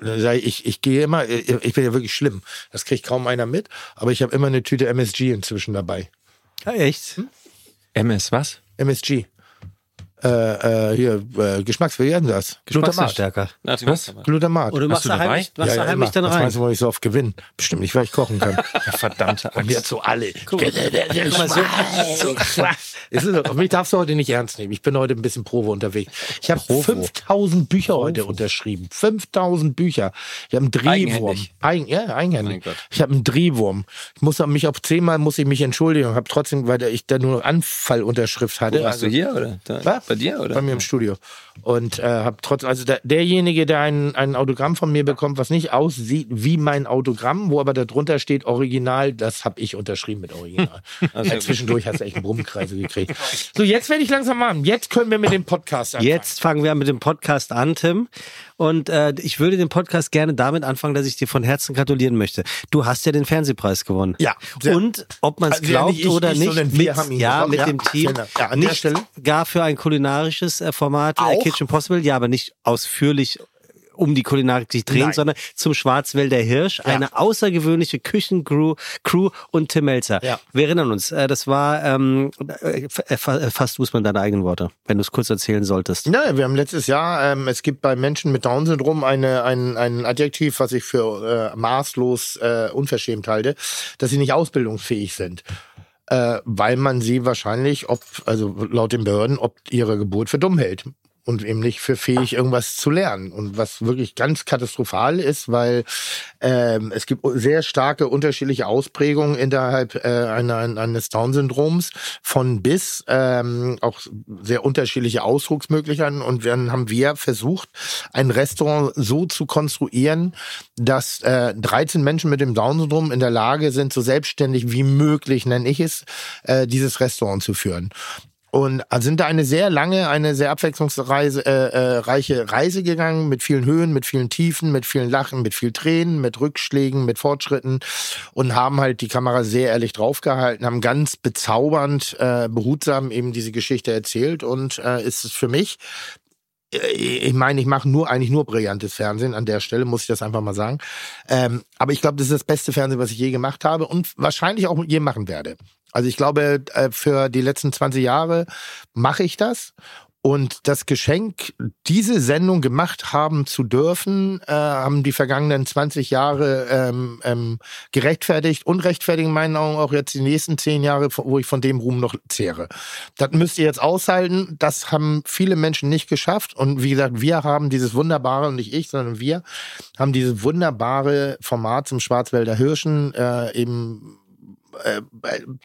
[SPEAKER 5] Ich, ich, gehe immer, ich bin ja wirklich schlimm. Das kriegt kaum einer mit, aber ich habe immer eine Tüte MSG inzwischen dabei.
[SPEAKER 4] Ja, echt?
[SPEAKER 8] MS was?
[SPEAKER 5] MSG. Äh, äh, hier, äh, Geschmacks, wie heißt das? Glutamat.
[SPEAKER 8] Was?
[SPEAKER 5] Glutamat.
[SPEAKER 4] Oder machst
[SPEAKER 8] du
[SPEAKER 4] du
[SPEAKER 8] dabei?
[SPEAKER 4] heimlich, machst du heimlich dann rein?
[SPEAKER 5] meinst du, wo ich so oft gewinne? Bestimmt nicht, weil ich kochen kann.
[SPEAKER 8] Ja, verdammte
[SPEAKER 5] Und jetzt
[SPEAKER 8] Axt.
[SPEAKER 5] so alle.
[SPEAKER 4] Guck mal, so,
[SPEAKER 5] mich darfst du heute nicht ernst nehmen. Ich bin heute ein bisschen Provo unterwegs. Ich habe 5000 Bücher heute unterschrieben. 5000 Bücher. Ich habe einen Drehwurm.
[SPEAKER 7] Eigenhändig?
[SPEAKER 5] Eigen, ja, eigenhändig.
[SPEAKER 7] Mein Gott.
[SPEAKER 5] Ich habe einen Drehwurm. Ich muss mich auf zehnmal muss ich mich entschuldigen. Habe trotzdem, weil ich da nur Anfallunterschrift hatte.
[SPEAKER 7] Wo warst du
[SPEAKER 5] Also-
[SPEAKER 7] hier oder? Da,
[SPEAKER 5] Was?
[SPEAKER 7] Bei dir oder?
[SPEAKER 5] bei mir im Studio. Und äh, habe trotzdem, also der, derjenige, der ein, ein Autogramm von mir bekommt, was nicht aussieht wie mein Autogramm, wo aber darunter steht Original, das habe ich unterschrieben mit Original.
[SPEAKER 7] Also,
[SPEAKER 5] ja, zwischendurch hast du echt einen Brummenkreise gekriegt. So, jetzt werde ich langsam warm. Jetzt können wir mit dem Podcast anfangen.
[SPEAKER 4] Jetzt fangen wir mit dem Podcast an, Tim. Und äh, ich würde den Podcast gerne damit anfangen, dass ich dir von Herzen gratulieren möchte. Du hast ja den Fernsehpreis gewonnen.
[SPEAKER 5] Ja,
[SPEAKER 4] Und ob man es
[SPEAKER 5] Also ja,
[SPEAKER 4] glaubt
[SPEAKER 5] nicht ich,
[SPEAKER 4] oder
[SPEAKER 5] ich,
[SPEAKER 4] nicht, mit,
[SPEAKER 5] haben ihn
[SPEAKER 4] ja, mit
[SPEAKER 5] Ja,
[SPEAKER 4] dem Team.
[SPEAKER 5] Ja,
[SPEAKER 4] nicht gar für ein kulinarisches äh, Format, äh,
[SPEAKER 5] Auch?
[SPEAKER 4] Kitchen Possible, ja, aber nicht ausführlich um die Kulinarik sich drehen,
[SPEAKER 5] Nein.
[SPEAKER 4] sondern zum Schwarzwälder Hirsch, eine außergewöhnliche Küchencrew Crew und Tim Melzer.
[SPEAKER 5] Ja.
[SPEAKER 4] Wir erinnern uns, äh, das war ähm, äh, äh, fast muss man deine eigenen Worte, wenn du es kurz erzählen solltest.
[SPEAKER 5] Ja, wir haben letztes Jahr, ähm, es gibt bei Menschen mit Down-Syndrom eine, ein, ein Adjektiv, was ich für äh, maßlos äh, unverschämt halte, dass sie nicht ausbildungsfähig sind. Äh, weil man sie wahrscheinlich, ob, also laut den Behörden, ob ihre Geburt für dumm hält. Und eben nicht für fähig, irgendwas zu lernen. Und was wirklich ganz katastrophal ist, weil ähm, es gibt sehr starke unterschiedliche Ausprägungen innerhalb äh, einer, eines Down-Syndroms von bis, ähm, auch sehr unterschiedliche Ausdrucksmöglichkeiten. Und dann haben wir versucht, ein Restaurant so zu konstruieren, dass äh, 13 Menschen mit dem Down-Syndrom in der Lage sind, so selbstständig wie möglich, nenne ich es, äh, dieses Restaurant zu führen. Und sind da eine sehr lange, eine sehr abwechslungsreiche äh, äh, reiche Reise gegangen, mit vielen Höhen, mit vielen Tiefen, mit vielen Lachen, mit vielen Tränen, mit Rückschlägen, mit Fortschritten und haben halt die Kamera sehr ehrlich draufgehalten, haben ganz bezaubernd, äh, behutsam eben diese Geschichte erzählt und äh, ist es für mich äh, ich meine, ich mache nur eigentlich nur brillantes Fernsehen an der Stelle, muss ich das einfach mal sagen. Ähm, aber ich glaube, das ist das beste Fernsehen, was ich je gemacht habe und wahrscheinlich auch je machen werde. Also ich glaube, äh, für die letzten 20 Jahre mache ich das. Und das Geschenk, diese Sendung gemacht haben zu dürfen, äh, haben die vergangenen 20 Jahre ähm, ähm, gerechtfertigt und rechtfertigen in meinen Augen auch jetzt die nächsten 10 Jahre, wo ich von dem Ruhm noch zehre. Das müsst ihr jetzt aushalten. Das haben viele Menschen nicht geschafft. Und wie gesagt, wir haben dieses wunderbare, und nicht ich, sondern wir, haben dieses wunderbare Format zum Schwarzwälder Hirschen äh, eben äh,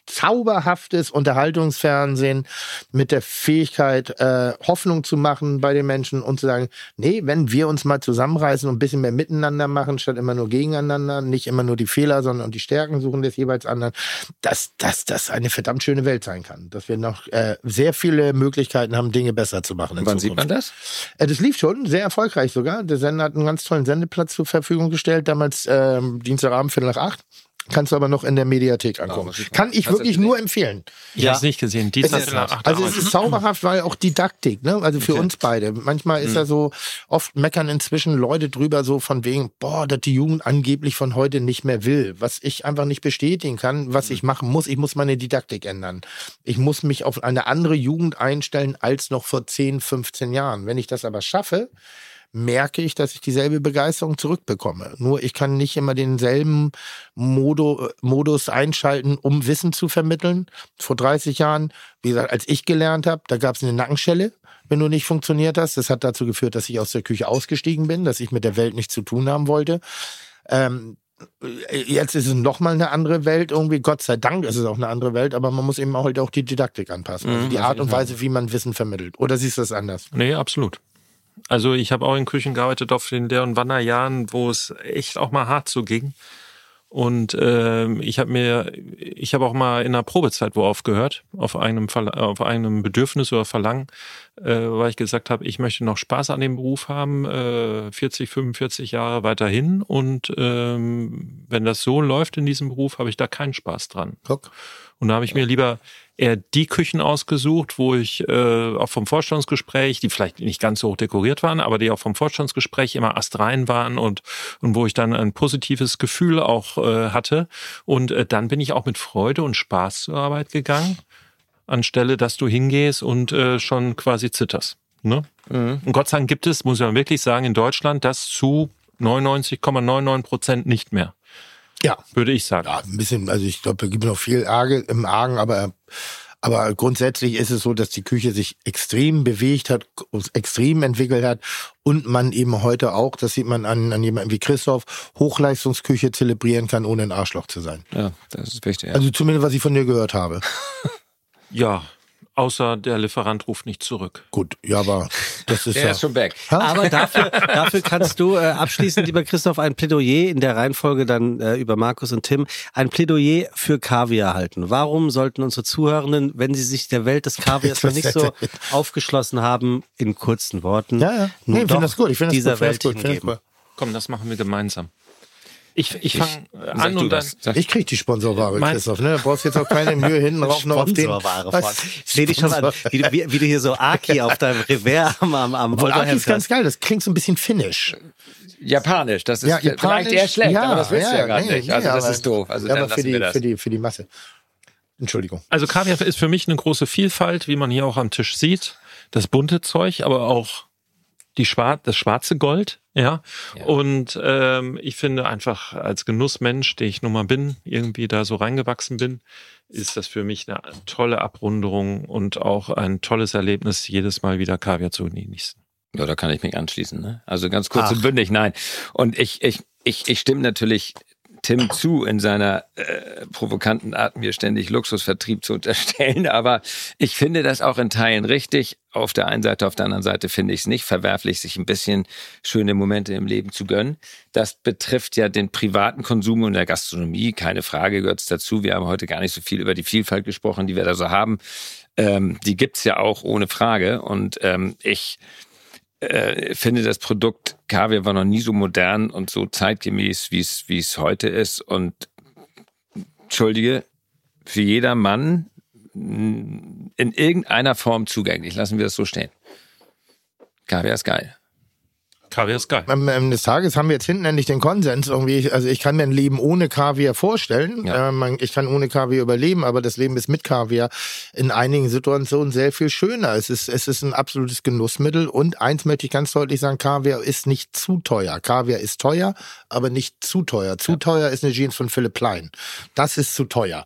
[SPEAKER 5] zauberhaftes Unterhaltungsfernsehen mit der Fähigkeit, äh, Hoffnung zu machen bei den Menschen und zu sagen, nee, wenn wir uns mal zusammenreißen und ein bisschen mehr miteinander machen, statt immer nur gegeneinander, nicht immer nur die Fehler, sondern die Stärken suchen des jeweils anderen, dass dass das eine verdammt schöne Welt sein kann. Dass wir noch äh, sehr viele Möglichkeiten haben, Dinge besser zu machen. in
[SPEAKER 7] Wann sieht
[SPEAKER 5] Zukunft.
[SPEAKER 7] man das?
[SPEAKER 5] Äh, das lief schon, sehr erfolgreich sogar. Der Sender hat einen ganz tollen Sendeplatz zur Verfügung gestellt, damals ähm, Dienstagabend, Viertel nach acht. Kannst du aber noch in der Mediathek angucken.
[SPEAKER 7] mal-
[SPEAKER 5] Kann ich
[SPEAKER 7] du
[SPEAKER 5] wirklich nur empfehlen.
[SPEAKER 8] Ich habe es nicht gesehen. Dienstag
[SPEAKER 5] Es ist, also es ist zauberhaft, weil auch Didaktik, ne? Also für
[SPEAKER 7] Okay.
[SPEAKER 5] uns beide. Manchmal ist ja so, oft meckern inzwischen Leute drüber so von wegen, boah, dass die Jugend angeblich von heute nicht mehr will. Was ich einfach nicht bestätigen kann, was ich machen muss, ich muss meine Didaktik ändern. Ich muss mich auf eine andere Jugend einstellen als noch vor 10, 15 Jahren. Wenn ich das aber schaffe, merke ich, dass ich dieselbe Begeisterung zurückbekomme. Nur ich kann nicht immer denselben Modo, Modus einschalten, um Wissen zu vermitteln. Vor 30 Jahren, wie gesagt, als ich gelernt habe, da gab es eine Nackenschelle, wenn du nicht funktioniert hast. Das hat dazu geführt, dass ich aus der Küche ausgestiegen bin, dass ich mit der Welt nichts zu tun haben wollte. Ähm, Jetzt ist es nochmal eine andere Welt irgendwie. Gott sei Dank ist es auch eine andere Welt, aber man muss eben auch, halt auch die Didaktik anpassen. Also
[SPEAKER 7] Mhm,
[SPEAKER 5] die Art und. Weise, wie man Wissen vermittelt. Oder siehst du das anders?
[SPEAKER 8] Nee, absolut. Also ich habe auch in Küchen gearbeitet auf den Lehr- und Wanderjahren, wo es echt auch mal hart so ging. Und ähm, ich habe mir, ich habe auch mal in einer Probezeit wo aufgehört, auf einem, Verla auf einem Bedürfnis oder Verlangen, äh, weil ich gesagt habe, ich möchte noch Spaß an dem Beruf haben, äh, 40, 45 Jahre weiterhin. Und ähm, wenn das so läuft in diesem Beruf, habe ich da keinen Spaß dran.
[SPEAKER 5] Guck.
[SPEAKER 8] Und da habe ich mir lieber eher die Küchen ausgesucht, wo ich äh, auch vom Vorstandsgespräch, die vielleicht nicht ganz so hoch dekoriert waren, aber die auch vom Vorstandsgespräch immer astrein waren und, und wo ich dann ein positives Gefühl auch äh, hatte. Und äh, dann bin ich auch mit Freude und Spaß zur Arbeit gegangen, anstelle, dass du hingehst und äh, schon quasi zitterst. Ne?
[SPEAKER 7] Mhm.
[SPEAKER 8] Und Gott sei Dank gibt es, muss man wirklich sagen, in Deutschland das zu 99,99 Prozent nicht mehr.
[SPEAKER 5] Ja.
[SPEAKER 8] Würde ich sagen.
[SPEAKER 5] Ja, ein bisschen, also ich glaube, da gibt es noch viel Arge im Argen, aber, aber grundsätzlich ist es so, dass die Küche sich extrem bewegt hat, extrem entwickelt hat und man eben heute auch, das sieht man an, an jemandem wie Christoph, Hochleistungsküche zelebrieren kann, ohne ein Arschloch zu sein.
[SPEAKER 7] Ja, das ist wichtig. Ja.
[SPEAKER 5] Also zumindest, was ich von dir gehört habe.
[SPEAKER 8] Ja, außer der Lieferant ruft nicht zurück.
[SPEAKER 5] Gut, ja, aber das ist
[SPEAKER 7] Der
[SPEAKER 5] ja.
[SPEAKER 7] ist schon weg.
[SPEAKER 4] Aber dafür, dafür kannst du äh, abschließend, lieber Christoph, ein Plädoyer in der Reihenfolge dann äh, über Markus und Tim, ein Plädoyer für Kaviar halten. Warum sollten unsere Zuhörenden, wenn sie sich der Welt des Kaviars noch nicht so aufgeschlossen haben, in kurzen Worten,
[SPEAKER 5] Ja, ja. Nee, ich finde
[SPEAKER 4] doch
[SPEAKER 5] das gut. Ich finde das
[SPEAKER 4] dieser
[SPEAKER 5] gut. Finde das gut.
[SPEAKER 8] Komm, das machen wir gemeinsam. Ich, ich fange an und dann.
[SPEAKER 5] Ich krieg die Sponsorware,
[SPEAKER 8] Mein-
[SPEAKER 5] Christoph. Ne? Du brauchst jetzt auch keine Mühe hinten rauf noch auf den.
[SPEAKER 4] Sponsorware
[SPEAKER 5] Was?
[SPEAKER 4] sehe dich schon an, wie, du- wie, wie du hier so Aki auf deinem Revers am, am, am
[SPEAKER 5] Obwohl, Aki ist ganz geil. Das klingt so ein bisschen finnisch.
[SPEAKER 7] Japanisch, das ist
[SPEAKER 5] Ja,
[SPEAKER 7] vielleicht
[SPEAKER 5] Japanisch,
[SPEAKER 7] eher schlecht,
[SPEAKER 5] ja,
[SPEAKER 7] aber das willst du ja gar
[SPEAKER 5] nee,
[SPEAKER 7] nicht.
[SPEAKER 5] nee,
[SPEAKER 7] Also das
[SPEAKER 5] aber-
[SPEAKER 7] ist doof. Also
[SPEAKER 5] ja, aber für die, für die, für die Masse. Entschuldigung.
[SPEAKER 8] Also Kaviar ist für mich eine große Vielfalt, wie man hier auch am Tisch sieht. Das bunte Zeug, aber auch die Schwar das schwarze Gold, ja.
[SPEAKER 7] Ja.
[SPEAKER 8] Und ähm, ich finde einfach als Genussmensch, der ich nun mal bin, irgendwie da so reingewachsen bin, ist das für mich eine tolle Abrunderung und auch ein tolles Erlebnis, jedes Mal wieder Kaviar zu genießen.
[SPEAKER 7] Ja, da kann ich mich anschließen. Ne? Also ganz kurz
[SPEAKER 4] Ach.
[SPEAKER 7] und bündig, nein. Und ich, ich, ich, ich stimme natürlich Tim zu, in seiner äh, provokanten Art, mir ständig Luxusvertrieb zu unterstellen. Aber ich finde das auch in Teilen richtig. Auf der einen Seite, auf der anderen Seite finde ich es nicht verwerflich, sich ein bisschen schöne Momente im Leben zu gönnen. Das betrifft ja den privaten Konsum und der Gastronomie. Keine Frage gehört es dazu. Wir haben heute gar nicht so viel über die Vielfalt gesprochen, die wir da so haben. Ähm, die gibt's ja auch ohne Frage. Und ähm, ich äh, finde das Produkt Kaviar war noch nie so modern und so zeitgemäß, wie es heute ist. Und entschuldige, für jeder Mann mh, in irgendeiner Form zugänglich. Lassen wir es so stehen. Kaviar ist geil.
[SPEAKER 8] Kaviar ist geil.
[SPEAKER 5] Am Ende des Tages haben wir jetzt hinten endlich den Konsens irgendwie. Also ich kann mir ein Leben ohne Kaviar vorstellen.
[SPEAKER 7] Ja.
[SPEAKER 5] Äh, man, ich kann ohne Kaviar überleben, aber das Leben ist mit Kaviar in einigen Situationen sehr viel schöner. Es ist, es ist ein absolutes Genussmittel und eins möchte ich ganz deutlich sagen, Kaviar ist nicht zu teuer. Kaviar ist teuer, aber nicht zu teuer. Zu teuer ist eine Jeans von Philipp Plein. Das ist zu teuer.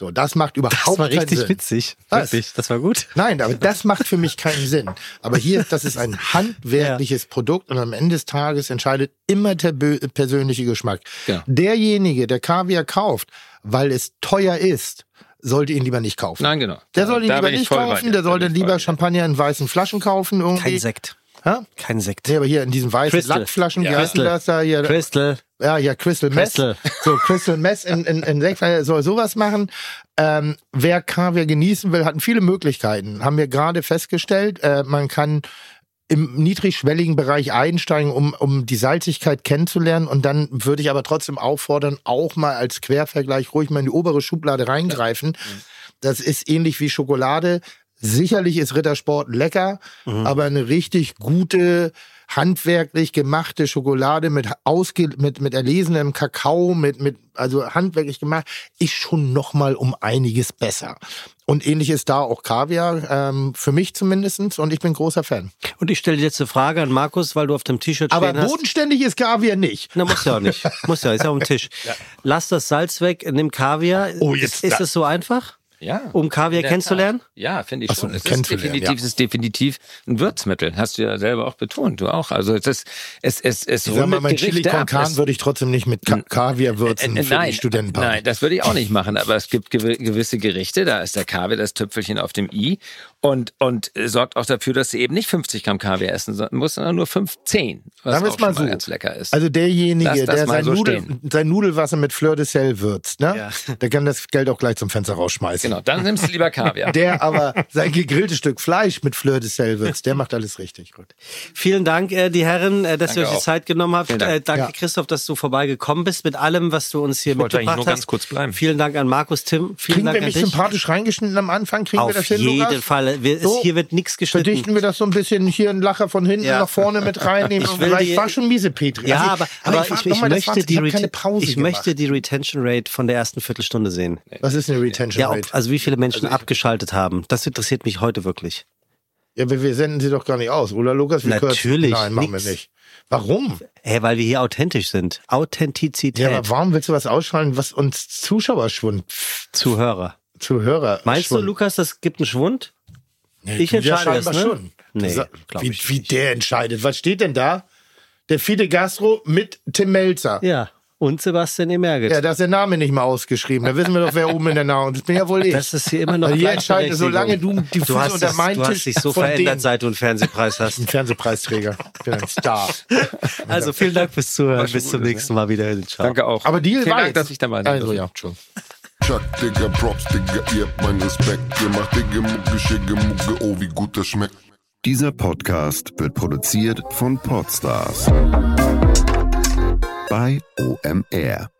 [SPEAKER 5] So, das macht überhaupt
[SPEAKER 4] Das war
[SPEAKER 5] keinen
[SPEAKER 4] richtig
[SPEAKER 5] Sinn.
[SPEAKER 4] witzig.
[SPEAKER 5] Was?
[SPEAKER 4] Wirklich, das war gut.
[SPEAKER 5] Nein, aber das macht für mich keinen Sinn. Aber hier, das ist ein handwerkliches Produkt und am Ende des Tages entscheidet immer der bö- persönliche Geschmack.
[SPEAKER 7] Genau.
[SPEAKER 5] Derjenige, der Kaviar kauft, weil es teuer ist, sollte ihn lieber nicht kaufen.
[SPEAKER 7] Nein, genau.
[SPEAKER 5] Der sollte ihn
[SPEAKER 7] Da
[SPEAKER 5] lieber nicht kaufen, der sollte lieber. Champagner in weißen Flaschen kaufen. Irgendwie.
[SPEAKER 4] Kein Sekt.
[SPEAKER 5] Hä?
[SPEAKER 4] Kein Sekt.
[SPEAKER 5] Nee, aber hier in diesen weißen
[SPEAKER 4] Crystal.
[SPEAKER 5] Lackflaschen, wie
[SPEAKER 7] Ja.
[SPEAKER 5] heißt denn das da hier?
[SPEAKER 4] Crystal.
[SPEAKER 5] Ja, ja, Crystal Mess.
[SPEAKER 4] Crystal.
[SPEAKER 5] So, Crystal Mess in, in, in Sekt soll sowas machen. Ähm, wer Kaviar genießen will, hat viele Möglichkeiten. Haben wir gerade festgestellt. Äh, man kann im niedrigschwelligen Bereich einsteigen, um, um die Salzigkeit kennenzulernen. Und dann würde ich aber trotzdem auffordern, auch mal als Quervergleich ruhig mal in die obere Schublade reingreifen. Das ist ähnlich wie Schokolade. Sicherlich ist Rittersport lecker, aber eine richtig gute, handwerklich gemachte Schokolade mit ausge mit mit erlesenem Kakao, mit mit also handwerklich gemacht, ist schon noch mal um einiges besser. Und ähnlich ist da auch Kaviar, ähm, für mich zumindestens und ich bin großer Fan.
[SPEAKER 4] Und ich stelle jetzt eine Frage an Markus, weil du auf dem T-Shirt
[SPEAKER 5] Aber
[SPEAKER 4] stehen hast.
[SPEAKER 5] bodenständig ist Kaviar nicht.
[SPEAKER 4] Na, muss ja auch nicht. Muss ja, ist ja auf dem Tisch. Lass das Salz weg, nimm Kaviar.
[SPEAKER 5] Oh, jetzt
[SPEAKER 4] ist, es so einfach?
[SPEAKER 7] Ja.
[SPEAKER 6] um Kaviar kennenzulernen?
[SPEAKER 7] Tat. Ja, finde ich
[SPEAKER 5] Ach so,
[SPEAKER 7] schon. Es ist
[SPEAKER 5] kennenzulernen,
[SPEAKER 7] definitiv,
[SPEAKER 5] ja.
[SPEAKER 7] es ist definitiv ein Würzmittel. Hast du ja selber auch betont, du auch. Also es ist, es, es, es
[SPEAKER 5] Ich sag mal,
[SPEAKER 7] rundet
[SPEAKER 5] mein Chili con. Carne
[SPEAKER 7] Es-
[SPEAKER 5] würde ich trotzdem nicht mit Ka Kaviar würzen
[SPEAKER 7] Äh, äh,
[SPEAKER 5] für
[SPEAKER 7] nein,
[SPEAKER 5] die Studentenbar.
[SPEAKER 7] Nein, das würde ich auch nicht machen. Aber es gibt gewi- gewisse Gerichte, da ist der Kaviar das Tüpfelchen auf dem i und, und äh, sorgt auch dafür, dass du eben nicht 50 Gramm Kaviar essen so- musst, sondern nur 15, was auch
[SPEAKER 5] es mal
[SPEAKER 7] schon
[SPEAKER 5] so.
[SPEAKER 7] ganz lecker ist.
[SPEAKER 5] Also derjenige,
[SPEAKER 7] Lass das
[SPEAKER 5] der
[SPEAKER 7] mal
[SPEAKER 5] sein,
[SPEAKER 7] so
[SPEAKER 5] Nudel, sein Nudelwasser mit Fleur de Sel würzt, ne?
[SPEAKER 6] Ja.
[SPEAKER 5] der kann das Geld auch gleich zum Fenster rausschmeißen.
[SPEAKER 7] Genau, dann nimmst du lieber Kaviar.
[SPEAKER 5] Der aber sein gegrilltes Stück Fleisch mit Fleur de Sel würzt, der macht alles richtig gut.
[SPEAKER 6] Vielen Dank, äh, die Herren, äh, dass
[SPEAKER 7] Danke
[SPEAKER 6] ihr euch die
[SPEAKER 7] auch.
[SPEAKER 6] Zeit genommen habt.
[SPEAKER 7] Dank.
[SPEAKER 6] Äh, danke,
[SPEAKER 5] Ja.
[SPEAKER 6] Christoph, dass du vorbeigekommen bist mit allem, was du uns hier
[SPEAKER 8] Ich wollte eigentlich
[SPEAKER 6] mitgebracht
[SPEAKER 8] nur
[SPEAKER 6] hast.
[SPEAKER 8] ganz kurz bleiben.
[SPEAKER 6] Vielen Dank an Markus, Tim. Vielen
[SPEAKER 5] Kriegen
[SPEAKER 6] Dank
[SPEAKER 5] wir
[SPEAKER 6] an
[SPEAKER 5] mich
[SPEAKER 6] dich.
[SPEAKER 5] sympathisch reingeschnitten am Anfang? Kriegen wir
[SPEAKER 6] Auf
[SPEAKER 5] das hin,
[SPEAKER 6] jeden
[SPEAKER 5] Lukas?
[SPEAKER 6] Fall. Wir,
[SPEAKER 5] So.
[SPEAKER 6] hier wird nichts geschnitten.
[SPEAKER 5] Verdichten wir das so ein bisschen hier ein Lacher von hinten
[SPEAKER 6] Ja.
[SPEAKER 5] nach vorne mit reinnehmen.
[SPEAKER 6] Ich will die-
[SPEAKER 5] ich war schon miese Petri.
[SPEAKER 6] Ja,
[SPEAKER 5] Also,
[SPEAKER 6] aber, aber, ich, ich,
[SPEAKER 5] mal, das
[SPEAKER 6] möchte, die
[SPEAKER 5] ich
[SPEAKER 6] ich möchte die Retention Rate von der ersten Viertelstunde sehen.
[SPEAKER 5] Was ist eine Retention Rate?
[SPEAKER 6] Also wie viele Menschen
[SPEAKER 7] Also ich-
[SPEAKER 6] abgeschaltet haben. Das interessiert mich heute wirklich.
[SPEAKER 5] Ja, aber wir senden sie doch gar nicht aus, oder Lukas? Wir
[SPEAKER 6] Natürlich,
[SPEAKER 5] Nein, machen
[SPEAKER 6] nix.
[SPEAKER 5] wir nicht. Warum?
[SPEAKER 6] Hey, weil wir hier authentisch sind. Authentizität.
[SPEAKER 5] Ja, aber warum willst du was ausschalten, was uns Zuschauerschwund,
[SPEAKER 6] Zuhörer.
[SPEAKER 5] Zuhörer
[SPEAKER 6] Meinst du,
[SPEAKER 5] Schwund-
[SPEAKER 6] Lukas, das gibt einen Schwund? Ich
[SPEAKER 5] Ja,
[SPEAKER 6] entscheide das, ne?
[SPEAKER 5] schon.
[SPEAKER 6] Nee, glaub
[SPEAKER 5] wie,
[SPEAKER 6] ich
[SPEAKER 5] wie der entscheidet. Was steht denn da? Der Fide Gastro mit Tim Melzer.
[SPEAKER 6] Ja. Und Sebastian Emerget.
[SPEAKER 5] Ja, da ist der Name nicht mal ausgeschrieben. Da wissen wir doch, wer oben in der Nahe. Das bin ja wohl ich.
[SPEAKER 6] das ist hier immer noch
[SPEAKER 5] Also hier entscheiden, solange du die
[SPEAKER 6] du
[SPEAKER 5] Füße
[SPEAKER 6] hast,
[SPEAKER 5] unter
[SPEAKER 6] es,
[SPEAKER 5] meinen
[SPEAKER 6] du hast dich so verändert,
[SPEAKER 5] denen-
[SPEAKER 6] seit du einen Fernsehpreis hast.
[SPEAKER 5] ein Fernsehpreisträger. Ich bin ein Star.
[SPEAKER 6] Also vielen Dank fürs Zuhören.
[SPEAKER 7] schon
[SPEAKER 6] Bis zum
[SPEAKER 7] ne?
[SPEAKER 6] nächsten Mal wieder. Ciao.
[SPEAKER 7] Danke auch.
[SPEAKER 5] Aber Deal
[SPEAKER 7] Vielen
[SPEAKER 5] war
[SPEAKER 7] Dank, dass ich dabei sein
[SPEAKER 5] Also ja, Entschuldigung.
[SPEAKER 11] Chuck, Digga, Props, Digga, ihr habt meinen Respekt. Ihr macht Digga, Mucke, Schicke, Mucke, oh, wie gut das schmeckt.
[SPEAKER 1] Dieser Podcast wird produziert von Podstars bei OMR.